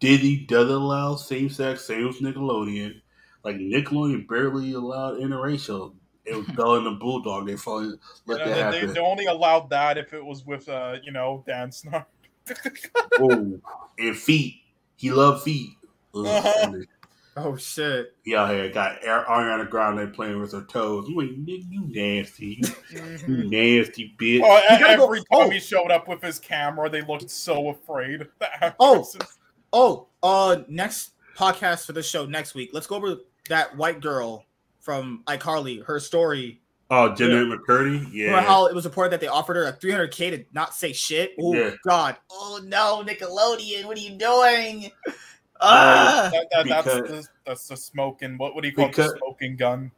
Disney doesn't allow same sex, same as Nickelodeon. Like Nickelodeon barely allowed interracial. It was Bella and the Bulldog. They finally let
You know,
that
they,
happen.
they only allowed that if it was with, uh, you know, Dan Schneider.
oh, and feet. He loved feet.
Uh-huh.
Oh shit.
Yeah, he out here got Ar- Ariana Grande playing with her toes. I'm like, nigga, you nasty. You, you nasty bitch.
Oh,
You gotta go-
every time
oh.
he showed up with his camera, they looked so afraid.
Oh. Oh, uh next podcast for the show next week. Let's go over that white girl from iCarly, her story.
Oh, Jenna McCurdy?
Remember
Yeah.
how it was reported that they offered her a 300k to not say shit? Oh
Yeah.
god. Oh no, Nickelodeon, what are you doing? Ah!
That- that- that's, the, that's the smoking. What, what do you call it?
Because-
The smoking gun?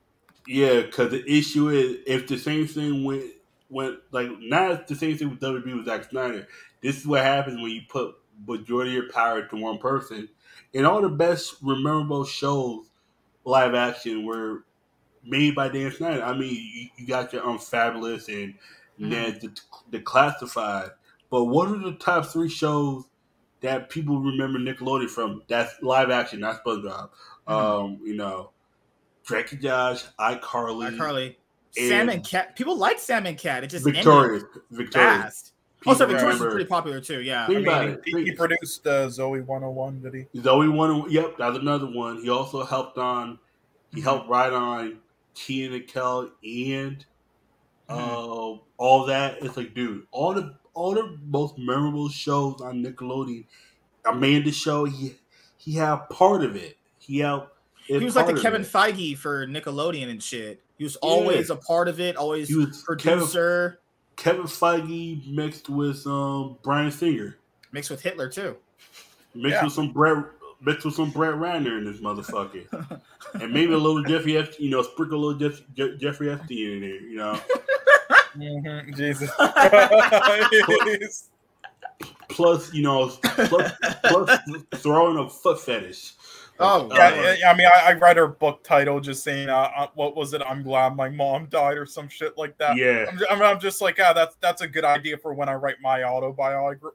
Yeah, because the issue is if the same thing went went like not the same thing with WB with Zack Snyder. This is what happens when you put majority of your power to one person. And all the best memorable shows, live action, were made by Dan Schneider. I mean, you, you got your Unfabulous and Ned the, the Classified. But what are the top three shows that people remember Nickelodeon from? That's live action, not SpongeBob. Um, you know, Drake and Josh, iCarly,
iCarly,
and
Sam and Cat. People like Sam and Cat. It just ended
Victorious. Victorious.
fast. Oh, so
People
Victorious is pretty popular too. Yeah.
Think
I mean, he, he produced uh, Zoe 101, did he?
Zoe one. Yep, that's another one. He also helped on. He
Mm-hmm.
helped write on Key and Kel and
Mm-hmm.
uh, all that. It's like, dude, all the all the most memorable shows on Nickelodeon. Amanda show. He he had part of it. He had.
he was like the Kevin Feige for Nickelodeon and shit. He was always a part of it. Always
He was
producer
Kevin Feige mixed with um Bryan Singer,
mixed with Hitler too.
mixed
Yeah.
with some Brett, mixed with some Brett Ratner in this motherfucker, and maybe a little Jeffrey F- you know, sprinkle a little Jeff, Je- Jeffrey Epstein in there, you know.
Mhm, Jesus.
Plus, you know, plus, plus throwing a foot fetish.
Oh,
Uh,
yeah, yeah, yeah, I mean, I, I read her book title just saying, uh, uh, "What was it? I'm glad my mom died" or some shit like that.
Yeah.
I'm, I'm, I'm just like, ah, that's that's a good idea for when I write my autobiography.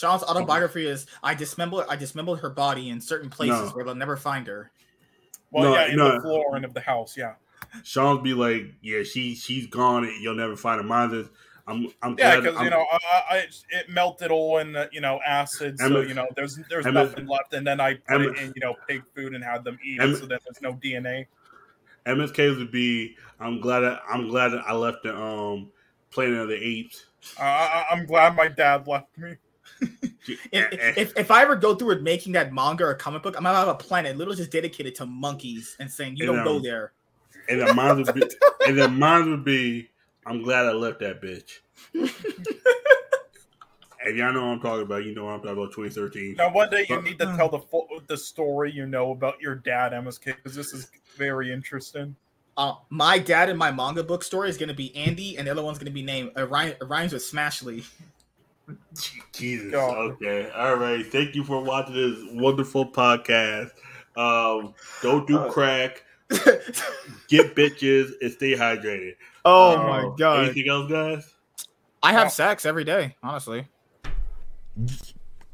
Biography.
Sean's autobiography is I dismembered I dismembered her body in certain places
No.
where they'll never find her.
Well,
No,
yeah, in
no.
the flooring of the house. Yeah,
Sean be like, yeah, she she's gone. and You'll never find her. Mine is, I'm I'm
yeah, because you know, I, I, I- it melted all in the, you know acid, so you know there's there's
Emma-
nothing left, and then I put
Emma-
it in you know pig food and had them eat
Emma-
it, so then there's no DNA.
MSK would be. I'm glad. I, I'm glad I left the um Planet of the Apes.
Uh, I, I'm glad my dad left me.
If, if, if I ever go through with making that manga or comic book, I'm gonna have a planet literally just dedicated to monkeys and saying you
And,
don't go
um,
there.
And then mine would be. and then mine would be. I'm glad I left that bitch. if y'all know what I'm talking about, you know what I'm talking about. 2013.
Now, one day you need to tell the full, the story you know about your dad, MSK, because this is very interesting.
Uh, my dad in my manga book story is gonna be Andy, and the other one's gonna be named uh, rhyme, rhymes with Smashley.
Jesus.
God.
Okay. All right. Thank you for watching this wonderful podcast. Um, don't do
Uh,
crack. Get bitches and stay hydrated.
oh
Uh,
my god!
Anything else, guys?
I have sex every day, honestly.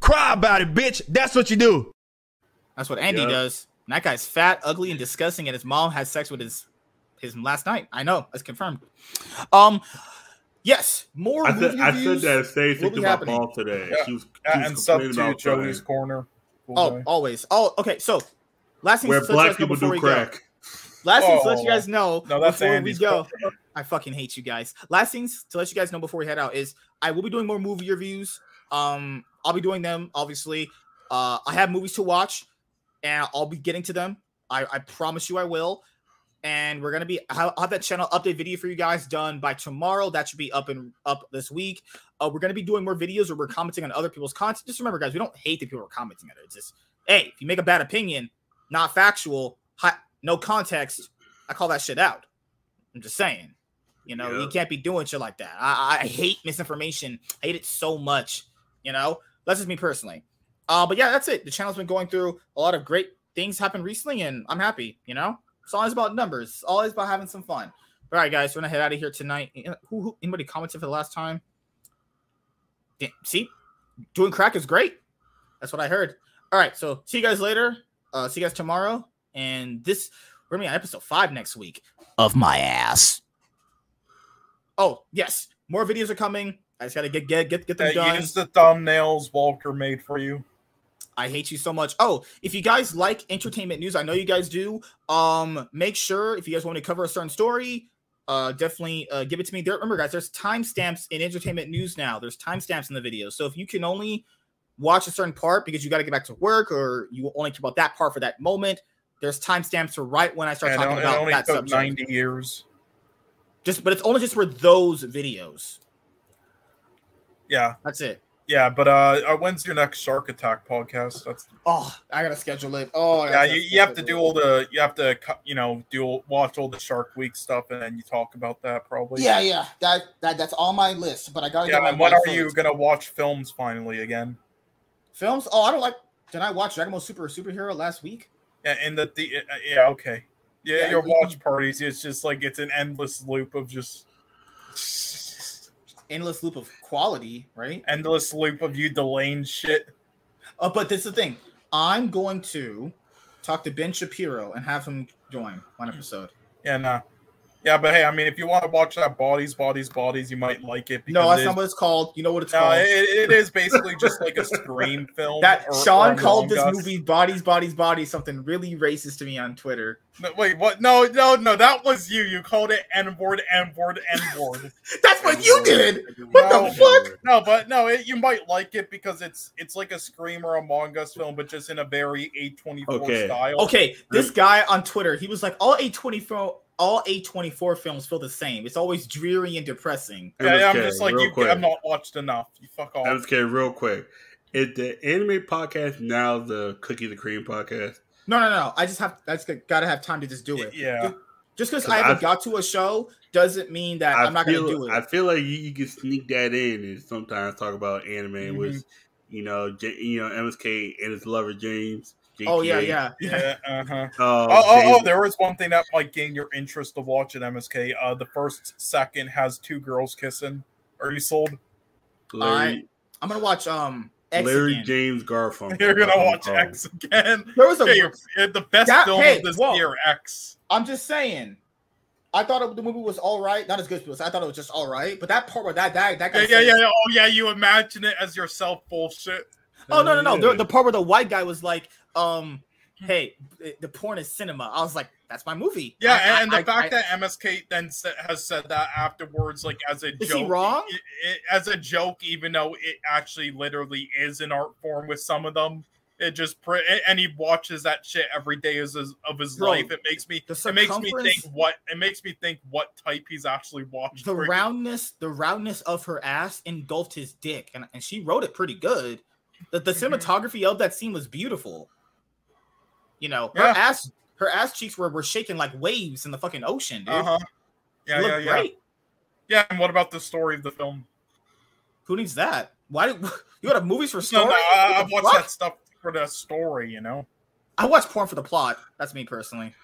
Cry about it, bitch. That's what you do.
That's what Andy
Yeah.
does. And that guy's fat, ugly, and disgusting, and his mom had sex with his his last night. I know, that's confirmed. Um, yes, more.
I said
movie
I said that same
will
thing
be
to my
happening.
mom today.
Yeah.
She was, she
Yeah,
was
and sub to
about
Joey's
something.
corner. Cool
Oh,
guy.
always. Oh, okay. So, last thing
where
to let
black
you guys know
people
before
do
we
crack.
go. Last thing to let you
Oh.
guys know
No, that's
before
Andy's
we go.
corner.
I fucking hate you guys. Last things to let you guys know before we head out is I will be doing more movie reviews. Um, I'll be doing them obviously. Uh, I have movies to watch, and I'll be getting to them. I, I promise you I will. And we're gonna be I'll have that channel update video for you guys done by tomorrow. That should be up and up this week. Uh, we're gonna be doing more videos where we're commenting on other people's content. Just remember, guys, we don't hate that people are commenting on it. It's just hey, if you make a bad opinion, not factual, hi, no context, I call that shit out. I'm just saying. You know, you can't be doing shit like that. I, I hate misinformation. I hate it so much. You know, that's just me personally. Uh, but yeah, that's it. The channel's been going through a lot of great things happened recently, and I'm happy. You know, it's always about numbers. It's always about having some fun. All right, guys, we're gonna head out of here tonight. Uh, Who, who anybody commented for the last time? Damn, see, doing crack is great. That's what I heard. All right, so see you guys later. Uh, see you guys tomorrow. And this we're gonna be on episode five next week of my ass. Oh yes, more videos are coming. I just gotta get get get get them
Hey,
done.
use the thumbnails Walker made for you.
I hate you so much. Oh, if you guys like entertainment news, I know you guys do. Um, make sure if you guys want to cover a certain story, uh, definitely uh, give it to me. There, remember, guys, there's timestamps in entertainment news now. There's timestamps in the video, so if you can only watch a certain part because you got to get back to work or you only care about that part for that moment, there's timestamps to right when I start
And
talking
it
about
only
that subject.
90 years.
Just, but it's only just for those videos.
Yeah.
That's it.
Yeah, but uh, uh, when's your next Shark Attack podcast? That's
Oh, I gotta schedule it. Oh,
yeah. You, you have to do all the you have to you know do all- watch all the Shark Week stuff and then you talk about that probably.
Yeah, yeah. That that that's on my list, but I gotta get
Yeah. And when are you gonna watch films finally again?
films? Oh, I don't like. Did I watch Dragon Ball Super Superhero last week?
Yeah, in the, the uh, yeah okay. Yeah,
Yeah,
your watch parties. It's just like it's an endless loop of just
Endless loop of quality, right?
endless loop of you delaying shit.
Uh, but this is the thing. I'm going to talk to Ben Shapiro and have him join one episode.
Yeah, nah. Yeah, but hey, I mean, if you want to watch that bodies, bodies, bodies, you might like it.
No, that's
it
not what it's called. You know what it's
No,
called.
it, it is basically just like a scream film.
that
or-
Sean
or
called this
Us.
movie "Bodies, Bodies, Bodies" something really racist to me on Twitter.
No, wait, what? No, no, no, that was you. You called it N word, N word, N word.
That's what you did. What
No.
the fuck?
No, but no, it, you might like it because it's it's like a Scream or Among Us film, but just in a very A24
Okay.
style.
Okay, this guy on Twitter, he was like, "All A twenty four, all A twenty four films feel the same. It's always dreary and depressing."
Yeah, yeah, I'm just like
real
you
quick.
have not watched enough. You fuck off.
MSK, real quick. Is the anime podcast now the Cookie the Cream podcast?
No, no, no. I just have. That's gotta have time to just do it.
Yeah.
Just because I haven't
I-
got to a show doesn't mean that
I
I'm not
feel,
gonna do it.
I feel like you, you can sneak that in and sometimes talk about anime
Mm-hmm.
with, you know, J, you know, MSK and his lover James.
oh yeah, yeah, yeah.
Yeah, uh-huh.
Uh,
Oh, oh, oh, there was one thing that might gain your interest to watch at MSK. Uh, the first second has two girls kissing. Are you sold?
Larry,
I'm gonna watch um X
Larry
again.
James Garfunkel.
You're gonna watch
I'm
X again.
There was a.
Hey, the best
That-
film
hey,
of this
whoa.
year, X.
I'm just saying. I thought it, the movie was all right, not as good as I thought it was just all right. But that part where that that that guy,
Yeah, yeah, yeah, yeah. Oh, yeah. You imagine it as yourself bullshit.
Oh no, no, no. The, the part where the white guy was like, um, hey, the- the porn is cinema. I was like, that's my movie.
Yeah,
I- I-
and the
I-
fact
I-
that MSK then has said that afterwards, like as a
Is
joke,
he wrong?
i- i- as a joke, even though it actually literally is an art form with some of them. It just and he watches that shit every day as his, of his
Bro,
life. It makes me
the
it makes me think what it makes me think what type he's actually watched.
the roundness, the roundness of her ass engulfed his dick, and, and she wrote it pretty good. The, the
Mm-hmm.
cinematography of that scene was beautiful. You know, her
Yeah.
ass, her ass cheeks were, were shaking like waves in the fucking ocean, dude.
Uh-huh. Yeah, yeah, yeah.
great.
Yeah, and what about the story of the film?
Who needs that? Why do you got movies for story?
no, I,
What
I've watched that stuff for the story, you know.
I watch porn for the plot. That's me personally.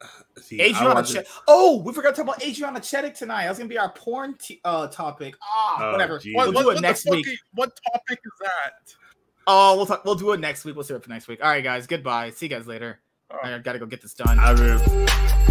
See,
Adriana Ch- Oh, we forgot to talk about Adriana Chedick tonight. That was gonna be our porn t- uh, topic. Ah,
Oh,
whatever.
geez.
We'll
What,
do
what,
it
what
next week.
i- what topic is that?
Oh, we'll talk, we'll do it next week. We'll see it for next week. All right, guys. Goodbye. See you guys later.
Oh.
I gotta go get this done.
I remember.